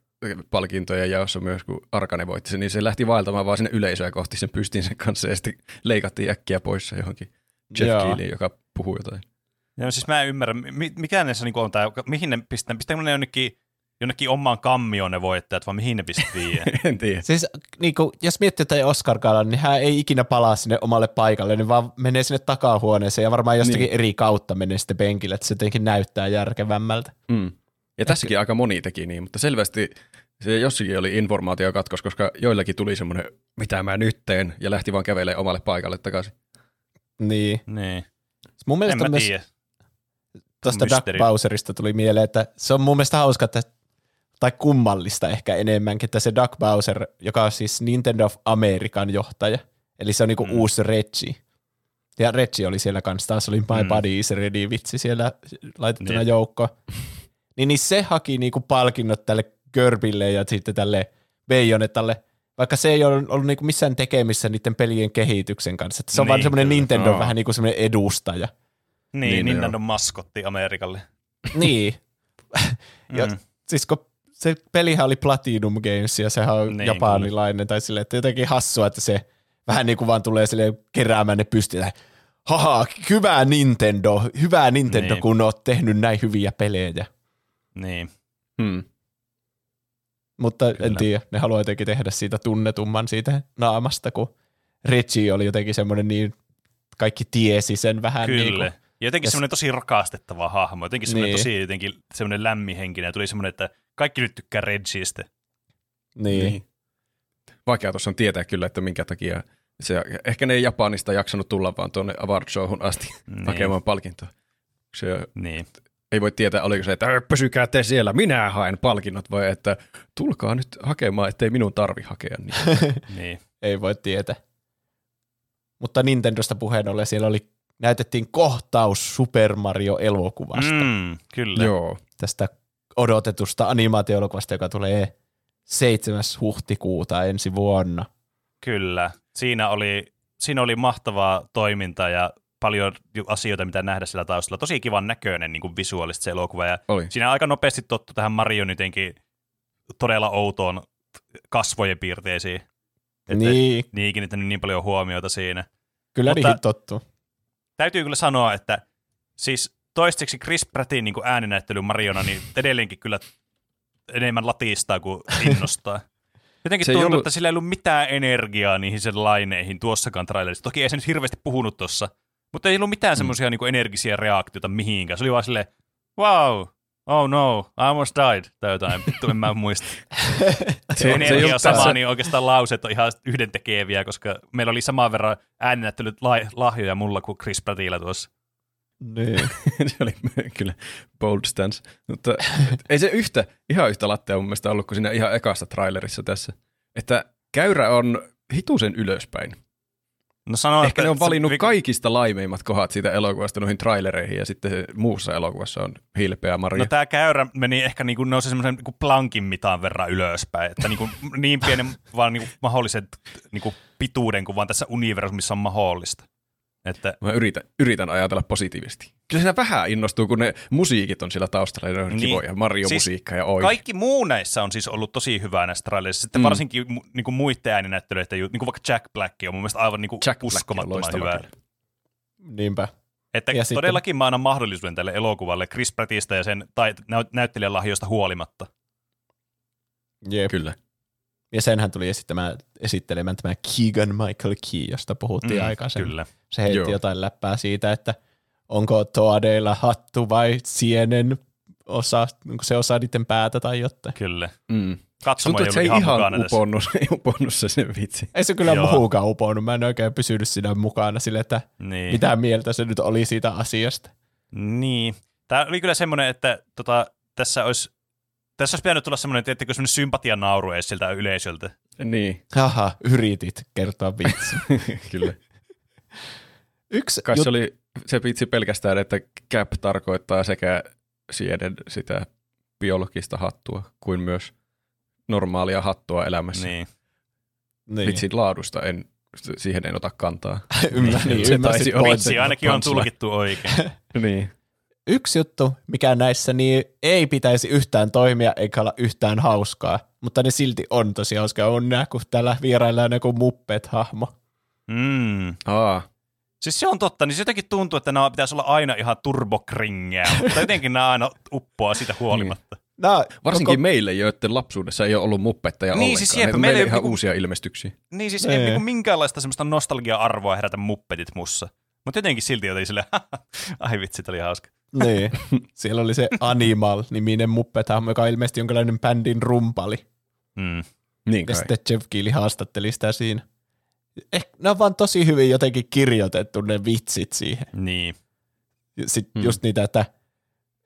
Speaker 1: palkintoja jaossa myös, kun Arkane voitti sen, niin se lähti vaeltamaan vaan sinne yleisöä kohti sen pystinsä kanssa ja sitten leikattiin äkkiä pois johonkin Jeff
Speaker 2: Joo.
Speaker 1: Keighley, joka puhuu jotain.
Speaker 3: Joo, siis mä en ymmärrä, mi- mikä näissä niinku on tää, mihin ne pistää, pistääkö ne jonnekin, jonnekin omaan kammioon ne voittajat, vai mihin ne pistii?
Speaker 1: en tiedä.
Speaker 2: Siis niin kuin, jos miettii jotain oscar niin hän ei ikinä palaa sinne omalle paikalle, niin vaan menee sinne takahuoneeseen ja varmaan jostakin
Speaker 1: Niin.
Speaker 2: eri kautta menee sitten penkille, että se jotenkin näyttää järkevämmältä.
Speaker 1: Mm. Ja tässäkin aika moni teki niin, mutta selvästi se jossakin oli informaatiokatkos, koska joillakin tuli semmoinen, mitä mä nyt teen, ja lähti vaan kävelemään omalle paikalle takaisin.
Speaker 2: Niin.
Speaker 3: niin,
Speaker 2: Mun
Speaker 3: en
Speaker 2: mielestä
Speaker 3: mä
Speaker 2: myös
Speaker 3: tiedä.
Speaker 2: tuosta
Speaker 3: mysteeri.
Speaker 2: Bowserista tuli mieleen, että se on mun mielestä hauska, että, tai kummallista ehkä enemmänkin, että se Doug Bowser, joka on siis Nintendo of American johtaja, eli se on niinku
Speaker 3: Mm.
Speaker 2: uusi Reggie. Ja Reggie oli siellä kanssa, taas oli My
Speaker 3: Mm.
Speaker 2: Body is Ready vitsi siellä laitettuna
Speaker 3: Jep.
Speaker 2: joukkoon. Niin, niin se haki niinku palkinnot tälle Körbille ja sitten tälle Bayonetalle, vaikka se ei ole ollut niinku missään tekemissä niiden pelien kehityksen kanssa. Että se on
Speaker 3: Niin,
Speaker 2: vaan semmoinen
Speaker 3: kyllä.
Speaker 2: Nintendo
Speaker 1: Aa.
Speaker 2: vähän niin kuin semmoinen edustaja.
Speaker 3: Niin,
Speaker 1: Niin, no
Speaker 3: Nintendo maskotti Amerikalle.
Speaker 2: niin. Ja
Speaker 3: Mm.
Speaker 2: siis kun se pelihän oli Platinum Games ja sehän on
Speaker 3: Niin,
Speaker 2: japanilainen tai silleen, että jotenkin hassua, että se vähän niin kuin vaan tulee sille keräämään ne pystyyn. Haha, hyvä Nintendo, hyvä Nintendo,
Speaker 3: Niin.
Speaker 2: kun oot tehnyt näin hyviä pelejä.
Speaker 3: Niin.
Speaker 1: Hmm.
Speaker 2: Mutta Kyllä. en tiedä, ne haluaa jotenkin tehdä siitä tunnetumman siitä naamasta, kun Reggie oli jotenkin semmoinen niin, kaikki tiesi sen vähän
Speaker 3: Kyllä.
Speaker 2: niin kuin,
Speaker 3: Ja jotenkin
Speaker 2: Ja s-
Speaker 3: semmoinen tosi rakastettava hahmo, jotenkin semmoinen
Speaker 2: Niin.
Speaker 3: tosi jotenkin semmoinen lämminhenkinen, ja tuli semmoinen, että kaikki nyt tykkää Reggiestä.
Speaker 2: niin.
Speaker 1: Niin. Vaikea tuossa on tietää kyllä, että minkä takia se, ehkä ne ei Japanista jaksanut tulla vaan tuonne award showhun asti
Speaker 3: Niin.
Speaker 1: hakemaan palkintoa. Se
Speaker 3: Niin.
Speaker 1: Ei voi tietää, oliko se, että "Ö, pysykää te siellä, minä haen palkinnot, vai että tulkaa nyt hakemaan, ettei minun tarvi hakea niitä.
Speaker 3: niin.
Speaker 2: ei voi tietää. Mutta Nintendosta puheen ollen siellä oli, näytettiin kohtaus Super Mario-elokuvasta. Mm,
Speaker 3: kyllä.
Speaker 1: Joo.
Speaker 2: Tästä odotetusta animaatio-elokuvasta, joka tulee 7. huhtikuuta ensi vuonna.
Speaker 3: Kyllä. Siinä oli, siinä oli mahtavaa toimintaa ja paljon asioita, mitä nähdä sillä taustalla. Tosi kivan näköinen niin kuin visuaalisesti se elokuva. Ja
Speaker 1: Oli.
Speaker 3: siinä aika nopeasti tottu tähän Marion jotenkin todella outoon kasvojen piirteisiin. Että
Speaker 2: Niin,
Speaker 3: Niin kiinnittänyt niin paljon huomiota siinä.
Speaker 2: kyllä
Speaker 3: Mutta-
Speaker 2: niihin tottuu.
Speaker 3: Täytyy kyllä sanoa, että siis toistaiseksi Chris Prattin niin kuin ääninäyttely Mariona, niin edelleenkin kyllä enemmän latistaa kuin innostaa. Jotenkin tuntuu,
Speaker 1: ollut-
Speaker 3: että sillä ei ollut mitään energiaa niihin sen laineihin tuossakaan trailerissa. Toki ei se nyt hirveästi puhunut tossa, mutta ei ollut mitään semmoisia niinku energisiä reaktioita mihinkään. Se oli vaan silleen, wow, oh no, I almost died, tai jotain, vittu en mä muista.
Speaker 1: Se, se
Speaker 3: Energia on
Speaker 1: ollut
Speaker 3: sama, niin oikeastaan lauseet on ihan yhdentekeviä, koska meillä oli saman verran ääninäyttelyt la- lahjoja mulla kuin Chris Prattilla tuossa.
Speaker 2: Niin.
Speaker 1: se oli kyllä bold stance. Mutta ei se yhtä, ihan yhtä lattea mun mielestä ollut kuin siinä ihan ekassa trailerissa tässä. Että käyrä on hitusen ylöspäin.
Speaker 3: No sano,
Speaker 1: Ehkä
Speaker 3: että
Speaker 1: ne on
Speaker 3: se-
Speaker 1: valinnut
Speaker 3: vi-
Speaker 1: kaikista laimeimmat kohdat siitä elokuvasta noihin trailereihin ja sitten se muussa elokuvassa on hilpeä Maria.
Speaker 3: No tämä käyrä meni ehkä niinku, nousi semmoisen niinku plankin mitaan verran ylöspäin, että niinku, niin pienen vaan niinku mahdollisen niinku pituuden kuin vaan tässä universumissa on mahdollista. Että
Speaker 1: Mä yritän, yritän ajatella positiivisesti. Kyllä siinä vähän innostuu, kun ne musiikit on siellä taustalla, ne on
Speaker 3: Niin.
Speaker 1: kivoja. Mario-musiikka ja oi.
Speaker 3: kaikki muu näissä on siis ollut tosi hyvää näissä trailerissa. Sitten
Speaker 1: Mm.
Speaker 3: varsinkin mu, niinku muiden ääninäyttelyiden, ju- niinku vaikka Jack Black on mun mielestä aivan niinku
Speaker 1: Jack Black on
Speaker 3: uskomattoman hyvä.
Speaker 1: kyllä.
Speaker 2: Niinpä.
Speaker 3: Että
Speaker 2: Ja
Speaker 3: ja
Speaker 2: sitten-
Speaker 3: todellakin mä annan mahdollisuuden tälle elokuvalle Chris Prattista ja sen tai, näyt- näyttelijän lahjoista huolimatta.
Speaker 2: Jep.
Speaker 1: Kyllä.
Speaker 2: Ja senhän tuli esittämään, esittelemään tämä Keegan Michael Key, josta puhuttiin mm, aikaisemmin.
Speaker 3: Kyllä.
Speaker 2: Se heitti
Speaker 1: Joo.
Speaker 2: jotain läppää siitä, että onko toadeilla hattu vai sienen osa, onko se osa niiden päätä tai jotain.
Speaker 3: Kyllä.
Speaker 1: Mm.
Speaker 3: Katsomo
Speaker 1: Tuntuu,
Speaker 3: ei
Speaker 1: että se ei
Speaker 3: ihan,
Speaker 1: uponnut, ei uponnut se sen vitsi.
Speaker 2: Ei se kyllä
Speaker 3: Joo.
Speaker 2: muukaan uponnut. Mä en oikein pysynyt siinä mukana sille, että
Speaker 3: Niin.
Speaker 2: mitä mieltä se nyt oli siitä asiasta.
Speaker 3: Niin. Tämä oli kyllä semmoinen, että tota, tässä olisi tässä olisi pitänyt tulla semmoinen, tiettikö, semmoinen sympatianauru edes siltä yleisöltä.
Speaker 1: Niin,
Speaker 2: Haha, yritit kertoa vitsi.
Speaker 1: kyllä.
Speaker 2: Yksi
Speaker 1: Kai
Speaker 2: jut-
Speaker 1: se oli se vitsi pelkästään, että cap tarkoittaa sekä sieden sitä biologista hattua kuin myös normaalia hattua elämässä.
Speaker 3: Niin.
Speaker 2: niin.
Speaker 1: Vitsin laadusta en, siihen en ota kantaa.
Speaker 2: Ymmär, niin,
Speaker 1: Se taisi.
Speaker 3: Vitsi ainakin on tulkittu oikein.
Speaker 1: niin.
Speaker 2: Yksi juttu, mikä näissä niin ei pitäisi yhtään toimia eikä olla yhtään hauskaa, mutta ne silti on tosi hauskaa. On nää, kun täällä vieraillaan joku Muppet-hahmo.
Speaker 3: Mm.
Speaker 1: Aa,
Speaker 3: Siis se on totta, niin se jotenkin tuntuu, että nämä pitäisi olla aina ihan turbokringeä, mutta jotenkin nämä aina uppoaa siitä huolimatta.
Speaker 2: Nää,
Speaker 1: varsinkin
Speaker 2: koko,
Speaker 1: meille, joiden lapsuudessa ei ole ollut muppetteja
Speaker 3: Niin,
Speaker 1: ollenkaan.
Speaker 3: siis
Speaker 1: on
Speaker 3: meillä ei
Speaker 1: ihan
Speaker 3: niinku-
Speaker 1: uusia ilmestyksiä.
Speaker 3: Niin siis
Speaker 2: Ei.
Speaker 3: ei niinku minkäänlaista semmoista nostalgia-arvoa herätä muppetit mussa. Mutta jotenkin silti jotenkin silleen, ai vitsi, oli hauska.
Speaker 2: niin, siellä oli se Animal-niminen Muppet-hahmo, joka on ilmeisesti jonkinlainen bändin rumpali.
Speaker 3: Mm.
Speaker 1: Niin
Speaker 2: Ja
Speaker 1: kai.
Speaker 2: sitten Jeff Keely haastatteli sitä siinä. Eh, ne on vaan tosi hyvin jotenkin kirjoitettu ne vitsit siihen.
Speaker 3: Niin.
Speaker 2: Sitten
Speaker 1: Hmm.
Speaker 2: just niitä, että,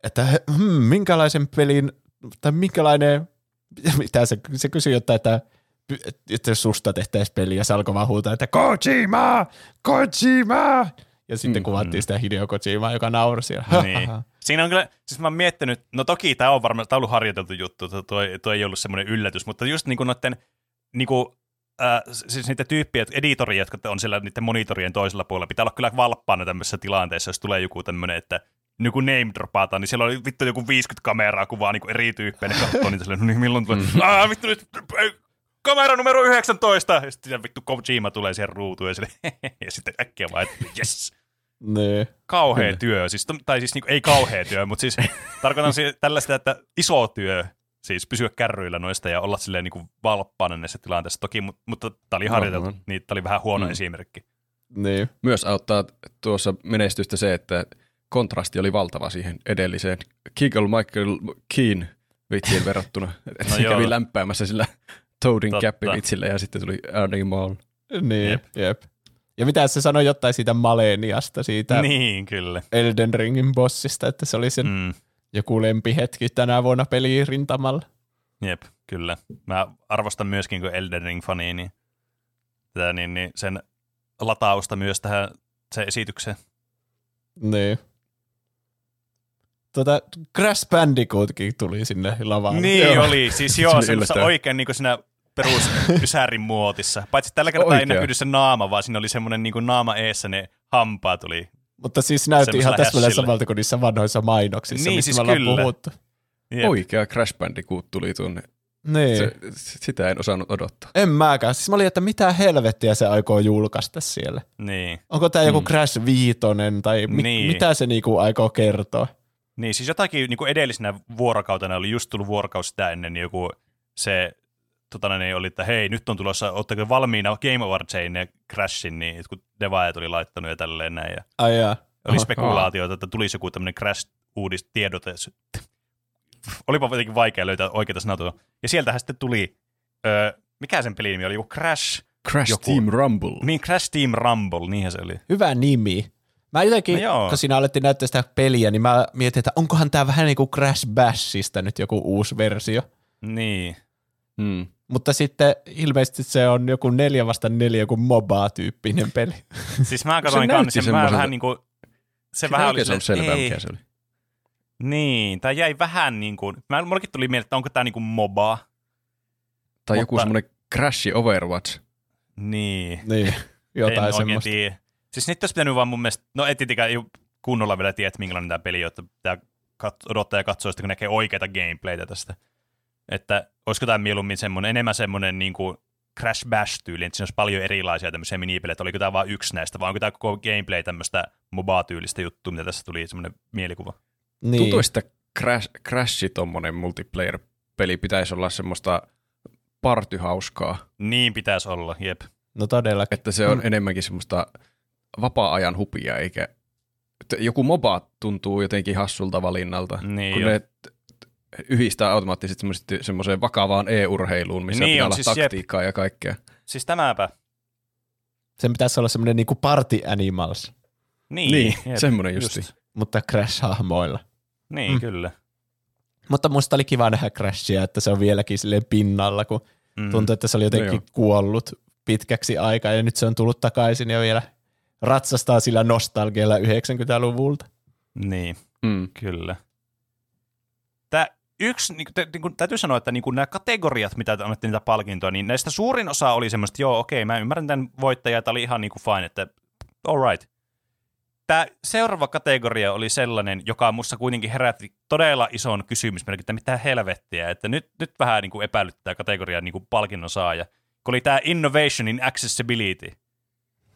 Speaker 2: että hmm, minkälaisen pelin, tai minkälainen, mitä se, se kysyi jotain, että, että susta tehtäisiin peli, ja se alkoi vaan huutaa, että Kojima, Kojima! Ja sitten
Speaker 1: Mm,
Speaker 2: mm, kuvattiin sitä Hideo Kojimaa, joka nauroi siellä.
Speaker 3: Niin. Siinä on kyllä, siis mä oon miettinyt, no toki tämä on varmaan, tämä on ollut harjoiteltu juttu, tuo, tuo, ei ollut semmoinen yllätys, mutta just niinku noiden, niinku, äh, siis niitä tyyppiä, editoria, jotka on siellä niiden monitorien toisella puolella, pitää olla kyllä valppaana tämmöisessä tilanteessa, jos tulee joku tämmöinen, että joku name dropataan, niin siellä oli vittu joku 50 kameraa kuvaa niin eri tyyppejä, ne katsoo niitä silleen, no niin milloin tulee, mm. Aa, vittu nyt, kamera numero 19, ja sitten vittu Kojima tulee siihen ruutuun, ja, sille, ja sitten äkkiä vaan, että yes,
Speaker 2: niin.
Speaker 3: kauhea työ, siis, tai siis niinku, ei kauhea työ, mutta siis tarkoitan si- tällaista, että iso työ, siis pysyä kärryillä noista ja olla silleen niinku valppaana näissä tilanteissa toki, mutta, mutta tämä oli harjoiteltu,
Speaker 1: Varmaan.
Speaker 3: niin tämä oli vähän huono
Speaker 1: Mm.
Speaker 3: esimerkki.
Speaker 2: niin.
Speaker 1: Myös auttaa tuossa menestystä se, että kontrasti oli valtava siihen edelliseen Kiggle Michael Keen vitsiin verrattuna. Että
Speaker 3: No
Speaker 1: se
Speaker 3: joo.
Speaker 1: kävi lämpäämässä sillä Toadin käppi vitsillä ja sitten tuli Animal.
Speaker 2: Niin,
Speaker 3: Jep.
Speaker 2: jep. Ja mitä se sanoi jotain siitä Maleniasta, siitä niin.
Speaker 3: Niin, kyllä.
Speaker 2: Elden Ringin bossista, että se oli sen mm. Joku lempihetki tänä vuonna pelirintamalla.
Speaker 3: Jep, kyllä. Mä arvostan myöskin, kun Elden Ring-fani, niin, tätä, niin, niin sen latausta myös tähän se esitykseen.
Speaker 2: Niin. Tota, Crash Bandicootkin tuli sinne lavaan.
Speaker 3: Niin
Speaker 2: Joo.
Speaker 3: oli, siis
Speaker 1: Se
Speaker 3: joo,
Speaker 1: yllättävää.
Speaker 3: oikein niin kuin siinä perus ysärin muotissa. Paitsi tällä kertaa ei
Speaker 1: Oikea.
Speaker 3: näkynyt se naama, vaan siinä oli semmoinen niin naama eessä ne hampaat tuli.
Speaker 2: Mutta siis näytti ihan täsmälleen samalta kuin niissä vanhoissa mainoksissa,
Speaker 3: Niin,
Speaker 2: mistä
Speaker 3: siis
Speaker 2: me ollaan
Speaker 3: kyllä.
Speaker 2: puhuttu.
Speaker 3: Jep.
Speaker 1: Oikea Crash Bandicoot tuli tuonne.
Speaker 2: Niin.
Speaker 1: Se, sitä en osannut odottaa.
Speaker 2: En mäkään. Siis mä olin, että mitä helvettiä se aikoo julkaista siellä.
Speaker 3: Niin.
Speaker 2: Onko tämä joku
Speaker 1: Mm.
Speaker 2: Crash Viitonen tai mi-
Speaker 3: Niin.
Speaker 2: mitä se niinku aikoo kertoa?
Speaker 3: niin, siis jotakin niin kuin edellisenä vuorokautena oli just tullut vuorokausi sitä ennen niin joku se tota, niin oli, että hei, nyt on tulossa, ootteko valmiina Game Awardseihin ja Crashin, niin kun devaajat oli laittanut ja tälleen näin. Ja
Speaker 2: Ai jaa.
Speaker 3: oli spekulaatioita, että tulisi joku tämmöinen Crash-uudistiedote. Olipa jotenkin vaikea löytää oikeita sanaa. tuohon. Ja sieltähän sitten tuli, öö, mikä sen pelin nimi oli, joku Crash,
Speaker 1: Crash
Speaker 3: Joku-
Speaker 1: Team Rumble.
Speaker 3: niin Crash Team Rumble, niinhän se oli.
Speaker 2: Hyvä nimi. Mä jotenkin,
Speaker 3: No joo.
Speaker 2: kun siinä alettiin näyttää sitä peliä, niin mä mietin, että onkohan tää vähän niin kuin Crash Bashista nyt joku uusi versio.
Speaker 3: Niin.
Speaker 1: Mm.
Speaker 2: Mutta sitten ilmeisesti se on joku neljä vasta neljä, joku MOBA-tyyppinen peli.
Speaker 3: Siis mä katsoin kanssa, mä
Speaker 1: semmoiselta-
Speaker 3: vähän niin kuin, se
Speaker 1: Siinä
Speaker 3: vähän
Speaker 1: ei
Speaker 3: oli se,
Speaker 1: selvää,
Speaker 3: ei,
Speaker 1: mikä se oli.
Speaker 3: Niin, tämä jäi vähän niin kuin, mä, mullekin tuli mieleen, että onko tämä niin kuin MOBA.
Speaker 1: Tai joku
Speaker 3: Mutta-
Speaker 1: semmoinen Crash Overwatch.
Speaker 3: Niin.
Speaker 2: niin, jotain semmoista.
Speaker 3: tiedä. Siis nyt olisi pitänyt vaan mun mielestä, no ei tietenkään kunnolla vielä tiedä, että minkälainen tämä peli on, että pitää odottaa ja katsoa kun näkee oikeita gameplaytä tästä. Että olisiko tämä mieluummin semmoinen, enemmän semmoinen niin kuin Crash Bash-tyyli, että siinä olisi paljon erilaisia tämmöisiä minipelejä, että oliko tämä vain yksi näistä, vai onko tämä koko gameplay tämmöistä MOBA-tyylistä juttua, mitä tässä tuli semmoinen mielikuva.
Speaker 2: Niin.
Speaker 1: Tuntuu, että Crash, Crash tommonen multiplayer-peli pitäisi olla semmoista partyhauskaa.
Speaker 3: Niin pitäisi olla, jep.
Speaker 2: No todellakin.
Speaker 1: Että se on enemmänkin semmoista vapaa-ajan hupia, eikä että joku MOBA tuntuu jotenkin hassulta valinnalta,
Speaker 3: Niin
Speaker 1: kun
Speaker 3: jo.
Speaker 1: ne yhdistää automaattisesti semmoiseen vakavaan e-urheiluun, missä
Speaker 3: Niin
Speaker 1: pitää
Speaker 3: on,
Speaker 1: olla
Speaker 3: siis jep.
Speaker 1: taktiikkaa ja kaikkea.
Speaker 3: Siis tämäpä.
Speaker 2: Sen pitäisi olla semmoinen niinku Party Animals,
Speaker 3: Niin,
Speaker 1: Niin,
Speaker 3: jep,
Speaker 1: semmoinen justi.
Speaker 2: mutta Crash-hahmoilla.
Speaker 3: Niin,
Speaker 2: Mm.
Speaker 3: kyllä.
Speaker 2: Mutta musta oli kiva nähdä Crashia, että se on vieläkin silleen pinnalla, kun
Speaker 3: Mm.
Speaker 2: tuntuu, että se oli jotenkin
Speaker 1: No joo.
Speaker 2: kuollut pitkäksi aikaa ja nyt se on tullut takaisin ja vielä ratsastaa sillä nostalgialla 90-luvulta.
Speaker 3: Niin.
Speaker 1: Mm.
Speaker 3: Kyllä. Tää yksi, niin, te, niin täytyy sanoa, että niin nämä kategoriat, mitä annettiin niitä palkintoja, niin näistä suurin osa oli semmoista, joo, okei, mä ymmärrän tämän voittajan, että oli ihan niin kuin fine, että all right. Tämä seuraava kategoria oli sellainen, joka musta kuitenkin herätti todella ison kysymysmerkin, että mitä helvettiä, että nyt, nyt vähän niin kuin epäilyttää kategorian niin kuin palkinnon saaja, kun oli tämä Innovation in Accessibility.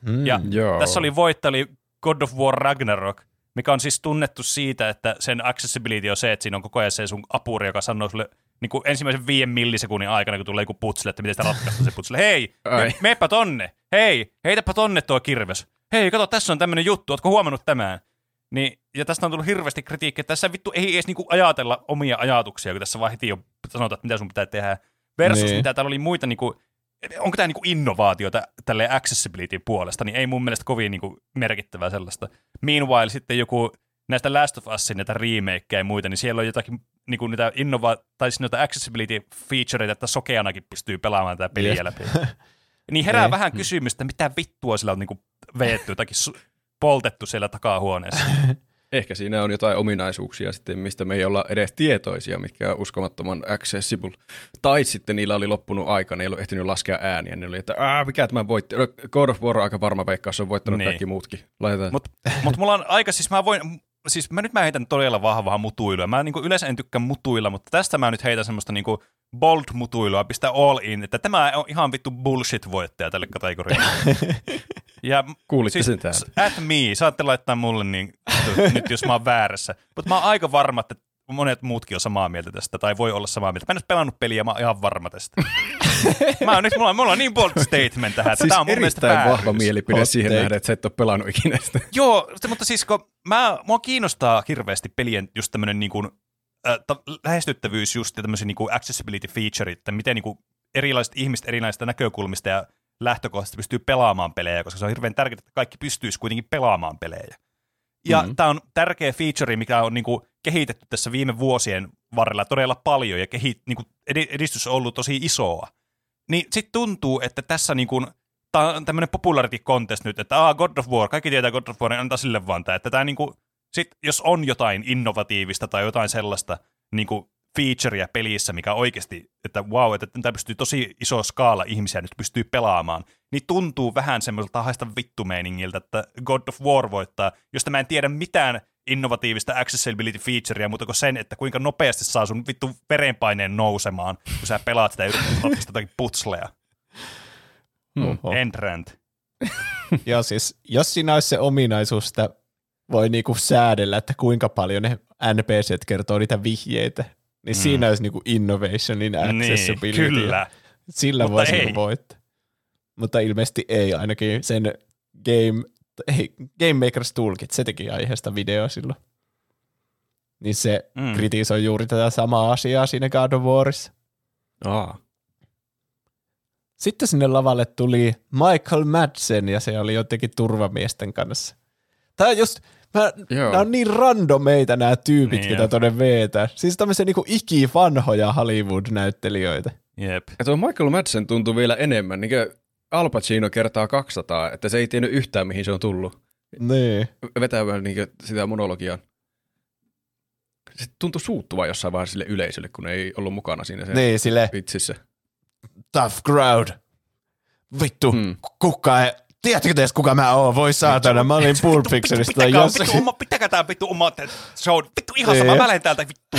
Speaker 2: Mm.
Speaker 3: Ja
Speaker 1: Joo.
Speaker 3: tässä oli voittaja oli God of War Ragnarok, mikä on siis tunnettu siitä, että sen accessibility on se, että siinä on koko ajan se sun apuri, joka sanoo sulle niin kuin ensimmäisen viiden millisekunnin aikana, kun tulee joku putsle, että miten sitä ratkaista se putsle. Hei,
Speaker 1: Ai.
Speaker 3: meepä tonne. Hei, heitäpä tonne tuo kirves. Hei, kato, tässä on tämmöinen juttu, ootko huomannut tämän? Niin, ja tästä on tullut hirveästi kritiikkiä, että tässä vittu ei edes niinku ajatella omia ajatuksia, kun tässä vaan heti jo sanotaan, että mitä sun pitää tehdä. Versus
Speaker 2: Niin.
Speaker 3: mitä täällä oli muita, niinku, onko tämä niinku innovaatiota tälle accessibility puolesta, niin ei mun mielestä kovin niinku merkittävää sellaista. Meanwhile sitten joku näistä Last of Usin näitä remakeja ja muita, niin siellä on jotakin niinku niitä innova- tai siis noita accessibility featureita, että sokeanakin pystyy pelaamaan tätä peliä
Speaker 2: Jep.
Speaker 3: läpi. Niin herää
Speaker 2: Niin.
Speaker 3: vähän kysymystä, mitä vittua sillä on niinku veetty, jotakin su- poltettu siellä takahuoneessa.
Speaker 1: Ehkä siinä on jotain ominaisuuksia sitten, mistä me ei olla edes tietoisia, mitkä on uskomattoman accessible. Tai sitten niillä oli loppunut aika, ne ei ollut ehtinyt laskea ääniä, ne oli, että Aa, mikä tämä voitti. No, God of War on aika varma veikkaus, se on voittanut
Speaker 3: Niin.
Speaker 1: kaikki muutkin.
Speaker 3: Mutta mut mulla on aika, siis mä voin, siis mä nyt mä heitän todella vahvaa mutuilua. Mä niinku yleensä en tykkää mutuilla, mutta tästä mä nyt heitän semmoista niinku bold mutuilua, pistää all in, että tämä on ihan vittu bullshit-voittaja tälle kategorialle. Ja
Speaker 1: Kuulitte sen täällä.
Speaker 3: At me, saatte laittaa mulle niin, nyt jos mä oon väärässä. Mutta mä oon aika varma, että monet muutkin on samaa mieltä tästä, tai voi olla samaa mieltä. Mä en ole pelannut peliä, mä oon ihan varma tästä. mä oon nyt, mulla, on- mulla on niin bold statement tähän, että
Speaker 1: Siis
Speaker 3: tää on mun mielestä
Speaker 1: erittäin vahva
Speaker 3: vääryys.
Speaker 1: mielipide
Speaker 2: Hot
Speaker 1: siihen nähden, että sä et ole pelannut ikinä sitä.
Speaker 3: Joo, mutta siis kun mä, mua kiinnostaa hirveästi pelien just tämmönen niin kuin, äh, lähestyttävyys just ja tämmöisiä niin kuin accessibility feature, että miten niin kuin erilaiset ihmiset erilaisista näkökulmista ja lähtökohdista pystyy pelaamaan pelejä, koska se on hirveän tärkeää, että kaikki pystyisi kuitenkin pelaamaan pelejä. Ja
Speaker 1: Mhm.
Speaker 3: mm-hmm. tämä on tärkeä feature, mikä on niin kuin kehitetty tässä viime vuosien varrella todella paljon ja kehi, niin kuin edi- edistys on ollut tosi isoa. Niin sitten tuntuu, että tässä niin kuin, tämä on tämmöinen popularity contest nyt, että ah, God of War, kaikki tietää God of War, niin antaa sille vaan tämä. Että tämä niin kuin, sit, jos on jotain innovatiivista tai jotain sellaista niin kuin featurea pelissä, mikä oikeasti, että wow, että tämä pystyy tosi iso skaala ihmisiä nyt pystyy pelaamaan, niin tuntuu vähän semmoiselta haista vittumeiningiltä, että God of War voittaa, josta mä en tiedä mitään innovatiivista accessibility featurea, mutta kuin sen, että kuinka nopeasti saa sun vittu verenpaineen nousemaan, kun sä pelaat sitä ja yrität jotakin putslea.
Speaker 2: Oho.
Speaker 3: End rant.
Speaker 2: Joo, siis jos siinä olisi se ominaisuus, että voi niinku säädellä, että kuinka paljon ne NPCt kertoo niitä vihjeitä, niin
Speaker 3: Mm.
Speaker 2: siinä olisi niinku innovation in accessibility.
Speaker 3: Niin, kyllä.
Speaker 2: Sillä
Speaker 3: Mutta
Speaker 2: voisi niinku voittaa. Mutta ilmeisesti ei ainakin sen Game, ei, Game Makers Toolkit, se teki aiheesta video silloin. Niin se
Speaker 3: Mm.
Speaker 2: kritisoi juuri tätä samaa asiaa siinä God of Warissa.
Speaker 1: Aa.
Speaker 2: Sitten sinne lavalle tuli Michael Madsen ja se oli jotenkin turvamiesten kanssa. On just, mä, nämä on niin randomeita nämä tyypit,
Speaker 3: Niin
Speaker 2: niin ketä
Speaker 3: on.
Speaker 2: tonne veetään. Siis tämmöisiä niinku ikivanhoja Hollywood-näyttelijöitä.
Speaker 3: Jep.
Speaker 1: Ja tuo Michael Madsen tuntuu vielä enemmän, niin kuin Al Pacino kertaa 200, että se ei tiennyt yhtään, mihin se on tullut.
Speaker 2: Niin.
Speaker 1: Vetämään niin sitä monologiaa. Se tuntui suuttuva jossain vaiheessa sille yleisölle, kun ei ollut mukana siinä se
Speaker 2: Niin, sille
Speaker 1: vitsissä.
Speaker 2: tough crowd. Vittu,
Speaker 1: Mm.
Speaker 2: mm. kuka ei... Tiedättekö te edes kuka mä oon? Voi saatana, mä olin Pulp Fictionista tai jossakin.
Speaker 3: vittu, oma, pitäkää tää vittu oma show. Vittu ihan sama,
Speaker 2: Niin.
Speaker 3: mä lähden täältä vittu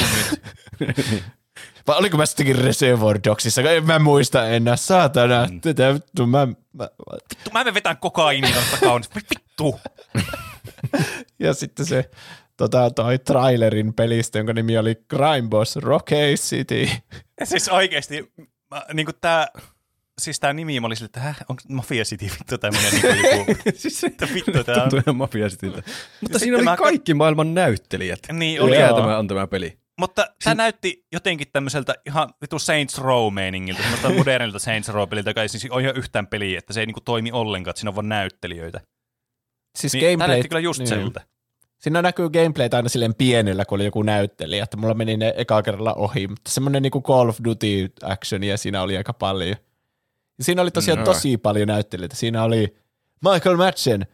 Speaker 3: nyt.
Speaker 2: Vai oliko mä sittenkin Reservoir Dogsissa? En mä muista enää, saatana.
Speaker 3: Mm.
Speaker 2: Tätä vittu, mä, mä,
Speaker 3: Vittu, mä menen vetään kokainia tosta kaunista. Vittu.
Speaker 2: Ja sitten se tota, toi trailerin pelistä, jonka nimi oli Crime Boss Rocky City.
Speaker 3: Ja siis oikeesti, mä, niinku tää, siis tää nimi, mä olin sille, että häh, onko Mafia City vittu tämmönen niinku joku,
Speaker 1: siis se
Speaker 3: että vittu tää on.
Speaker 1: tuntui ihan mafiasitilta. Mutta
Speaker 3: sitten
Speaker 1: siinä oli
Speaker 3: mä-
Speaker 1: kaikki maailman näyttelijät.
Speaker 3: Niin oli.
Speaker 1: Mikä tämä on tämä peli?
Speaker 3: Mutta tämä näytti jotenkin tämmöiseltä ihan vitu Saints Row-meiningiltä, semmoista modernilta Saints Row-peliltä, joka ei siis ole ihan yhtään peliä, että se ei niinku toimi ollenkaan, että siinä on vaan näyttelijöitä.
Speaker 2: Siis
Speaker 3: Niin, tämä
Speaker 2: gameplay,
Speaker 3: näytti kyllä just siltä.
Speaker 2: Siinä näkyy gameplayt aina silleen pienellä, kun oli joku näyttelijä, että mulla meni ne eka kerralla ohi, mutta semmoinen niinku Call of Duty actionia siinä oli aika paljon. Siinä oli tosiaan
Speaker 1: No.
Speaker 2: tosi paljon näyttelijöitä. Siinä oli Michael Madsen,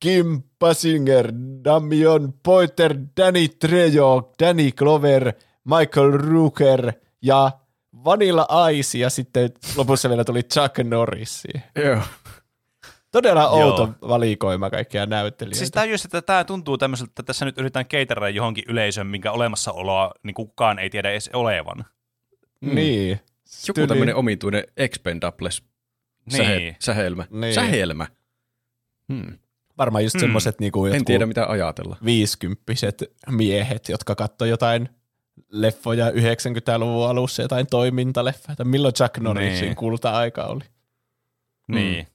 Speaker 2: Kim Basinger, Damian Poiter, Danny Trejo, Danny Glover, Michael Rooker ja Vanilla Ice ja sitten lopussa vielä tuli Chuck Norris.
Speaker 1: Joo.
Speaker 2: Todella
Speaker 3: Joo.
Speaker 2: outo valikoima kaikkia näyttelijöitä.
Speaker 3: Siis tämä just, että tämä tuntuu tämmöiseltä, että tässä nyt yritetään keitärää johonkin yleisöön, minkä olemassaoloa niin kukaan ei tiedä edes olevan.
Speaker 2: Niin.
Speaker 1: Joku
Speaker 2: Tyli-
Speaker 1: tämmöinen omituinen Expendables
Speaker 3: Niin.
Speaker 1: sähelmä.
Speaker 2: Niin.
Speaker 1: Sähelmä. Hmm.
Speaker 2: Varmaan just
Speaker 3: Hmm.
Speaker 2: semmoiset niinku
Speaker 1: En tiedä mitä ajatella.
Speaker 2: viisikymppiset miehet, jotka katsoi jotain leffoja 90-luvun alussa, jotain toimintaleffoja, että milloin Chuck Norrisin
Speaker 3: Niin.
Speaker 2: kulta-aika oli.
Speaker 3: Niin.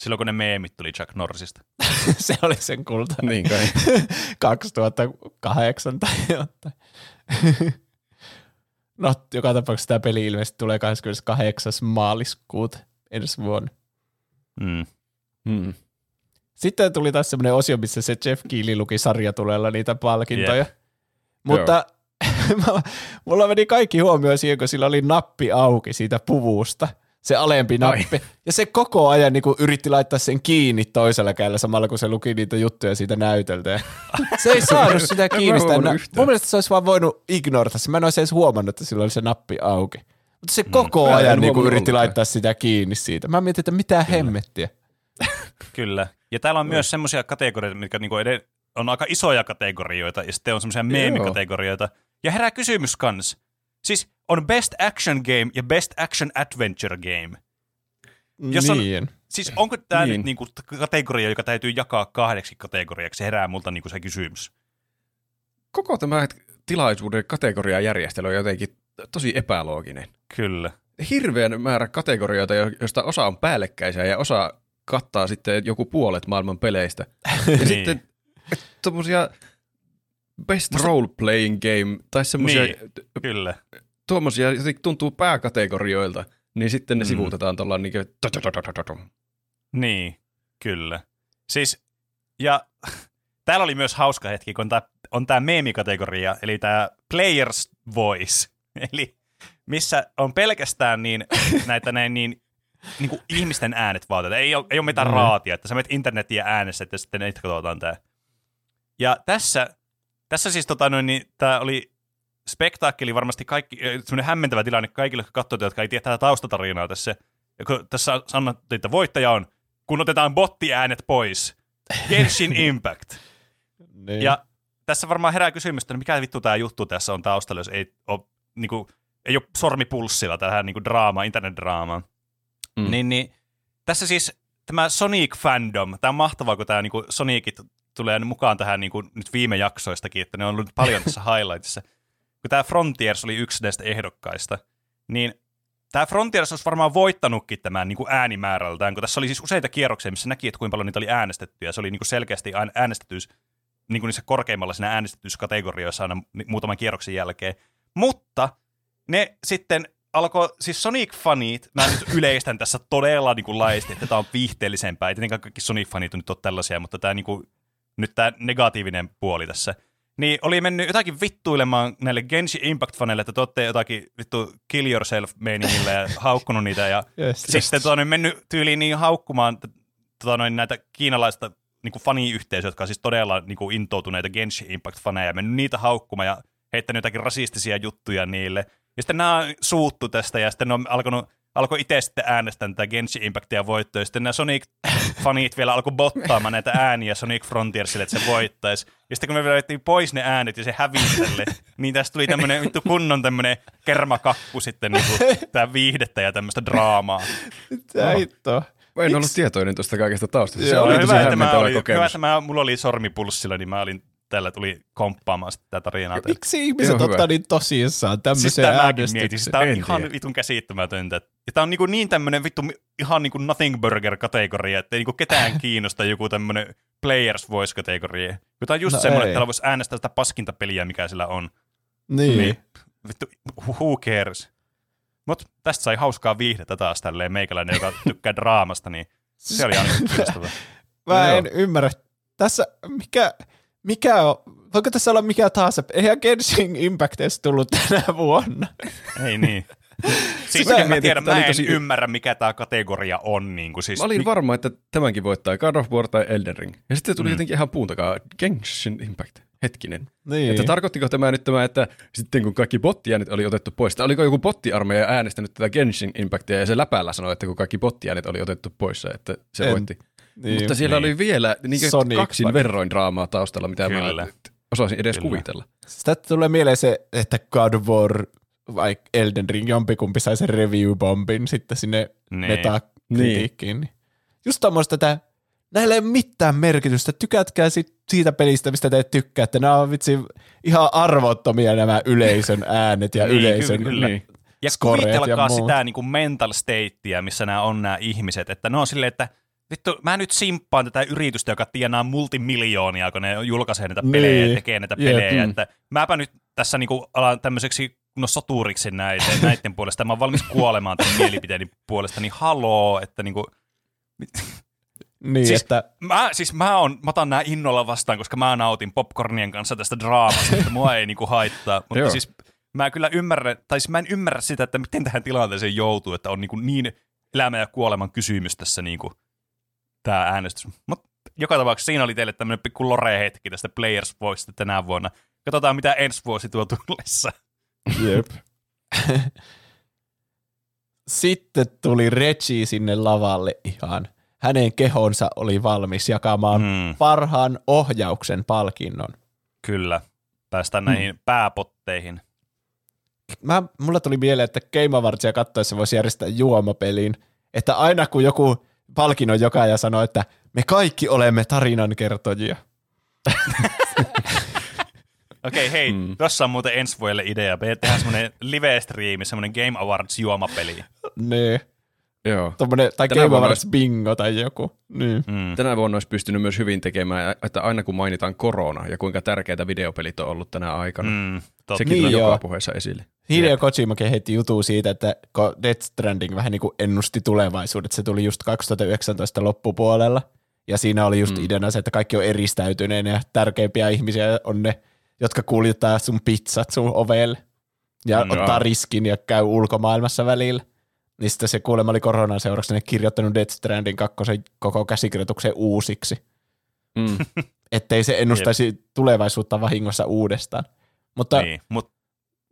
Speaker 3: Silloin kun ne meemit tuli Chuck Norrisista.
Speaker 2: se oli sen kulta.
Speaker 1: Niin kai.
Speaker 2: 2008 tai jotain. no, joka tapauksessa tämä peli ilmeisesti tulee 28. maaliskuuta ensi vuonna.
Speaker 3: Mm.
Speaker 1: Hmm.
Speaker 2: Sitten tuli taas semmoinen osio, missä se Jeff Keighley luki sarjatulella niitä palkintoja. Mutta mä- mulla meni kaikki huomioon siihen, kun sillä oli nappi auki siitä puvusta. Se alempi nappi. Ja se koko ajan niin yritti laittaa sen kiinni toisella kädellä samalla, kun se luki niitä juttuja siitä näytöltä. Ja se ei saanut sitä
Speaker 1: mä
Speaker 2: kiinni. Sitä
Speaker 1: yhtään.
Speaker 2: Mun mielestä se olisi vaan voinut ignorata se. Mä en olisi edes huomannut, että sillä oli se nappi auki. Mutta se koko
Speaker 1: Mä en
Speaker 2: ajan niin
Speaker 1: huomannut
Speaker 2: yritti laittaa sitä kiinni siitä. Mä mietin, että mitä hemmettiä.
Speaker 3: Kyllä. Ja täällä on myös semmoisia kategorioita, mitkä niinku on aika isoja kategorioita, ja sitten on semmoisia meemikategorioita. Ja herää kysymys kans. Siis on Best Action Game ja Best Action Adventure Game. Jos on-
Speaker 2: niin.
Speaker 3: Siis onko tämä
Speaker 1: Niin.
Speaker 3: nyt niinku kategoria, joka täytyy jakaa kahdeksi kategoriaksi? Se herää multa niinku se kysymys.
Speaker 1: Koko tämä tilaisuuden kategoriajärjestely on jotenkin tosi epälooginen.
Speaker 3: Kyllä.
Speaker 1: Hirveän määrä kategorioita, jo- joista osa on päällekkäisiä ja osa kattaa sitten joku puolet maailman peleistä. Ja
Speaker 3: Niin.
Speaker 1: sitten tuommoisia best role playing game tai semmoisia
Speaker 3: Niin. Kyllä.
Speaker 1: tuommoisia jotenkin tuntuu pääkategorioilta, niin sitten ne
Speaker 3: Mm.
Speaker 1: sivuutetaan tuolla niin kuin
Speaker 3: Niin, kyllä. Siis, ja täällä oli myös hauska hetki, kun tää, on tämä meemikategoria, eli tämä Player's Voice, eli missä on pelkästään niin, näitä näin niin, niin kuin ihmisten äänet vaan. tätä. Ei ole, ei ole mitään
Speaker 2: Mm.
Speaker 3: raatia, että sä menet internetiä äänessä, ja sitten niitä katsotaan tämä. Ja tässä, tässä siis tota noin, niin tämä oli spektaakkeli varmasti kaikki, semmoinen hämmentävä tilanne kaikille, jotka katsoivat, jotka ei tiedä tätä taustatarinaa tässä. Ja kun tässä sanottiin, että voittaja on, kun otetaan bottiäänet pois. Genshin Impact.
Speaker 2: niin.
Speaker 3: Ja tässä varmaan herää kysymys, että mikä vittu tämä juttu tässä on taustalla, jos ei ole, niinku, ei ole sormipulssilla tähän niinku draamaan, internetdraamaan.
Speaker 1: Mm.
Speaker 3: Niin, niin, tässä siis tämä Sonic fandom, tämä on mahtavaa, kun tämä niinku Sonicit tulee mukaan tähän niinku nyt viime jaksoistakin, että ne on ollut paljon tässä highlightissa. Kun tämä Frontiers oli yksi näistä ehdokkaista, niin tämä Frontiers olisi varmaan voittanutkin tämän niin kuin äänimäärältään, kun tässä oli siis useita kierroksia, missä näki, että kuinka paljon niitä oli äänestetty, ja se oli niin kuin selkeästi aina äänestettyys, niin kuin niissä korkeimmalla siinä äänestetyyskategorioissa aina ni- muutaman kierroksen jälkeen. Mutta ne sitten alkoi, siis Sonic-fanit, mä nyt yleistän tässä todella niin kuin laisti, että tämä on viihteellisempää. Ei tietenkään kaikki Sonic-fanit on nyt ole tällaisia, mutta tämä niin kuin, nyt tämä negatiivinen puoli tässä. Niin oli mennyt jotakin vittuilemaan näille Genshin Impact-faneille, että te olette jotakin vittu kill yourself meiningillä ja haukkunut niitä. Ja
Speaker 2: Yes,
Speaker 3: sitten tota, noin, mennyt tyyliin niin haukkumaan tota, noin, näitä kiinalaista niin kuin faniyhteisöjä, jotka on siis todella niin kuin intoutuneita Genshin Impact-faneja, mennyt niitä haukkumaan ja heittänyt jotakin rasistisia juttuja niille. Ja sitten nämä on suuttu tästä ja sitten ne on alkanut, alkoi itse sitten äänestää tätä Genshin Impactia voittoa. Ja sitten nämä Sonic-fanit vielä alkoi bottaamaan näitä ääniä Sonic Frontiersille, että se voittaisi. Ja sitten kun me vielä otettiin pois ne äänet ja se hävisi tälle, niin tästä tuli tämmöinen vittu kunnon tämmöinen kermakakku sitten, niin kuin, tämä viihdettä ja tämmöistä draamaa.
Speaker 2: Mitä hittoa?
Speaker 1: Mä en ollut tietoinen tuosta kaikesta taustasta. Se
Speaker 2: Joo,
Speaker 1: oli
Speaker 3: hyvä,
Speaker 1: tosi
Speaker 3: että mä
Speaker 1: hämmentävä
Speaker 3: oli, hyvä, että mä, mulla oli sormipulssilla, niin mä olin tällä tuli komppaamaan sitä tätä tarinaa.
Speaker 2: Miksi ihmiset ottaa niin tosissaan
Speaker 3: Siis
Speaker 2: tämmöiseen
Speaker 3: tämäkin mietin, siis
Speaker 2: äänestykseen?
Speaker 3: tää on
Speaker 1: En
Speaker 3: ihan
Speaker 1: tiedä.
Speaker 3: vitun käsittämätöntä. Ja tää on niinku niin tämmönen vittu ihan niinku nothing burger kategoria, että ei niinku ketään kiinnosta joku tämmönen players voice kategoria. Kun tää on just
Speaker 2: No
Speaker 3: semmonen,
Speaker 2: ei.
Speaker 3: että täällä voisi äänestää sitä paskinta peliä, mikä sillä on.
Speaker 2: Niin.
Speaker 3: Niin. Vittu, who cares? Mut tästä sai hauskaa viihdettä taas tälleen meikäläinen, joka tykkää draamasta, niin se oli aina kiinnostavaa.
Speaker 2: Mä en ymmärrä. Tässä, mikä, mikä on, voiko tässä olla mikä tahansa? Eihän Genshin Impact edes tullut tänä vuonna.
Speaker 3: Ei niin. Siis
Speaker 1: Mä
Speaker 3: mä,
Speaker 1: mietin,
Speaker 3: tiedän, mä en
Speaker 1: tosi-
Speaker 3: ymmärrä, mikä tämä kategoria on. Niin kuin, siis,
Speaker 1: Mä olin varma, että tämänkin voittaa God of War tai Elden Ring. Ja sitten tuli
Speaker 3: Mm.
Speaker 1: jotenkin ihan puun takaa Genshin Impact. Hetkinen.
Speaker 2: Niin.
Speaker 1: Että tarkoittiko tämä nyt tämä, että sitten kun kaikki bottiäänet oli otettu pois, tai oliko joku bottiarmeija äänestänyt tätä Genshin Impactia ja se läpällä sanoi, että kun kaikki bottiäänet oli otettu pois, että se
Speaker 2: En-
Speaker 1: voitti.
Speaker 2: Niin.
Speaker 1: Mutta siellä
Speaker 3: Niin.
Speaker 1: oli vielä niin
Speaker 2: Sonic
Speaker 1: kaksin verroin draamaa taustalla, mitä
Speaker 3: Kyllä.
Speaker 1: mä osasin edes
Speaker 3: Kyllä.
Speaker 1: kuvitella.
Speaker 2: Sitä tulee mieleen se, että God of War vai Elden Ring, jompikumpi sai sen review-bombin sitten sinne
Speaker 3: Niin.
Speaker 2: metakritiikkiin. Niin. Just tommoista, että näillä ei ole mitään merkitystä. Tykätkää sit siitä pelistä, mistä te tykkäätte. Nämä on vitsi ihan arvottomia nämä yleisön äänet ja
Speaker 3: Niin,
Speaker 2: yleisön
Speaker 3: kyllä.
Speaker 1: Niin.
Speaker 3: Ja kuvitelkaa
Speaker 2: ja muut.
Speaker 3: sitä niin kuin mental statea, missä nämä on nämä ihmiset, että ne on silleen, että vittu, mä nyt simppaan tätä yritystä, joka tienaa multimiljoonia, kun ne julkaisee näitä pelejä
Speaker 2: Niin.
Speaker 3: ja tekee näitä pelejä,
Speaker 1: Mm.
Speaker 3: että mäpä nyt tässä niin kuin alan tämmöiseksi no soturiksi näiden, näiden puolesta, mä oon valmis kuolemaan tämän mielipiteeni puolesta, niin haloo, että niin kuin,
Speaker 2: Niin,
Speaker 3: Siis-
Speaker 2: että
Speaker 3: Mä, siis mä, on, mä otan nämä innolla vastaan, koska mä nautin popcornien kanssa tästä draamasta, että mua ei niinku haittaa. Mutta
Speaker 1: Joo.
Speaker 3: siis mä kyllä ymmärrän, tai siis mä en ymmärrä sitä, että miten tähän tilanteeseen joutuu, että on niinku niin elämän ja kuoleman kysymys tässä niinku tämä äänestys. Mutta joka tapauksessa siinä oli teille tämmöinen pikku lore-hetki tästä Players Voicesta tänä vuonna. Katsotaan, mitä ensi vuosi tuo tullessa.
Speaker 2: Jep. Sitten tuli Reggie sinne lavalle ihan. Hänen kehonsa oli valmis jakamaan mm.
Speaker 3: Mm,
Speaker 2: parhaan ohjauksen palkinnon.
Speaker 3: kyllä. Päästään näihin pääpotteihin.
Speaker 2: Mä, mulla tuli mieleen, että Game Awardsia katsoessa voisi järjestää juomapelin, että aina kun joku palkinnon jakaja sanoo, että me kaikki olemme tarinankertojia.
Speaker 3: Okei, hei,
Speaker 1: Mm.
Speaker 3: tuossa on muuten ensi vuodelle idea. Me tehdään semmoinen live-striimi, semmoinen Game Awards juomapeli.
Speaker 2: Niin,
Speaker 1: Joo.
Speaker 2: tommonen, tai
Speaker 1: Tänä
Speaker 2: Game Awards bingo tai joku. Niin.
Speaker 3: Mm.
Speaker 1: Tänä vuonna olisi pystynyt myös hyvin tekemään, että aina kun mainitaan korona ja kuinka tärkeitä videopelit on ollut tänä aikana, mm,
Speaker 3: totta.
Speaker 1: sekin
Speaker 2: Niin joo.
Speaker 1: joka puheessa esille.
Speaker 2: Hideo Kojimakin heitti jutu siitä, että Death Stranding vähän niin kuin ennusti tulevaisuudet, se tuli just 2019 loppupuolella, ja siinä oli just mm. ideana se, että kaikki on eristäytyneen ja tärkeimpiä ihmisiä on ne, jotka kuljettaa sun pizzat sun ovelle ja
Speaker 3: mm,
Speaker 2: ottaa riskin ja käy ulkomaailmassa välillä. Niin sitten se kuulemma oli koronan seurauksena kirjoittanut Death Stranding kakkosen koko käsikirjoituksen uusiksi,
Speaker 1: Mm.
Speaker 2: ettei se ennustaisi tulevaisuutta vahingossa uudestaan. Mutta
Speaker 3: Niin, mut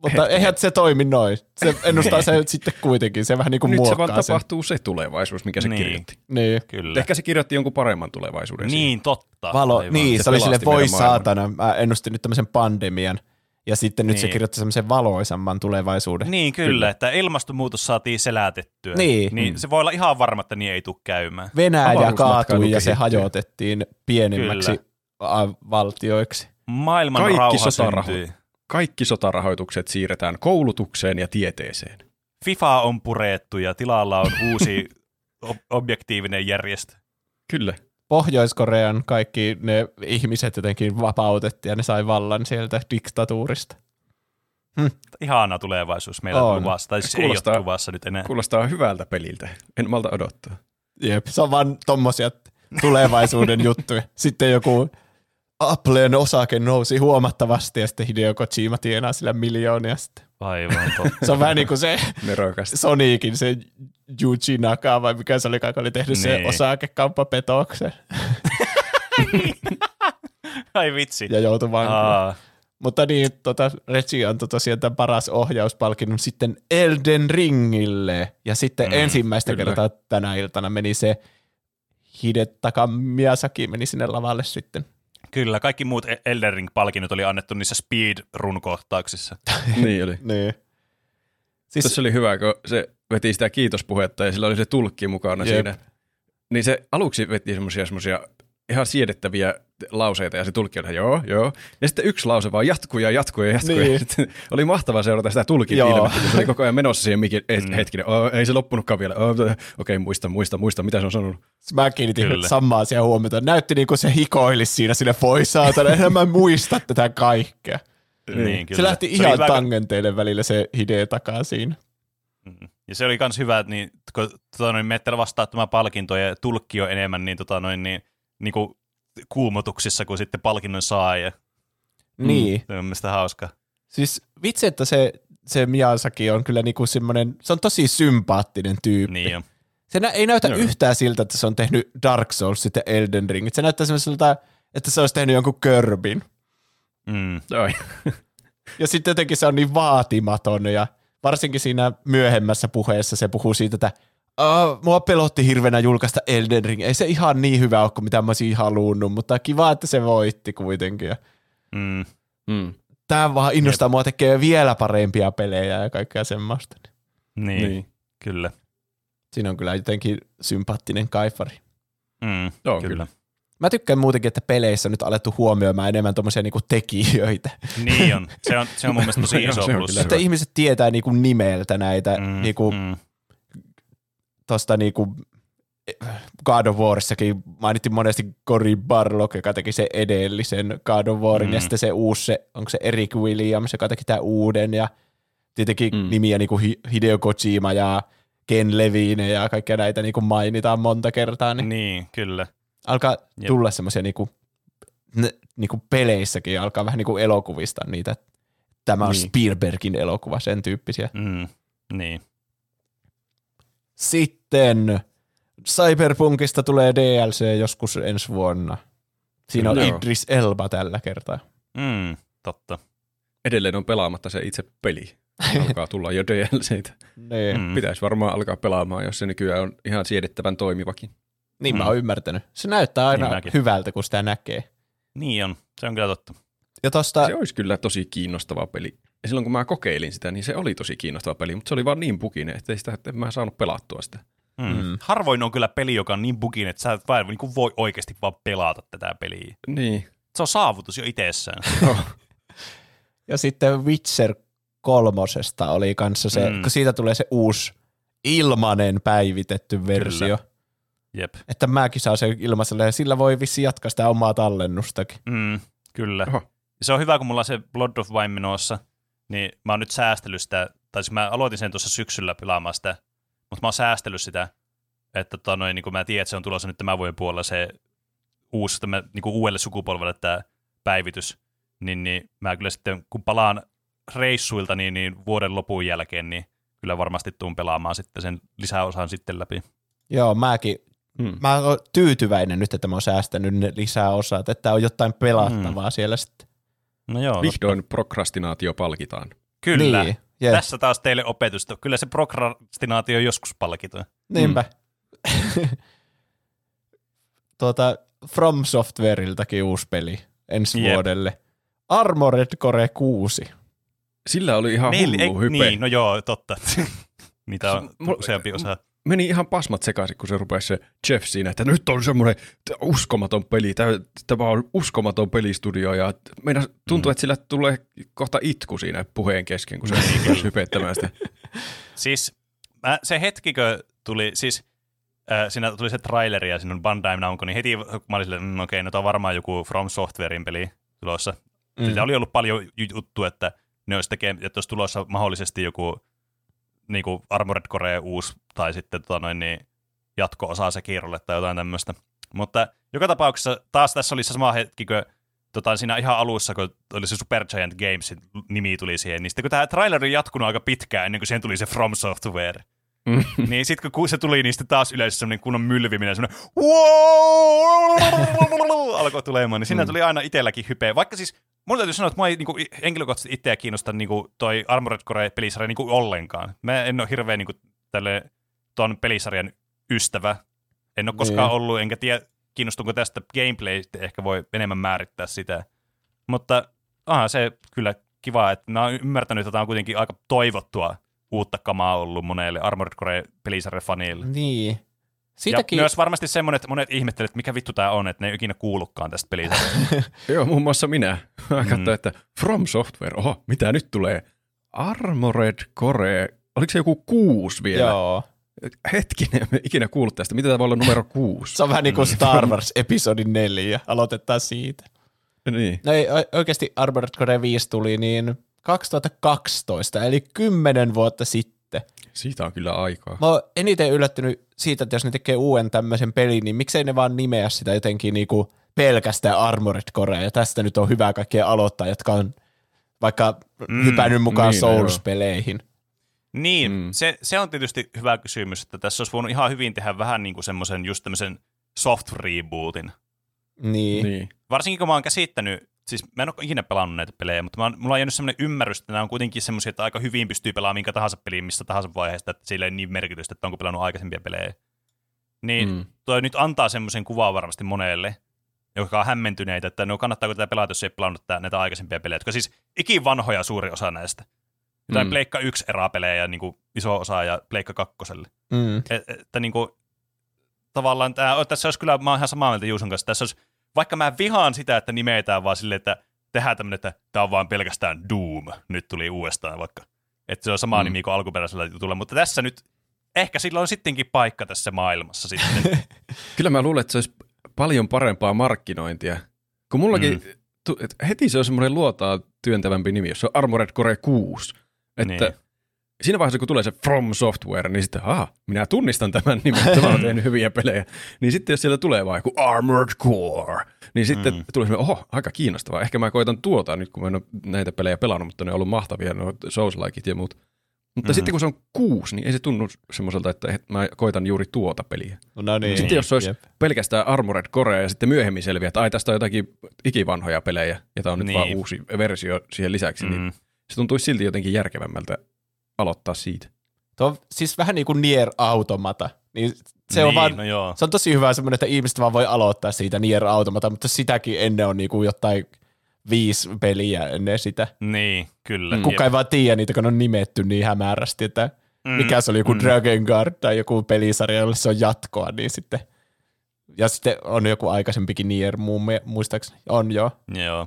Speaker 2: mutta eihän se toimi noin. Se ennustaa se sitten kuitenkin. Se vähän niin kuin
Speaker 1: Nyt se
Speaker 2: muokkaa
Speaker 1: vaan
Speaker 2: sen.
Speaker 1: tapahtuu se tulevaisuus, mikä se
Speaker 3: Niin.
Speaker 1: kirjoitti.
Speaker 2: Niin.
Speaker 3: kyllä.
Speaker 1: Ehkä se kirjoitti jonkun paremman tulevaisuuden siihen.
Speaker 3: Niin, totta.
Speaker 2: Valo,
Speaker 3: Aivan.
Speaker 2: niin,
Speaker 1: Se
Speaker 2: se, oli sille voi saatana. Mä ennustin nyt tämmöisen pandemian. Ja sitten nyt se
Speaker 3: Niin.
Speaker 2: kirjoitti semmoisen valoisamman tulevaisuuden.
Speaker 3: Niin, kyllä, kyllä, että ilmastonmuutos saatiin selätettyä.
Speaker 2: Niin.
Speaker 3: niin
Speaker 1: Mm.
Speaker 3: Se voi olla ihan varma, että niin ei tule käymään.
Speaker 2: Venäjä kaatui ja se hajotettiin pienemmäksi
Speaker 3: Kyllä.
Speaker 2: valtioiksi.
Speaker 3: Maailman
Speaker 1: Kaikki
Speaker 3: rauha syntyi.
Speaker 1: Kaikki sotarahoitukset siirretään koulutukseen ja tieteeseen.
Speaker 3: FIFA on purettu ja tilalla on uusi ob- objektiivinen järjestö.
Speaker 1: Kyllä.
Speaker 2: Pohjois-Korean kaikki ne ihmiset jotenkin vapautettiin ja ne sai vallan sieltä diktatuurista.
Speaker 3: Ihana tulevaisuus meillä
Speaker 2: On.
Speaker 3: luvassa. Tai siis ei
Speaker 1: Kuulostaa-
Speaker 3: ole luvassa nyt enää.
Speaker 1: Kuulostaa hyvältä peliltä. En malta odottaa.
Speaker 2: Jep, se on vaan tommosia tulevaisuuden juttuja. Sitten joku Applen osake nousi huomattavasti ja sitten Hideo Kojima tienaa sillä miljoonia sitten.
Speaker 3: Aivan totta.
Speaker 2: Se on vähän niin kuin se
Speaker 1: Nerokasta.
Speaker 2: Sonicin, se Yuji Naka vai mikä se oli, joka oli tehnyt se
Speaker 3: Niin.
Speaker 2: osakekauppapetoksen
Speaker 3: Ai vitsi.
Speaker 2: ja joutui vankilaan.
Speaker 3: Aa,
Speaker 2: Mutta niin, tota, Reggie antoi tosiaan tämän paras ohjauspalkinnon sitten Elden Ringille. Ja sitten Mm, ensimmäistä
Speaker 1: kyllä.
Speaker 2: kertaa tänä iltana meni se Hidetaka Miyazaki meni sinne lavalle sitten.
Speaker 3: Kyllä, kaikki muut E- Elden Ring-palkinnot oli annettu niissä speed-run-kohtauksissa.
Speaker 1: niin oli.
Speaker 2: Niin.
Speaker 1: Siis...
Speaker 2: Siis,
Speaker 1: Tuossa oli hyvä, kun se veti sitä kiitospuhetta ja sillä oli se tulkki mukana
Speaker 2: Jep.
Speaker 1: siinä. Niin se aluksi veti semmoisia ihan siedettäviä lauseita ja se tulkki oli, joo, joo. Ja sitten yksi lause vaan jatkuu ja jatkuu ja jatkuu.
Speaker 2: Niin.
Speaker 1: Ja sitten oli mahtavaa seurata sitä tulkin ilmettä, kun se oli koko ajan menossa siihen mikin
Speaker 3: Mm.
Speaker 1: hetkinen. Oh, ei se loppunutkaan vielä. Oh, okei, okay, muista, muista, muista, mitä se on sanonut.
Speaker 2: mä kiinnitin
Speaker 3: Kyllä.
Speaker 2: samaa asiaa huomiota. Näytti niin kuin se hikoilisi siinä sille voi saatana, enhän mä muista tätä kaikkea.
Speaker 3: Niin, kyllä.
Speaker 2: Se lähti
Speaker 3: oli
Speaker 2: ihan tangenteille välillä se Hidetaka siinä.
Speaker 3: Mm. Ja se oli myös hyvä, että niin, kun tota, noin, menette vastaattamaan palkintoja ja tulkki on enemmän niin, tota, noin, niin, niin kuin kuumotuksissa kuin sitten palkinnon saaja.
Speaker 2: Niin.
Speaker 3: Se on mielestäni hauska.
Speaker 2: Siis vitsi, että se, se Miyazaki on kyllä niinku semmoinen, se on tosi sympaattinen tyyppi.
Speaker 3: Niin on.
Speaker 2: Se nä- ei näytä
Speaker 1: Joo.
Speaker 2: yhtään siltä, että se on tehnyt Dark Souls sitten Elden Ring. Se näyttää semmoiselta, että se olisi tehnyt jonkun Körbin.
Speaker 3: Mm.
Speaker 2: Ja sitten jotenkin se on niin vaatimaton ja varsinkin siinä myöhemmässä puheessa se puhuu siitä, että Uh, mua pelotti hirveänä julkaista Elden Ring. Ei se ihan niin hyvä ole kuin mitä mä olisin halunnut, mutta kiva, että se voitti kuitenkin.
Speaker 3: Mm.
Speaker 1: Mm.
Speaker 2: Tää vaan innostaa mua tekee vielä parempia pelejä ja kaikkea semmoista.
Speaker 3: Niin,
Speaker 1: Niin.
Speaker 3: niin, kyllä.
Speaker 2: Siinä on kyllä jotenkin sympaattinen kaifari.
Speaker 3: Mm.
Speaker 1: Joo,
Speaker 3: kyllä.
Speaker 1: kyllä.
Speaker 2: Mä tykkään muutenkin, että peleissä on nyt alettu huomioimaan enemmän tommosia niinku tekijöitä.
Speaker 3: Niin on. Se on, se on mun mielestä tosi
Speaker 1: Joo,
Speaker 3: iso
Speaker 1: kyllä
Speaker 2: Että ihmiset tietää niinku nimeltä näitä,
Speaker 3: Mm,
Speaker 2: niinku
Speaker 3: mm.
Speaker 2: Tosta niinku God of Warissakin mainittiin monesti Cory Barlog, joka teki sen edellisen God of Warin,
Speaker 3: Mm.
Speaker 2: ja sitten se uusi, se, onko se Eric Williams, joka teki tämän uuden, ja tietenkin
Speaker 1: Mm.
Speaker 2: nimiä niinku Hi- Hideo Kojima ja Ken Levine ja kaikkia näitä niinku mainitaan monta kertaa, niin
Speaker 3: Niin, kyllä.
Speaker 2: alkaa
Speaker 3: Jep.
Speaker 2: tulla semmoisia niinku, ne, niinku peleissäkin alkaa vähän niinku elokuvista niitä, tämä on
Speaker 1: Niin.
Speaker 2: Spielbergin elokuva, sen tyyppisiä.
Speaker 3: Mm. Niin.
Speaker 2: Sitten Cyberpunkista tulee DLC joskus ensi vuonna. Siinä on
Speaker 1: Joo.
Speaker 2: Idris Elba tällä kertaa.
Speaker 3: Mm. Totta.
Speaker 1: Edelleen on pelaamatta se itse peli. Alkaa tulla jo DLCitä.
Speaker 2: Niin, mm.
Speaker 3: Mm.
Speaker 1: Pitäisi varmaan alkaa pelaamaan, jos se nykyään on ihan siedettävän toimivakin.
Speaker 2: niin mä
Speaker 3: Mm.
Speaker 2: oon ymmärtänyt. Se näyttää aina
Speaker 3: Niin
Speaker 2: hyvältä, kun sitä näkee.
Speaker 3: Niin on. Se on kyllä totta.
Speaker 2: Ja tosta,
Speaker 1: Se olisi kyllä tosi kiinnostava peli. Ja silloin kun mä kokeilin sitä, niin se oli tosi kiinnostava peli, mutta se oli vaan niin buginen, että ei sitä, että en mä saanut pelattua sitä.
Speaker 3: Mm.
Speaker 2: Mm.
Speaker 3: Harvoin on kyllä peli, joka on niin bugin, että sä et vaan niin kuin voi oikeasti vaan pelata tätä peliä.
Speaker 1: Niin.
Speaker 3: Se on saavutus jo itsessään.
Speaker 2: ja sitten Witcher kolmosesta oli kanssa se, mm. Kun siitä tulee se uusi ilmanen päivitetty versio. Kyllä.
Speaker 3: Jep.
Speaker 2: Että mäkin saan sen ilmaisella ja sillä voi vissi jatkaa sitä omaa tallennustakin.
Speaker 3: Mm, kyllä.
Speaker 1: Oho.
Speaker 3: Se on hyvä, kun mulla on se Blood of Wine menossa, niin mä oon nyt säästellyt sitä, tai siis mä aloitin sen tuossa syksyllä pelaamaan sitä, mutta mä oon säästellyt sitä, että tota noin, niin kun mä tiedän, että se on tulossa nyt tämän vuoden puolella se uusi, tämä, niin kuin uudelle sukupolvelle tämä päivitys, niin, niin mä kyllä sitten, kun palaan reissuilta niin, niin vuoden lopun jälkeen, niin kyllä varmasti tuun pelaamaan sitten sen lisäosan sitten läpi.
Speaker 2: Joo, mäkin.
Speaker 1: Hmm.
Speaker 2: Mä oon tyytyväinen nyt, että mä oon säästänyt ne lisää osat, että on jotain pelattavaa mm. siellä sitten.
Speaker 3: No joo,
Speaker 1: Vihdoin prokrastinaatio palkitaan.
Speaker 3: kyllä.
Speaker 2: Niin, jep.
Speaker 3: Tässä taas teille opetusta. Kyllä se prokrastinaatio joskus palkitaan.
Speaker 2: Niinpä. tuota, From Softwareiltakin uusi peli ensi
Speaker 3: Jep.
Speaker 2: vuodelle. Armored Core 6.
Speaker 1: Sillä oli ihan
Speaker 3: Neljä-
Speaker 1: hullu
Speaker 3: ei-
Speaker 1: hype.
Speaker 3: Niin, no joo, totta. Niitä on useampi osa.
Speaker 1: Meni ihan pasmat sekaisin, kun se rupesi se Jeff siinä, että nyt on semmoinen uskomaton peli, tämä on uskomaton pelistudio ja meidän tuntuu, mm. että sillä tulee kohta itku siinä puheen kesken, kun se rupesi hypettämään sitä.
Speaker 3: Siis mä, se hetkikö tuli, siis äh, siinä tuli se traileri ja siinä on Bandai Namco, niin heti kun mä olin silleen, mm, okei, no tämä on varmaan joku From Softwarein peli tulossa. Mm. Sitä oli ollut paljon juttu, että ne olisi tekee, että olisi tulossa mahdollisesti joku niin kuin Armored Core uusi tai sitten tota noin, niin jatko-osaa Sekirolle tai jotain tämmöistä. Mutta joka tapauksessa taas tässä oli se sama hetki, kun tota, siinä ihan alussa, kun oli se Supergiant Games nimi tuli siihen, niin sitten kun tämä trailer oli jatkunut aika pitkään ennen kuin siihen tuli se From Software, niin sitten kun se tuli, niin sitten taas yleensä semmoinen kunnon mylviminen, semmoinen wow! alkoi tulemaan, niin siinä tuli aina itselläkin hype. Vaikka siis, mun täytyy sanoa, että mua ei niinku, henkilökohtaisesti itseä kiinnosta niinku, toi Armored Core-pelisarja niinku, ollenkaan. Mä en ole hirveän niinku, tälle, ton pelisarjan ystävä. En ole koskaan
Speaker 2: Niin.
Speaker 3: ollut, enkä tiedä, kiinnostunko tästä gameplaystä, ehkä voi enemmän määrittää sitä. Mutta aha, se kyllä kiva, että mä oon ymmärtänyt, että tämä on kuitenkin aika toivottua uutta kamaa ollut monelle Armored Core-pelisarjan fanille.
Speaker 2: Niin.
Speaker 3: Ja
Speaker 2: Siitäkin,
Speaker 3: myös varmasti semmoinen, että monet ihmettelevät, että mikä vittu tämä on, että ne ei ikinä kuullutkaan tästä pelisarjasta.
Speaker 1: Joo, muun muassa minä. Mä katsoin, että From Software, oho, mitä nyt tulee? Armored Core, oliko se joku kuusi vielä?
Speaker 2: joo.
Speaker 1: Hetkinen, en ikinä kuullut tästä. Mitä tämä voi olla numero kuusi?
Speaker 2: Se on vähän niin kuin Star Wars episodi 4. Aloitetaan siitä.
Speaker 1: niin.
Speaker 2: No ei, oikeasti Armored Core 5 tuli niin 2012, eli 10 vuotta sitten.
Speaker 1: Siitä on kyllä aikaa.
Speaker 2: Mä oon eniten yllättynyt siitä, että jos ne tekee uuden tämmöisen pelin, niin miksei ne vaan nimeä sitä jotenkin niinku pelkästään Armored Core, ja tästä nyt on hyvä kaikkien aloittaa, jotka on vaikka mm, hypännyt mukaan
Speaker 1: niin, no
Speaker 2: Souls-peleihin.
Speaker 3: niin,
Speaker 1: mm.
Speaker 3: se, se on tietysti hyvä kysymys, että tässä olisi voinut ihan hyvin tehdä vähän niin kuin semmoisen just tämmöisen soft rebootin.
Speaker 2: Niin.
Speaker 1: Niin.
Speaker 3: Varsinkin kun mä oon käsittänyt, siis mä en ole ikinä pelannut näitä pelejä, mutta mä mulla on jäänyt semmoinen ymmärrys, että nämä on kuitenkin semmoisia, että aika hyvin pystyy pelaamaan minkä tahansa peliin missä tahansa vaiheesta, että sillä ei niin merkitystä, että onko pelannut aikaisempia pelejä. Niin
Speaker 1: Mm.
Speaker 3: toi nyt antaa semmoisen kuvan varmasti monelle, joka on hämmentyneitä, että no kannattaako tätä pelata, jos ei pelannut tää, näitä aikaisempia pelejä, jotka siis ikin vanhoja suuri osa näistä. Tai
Speaker 1: Mm.
Speaker 3: Pleikka 1 erapelejä niin kuin iso osa ja Pleikka 2.
Speaker 2: Mm.
Speaker 3: Et, että niin kuin, tavallaan tää, tässä olisi kyllä, mä oon ihan samaa mieltä Juuson kanssa, tässä olisi, vaikka mä vihaan sitä, että nimetään vaan silleen, että tehdään tämmöinen, että tämä on vaan pelkästään Doom, nyt tuli uudestaan vaikka. Että se on sama
Speaker 1: Mm.
Speaker 3: nimi kuin alkuperäisellä jutulla, mutta tässä nyt, ehkä sillä on sittenkin paikka tässä maailmassa sitten.
Speaker 1: Kyllä mä luulen, että se olisi paljon parempaa markkinointia. Kun mullakin, mm. tu, et heti se on semmoinen luotaa työntävämpi nimi, jos se on Armored Core 6. Että
Speaker 3: Niin.
Speaker 1: Siinä vaiheessa, kun tulee se From Software, niin sitten, aha, minä tunnistan tämän nimen, tämä on tehnyt hyviä pelejä. Niin sitten jos siellä tulee vaan joku Armored Core, niin sitten mm. tulee semmoinen, oho, aika kiinnostavaa. Ehkä mä koitan tuota nyt, kun mä en ole näitä pelejä pelannut, mutta ne on ollut mahtavia, nuo Souls-likeit ja muut. Mutta mm. sitten kun se on kuusi, niin ei se tunnu semmoiselta, että et mä koitan juuri tuota peliä.
Speaker 2: No niin.
Speaker 1: Sitten jos se olisi
Speaker 2: Jep.
Speaker 1: pelkästään Armored Core ja sitten myöhemmin selviää, että ai tästä on jotakin ikivanhoja pelejä ja tämä on nyt
Speaker 3: Niin.
Speaker 1: vaan uusi versio siihen lisäksi, niin
Speaker 3: mm.
Speaker 1: se tuntuisi silti jotenkin järkevämmältä aloittaa siitä.
Speaker 2: Tuo on siis vähän niin kuin Nier Automata. Niin se on
Speaker 3: niin,
Speaker 2: vaan,
Speaker 3: no joo.
Speaker 2: se on tosi hyvä semmoinen, että ihmiset vaan voi aloittaa siitä Nier Automata, mutta sitäkin ennen on niinku jotain viisi peliä ennen sitä.
Speaker 3: Niin, kyllä.
Speaker 1: Mm.
Speaker 2: Kuka ei vaan tiedä niitä, kun ne on nimetty niin hämärästi, että
Speaker 3: Mm,
Speaker 2: mikä se oli joku
Speaker 3: mm.
Speaker 2: Dragon Guard tai joku pelisarja, jolle se on jatkoa, niin sitten ja sitten on joku aikaisempikin Nier muistaakseni. On joo.
Speaker 3: Joo.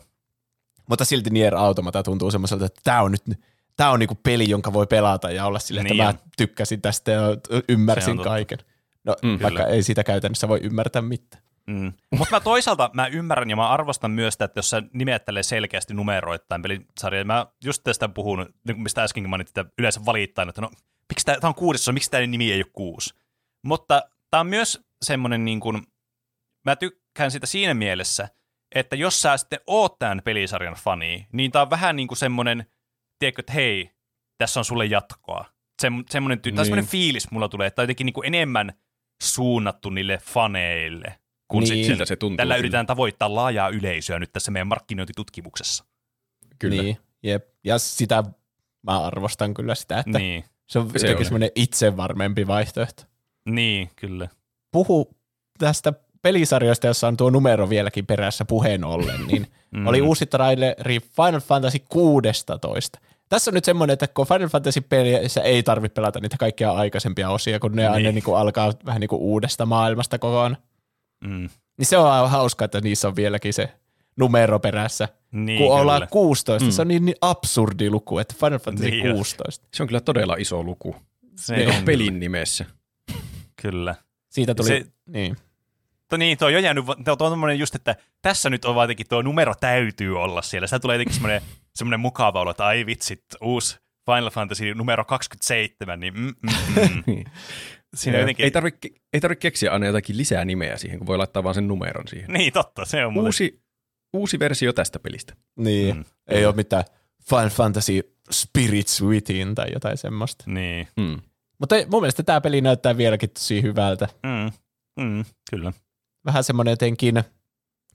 Speaker 2: Mutta silti Nier Automata tuntuu semmoiselta, että tämä on nyt tämä on niinku peli, jonka voi pelata ja olla silleen, että
Speaker 3: Niin
Speaker 2: mä
Speaker 3: on.
Speaker 2: tykkäsin tästä ja ymmärsin kaiken. No
Speaker 1: Mm,
Speaker 2: vaikka
Speaker 3: kyllä.
Speaker 2: ei sitä käytännössä voi ymmärtää mitään.
Speaker 3: Mm. Mutta mä toisaalta mä ymmärrän ja mä arvostan myös sitä, että jos sä nimettelee selkeästi numeroittain pelisarja, mä just tästä puhun, niin mistä äskenkin mainittiin, että yleensä valittain, että no, miksi tää, tää on kuudessa, miksi tämä nimi ei ole kuusi. Mutta tämä on myös semmoinen, niin kuin, mä tykkään sitä siinä mielessä, että jos sä sitten oot tämän pelisarjan fani, niin tää on vähän niin kuin semmoinen, tiedätkö, että hei, tässä on sulle jatkoa. Sem, semmoinen, ty- niin. Semmoinen fiilis mulla tulee, että on jotenkin niin enemmän suunnattu niille faneille, kun
Speaker 2: Niin.
Speaker 3: sit
Speaker 1: Siltä se tuntuu.
Speaker 3: tällä
Speaker 1: kyllä.
Speaker 3: yritetään tavoittaa laajaa yleisöä nyt tässä meidän markkinointitutkimuksessa.
Speaker 1: Kyllä.
Speaker 2: Niin, jep. Ja sitä mä arvostan kyllä sitä, että
Speaker 3: Niin,
Speaker 2: se on
Speaker 1: Se
Speaker 2: jotenkin
Speaker 1: on.
Speaker 2: semmoinen itsevarmempi vaihtoehto.
Speaker 3: niin kyllä.
Speaker 2: Puhu tästä pelisarjoista, jossa on tuo numero vieläkin perässä puheen ollen, niin
Speaker 3: Mm.
Speaker 2: oli uusi traileri Final Fantasy 16. Tässä on nyt semmoinen, että kun Final Fantasy-peleissä ei tarvitse pelata niitä kaikkia aikaisempia osia, kun ne niin. aina niin kuin alkaa vähän niin kuin uudesta maailmasta kokonaan.
Speaker 3: Mm.
Speaker 2: Niin se on hauska, että niissä on vieläkin se numero perässä.
Speaker 3: Niin,
Speaker 2: kun
Speaker 3: kyllä.
Speaker 2: ollaan 16, mm. se on niin, niin absurdi luku, että Final Fantasy
Speaker 3: Niin on.
Speaker 2: 16.
Speaker 1: Se on kyllä todella iso luku.
Speaker 3: Se
Speaker 1: Niin,
Speaker 3: on
Speaker 1: pelin nimessä.
Speaker 3: Kyllä.
Speaker 2: Siitä tuli,
Speaker 3: Se-
Speaker 2: niin.
Speaker 3: To, niin, tuo on jo jäänyt, tuo on tommonen just, että tässä nyt on vaan jotenkin tuo numero täytyy olla siellä. Sitä tulee jotenkin semmoinen, semmoinen mukava olo, että ai vitsit, uusi Final Fantasy numero 27, niin mm, mm, mm. Siinä
Speaker 1: Joo.
Speaker 3: jotenkin,
Speaker 1: Ei tarvitse ei tarvi keksiä aina jotakin lisää nimeä siihen, kun voi laittaa vaan sen numeron siihen.
Speaker 3: niin totta, se on muuten.
Speaker 1: Uusi, uusi versio tästä pelistä.
Speaker 2: niin.
Speaker 3: Mm.
Speaker 2: Ei ole mitään Final Fantasy Spirits Within tai jotain semmoista.
Speaker 3: Niin,
Speaker 1: Hmm.
Speaker 2: Mutta ei- mun mielestä tämä peli näyttää vieläkin tosi hyvältä.
Speaker 3: mm, mm, kyllä.
Speaker 2: Vähän semmoinen jotenkin,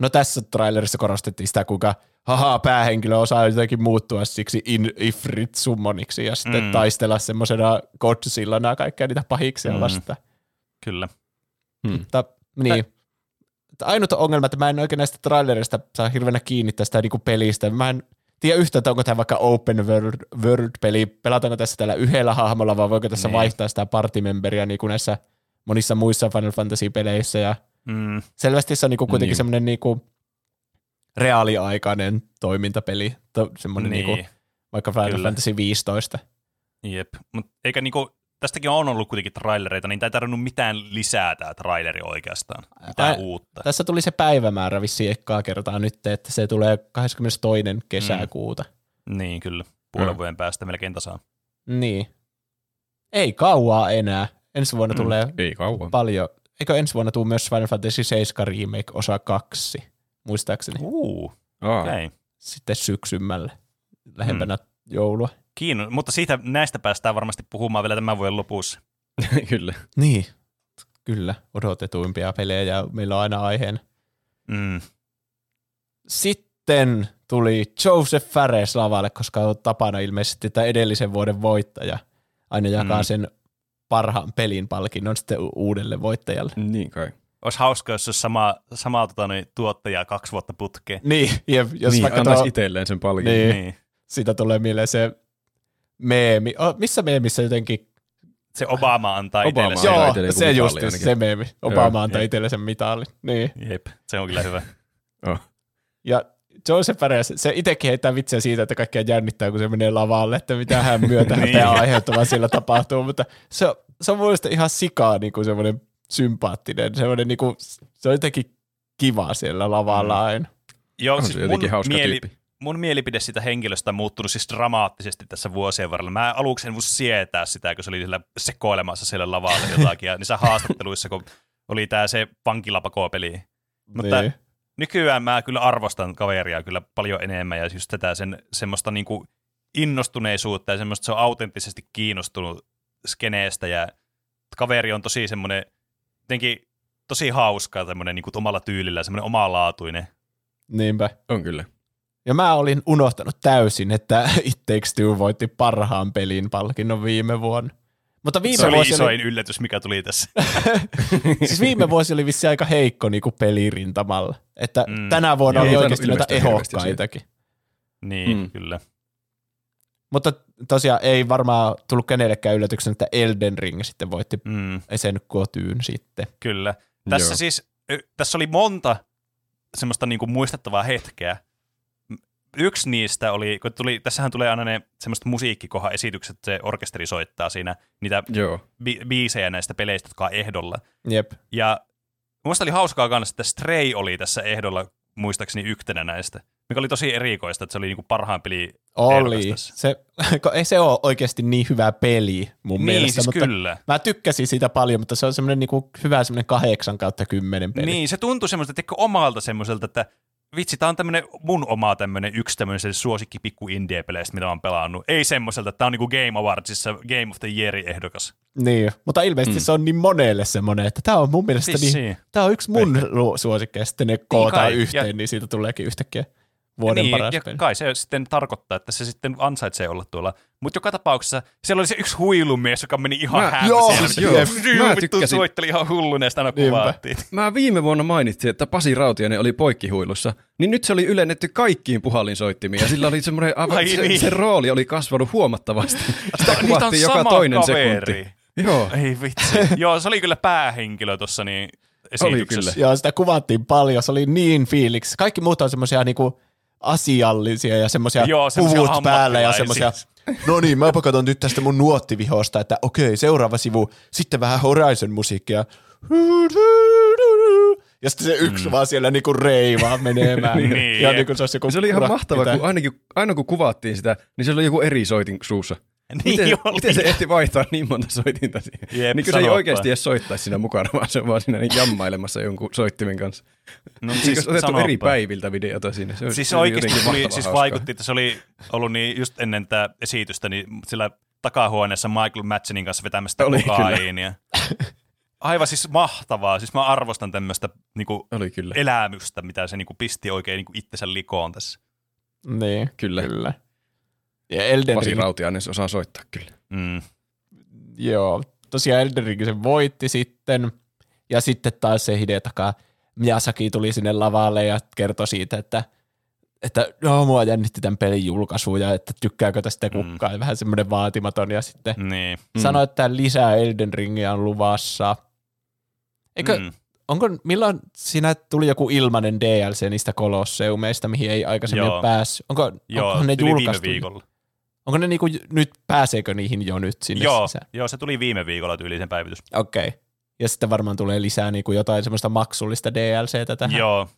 Speaker 2: no tässä trailerissa korostettiin sitä, kuinka haha, päähenkilö osaa jotenkin muuttua siksi in ifrit summoniksi ja sitten
Speaker 3: Mm.
Speaker 2: taistella semmoisena godzillana kaikkea niitä pahiksia
Speaker 3: Mm.
Speaker 2: vastaan.
Speaker 3: Kyllä.
Speaker 1: Hmm.
Speaker 2: Mutta niin. Mutta Ainut ongelma, että mä en oikein näistä trailerista saa hirveänä kiinni tästä niinku pelistä. Mä en tiedä yhtään, että onko tämä vaikka open world, world-peli, pelataanko tässä tällä yhdellä hahmolla vai voiko tässä
Speaker 3: Niin.
Speaker 2: niin. vaihtaa sitä partimemberia niin kuin näissä monissa muissa Final Fantasy-peleissä ja
Speaker 3: Mm,
Speaker 2: selvästi se on niinku kuitenkin
Speaker 1: Niin.
Speaker 2: semmoinen niinku reaaliaikainen toimintapeli, to, semmoinen
Speaker 3: niin,
Speaker 2: niin. niinku, vaikka Final
Speaker 3: Kyllä.
Speaker 2: Fantasy 15.
Speaker 3: jep. Mut eikä niinku, tästäkin on ollut kuitenkin trailereita, niin tämä ei tarvinnut mitään lisää tämä traileri oikeastaan. Mitään uutta.
Speaker 2: Tässä tuli se päivämäärä vissiin ekkaa kertaa nyt, että se tulee 22. kesäkuuta.
Speaker 3: Niin, kyllä. Puolen
Speaker 1: Mm.
Speaker 3: vuoden päästä melkein tasaan.
Speaker 2: Niin. Ei kauaa enää. Ensi vuonna
Speaker 3: Mm.
Speaker 2: mm. tulee
Speaker 1: Ei kauan.
Speaker 2: paljon. Eikö ensi vuonna tule myös Final Fantasy 7 Remake osa 2, muistaakseni.
Speaker 3: Uu. Okay.
Speaker 2: Sitten syksymällä, lähempänä mm. joulua.
Speaker 3: Kiinno, mutta siitä näistä päästään varmasti puhumaan vielä tämän vuoden lopussa.
Speaker 1: kyllä.
Speaker 2: Niin, kyllä, odotetuimpia pelejä ja meillä on aina aiheena.
Speaker 3: Mm.
Speaker 2: Sitten tuli Joseph Fares lavalle, koska on tapana ilmeisesti tämä edellisen vuoden voittaja aina jakaa
Speaker 3: mm.
Speaker 2: sen parhaan pelin palkinnon sitten u- uudelle voittajalle.
Speaker 1: Niin kai.
Speaker 3: Olisi hauska, jos olisi sama, sama tota, niin, tuottaja kaksi vuotta putkeen.
Speaker 2: Niin, jep, jos
Speaker 1: niin,
Speaker 2: vaikka
Speaker 1: antaisi
Speaker 2: tuo,
Speaker 1: itselleen sen palkinnon.
Speaker 2: Niin.
Speaker 3: Niin.
Speaker 2: siitä tulee mieleen se meemi. Oh, missä meemissä jotenkin?
Speaker 3: Se Obama antaa
Speaker 1: Obama
Speaker 3: itselle
Speaker 2: Joo,
Speaker 1: itselleen joku
Speaker 2: se just
Speaker 1: ainakin.
Speaker 2: se meemi. Obama
Speaker 1: Joo,
Speaker 2: antaa
Speaker 3: jep.
Speaker 2: itselle sen mitalin. Niin.
Speaker 3: Jep, se on kyllä hyvä.
Speaker 1: Oh.
Speaker 2: Ja Joseph Fares, se itsekin heittää vitsiä siitä, että kaikkea jännittää, kun se menee lavalle, että mitä hän myötä
Speaker 3: Niin.
Speaker 2: häpeää aiheuttavaa siellä tapahtuu, mutta se, on- se on mun mielestä ihan sikaa niin kuin semmoinen sympaattinen, semmoinen niin kuin, se on jotenkin kiva siellä lavalla
Speaker 3: Mm.
Speaker 2: aina.
Speaker 3: Joo,
Speaker 1: On se
Speaker 3: siis
Speaker 1: jotenkin
Speaker 3: mun,
Speaker 1: hauska
Speaker 3: mieli,
Speaker 1: tyyppi.
Speaker 3: mun mielipide sitä henkilöstä on muuttunut siis dramaattisesti tässä vuosien varrella. Mä aluksi en voi sietää sitä, kun se oli siellä sekoilemassa siellä lavalla jotakin, ja niissä haastatteluissa, kun oli tää se vankilapakopeli. Mutta
Speaker 2: niin.
Speaker 3: Nykyään mä kyllä arvostan kaveria kyllä paljon enemmän ja just tätä sen semmoista niinku innostuneisuutta ja semmoista, se on autenttisesti kiinnostunut skeneestä ja kaveri on tosi semmoinen jotenkin tosi hauska tämmöinen niinku omalla tyylillä, semmoinen omalaatuinen.
Speaker 2: Niinpä.
Speaker 1: On kyllä.
Speaker 2: Ja mä olin unohtanut täysin, että It Takes Two voitti parhaan pelin palkinnon viime vuonna. Mutta viime
Speaker 3: Se oli
Speaker 2: vuosi
Speaker 3: isoin yllätys, mikä tuli tässä.
Speaker 2: siis viime vuosi oli vissi aika heikko niin kuin pelirintamalla. Että
Speaker 3: Mm.
Speaker 2: tänä vuonna
Speaker 1: Joo,
Speaker 2: oli oikeasti noita ehokkaitakin.
Speaker 3: niin,
Speaker 1: Mm.
Speaker 3: kyllä.
Speaker 2: Mutta tosiaan ei varmaan tullut kenellekään yllätyksen, että Elden Ring sitten voitti
Speaker 3: Mm,
Speaker 2: sen kotyyn sitten.
Speaker 3: kyllä. Tässä
Speaker 1: Joo.
Speaker 3: siis, tässä oli monta semmoista niinku muistettavaa hetkeä. Yksi niistä oli, kun tuli, tässähän tulee aina ne semmoiset musiikkikohan esitykset, se orkesteri soittaa siinä niitä
Speaker 1: Joo.
Speaker 3: bi- biisejä näistä peleistä, jotka on ehdolla.
Speaker 2: Jep.
Speaker 3: Ja muista oli hauskaa kanssa, että Stray oli tässä ehdolla muistaakseni yhtenä näistä, mikä oli tosi erikoista, että se oli niinku parhaan peli
Speaker 2: Oli. Se, ei se ole oikeasti niin hyvä peli mun
Speaker 3: Niin,
Speaker 2: mielestä,
Speaker 3: siis
Speaker 2: mutta
Speaker 3: kyllä.
Speaker 2: mä tykkäsin siitä paljon, mutta se on semmoinen niinku hyvä semmoinen kahdeksan kautta kymmenen peli.
Speaker 3: Niin, se tuntui semmoiselta, että omalta semmoiselta, että vitsi, tää on tämmönen mun oma tämmönen yksi tämmöinen suosikki pikku indie-peleistä, mitä mä oon pelannut. Ei semmoiselta, että tää on niinku Game Awardsissa Game of the Year ehdokas.
Speaker 2: Niin, mutta ilmeisesti mm. se on niin monelle semmoinen, että tämä on mun mielestä niin,
Speaker 3: Vissiin.
Speaker 2: tämä on yksi mun lu- suosikkeja, sitten ne kootaan
Speaker 3: kai,
Speaker 2: yhteen,
Speaker 3: ja-
Speaker 2: niin siitä tuleekin yhtäkkiä. Vuoden
Speaker 3: niin,
Speaker 2: paras
Speaker 3: ja
Speaker 2: peli.
Speaker 3: kai se sitten tarkoittaa, että se sitten ansaitsee olla tuolla. Mutta joka tapauksessa siellä oli se yksi huilumies, joka meni ihan
Speaker 1: Mä-
Speaker 3: hämseen.
Speaker 2: joo,
Speaker 1: siis joo. Mä
Speaker 3: vittu
Speaker 1: tykkäsin.
Speaker 3: soitteli ihan hulluna ja sitä aina
Speaker 2: Niinpä.
Speaker 3: kuvattiin.
Speaker 1: Mä viime vuonna mainitsin, että Pasi Rautiainen oli poikkihuilussa, niin nyt se oli ylennetty kaikkiin puhallinsoittimiin ja sillä oli semmoinen, aivan,
Speaker 3: Ai
Speaker 1: se,
Speaker 3: niin.
Speaker 1: se, rooli oli kasvanut huomattavasti. Sitä kuvattiin joka
Speaker 3: sama
Speaker 1: toinen
Speaker 3: kaveri.
Speaker 1: sekunti. Joo,
Speaker 3: Ei vitsi. Joo, se oli kyllä päähenkilö tuossa niin esityksessä.
Speaker 1: kyllä.
Speaker 2: Joo, sitä kuvattiin paljon, se oli niin fiiliksi. Kaikki muut on semmoisia niinku asiallisia ja semmoisia puvut päällä ja semmoisia, no niin, mä katson nyt tästä mun nuottivihosta, että okei, seuraava sivu, sitten vähän Horizon-musiikkia. Ja sitten se yksi mm. vaan siellä niinku reivaa menemään.
Speaker 3: Niin,
Speaker 2: ja niinku se olisi joku
Speaker 1: se oli ihan
Speaker 2: tai-
Speaker 1: kun ainakin, aina kun kuvattiin sitä, niin se oli joku eri soitin suussa.
Speaker 3: Niin
Speaker 1: Miten,
Speaker 3: oli.
Speaker 1: miten se ehti vaihtaa niin monta soitinta siihen?
Speaker 3: Jep,
Speaker 1: niin kuin se ei oikeasti edes soittaisi siinä mukana, vaan se on vaan siinä niin jammailemassa jonkun soittimen kanssa.
Speaker 3: No,
Speaker 1: Siis
Speaker 3: siis
Speaker 1: otettu
Speaker 3: sanoppa.
Speaker 1: eri päiviltä videota siinä. Se,
Speaker 3: Siis oikeasti tuli, siis
Speaker 1: hauskaa.
Speaker 3: vaikutti, että se oli ollut niin just ennen tätä esitystä, niin sillä takahuoneessa Michael Madsenin kanssa vetämästä kokaiinia. Aivan siis mahtavaa. Siis mä arvostan tämmöistä niinku,
Speaker 1: Oli kyllä.
Speaker 3: elämystä, mitä se niinku, pisti oikein niinku, itsensä likoon tässä.
Speaker 2: Niin,
Speaker 1: Kyllä.
Speaker 2: kyllä. Ja Elden
Speaker 1: Pasi
Speaker 2: Ring,
Speaker 1: Rautiainen se osaa soittaa kyllä.
Speaker 3: Mm.
Speaker 2: joo, tosiaan Elden Ring se voitti sitten. Ja sitten taas se Hidetaka Miyazaki tuli sinne lavalle ja kertoi siitä, että että joo, mua jännitti tämän pelin julkaisu ja että tykkääkö tästä kukaan, mm. vähän semmoinen vaatimaton ja sitten
Speaker 3: Niin.
Speaker 2: mm. sanoi, että lisää Elden Ringia on luvassa. Eikö, mm. Onko, milloin siinä tuli joku ilmainen DLC niistä kolosseumeista, mihin ei aikaisemmin
Speaker 3: Joo.
Speaker 2: päässyt? Onko,
Speaker 3: Joo,
Speaker 2: onko ne julkaistu?
Speaker 3: viikolla.
Speaker 2: Onko ne niinku, nyt, pääseekö niihin jo nyt sinne
Speaker 3: Joo,
Speaker 2: sisään?
Speaker 3: joo, se tuli viime viikolla tyyliin sen päivitys.
Speaker 2: Okei. Okay. Ja sitten varmaan tulee lisää niinku jotain semmoista maksullista DLCtä tähän.
Speaker 3: Joo,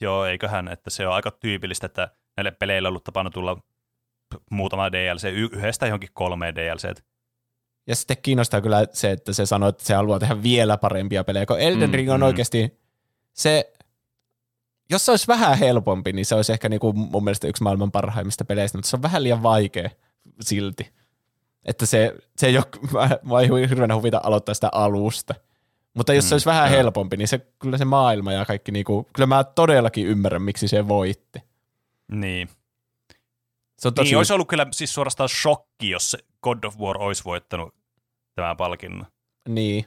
Speaker 3: joo, eiköhän, että se on aika tyypillistä, että näille peleille on ollut tapana tulla muutama DLC, y- yhdestä johonkin kolmeen DLC.
Speaker 2: Ja sitten kiinnostaa kyllä se, että se sanoo, että se haluaa tehdä vielä parempia pelejä, kun Elden
Speaker 1: Mm,
Speaker 2: Ring on
Speaker 3: mm.
Speaker 2: oikeasti se, jos se olisi vähän helpompi, niin se olisi ehkä niinku mun mielestä yksi maailman parhaimmista peleistä, mutta se on vähän liian vaikea silti. Että se, se ei ole, mä- ei hirveänä huvita aloittaa sitä alusta. Mutta jos se
Speaker 3: Mm,
Speaker 2: olisi vähän
Speaker 1: joo.
Speaker 2: helpompi, niin se, kyllä se maailma ja kaikki, niinku, kyllä mä todellakin ymmärrän, miksi se voitti.
Speaker 3: Niin.
Speaker 2: Se on tosi,
Speaker 3: Niin, olisi ollut kyllä siis suorastaan shokki, jos se God of War olisi voittanut tämän palkinnon.
Speaker 2: niin.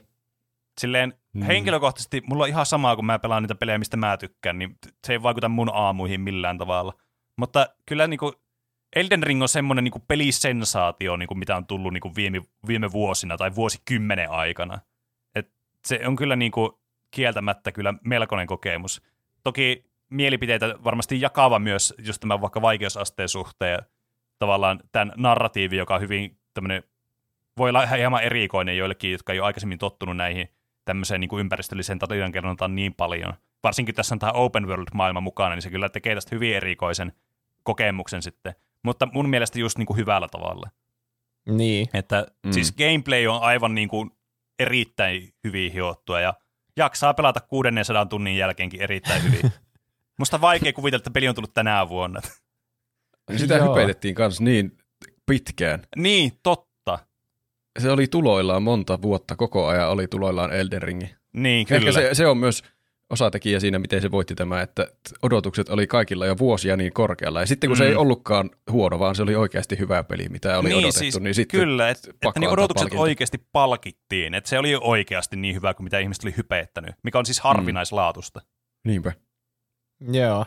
Speaker 3: Silleen
Speaker 1: Mm.
Speaker 3: henkilökohtaisesti mulla on ihan samaa, kun mä pelaan niitä pelejä, mistä mä tykkään, niin se ei vaikuta mun aamuihin millään tavalla. Mutta kyllä niinku Elden Ring on semmoinen niinku pelisensaatio, niinku mitä on tullut niinku viime, viime vuosina tai vuosikymmenen aikana. Et se on kyllä niinku kieltämättä kyllä melkoinen kokemus. Toki mielipiteitä varmasti jakava myös just tämän vaikka vaikeusasteen suhteen ja tavallaan tämän narratiivi, joka on hyvin tämmöinen, voi olla hieman erikoinen joillekin, jotka ei ole aikaisemmin tottunut näihin tämmöiseen niin kuin ympäristölliseen tarinankerrontaan niin paljon. Varsinkin tässä on tämä open world-maailma mukana, niin se kyllä tekee tästä hyvin erikoisen kokemuksen sitten. Mutta mun mielestä just niin kuin hyvällä tavalla.
Speaker 2: Niin.
Speaker 3: Että
Speaker 1: Mm.
Speaker 3: siis gameplay on aivan niin kuin erittäin hyvin hiottua ja jaksaa pelata 600 tunnin jälkeenkin erittäin hyvin. Musta on vaikea kuvitella, että peli on tullut tänä vuonna.
Speaker 1: Sitä
Speaker 2: Joo.
Speaker 1: hypetettiin kanssa niin pitkään.
Speaker 3: niin, totta.
Speaker 1: Se oli tuloillaan monta vuotta, koko ajan oli tuloillaan Elden Ringi.
Speaker 3: Niin,
Speaker 1: Kyllä.
Speaker 3: kyllä.
Speaker 1: Ehkä se, se on myös osatekijä siinä, miten se voitti tämä, että odotukset oli kaikilla jo vuosia niin korkealla. Ja sitten kun mm. se
Speaker 3: Mm.
Speaker 1: ei ollutkaan huono, vaan se oli oikeasti hyvä peli, mitä oli
Speaker 3: niin,
Speaker 1: odotettu,
Speaker 3: siis,
Speaker 1: niin sitten
Speaker 3: Kyllä, et,
Speaker 1: pakko
Speaker 3: että niin odotukset
Speaker 1: palkinto.
Speaker 3: oikeasti palkittiin. Että se oli oikeasti niin hyvä kuin mitä ihmiset oli hypeettänyt, mikä on siis harvinaislaatusta.
Speaker 1: niinpä.
Speaker 2: Joo.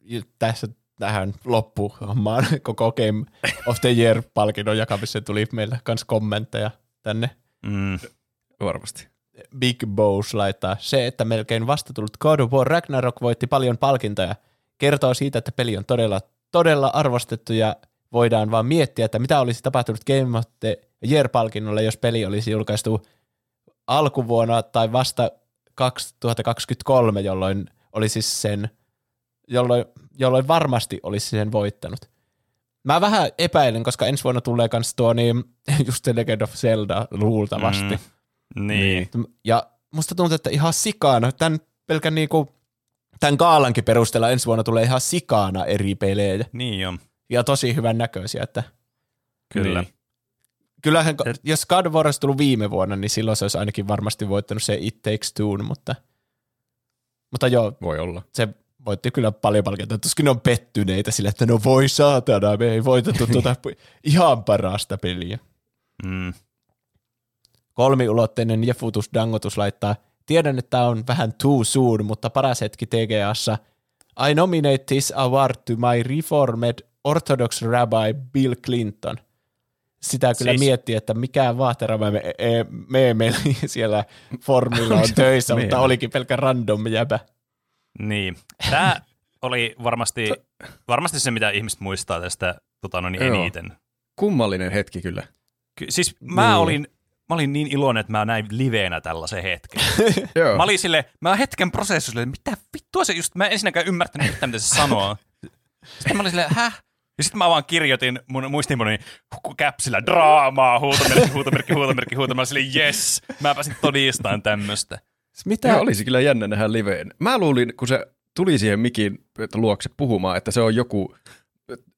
Speaker 2: Ja tässä tähän loppuhommaan koko Game of the Year-palkinnon jakamiseen tuli meillä myös kommentteja tänne.
Speaker 3: Mm.
Speaker 1: Varmasti.
Speaker 2: Big Bows laittaa, se, että melkein vastatullut God of War Ragnarok voitti paljon palkintoja, kertoo siitä, että peli on todella, todella arvostettu ja voidaan vaan miettiä, että mitä olisi tapahtunut Game of the Year-palkinnolle, jos peli olisi julkaistu alkuvuonna tai vasta 2023, jolloin oli siis sen, jolloin, jolloin varmasti olisi sen voittanut. Mä vähän epäilen, koska ensi vuonna tulee kans tuo niin, just se Legend of Zelda luultavasti.
Speaker 3: Mm. Niin.
Speaker 2: Ja musta tuntuu, että ihan sikana, tämän pelkän niinku, tämän kaalankin perusteella ensi vuonna tulee ihan sikana eri pelejä.
Speaker 3: Niin on.
Speaker 2: Ja tosi hyvän näköisiä, että
Speaker 3: Kyllä.
Speaker 2: Niin. kyllähän, jos God of War olisi tullut viime vuonna, niin silloin se olisi ainakin varmasti voittanut se It Takes Two, mutta, mutta joo,
Speaker 1: Voi olla.
Speaker 2: se voitti kyllä paljon palkintoja. Tuskin ne on pettyneitä sille, että no voi saatana, me ei voitettu tuota ihan parasta peliä.
Speaker 3: Mm.
Speaker 2: Kolmiulotteinen Jefutus Dangotus laittaa, tiedän, että tämä on vähän too soon, mutta paras hetki TGAssa. I nominate this award to my reformed Orthodox Rabbi Bill Clinton. Sitä kyllä
Speaker 3: Siis-
Speaker 2: miettii, että mikä vaaterama me, e, me, me siellä formilla on töissä, mutta
Speaker 1: Meemeli.
Speaker 2: olikin pelkkä random jäbä.
Speaker 3: Niin. Tämä oli varmasti, varmasti se, mitä ihmiset muistaa tästä tota, no, niin eniten.
Speaker 1: Kummallinen hetki kyllä.
Speaker 3: Ky- siis mä
Speaker 2: Niin.
Speaker 3: olin, mä olin niin iloinen, että mä näin liveenä tällaisen hetken. Mä olin sille, mä hetken prosessissa, että mitä vittua se just, mä en ensinnäkään ymmärtänyt yhtään, mitä se sanoo. Sitten mä olin silleen, häh? Ja sitten mä vaan kirjoitin mun muistiinpanoni käpsillä draamaa, huutomerkki, huutomerkki, huutomerkki, huutomerkki. Mä silleen, yes, mä pääsin todistamaan tämmöistä.
Speaker 2: Mitä?
Speaker 1: Tämä olisi kyllä jännä nähdä liveen. Mä luulin, kun se tuli siihen mikin luokse puhumaan, että se on joku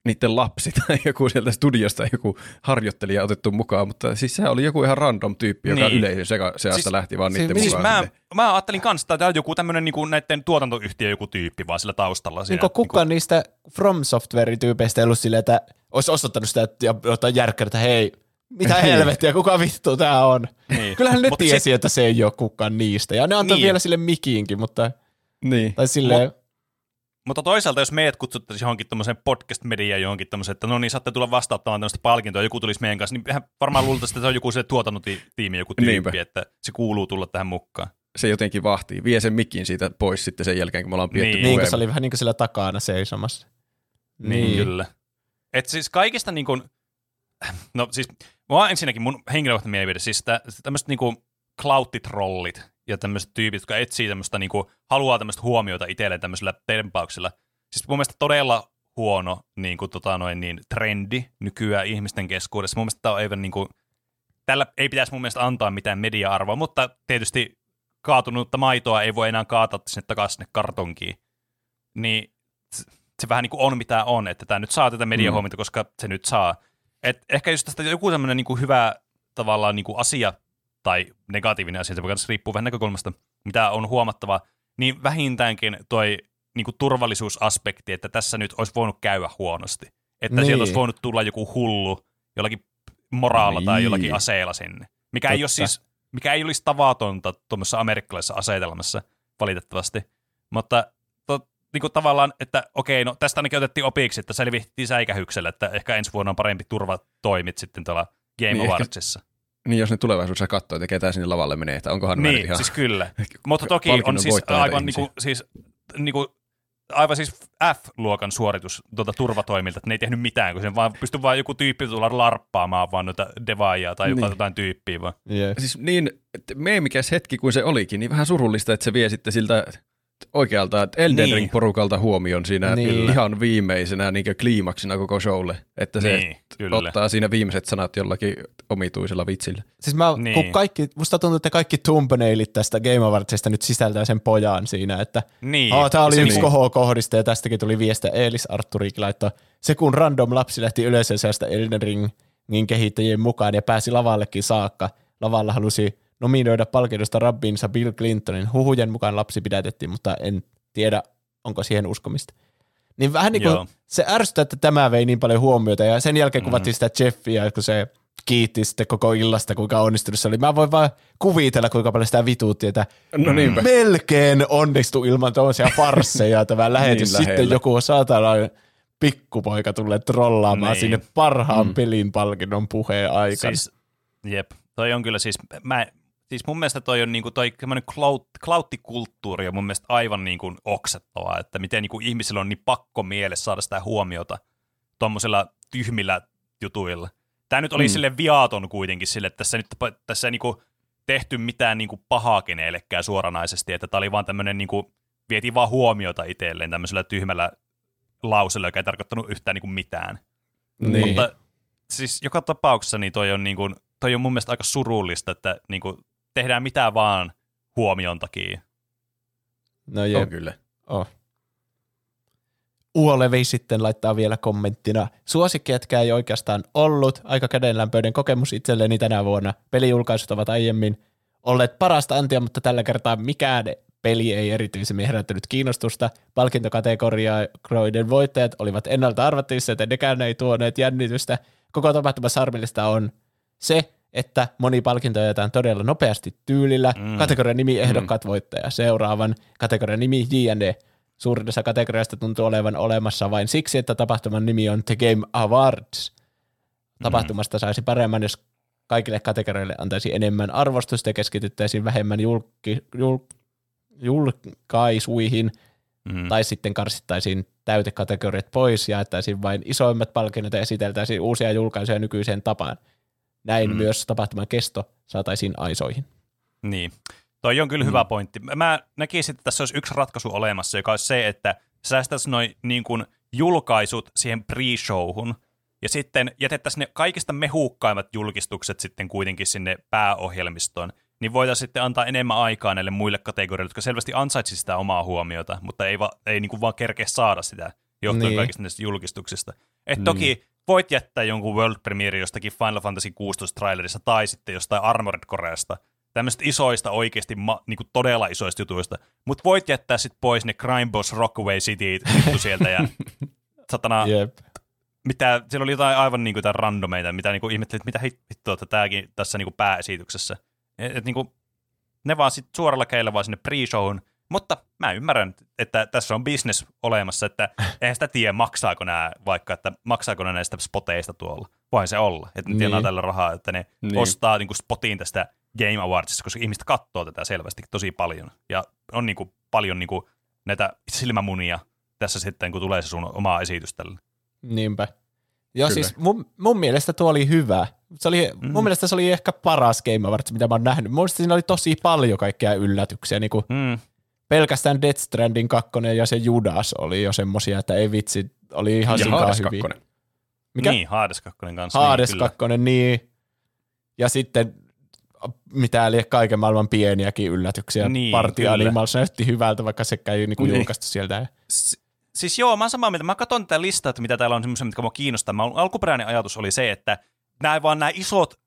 Speaker 1: niiden lapsi tai joku sieltä studiosta joku harjoittelija otettu mukaan, mutta siis se oli joku ihan random tyyppi, joka
Speaker 3: Niin.
Speaker 1: yleisön seka- seasta
Speaker 3: Siis-
Speaker 1: lähti vaan
Speaker 2: siis-
Speaker 1: niiden
Speaker 3: Siis
Speaker 1: mukaan.
Speaker 3: mä,
Speaker 1: sinne.
Speaker 3: mä ajattelin kanssa, että tämä on joku tämmöinen niinku näiden tuotantoyhtiö joku tyyppi vaan sillä taustalla. Siinä,
Speaker 2: Niin kukaan niistä From Software-tyypeistä ei ollut silleen, että olisi osoittanut sitä että ja jotain järkkää, että hei, mitä helvettiä, kuka vittu tämä on?
Speaker 3: Niin.
Speaker 2: Kyllähän ne tiesi,
Speaker 3: sit-
Speaker 2: että se ei ole kukaan niistä. Ja ne antoi
Speaker 3: Niin.
Speaker 2: vielä sille mikiinkin, mutta
Speaker 1: Niin.
Speaker 2: tai silleen,
Speaker 3: Mutta toisaalta, jos meidät kutsuttaisiin johonkin tämmöiseen podcast-mediaan johonkin tämmöiseen, että no niin, saatte tulla vastauttamaan tämmöistä palkintoa, joku tulisi meidän kanssa, niin ihan varmaan luultaisiin, että se on joku se tuotantotiimi, joku tyyppi,
Speaker 1: Niinpä.
Speaker 3: että se kuuluu tulla tähän mukaan.
Speaker 1: Se jotenkin vahtii. Vie sen mikin siitä pois sitten sen jälkeen, kun me ollaan pietty
Speaker 3: Niin.
Speaker 2: niin se oli vähän niin kuin sillä takana seisomassa.
Speaker 3: Niin, kyllä. Et siis kaikista niin kuin, no siis, mä ensinnäkin mun henkilökohtainen mielipide, siis tä, tämmöiset niin kuin cloutitrollit ja tämmöiset tyypit, jotka etsii tämmöistä, niin kuin, haluaa tämmöistä huomiota itselleen tämmöisillä tempauksilla. Siis mun mielestä todella huono niin kuin, tota noin, niin, trendi nykyään ihmisten keskuudessa. Mun mielestä tää on aivan niin kuin, tällä ei pitäisi mun mielestä antaa mitään media-arvoa, mutta tietysti kaatunutta maitoa ei voi enää kaataa sinne takaisin sinne kartonkiin. Niin se vähän niin kuin on mitä on, että tämä nyt saa tätä mediahuomiota, koska se nyt saa. Et ehkä just tästä joku semmoinen niin hyvä tavallaan niin kuin asia tai negatiivinen asia, se voi riippuu vähän näkökulmasta, mitä on huomattava, niin vähintäänkin toi niin kuin turvallisuusaspekti, että tässä nyt olisi voinut käydä huonosti. Että niin.
Speaker 2: Niin.
Speaker 3: sieltä olisi voinut tulla joku hullu jollakin moraalla tai
Speaker 1: Niin.
Speaker 3: jollakin aseella sinne. Mikä ei,
Speaker 2: Totta.
Speaker 3: ole siis, mikä ei olisi tavatonta tuommoisessa amerikkalaisessa asetelmassa valitettavasti. Mutta to, niin kuin tavallaan, että okei, no tästä ainakin otettiin opiksi, että selvittiin säikähyksellä, että ehkä ensi vuonna on parempi turvatoimit sitten tuolla Game
Speaker 1: Niin,
Speaker 3: niin, Awardsissa.
Speaker 1: Niin jos ne tulevaisuudessa katsoo, että ketä sinne lavalle menee, että onkohan
Speaker 3: Niin,
Speaker 1: ihan...
Speaker 3: siis kyllä. Mutta toki on siis aivan, niinku, siis, niinku, aivan siis F-luokan suoritus tuota turvatoimilta, että ne ei tehnyt mitään, kun sen vaan pystyi vaan joku tyyppi tulla larppaamaan vaan noita devaajia tai
Speaker 1: Niin.
Speaker 3: jotain tyyppiä vaan.
Speaker 2: Yeah.
Speaker 1: Siis niin meemikäs hetki kuin se olikin, niin vähän surullista, että se vie sitten siltä oikealta Elden
Speaker 3: Niin.
Speaker 1: Ring-porukalta huomion siinä
Speaker 2: Niin.
Speaker 1: ihan viimeisenä niin kliimaksina koko showlle. Että se
Speaker 3: Niin, kyllä.
Speaker 1: ottaa siinä viimeiset sanat jollakin omituisella vitsillä.
Speaker 2: Siis mä,
Speaker 3: Niin.
Speaker 2: niin. kun kaikki, musta tuntuu, että kaikki thumbnailit tästä Game Awardsista nyt sisältää sen pojan siinä, että
Speaker 3: Niin.
Speaker 2: oh, tämä oli
Speaker 3: Se
Speaker 2: yksi
Speaker 3: niinku-
Speaker 2: kohokohdista ja tästäkin tuli viestiä Eelis Arturikin laittoi. Se kun random lapsi lähti yleisön seasta Elden Ringin kehittäjien mukaan ja pääsi lavallekin saakka. Lavalla halusi nominoida palkinnosta rabbinsa Bill Clintonin. Huhujen mukaan lapsi pidätettiin, mutta en tiedä, onko siihen uskomista. Niin vähän niin
Speaker 3: Joo.
Speaker 2: kuin se ärsyttää, että tämä vei niin paljon huomiota ja sen jälkeen
Speaker 3: Mm.
Speaker 2: kuvattiin sitä Jeffia, kun se kiitti sitten koko illasta, kuinka onnistunut se oli. Mä voin vaan kuvitella, kuinka paljon sitä vituutti, että
Speaker 1: No niinpä.
Speaker 2: melkein onnistui ilman tuollaisia farsseja tämä lähetys.
Speaker 1: Niin
Speaker 2: Sitten
Speaker 1: lähellä.
Speaker 2: joku saatana pikkupoika tulee trollaamaan
Speaker 3: Niin.
Speaker 2: sinne parhaan
Speaker 1: Mm.
Speaker 2: pelin palkinnon puheen aikana.
Speaker 3: Siis, jep, toi on kyllä siis, mä, siis mun mielestä toi on niinku toi semmoinen cloud, cloud-kulttuuri on mun mielestä aivan niinku oksettavaa, että miten niinku ihmisillä on niin pakko mielessä saada sitä huomiota tuommoisilla tyhmillä jutuilla. Tämä nyt oli
Speaker 1: Mm.
Speaker 3: sille viaton kuitenkin sille, että tässä nyt tässä ei niinku tehty mitään niinku pahaa kenellekään suoranaisesti, että tämä oli vaan tämmöinen niinku, vietiin vaan huomiota itselleen tämmöisellä tyhmällä lausella, joka ei tarkoittanut yhtään niinku mitään.
Speaker 2: Niin.
Speaker 3: Mutta siis joka tapauksessa niin toi on, niin kuin, toi on mun mielestä aika surullista, että niin kuin, tehdään mitä vaan huomion takia.
Speaker 2: No jep.
Speaker 1: kyllä.
Speaker 2: Oh. Uolevi sitten laittaa vielä kommenttina. Suosikkijätkä ei oikeastaan ollut. Aika kädenlämpöinen kokemus itselleni tänä vuonna. Pelijulkaisut ovat aiemmin olleet parasta antia, mutta tällä kertaa mikään peli ei erityisemmin herättänyt kiinnostusta. Palkintokategorioiden voittajat olivat ennalta arvattavissa, että nekään ei tuoneet jännitystä. Koko tapahtumassa harmillista on se, että moni palkinto jätetään todella nopeasti tyylillä. Mm. Kategorian nimi ehdokkaat mm. voittaja seuraavan. Kategorian nimi J&E. Suurin osa kategoriasta tuntuu olevan olemassa vain siksi, että tapahtuman nimi on The Game Awards. Tapahtumasta saisi paremman, jos kaikille kategorioille antaisi enemmän arvostusta ja keskityttäisiin vähemmän julki, jul, julkaisuihin, mm. tai sitten karsittaisiin täytekategoriat pois ja jättäisiin vain isoimmat palkinnot ja esiteltäisiin uusia julkaisuja nykyiseen tapaan. Näin mm. myös tapahtuman kesto saataisiin aisoihin.
Speaker 3: Niin. Toi on kyllä mm. hyvä pointti. Mä näkisin, että tässä olisi yksi ratkaisu olemassa, joka olisi se, että säästäisi noin niin kuin julkaisut siihen pre-showhun, ja sitten jätettäisiin ne kaikista mehukkaimmat julkistukset sitten kuitenkin sinne pääohjelmistoon, niin voitaisiin sitten antaa enemmän aikaa näille muille kategorioille, jotka selvästi ansaitsisivat sitä omaa huomiota, mutta ei, va, ei niin kuin vaan kerkeä saada sitä johtuen niin. kaikista näistä julkistuksista. Et niin. toki voit jättää jonkun World Premiere jostakin Final Fantasy 16 trailerissa tai sitten jostain Armored Coreasta, tämmöistä isoista oikeasti ma, niin kuin todella isoista jutuista, mutta voit jättää sitten pois ne Crime Boss Rockaway City sieltä ja satana, yep. mitä, siellä oli jotain aivan niin kuin randomeita, mitä niin kuin ihmettelin, että mitä hittoa tämäkin tässä niin kuin pääesityksessä. Et, et, niin kuin, ne vaan sitten suoralla keillä vaan sinne pre-showhun, mutta mä ymmärrän, että tässä on business olemassa, että eihän sitä tiedä, maksaako nämä vaikka, että maksaako ne näistä spoteista tuolla. Voin se olla, että ne niin. tienaa tällä rahaa, että ne niin. ostaa niin kuin spotin tästä Game Awardsista, koska ihmiset katsoo tätä selvästi tosi paljon. Ja on niin kuin paljon niin kuin näitä silmämunia tässä sitten, kun tulee se sun oma esitys tälle.
Speaker 2: Niinpä. Joo, Kyllä. siis mun, mun mielestä tuo oli hyvä. Se oli, mm. Mun mielestä se oli ehkä paras Game Awards, mitä mä oon nähnyt. Mun mielestä siinä oli tosi paljon kaikkea yllätyksiä. Niin kuin mm. Pelkästään Death Stranding 2 ja se Judas oli jo semmosia, että ei vitsi, oli ihan ja
Speaker 3: Hades
Speaker 2: hyviä.
Speaker 3: Mikä? Niin, Hades 2 kanssa.
Speaker 2: Hades niin, 2, niin. Ja sitten mitä eli kaiken maailman pieniäkin yllätyksiä. Niin, Party kyllä. Animals näytti hyvältä, vaikka se ei niinku niin. julkaistu sieltä.
Speaker 3: S- siis joo, mä oon samaa mieltä. Mä katson tätä listaa, että mitä täällä on semmoisia, mitkä mua kiinnostaa. Mä, alkuperäinen ajatus oli se, että nämä vaan nämä isot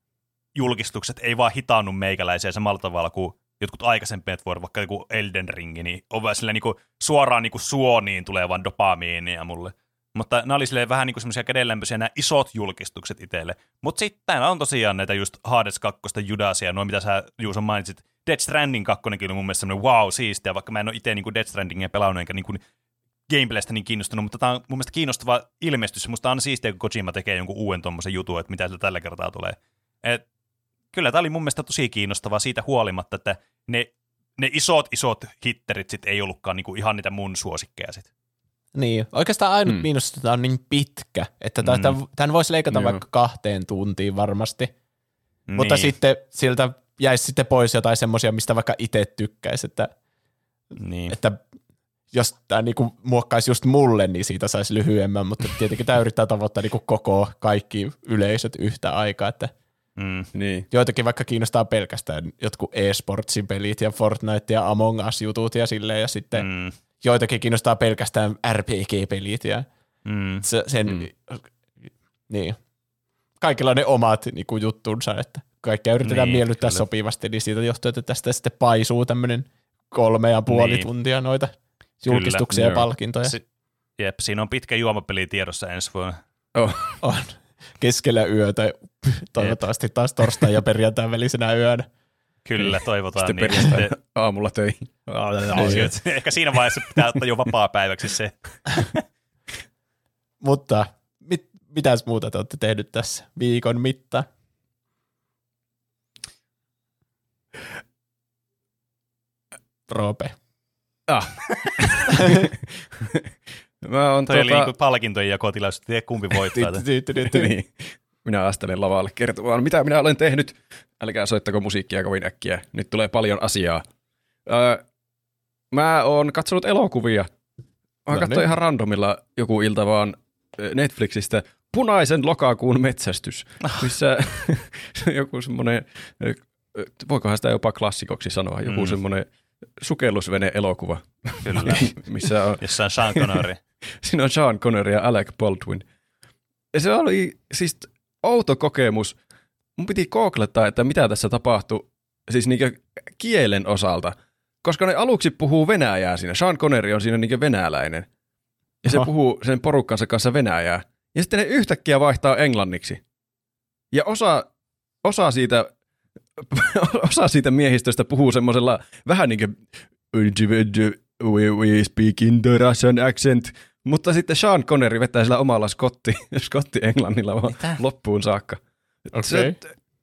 Speaker 3: julkistukset ei vaan hitaannut meikäläisiä samalla tavalla kuin jotkut aikaisempien vuodet, vaikka joku Elden Ring, niin on vaan silleen, niin kuin, suoraan niin kuin suoniin tulee vaan dopamiinia mulle. Mutta nämä oli silleen vähän niin kuin semmoisia kädenlämpöisiä nämä isot julkistukset itselle. Mutta sitten täällä on tosiaan näitä just Hades 2, Judasia, noin mitä sä Juuso mainitsit. Dead Stranding 2 oli mun mielestä semmoinen wow, siistiä, vaikka mä en ole itse niin Dead Strandingia pelannut enkä niin kuin gameplaystä niin kiinnostunut, mutta tämä on mun mielestä kiinnostava ilmestys. Musta on siistiä, kun Kojima tekee jonkun uuden tuommoisen jutun, että mitä sillä tällä kertaa tulee. Et, kyllä tämä oli mun mielestä tosi kiinnostavaa siitä huolimatta, että ne, ne isot isot hitterit sit ei ollutkaan niinku ihan niitä mun suosikkeja sit.
Speaker 2: Niin, oikeastaan ainut mm. miinus, että tämä on niin pitkä, että mm. tämän, tämän voisi leikata Joo. vaikka kahteen tuntiin varmasti. Niin. Mutta sitten siltä jäisi sitten pois jotain semmoisia, mistä vaikka itse tykkäisi, että, niin. että jos tämä niinku muokkaisi just mulle, niin siitä saisi lyhyemmän, mutta tietenkin tämä yrittää tavoittaa niinku koko kaikki yleisöt yhtä aikaa, että –
Speaker 3: Mm.
Speaker 2: Niin. Joitakin vaikka kiinnostaa pelkästään jotkut e-sportsin pelit ja Fortnite ja Among Us-jutut ja silleen, ja sitten mm. joitakin kiinnostaa pelkästään RPG-pelit ja mm. se, sen, mm. niin. Kaikilla on ne omat niin kuin, juttunsa, että kaikkea yritetään niin, miellyttää kyllä. sopivasti, niin siitä johtuu, että tästä sitten paisuu tämmöinen kolme ja puoli niin. tuntia noita julkistuksia kyllä. ja palkintoja. Si-
Speaker 3: jep, siinä on pitkä juomapeli tiedossa ensi vuonna.
Speaker 2: Oh. On keskellä yötä, toivottavasti taas torstai ja perjantai välisenä yönä.
Speaker 3: Kyllä, toivotaan.
Speaker 1: Sitten niin. Sitten... aamulla töihin.
Speaker 3: Ehkä siinä vaiheessa pitää ottaa jo vapaa-päiväksi se.
Speaker 2: Mutta mit, mitäs muuta te olette tehnyt tässä viikon mittaan? Roope.
Speaker 1: Ah.
Speaker 3: Mä on Toi tuota... oli niin palkintojen jakotilaisuus, että kumpi voittaa.
Speaker 1: niin. Minä astelen lavalle kertomaan, mitä minä olen tehnyt. Älkää soittako musiikkia kovin äkkiä. Nyt tulee paljon asiaa. Öö, mä oon katsonut elokuvia. Mä no katsoin niin. ihan randomilla joku ilta vaan Netflixistä Punaisen lokakuun metsästys, missä joku semmoinen, voikohan sitä jopa klassikoksi sanoa, joku mm. semmoinen sukellusvene-elokuva.
Speaker 3: Kyllä, missä on... jossa on Sean Connery.
Speaker 1: Siinä on Sean Connery ja Alec Baldwin. Ja se oli siis outo kokemus. Mun piti googlettaa, että mitä tässä tapahtui, siis niinku kielen osalta. koska ne aluksi puhuu venäjää siinä. Sean Connery on siinä niin venäläinen. Ja se
Speaker 2: Oho.
Speaker 1: puhuu sen porukkansa kanssa venäjää. Ja sitten ne yhtäkkiä vaihtaa englanniksi. Ja osa, osa siitä osa siitä miehistöstä puhuu semmoisella vähän niin kuin we, we speak in the Russian accent, mutta sitten Sean Connery vetää sillä omalla skotti, skotti-englannilla vaan
Speaker 2: Mitä?
Speaker 1: loppuun saakka.
Speaker 2: Okei.
Speaker 1: Se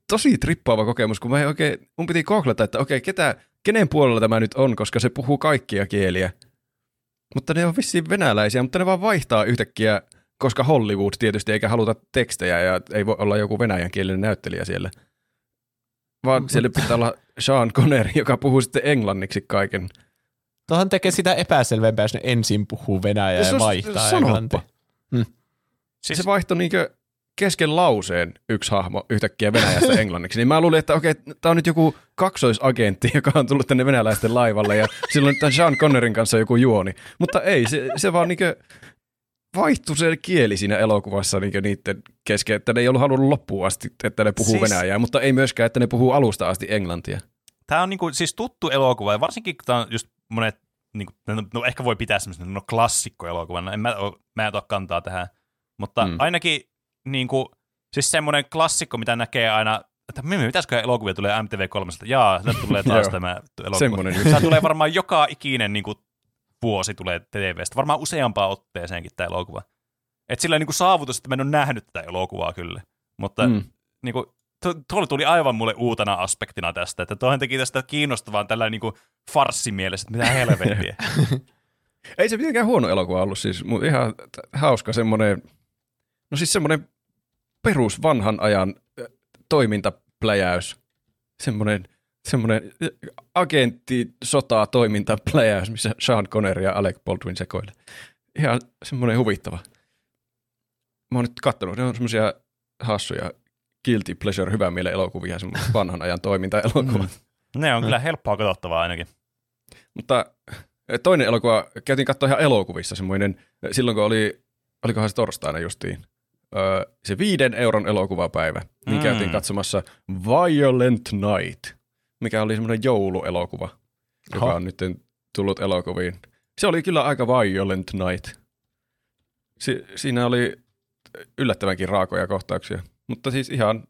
Speaker 1: tosi trippaava kokemus, kun mä oikein, mun piti googlata, että okei, ketä, kenen puolella tämä nyt on, koska se puhuu kaikkia kieliä. Mutta ne on vissiin venäläisiä, mutta ne vaan vaihtaa yhtäkkiä, koska Hollywood tietysti eikä haluta tekstejä ja ei voi olla joku venäjänkielinen näyttelijä siellä. Vaan siellä pitää olla Sean Connery, joka puhuu sitten englanniksi kaiken.
Speaker 2: Tuohan tekee sitä epäselvempää, jos ne ensin puhuu venäjää
Speaker 1: Se
Speaker 2: ja
Speaker 1: on-
Speaker 2: vaihtaa
Speaker 1: sanoppa.
Speaker 2: englantia.
Speaker 1: Siis se vaihtoi niinkö kesken lauseen yksi hahmo yhtäkkiä venäjästä englanniksi, niin mä luulin, että okei, tämä on nyt joku kaksoisagentti, joka on tullut tänne venäläisten laivalle ja silloin tämän Sean Connerin kanssa joku juoni. Mutta ei, se, se vaan niinkö vaihtui se kieli siinä elokuvassa niinkö niiden kesken, että ne ei ollut halunnut loppuun asti, että ne puhuu
Speaker 3: Siis-
Speaker 1: siis... venäjää, mutta ei myöskään, että ne puhuu alusta asti englantia.
Speaker 3: Tämä on niinku, siis tuttu elokuva, ja varsinkin kun tämä on just monet, niinku, no, no ehkä voi pitää semmoisen no, klassikkoelokuvana, en mä, mä en ota kantaa tähän, mutta mm. Ainakin niinku, siis semmoinen klassikko, mitä näkee aina, että mimmi, mitäskö elokuvia tulee MTV3, jaa, nyt tulee taas tämä elokuva.
Speaker 1: Semmoinen.
Speaker 3: Tämä tulee varmaan joka ikinen niinku, vuosi tulee TVstä, varmaan useampaa otteeseenkin tämä elokuva. Et sillä on niinku saavutus, että mä en ole nähnyt tätä elokuvaa kyllä, mutta mm. Niinku, tu- tuolla tuli aivan mulle uutena aspektina tästä, että tuohan teki tästä kiinnostavan tällä niinku farssimielessä, että mitä helvettiä.
Speaker 1: Ei se mitenkään huono elokuva ollut siis, mutta ihan hauska semmoinen, no siis semmoinen perus vanhan ajan toimintapläjäys. Semmoinen, semmoinen agentti sota toimintapläjäys, missä Sean Connery ja Alec Baldwin sekoilee. Ihan semmoinen huvittava. Mä oon nyt kattonut, ne on semmoisia hassuja guilty pleasure, hyvän mielen elokuvia, semmoinen vanhan ajan toimintaelokuva.
Speaker 3: ne on kyllä helppoa katsottavaa ainakin.
Speaker 1: Mutta eh, toinen elokuva, käytiin katsoa ihan elokuvissa semmoinen, eh, silloin kun oli, olikohan se torstaina justiin, öö, se viiden euron elokuvapäivä, niin
Speaker 3: Mm.
Speaker 1: käytiin katsomassa Violent Night, mikä oli semmoinen jouluelokuva, joka
Speaker 2: Oho.
Speaker 1: on nyt tullut elokuviin. Se oli kyllä aika Violent Night. Si- siinä oli yllättävänkin raakoja kohtauksia, mutta siis ihan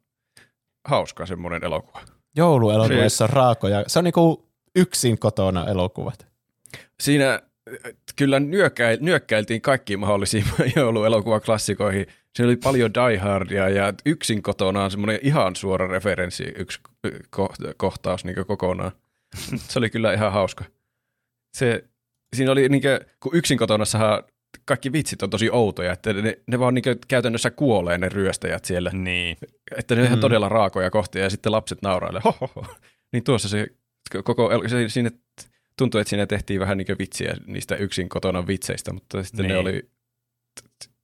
Speaker 1: hauska semmoinen elokuva.
Speaker 2: Jouluelokuvissa on raakoja. Se on niinku yksin kotona elokuvat.
Speaker 1: Siinä äh, kyllä nyökkäil, nyökkäiltiin kaikkiin mahdollisiin jouluelokuvaklassikoihin. Siinä oli paljon Die Hardia ja yksin kotona on semmoinen ihan suora referenssi, yksi ko- kohtaus niin kokonaan. Se oli kyllä ihan hauska. Se, siinä oli niin kuin, kun yksin kotonassahan kaikki vitsit on tosi outoja, että ne, ne vaan niin käytännössä kuolee ne ryöstäjät siellä.
Speaker 3: Niin.
Speaker 1: Että ne on ihan
Speaker 2: Mm.
Speaker 1: todella raakoja kohtia ja sitten lapset naurailee. Ho, ho, ho. Niin tuossa se koko, se, siinä tuntui, että siinä tehtiin vähän niin vitsiä niistä yksin kotona vitseistä, mutta sitten niin. ne oli,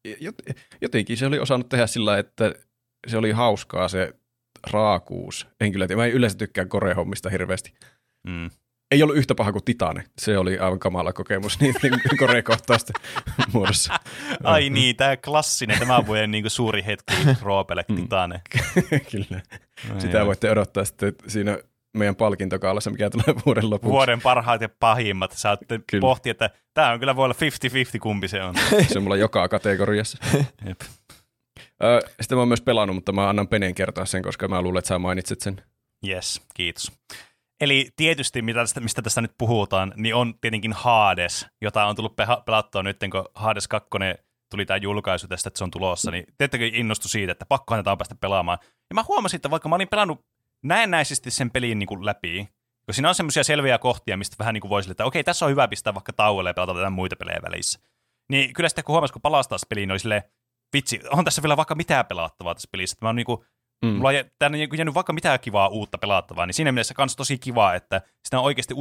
Speaker 1: jot- jotenkin se oli osannut tehdä sillä, että se oli hauskaa se raakuus. En kyllä mä en yleensä tykkää korehommista hirveästi.
Speaker 3: Mm.
Speaker 1: Ei ollut yhtä paha kuin Titane. Se oli aivan kamala kokemus niiden korekohtausten muodossa.
Speaker 3: Ai niin, tämä klassinen, tämä vuoden niinku suuri hetki Roopelle Titane.
Speaker 1: kyllä.
Speaker 3: No
Speaker 1: Sitä
Speaker 3: joo.
Speaker 1: voitte odottaa sitten siinä meidän palkintokaalassa, mikä tulee vuoden lopuksi.
Speaker 3: Vuoden parhaat ja pahimmat. Saatte
Speaker 1: Kyllä.
Speaker 3: pohtia, että tämä on kyllä voi olla 50-50 kumpi se on.
Speaker 1: Se on mulla joka kategoriassa.
Speaker 3: Jep.
Speaker 1: Sitten mä oon myös pelannut, mutta mä annan Peneen kertoa sen, koska mä luulen, että sä mainitsit sen.
Speaker 3: Yes, kiitos. Eli tietysti, mitä tästä, mistä tässä nyt puhutaan, niin on tietenkin Hades, jota on tullut pelattua nyt, kun Hades 2 tuli tämä julkaisu tästä, että se on tulossa, niin tietenkin innostu siitä, että pakkohan tätä on päästä pelaamaan. Ja mä huomasin, että vaikka mä olin pelannut näennäisesti sen pelin niin kuin läpi, kun siinä on semmoisia selviä kohtia, mistä vähän niin kuin voisi, että okei, tässä on hyvä pistää vaikka tauolle ja pelata jotain muita pelejä välissä. Niin kyllä sitten kun huomasi, kun palasi taas peliin, niin oli silleen, vitsi, on tässä vielä vaikka mitään pelattavaa tässä pelissä. Mä oon niinku,
Speaker 1: Mm.
Speaker 3: Mulla on tänne jäänyt vaikka mitään kivaa uutta pelattavaa, niin siinä mielessä kans tosi kivaa, että sitä on oikeasti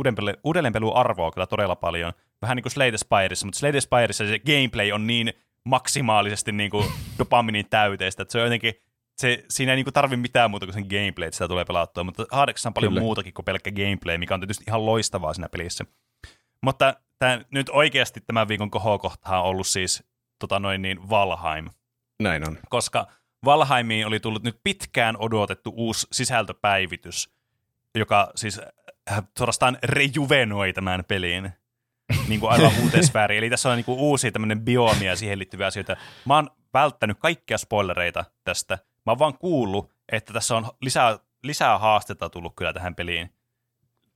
Speaker 3: uudelleenpeluarvoa kyllä todella paljon. Vähän niin kuin Slade Spireissa, mutta Slade Spireissa se gameplay on niin maksimaalisesti niin kuin dopaminin täyteistä, että se on jotenkin, se, siinä ei niin tarvi mitään muuta kuin sen gameplay, että sitä tulee pelattua, mutta Hadesissa on paljon
Speaker 1: Kyllä.
Speaker 3: muutakin kuin pelkkä gameplay, mikä on tietysti ihan loistavaa siinä pelissä. Mutta tämä, nyt oikeasti tämän viikon kohokohtahan on ollut siis tota noin niin Valheim,
Speaker 1: Näin on.
Speaker 3: koska Valheimiin oli tullut nyt pitkään odotettu uusi sisältöpäivitys, joka siis äh, suorastaan rejuvenoi tämän pelin niin kuin aivan uuteen sfääriin. Eli tässä on niin kuin uusia tämmöinen biomia ja siihen liittyviä asioita. Mä oon välttänyt kaikkia spoilereita tästä. Mä oon vaan kuullut, että tässä on lisää, lisää haastetta tullut kyllä tähän peliin.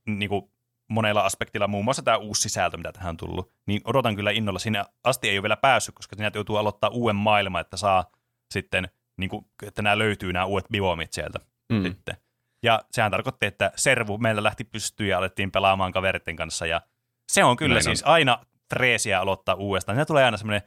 Speaker 3: Niin kuin monella aspektilla, muun muassa tämä uusi sisältö, mitä tähän on tullut. Niin odotan kyllä innolla. Sinne asti ei ole vielä päässyt, koska sinä joutuu aloittaa uuden maailman, että saa sitten, niin kuin, että nämä löytyy nämä uudet biomit sieltä
Speaker 1: Mm.
Speaker 3: sitten. Ja sehän tarkoitti, että servu meillä lähti pystyyn ja alettiin pelaamaan kaveritten kanssa. Ja se on kyllä
Speaker 1: Näin
Speaker 3: siis
Speaker 1: on.
Speaker 3: aina freesiä aloittaa uudestaan. Siinä tulee aina semmoinen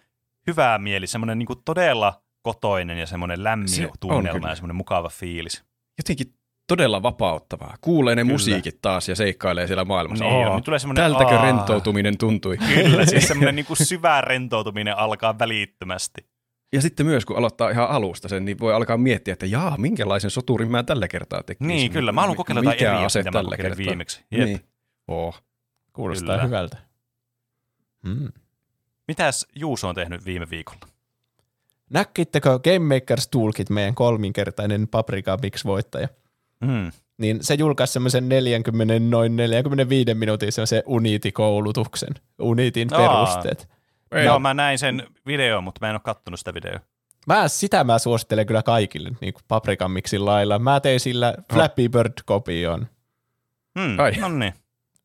Speaker 3: hyvä mieli, semmoinen niin todella kotoinen ja semmoinen lämmin
Speaker 1: Se
Speaker 3: tunnelma ja semmoinen mukava fiilis.
Speaker 1: Jotenkin todella vapauttavaa. Kuulee ne
Speaker 3: Kyllä.
Speaker 1: musiikit taas ja seikkailee siellä maailmassa.
Speaker 3: Niin, nyt tulee semmoinen,
Speaker 1: Tältäkö
Speaker 3: aa.
Speaker 1: rentoutuminen tuntui?
Speaker 3: Kyllä, siis semmoinen niin syvä rentoutuminen alkaa välittömästi.
Speaker 1: Ja sitten myös, kun aloittaa ihan alusta sen, niin voi alkaa miettiä, että jaa, minkälaisen soturin mä tällä kertaa tekisin.
Speaker 3: Niin, kyllä. Mä haluan kokeilla jotain eri
Speaker 1: ase
Speaker 3: mitä mä
Speaker 1: tällä
Speaker 3: kokeilin
Speaker 1: kertaa?
Speaker 3: viimeksi. Jep.
Speaker 1: Niin. Oh.
Speaker 2: Kuulostaa
Speaker 3: Kyllä.
Speaker 2: hyvältä. Mm.
Speaker 3: Mitäs Juuso on tehnyt viime viikolla?
Speaker 2: Näkittekö Game Makers Toolkit, meidän kolminkertainen Paprika Mix-voittaja?
Speaker 3: Mm.
Speaker 2: Niin se julkaisi semmoisen 40, noin 45 minuutin semmoisen Unity-koulutuksen, Unitin
Speaker 3: Aa.
Speaker 2: perusteet.
Speaker 1: Ei,
Speaker 3: Joo, mä näin sen videon, mutta mä en ole kattonut sitä videoa.
Speaker 2: Mä, sitä mä suosittelen kyllä kaikille, niin kuin Paprikan Mixin lailla. Mä tein sillä Flappy Bird-kopion.
Speaker 3: Hmm.
Speaker 1: Ai.
Speaker 3: No niin.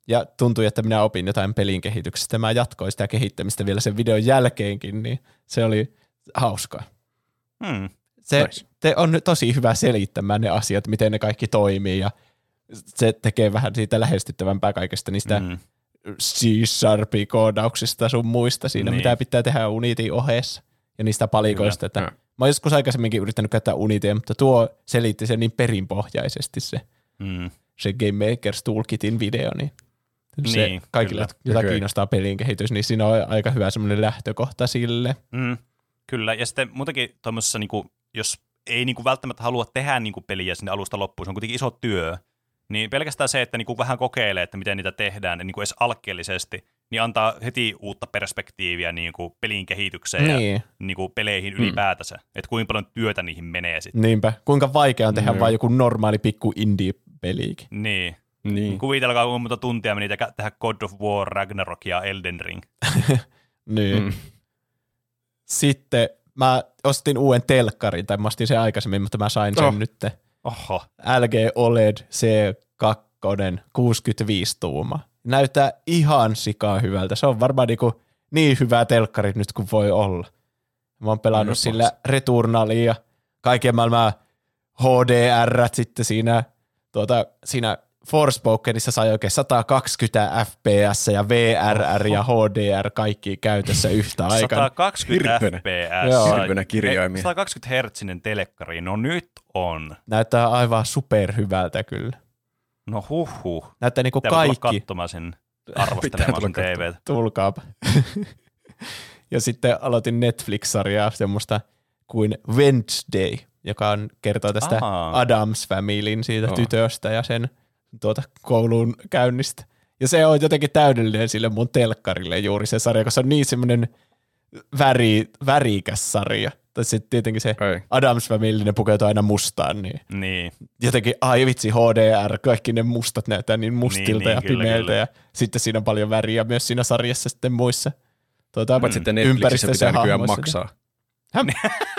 Speaker 2: Ja tuntui, että minä opin jotain pelin kehityksestä. Mä jatkoin sitä kehittämistä vielä sen videon jälkeenkin, niin se oli hauskaa.
Speaker 3: Hmm.
Speaker 2: Se
Speaker 1: Nice.
Speaker 2: te on nyt tosi hyvä selittämään ne asiat, miten ne kaikki toimii ja se tekee vähän siitä lähestyttävämpää kaikesta niistä mm. C-Sharpie-koodauksista sun muista siinä,
Speaker 3: Niin.
Speaker 2: mitä pitää tehdä Unitin ohessa ja niistä palikoista. Että
Speaker 1: Joo.
Speaker 2: mä oon joskus aikaisemminkin yrittänyt käyttää Unitia, mutta tuo selitti sen niin perinpohjaisesti se,
Speaker 3: Hmm.
Speaker 2: se Game Makers Toolkitin video, niin se
Speaker 3: Niin,
Speaker 2: kaikille,
Speaker 3: kyllä.
Speaker 2: jota
Speaker 1: Okei.
Speaker 2: kiinnostaa pelin kehitys, niin siinä on aika hyvä semmoinen lähtökohta sille.
Speaker 3: Mm, kyllä, ja sitten muutenkin tuommoisessa, niin jos ei niin kuin välttämättä halua tehdä niin kuin peliä sinne alusta loppuun, se on kuitenkin iso työ, niin pelkästään se, että niin kuin vähän kokeilee, että miten niitä tehdään niin kuin edes alkeellisesti, niin antaa heti uutta perspektiiviä niin kuin pelin kehitykseen ja
Speaker 2: Niin.
Speaker 3: niin kuin peleihin ylipäätänsä, että kuinka paljon työtä niihin menee sitten.
Speaker 2: Niinpä. Kuinka vaikea on tehdä
Speaker 1: Joo.
Speaker 2: vain joku normaali pikku indie-peliikin.
Speaker 3: Niin.
Speaker 1: Niin.
Speaker 3: Kuvitelkaa, kuinka monta tuntia meni tehdä- God of War, Ragnarok ja Elden Ring.
Speaker 2: Niin.
Speaker 1: Mm.
Speaker 2: Sitten mä ostin uuden telkkarin, tai mä ostin sen aikaisemmin, mutta mä sain sen
Speaker 1: Oh.
Speaker 2: oh.
Speaker 3: Oho.
Speaker 2: LG OLED C2 65 tuuma. Näyttää ihan sikaa hyvältä. Se on varmaan niinku niin hyvä telkkari nyt kuin voi olla. Mä oon pelannut
Speaker 1: No,
Speaker 2: sillä Returnalia ja kaiken maailman HDR sitten siinä, tuota, siinä Forspokenissa sai oikein 120 fps ja VRR ja HDR kaikki käytössä yhtä aikaa.
Speaker 3: 120
Speaker 1: Hirveänä.
Speaker 3: fps.
Speaker 2: Joo.
Speaker 1: Hirveänä kirjaimia.
Speaker 3: 120 hertsinen telekkari, no nyt on.
Speaker 2: Näyttää aivan superhyvältä kyllä.
Speaker 3: No huh huh.
Speaker 2: Näyttää niinku
Speaker 3: Pitää
Speaker 2: kaikki.
Speaker 3: katsomaan sen, arvostelemaan sen. TVtä.
Speaker 2: Tulkaapa. ja sitten aloitin Netflix-sarjaa semmoista kuin Wednesday, joka on, kertoo tästä
Speaker 3: Ahaa.
Speaker 2: Adams Familyn siitä
Speaker 1: Joo.
Speaker 2: tytöstä ja sen tuota, koulun käynnistä. Ja se on jotenkin täydellinen sille mun telkkarille juuri se sarja, koska se on niin semmoinen väri, värikäs sarja. Tai sitten tietenkin se
Speaker 1: Ei.
Speaker 2: Adams Family, ne pukeutuu aina mustaan, niin
Speaker 3: Niin,
Speaker 2: jotenkin, ai vitsi, HDR, kaikki ne mustat näyttää niin mustilta
Speaker 3: Niin, niin,
Speaker 2: ja
Speaker 3: kyllä,
Speaker 2: pimeiltä
Speaker 3: kyllä.
Speaker 2: ja sitten siinä on paljon väriä myös siinä sarjassa sitten muissa tuota,
Speaker 1: Paitsi että Netflixissä pitää nykyään maksaa.
Speaker 2: Häm?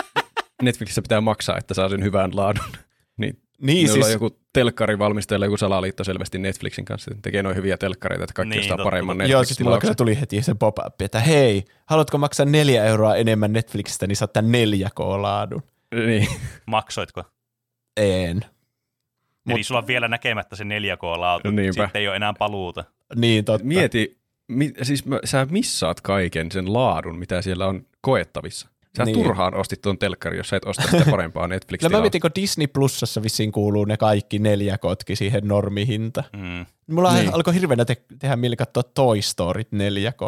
Speaker 1: Netflixissä pitää maksaa, että saa sen hyvän laadun. niin,
Speaker 2: Niin
Speaker 1: ne
Speaker 2: siis,
Speaker 1: on joku telkkarivalmistaja, joku salaliitto selvästi Netflixin kanssa. Tekee noin hyviä telkkareita, että kaikki
Speaker 3: Niin,
Speaker 1: ostaa
Speaker 3: totta.
Speaker 1: paremman
Speaker 2: joo, siis mulla kyllä tuli heti se pop-up, että hei, haluatko maksaa neljä euroa enemmän Netflixistä, niin saat tämän 4K-laadun.
Speaker 1: Niin.
Speaker 3: maksoitko?
Speaker 2: En.
Speaker 3: Mut, Eli sulla on vielä näkemättä se 4K-laatu,
Speaker 1: Niinpä.
Speaker 3: sitten ei ole enää paluuta.
Speaker 2: Niin totta.
Speaker 1: Mieti, mi, siis mä, sä missaat kaiken sen laadun, mitä siellä on koettavissa. Sä niin. Turhaan ostit tuon telkkari, jos sä et osta sitä parempaa
Speaker 2: Kyllä mä
Speaker 1: Netflix-tilausta.
Speaker 2: mietin, kun Disney Plusassa vissiin kuuluu ne kaikki neljä kotki siihen normihinta.
Speaker 3: Mm.
Speaker 2: Mulla
Speaker 1: Niin.
Speaker 2: alkoi hirveänä te- tehdä mieli katsoa Toy Story 4 k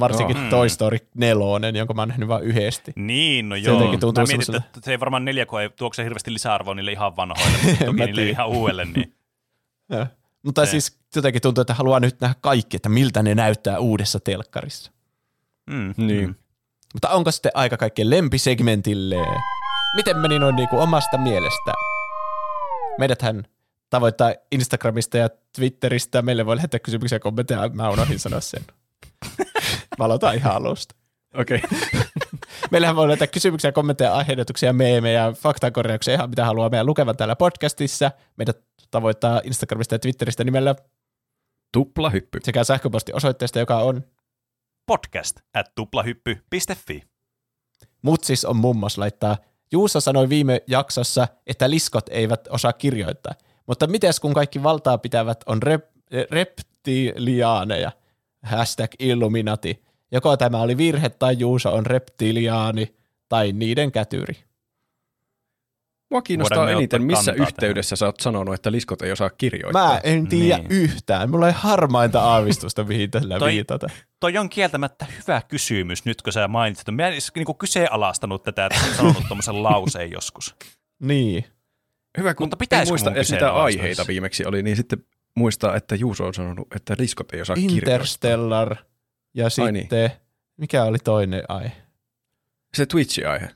Speaker 2: Varsinkin
Speaker 3: Joo.
Speaker 2: oh. Toy Story 4, jonka mä oon nähnyt vain yhdesti.
Speaker 3: Niin, no
Speaker 2: Se
Speaker 3: joo.
Speaker 2: tuntuu
Speaker 3: Mä mietin,
Speaker 2: semmoiselle-
Speaker 3: että se ei varmaan 4K ei tuokse hirveästi lisäarvoa niille ihan vanhoille, mutta toki
Speaker 2: mä
Speaker 3: niille
Speaker 2: tiedä.
Speaker 3: ihan uudelle. Niin.
Speaker 2: Ja. Mutta
Speaker 3: Se.
Speaker 2: siis jotenkin tuntuu, että haluaa nyt nähdä kaikki, että miltä ne näyttää uudessa telkkarissa.
Speaker 3: Mm.
Speaker 1: Niin.
Speaker 2: Mutta onko sitten aika kaikkien lempisegmentille? Miten meni noin niinku omasta mielestä? Meidäthän tavoittaa Instagramista ja Twitteristä. Meille voi lähettää kysymyksiä ja kommentteja. Mä unohdin sanoa sen. Mä aloitan ihan alusta.
Speaker 1: Okei. Okay.
Speaker 2: Meillähän voi lähettää kysymyksiä, kommentteja, aiheehdotuksia, meemejä, faktakorjauksia, ihan mitä haluaa meidän lukevan täällä podcastissa. Meidät tavoittaa Instagramista ja Twitteristä nimellä
Speaker 1: Tupla hyppy.
Speaker 2: sekä sähköpostiosoitteesta, joka on
Speaker 3: Podcast at tuplahyppy.fi.
Speaker 2: Mutsis on mummos laittaa. Juuso sanoi viime jaksossa, että liskot eivät osaa kirjoittaa. Mutta mites kun kaikki valtaa pitävät on rep- reptiliaaneja? Hashtag Illuminati. Joko tämä oli virhe tai Juuso on reptiliaani tai niiden kätyri.
Speaker 1: Mua kiinnostaa eniten, missä yhteydessä sä oot sanonut, että liskot ei osaa kirjoittaa.
Speaker 2: Mä en tiedä
Speaker 3: Niin.
Speaker 2: yhtään. Mulla ei harmainta aavistusta, mihin tällä
Speaker 3: Toi-
Speaker 2: viitata.
Speaker 3: Toi on kieltämättä hyvä kysymys nyt, kun sä mainitsit. Mä en edes niinku kyseenalaistanut tätä, että sanonut tuommoisen lauseen joskus.
Speaker 2: Niin.
Speaker 1: Hyvä, kun
Speaker 3: Mutta pitäisikö
Speaker 1: ei muista edes mitä aiheita viimeksi oli, niin sitten muistaa, että Juuso on sanonut, että liskot ei osaa kirjoittaa.
Speaker 2: Interstellar ja
Speaker 1: Ai niin.
Speaker 2: sitten, mikä oli toinen aihe?
Speaker 1: Se Twitch-aihe.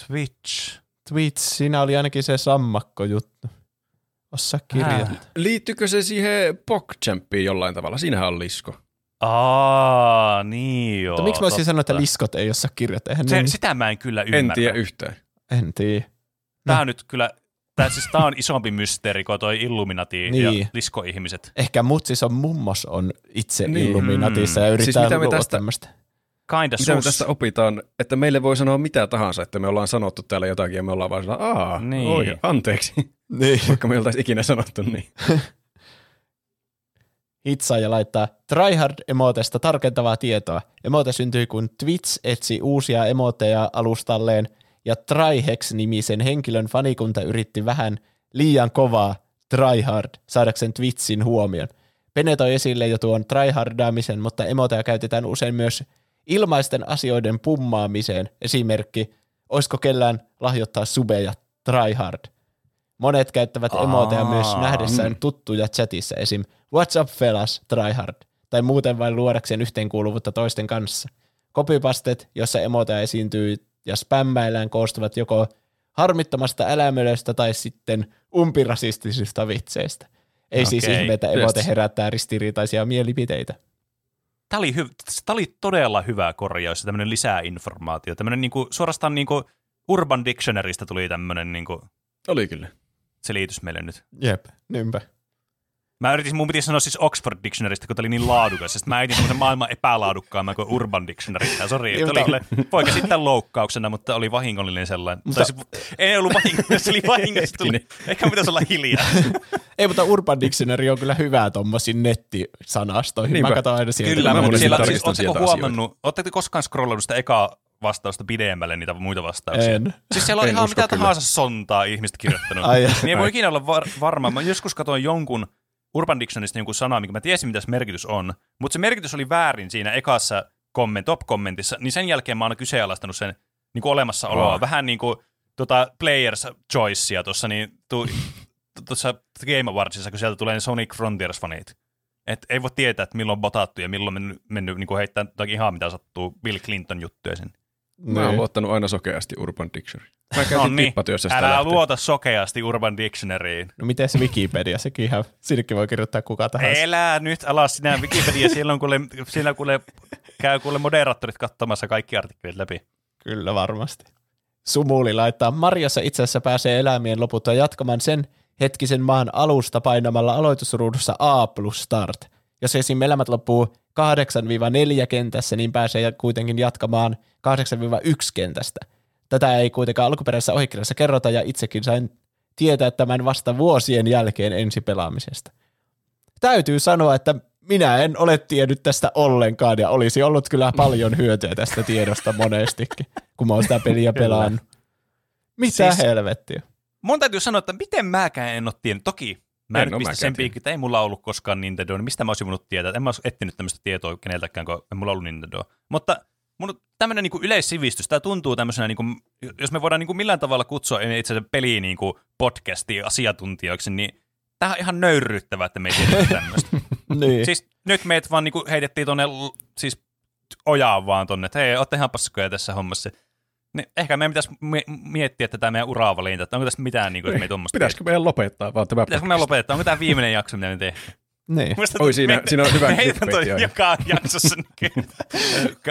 Speaker 3: Switch.
Speaker 2: Twitch, siinä oli ainakin se sammakko juttu. Osaa kirjoittaa.
Speaker 1: Liittyykö se siihen PogChampiin jollain tavalla? Siinähän on lisko.
Speaker 3: Aa, niin joo.
Speaker 2: Mutta miksi mä olisin sanonut, että liskot ei osaa kirjoittaa? Eihän
Speaker 3: Se,
Speaker 2: ne-
Speaker 3: sitä mä en kyllä
Speaker 1: En
Speaker 3: ymmärrä.
Speaker 1: tiedä yhtään.
Speaker 2: en tiedä.
Speaker 3: Tää on nyt kyllä, tää, siis tää on isompi mysteeri kuin toi Illuminati
Speaker 2: Niin.
Speaker 3: ja liskoihmiset.
Speaker 2: Ehkä mutsis on mummos on itse
Speaker 1: Niin.
Speaker 2: niin. Illuminatissa ja yrittää
Speaker 1: Siis mitä me
Speaker 2: luoda
Speaker 1: tästä-
Speaker 2: tämmöistä.
Speaker 3: Kinda
Speaker 1: Mitä me
Speaker 3: sus.
Speaker 1: tästä opitaan, että meille voi sanoa mitä tahansa, että me ollaan sanottu täällä jotakin ja me ollaan vaan sanoa, aa,
Speaker 3: Niin.
Speaker 1: oi, anteeksi,
Speaker 2: Niin.
Speaker 1: vaikka me oltaisiin ikinä sanottu niin.
Speaker 2: Hitsaa ja laittaa Tryhard-emotesta tarkentavaa tietoa. Emote syntyi, kun Twitch etsi uusia emoteja alustalleen, ja Tryhex-nimisen henkilön fanikunta yritti vähän liian kovaa Tryhard saadakseen Twitchin huomion. Pene toi esille jo tuon tryhardaamisen, mutta emoteja käytetään usein myös ilmaisten asioiden pummaamiseen. Esimerkki, oisko kellään lahjoittaa subeja tryhard. Monet käyttävät emoteja myös nähdessään tuttuja chatissa, esim. What's up fellas, tryhard, tai muuten vain luodakseen yhteenkuuluvuutta toisten kanssa. Copypastet, jossa emoteja esiintyy ja spämmäillään koostuvat joko harmittomasta älämölöstä tai sitten umpirasistisista vitseistä. Ei siis
Speaker 3: Okei,
Speaker 2: ihme, että emote herättää ristiriitaisia mielipiteitä.
Speaker 3: Tämä oli, hyv- tää oli todella hyvä korjaus ja tämmöinen lisää informaatio. Tämmöinen niinku, suorastaan niinku Urban Dictionarysta tuli tämmöinen niinku
Speaker 1: Oli kyllä.
Speaker 3: selitys meille nyt.
Speaker 2: Jep, niinpä.
Speaker 3: Mä yritin, mun piti sanoa siis Oxford Dictionarysta, kun tämä oli niin laadukas. Ja sit mä etin semmoisen maailman epälaadukkaamman kuin Urban Dictionary. Ja sori, että oli voi käsittää loukkauksena, mutta oli vahingollinen sellainen.
Speaker 2: Mutta-
Speaker 3: tai se, ei ollut vahingollinen, se oli vahingollinen. Tuli, ehkä pitäisi olla hiljaa.
Speaker 2: Ei, mutta Urban Dictionary on kyllä hyvä tuommoisiin nettisanastoihin. Mä
Speaker 1: Niinpä.
Speaker 2: katson aina sieltä.
Speaker 3: Kyllä,
Speaker 1: mä
Speaker 3: mutta siellä, siis,
Speaker 1: sieltä
Speaker 3: huomannut, ootteko koskaan scrollannut sitä ekaa vastausta pidemmälle niitä muita vastauksia?
Speaker 2: En.
Speaker 3: Siis siellä on
Speaker 1: En
Speaker 3: ihan mitä
Speaker 1: kyllä.
Speaker 3: tahansa sontaa ihmiset kirjoittanut.
Speaker 2: Ai,
Speaker 3: niin ei voi ikinä olla var- varma. Mä joskus katsoin jonkun Urban Dictionarysta jonkun sanaa, mikä mä tiesin, mitä se merkitys on, mutta se merkitys oli väärin siinä ekassa komment, top-kommentissa, niin sen jälkeen mä oon kyseenalaistanut sen niin kuin olemassaoloa.
Speaker 1: Oh.
Speaker 3: Vähän niin kuin tota, Players Choicea tuossa niin, tu, tuossa Game Awardsissa, kun sieltä tulee ne Sonic Frontiers-fanit. Et ei voi tietää, että milloin on botattu ja milloin mennyt, mennyt niin heittää jotakin ihan mitä sattuu Bill Clinton juttuja sen.
Speaker 1: Mä oon
Speaker 2: Niin.
Speaker 1: luottanut aina sokeasti Urban Dictionary. Mä käytin
Speaker 3: No niin,
Speaker 1: tippatyössä sitä
Speaker 3: älä
Speaker 1: lähtien.
Speaker 3: luota sokeasti Urban Dictionaryin.
Speaker 2: No miten se Wikipedia, sekin ihan, sinnekin voi kirjoittaa kuka tahansa.
Speaker 3: Elää nyt alas sinä Wikipedia, siellä on kuule, siellä kuule, käy kuule moderaattorit katsomassa kaikki artikkelit läpi.
Speaker 2: Kyllä varmasti. Sumuli laittaa, Marjassa itse asiassa pääsee elämien loputtua jatkamaan sen hetkisen maan alusta painamalla aloitusruudussa A plus start. Jos esim. elämät loppuu 8-4 kentässä, niin pääsee kuitenkin jatkamaan 8-1 kentästä. Tätä ei kuitenkaan alkuperäisessä ohikirjassa kerrota ja itsekin sain tietää tämän vasta vuosien jälkeen ensipelaamisesta. Täytyy sanoa, että minä en ole tiennyt tästä ollenkaan ja olisi ollut kyllä paljon hyötyä tästä tiedosta monestikin, kun mä oon sitä peliä pelannut. Mitä
Speaker 3: siis...
Speaker 2: helvettiä?
Speaker 3: Mun täytyy sanoa, että miten mäkään en ole tiennyt. Toki mä
Speaker 1: En
Speaker 3: en
Speaker 1: oo
Speaker 3: pistä sen piikki, että ei mulla ollut koskaan Nintendo, niin mistä mä olisin voinut tietää. En mä olisi etsinyt tämmöistä tietoa keneltäkään, kun ei mulla ollut Nintendo. Mutta mun tämmöinen niinku yleissivistys, tämä tuntuu tämmöisenä, niinku, jos me voidaan niinku millään tavalla kutsua itse asiassa peliä niinku podcastiin asiantuntijoiksi, niin tämä on ihan nöyryyttävää, että me ei tiedä tämmöistä.
Speaker 2: Niin.
Speaker 3: siis nyt meitä vaan niinku heitettiin tonne l- siis ojaan vaan tonne, että hei, ootte ihan passkoja tässä hommassa. Niin ehkä meidän pitäisi mie- miettiä tätä meidän uravalinta, että onko tässä mitään, niinku, jos me ei tuommoista
Speaker 1: Pitäisikö meidän lopettaa vaan tämä
Speaker 3: Pitäisikö me lopettaa? Onko tämä viimeinen jakso, mitä me tehdään?
Speaker 2: Niin.
Speaker 3: Mielestäni
Speaker 1: Oi, siinä-
Speaker 3: me-
Speaker 1: siinä on hyvä
Speaker 3: me heitetään toi joka jaksossa niin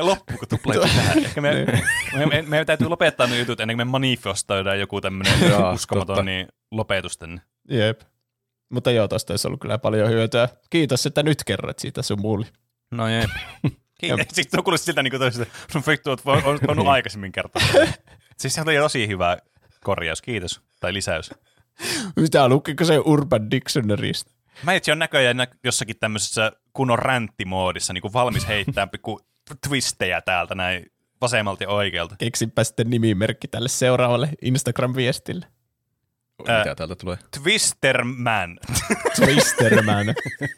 Speaker 3: loppuuko tupla tähän. Ehkä me, me, me, meidän täytyy lopettaa ne jutut ennen kuin me manifestoidaan joku tämmöinen uskomaton
Speaker 1: totta.
Speaker 3: niin, lopetus tänne.
Speaker 2: Jep. Mutta joo, tosta olisi ollut kyllä paljon hyötyä. Kiitos, että nyt kerrot siitä sun muuli.
Speaker 3: No jep. Kiitos. Sitten on kuullut siltä niin toisesta, no vittu, oot voinut aikaisemmin kertoa. Siis se oli tosi hyvä korjaus, kiitos. Tai lisäys.
Speaker 2: Mitä lukiko se Urban Dictionarysta?
Speaker 3: Mä itse on näköjään nä- jossakin tämmöisessä kunnon ränttimoodissa, niin kuin valmis heittää pikku twistejä täältä näin vasemmalta ja oikealta.
Speaker 2: Keksinpä sitten nimimerkki tälle seuraavalle Instagram-viestille.
Speaker 1: Mitä täältä tulee?
Speaker 3: Twisterman.
Speaker 2: Twisterman.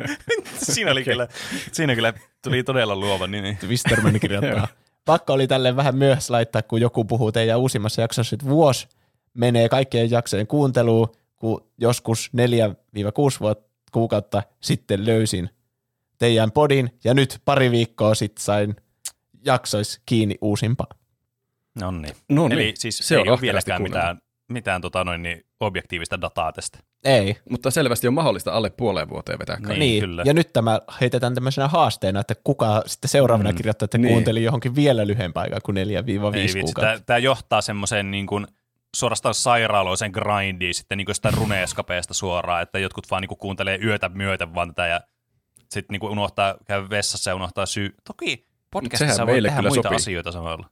Speaker 3: siinä, oli kyllä, siinä kyllä tuli todella luova nimi.
Speaker 2: Twisterman kirjoittaa. Pakko oli tälle vähän myöhässä laittaa, kun joku puhuu teidän uusimmassa jaksossa, että vuosi menee kaikkien jaksojen kuunteluun, kun joskus 4-6 vuotta, kuukautta sitten löysin teidän podin, ja nyt pari viikkoa sitten sain jaksois kiinni uusimpaa.
Speaker 3: No niin.
Speaker 1: No
Speaker 3: Eli
Speaker 1: niin,
Speaker 3: siis
Speaker 1: se
Speaker 3: se
Speaker 1: on
Speaker 3: ei ole vieläkään
Speaker 1: kuunneltu.
Speaker 3: mitään, mitään tota noin, niin objektiivista dataa tästä.
Speaker 2: Ei.
Speaker 1: Mutta selvästi on mahdollista alle puoleen vuoteen vetää kaikki.
Speaker 3: Niin,
Speaker 2: Niin,
Speaker 3: kyllä.
Speaker 2: ja nyt tämä heitetään tämmöisenä haasteena, että kuka sitten seuraavana
Speaker 3: Mm,
Speaker 2: kirjoittaa, että
Speaker 1: niin.
Speaker 2: kuunteli johonkin vielä lyhyempää aikaa kuin 4-5
Speaker 3: Ei vitsi,
Speaker 2: kuukautta.
Speaker 3: tämä, tämä johtaa semmoiseen niin kuin suorastaan sairaaloisen grindiin sitten niin kuin sitä runeeskapeesta suoraan, että jotkut vaan niin kuin kuuntelee yötä myöten vaan tätä ja sitten niin kuin unohtaa, käy vessassa ja unohtaa syy. Toki podcastissa
Speaker 1: sehän
Speaker 3: voi tehdä muita
Speaker 1: sopii.
Speaker 3: asioita samalla.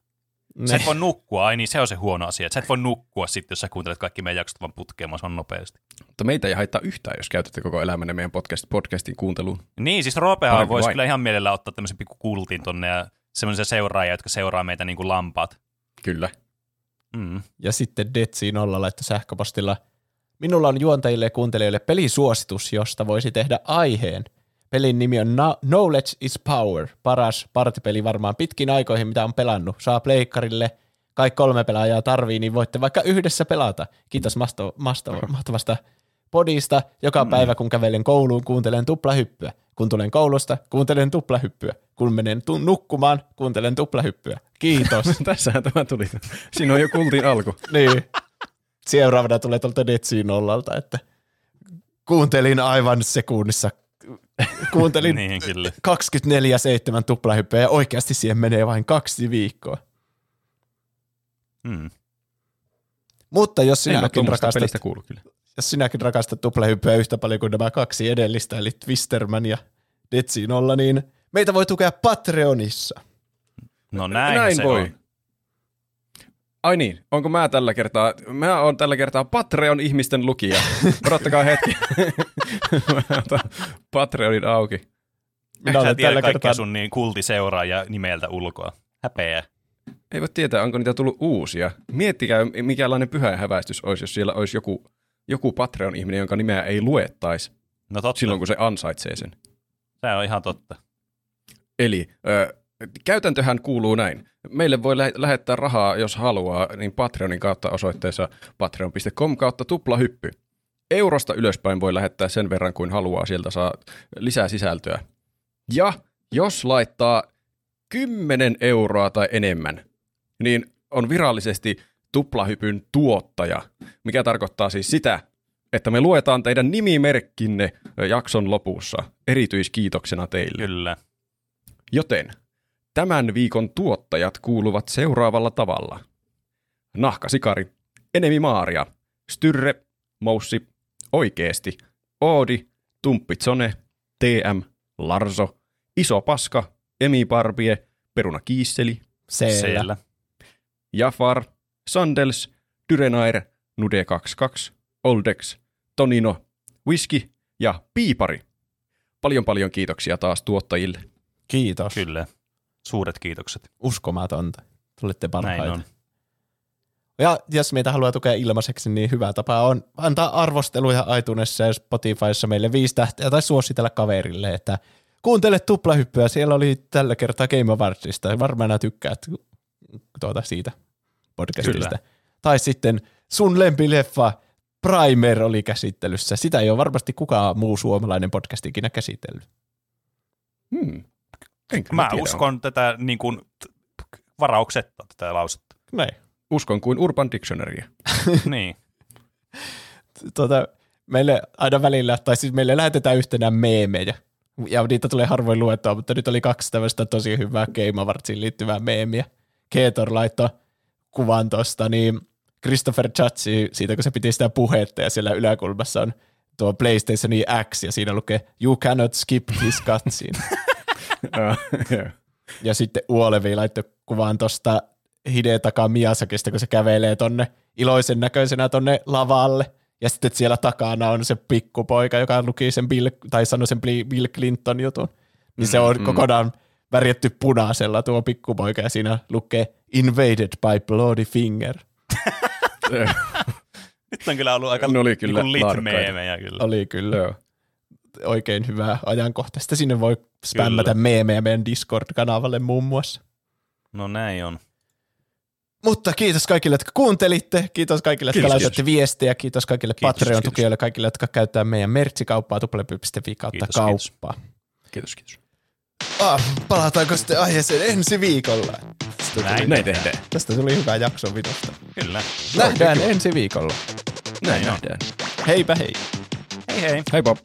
Speaker 2: Ne.
Speaker 3: Sä et voi nukkua, ai niin se on se huono asia, sä et voi nukkua sitten, jos sä kuuntelet kaikki meidän jaksot vaan putkeen mahdollisimman nopeasti.
Speaker 1: Mutta meitä ei haittaa yhtään, jos käytätte koko elämänne meidän podcast, podcastin kuunteluun.
Speaker 3: Niin, siis Roopehan
Speaker 1: Parempi
Speaker 3: voisi kyllä ihan mielellä ottaa tämmöisen pikku kultin tonne ja semmoisia seuraajia, jotka seuraa meitä niin kuin lampaat.
Speaker 1: Kyllä.
Speaker 3: Mm.
Speaker 2: Ja sitten Detsi nolla laittoi sähköpostilla. Minulla on juontajille ja kuuntelijoille pelisuositus, josta voisi tehdä aiheen. Pelin nimi on Knowledge is Power. Paras partipeli varmaan pitkin aikoihin, mitä on pelannut. Saa pleikkarille. Kaikki kolme pelaajaa tarvii, niin voitte vaikka yhdessä pelata. Kiitos masto- masto- mahtavasta podista. Joka päivä, kun kävelen kouluun, kuuntelen tuplahyppyä. Kun tulen koulusta, kuuntelen tuplahyppyä. Kun menen tu- nukkumaan, kuuntelen tuplahyppyä. Kiitos.
Speaker 1: Tässähän tämä tuli. Siinä on jo kultin alku.
Speaker 2: niin. Seuraavana tulee tuolta Detsiin nollalta, että kuuntelin aivan sekunnissa, kuuntelin
Speaker 3: Niin, kyllä.
Speaker 2: 24-7 tuplahyppyä ja oikeasti siihen menee vain kaksi viikkoa.
Speaker 3: Mm.
Speaker 2: Mutta jos sinäkin, rakastat, jos sinäkin rakastat tuplahyppyä yhtä paljon kuin nämä kaksi edellistä, eli Twisterman ja Detsiin nolla, niin meitä voi tukea Patreonissa.
Speaker 3: No näin,
Speaker 1: Näin
Speaker 3: se
Speaker 1: voi.
Speaker 3: on.
Speaker 1: Ai niin, onko mä tällä kertaa, mä oon tällä kertaa Patreon-ihmisten lukija. Odottakaa hetki. Patreonin auki.
Speaker 2: Minä olen tällä kertaa
Speaker 3: sun niin kultiseuraajia nimeltä ulkoa. Häpeä.
Speaker 1: Ei voi tietää, onko niitä tullut uusia. Miettikää, mikälainen pyhä häväistys olisi, jos siellä olisi joku, joku Patreon-ihminen, jonka nimeä ei luettaisi
Speaker 3: No totta,
Speaker 1: silloin, kun se ansaitsee sen.
Speaker 3: se on ihan totta.
Speaker 1: Eli ö, käytäntöhän kuuluu näin. Meille voi lä- lähettää rahaa, jos haluaa, niin Patreonin kautta osoitteessa patreon.com kautta tuplahyppy. Eurosta ylöspäin voi lähettää sen verran kuin haluaa, sieltä saa lisää sisältöä. Ja jos laittaa 10 euroa tai enemmän, niin on virallisesti tuplahypyn tuottaja, mikä tarkoittaa siis sitä, että me luetaan teidän nimimerkkinne jakson lopussa erityiskiitoksena teille.
Speaker 3: Kyllä.
Speaker 1: Joten tämän viikon tuottajat kuuluvat seuraavalla tavalla. Nahkasikari, Enemi Maaria, Styrre, Moussi, Oikeesti, Oodi, Tumppitsone, TM, Larso, Iso Paska, Emi Barbie, Peruna Kiisseli.
Speaker 2: Siellä.
Speaker 1: Jafar, Sandels, Dyrenair, Nude22, Oldex, Tonino, Whisky ja Piipari. Paljon paljon kiitoksia taas tuottajille.
Speaker 2: Kiitos.
Speaker 3: Kyllä. Suuret kiitokset.
Speaker 2: Uskomatonta. Tulette parhaita.
Speaker 3: Näin on.
Speaker 2: Ja jos meitä haluaa tukea ilmaiseksi, niin hyvä tapa on antaa arvosteluja iTunesissa ja Spotifyssa meille viisi tähteä tai suositella kaverille, että kuuntele tuplahyppyä. Siellä oli tällä kertaa Game Awardsista. Varmaan tykkäät tuota siitä podcastista.
Speaker 3: Kyllä.
Speaker 2: Tai sitten sun lempileffa Primer oli käsittelyssä. Sitä ei ole varmasti kukaan muu suomalainen podcast ikinä käsitellyt.
Speaker 1: Hmm. En kyllä
Speaker 3: Mä
Speaker 1: tiedä,
Speaker 3: uskon tätä niin kuin, varauksetta tätä lausetta.
Speaker 2: Näin.
Speaker 1: Uskon kuin Urban Dictionarya.
Speaker 3: niin.
Speaker 2: Tuota, meille aina välillä, tai siis meille lähetetään yhtenään meemejä. Ja niitä tulee harvoin luettua, mutta nyt oli kaksi tämmöistä tosi hyvää Game Awardsiin liittyvää meemiä. Keetor laittoi kuvan tuosta, niin Christopher Chatsi, siitä kun se piti sitä puhetta ja siellä yläkulmassa on tuo PlayStation X ja siinä lukee You cannot skip this cutscene. Ja sitten Uolevi laittoi kuvan tuosta Hidetaka Miyazakista, kun se kävelee tonne iloisen näköisenä tonne lavalle. Ja sitten siellä takana on se pikkupoika, joka luki sen Bill, tai sanoi sen Bill Clinton jutun. Niin se on kokonaan värjetty punaisella tuo pikkupoika ja siinä lukee Invaded by Bloody Finger.
Speaker 3: Nyt on kyllä ollut aika
Speaker 1: Ne oli kyllä
Speaker 3: niin lit
Speaker 1: laadukkaita.
Speaker 3: meemejä kyllä.
Speaker 2: Oli kyllä
Speaker 1: Joo.
Speaker 2: Oikein hyvää ajankohtaista. Sinne voi spämmätä meemejä meidän Discord-kanavalle muun muassa.
Speaker 3: No näin on.
Speaker 2: Mutta kiitos kaikille, jotka kuuntelitte. Kiitos kaikille, jotka
Speaker 1: Kiitos,
Speaker 2: laitatte
Speaker 1: kiitos.
Speaker 2: viestejä. Kiitos kaikille
Speaker 1: Kiitos,
Speaker 2: Patreon-tukijoille, kaikille, jotka käyttää meidän mertsikauppaa tuplapy.fi kautta
Speaker 3: Kiitos, kiitos.
Speaker 2: kauppaa.
Speaker 1: Kiitos, kiitos.
Speaker 2: Ah, palataanko sitten aiheeseen ensi viikolla?
Speaker 3: Näin,
Speaker 1: Näin tehdään.
Speaker 2: Tästä tuli hyvä jakso videosta.
Speaker 3: Kyllä.
Speaker 2: Nähdään ensi viikolla.
Speaker 1: Näin
Speaker 3: on.
Speaker 1: nähdään.
Speaker 2: Heipä hei.
Speaker 3: Hei hei.
Speaker 1: Hei Bob.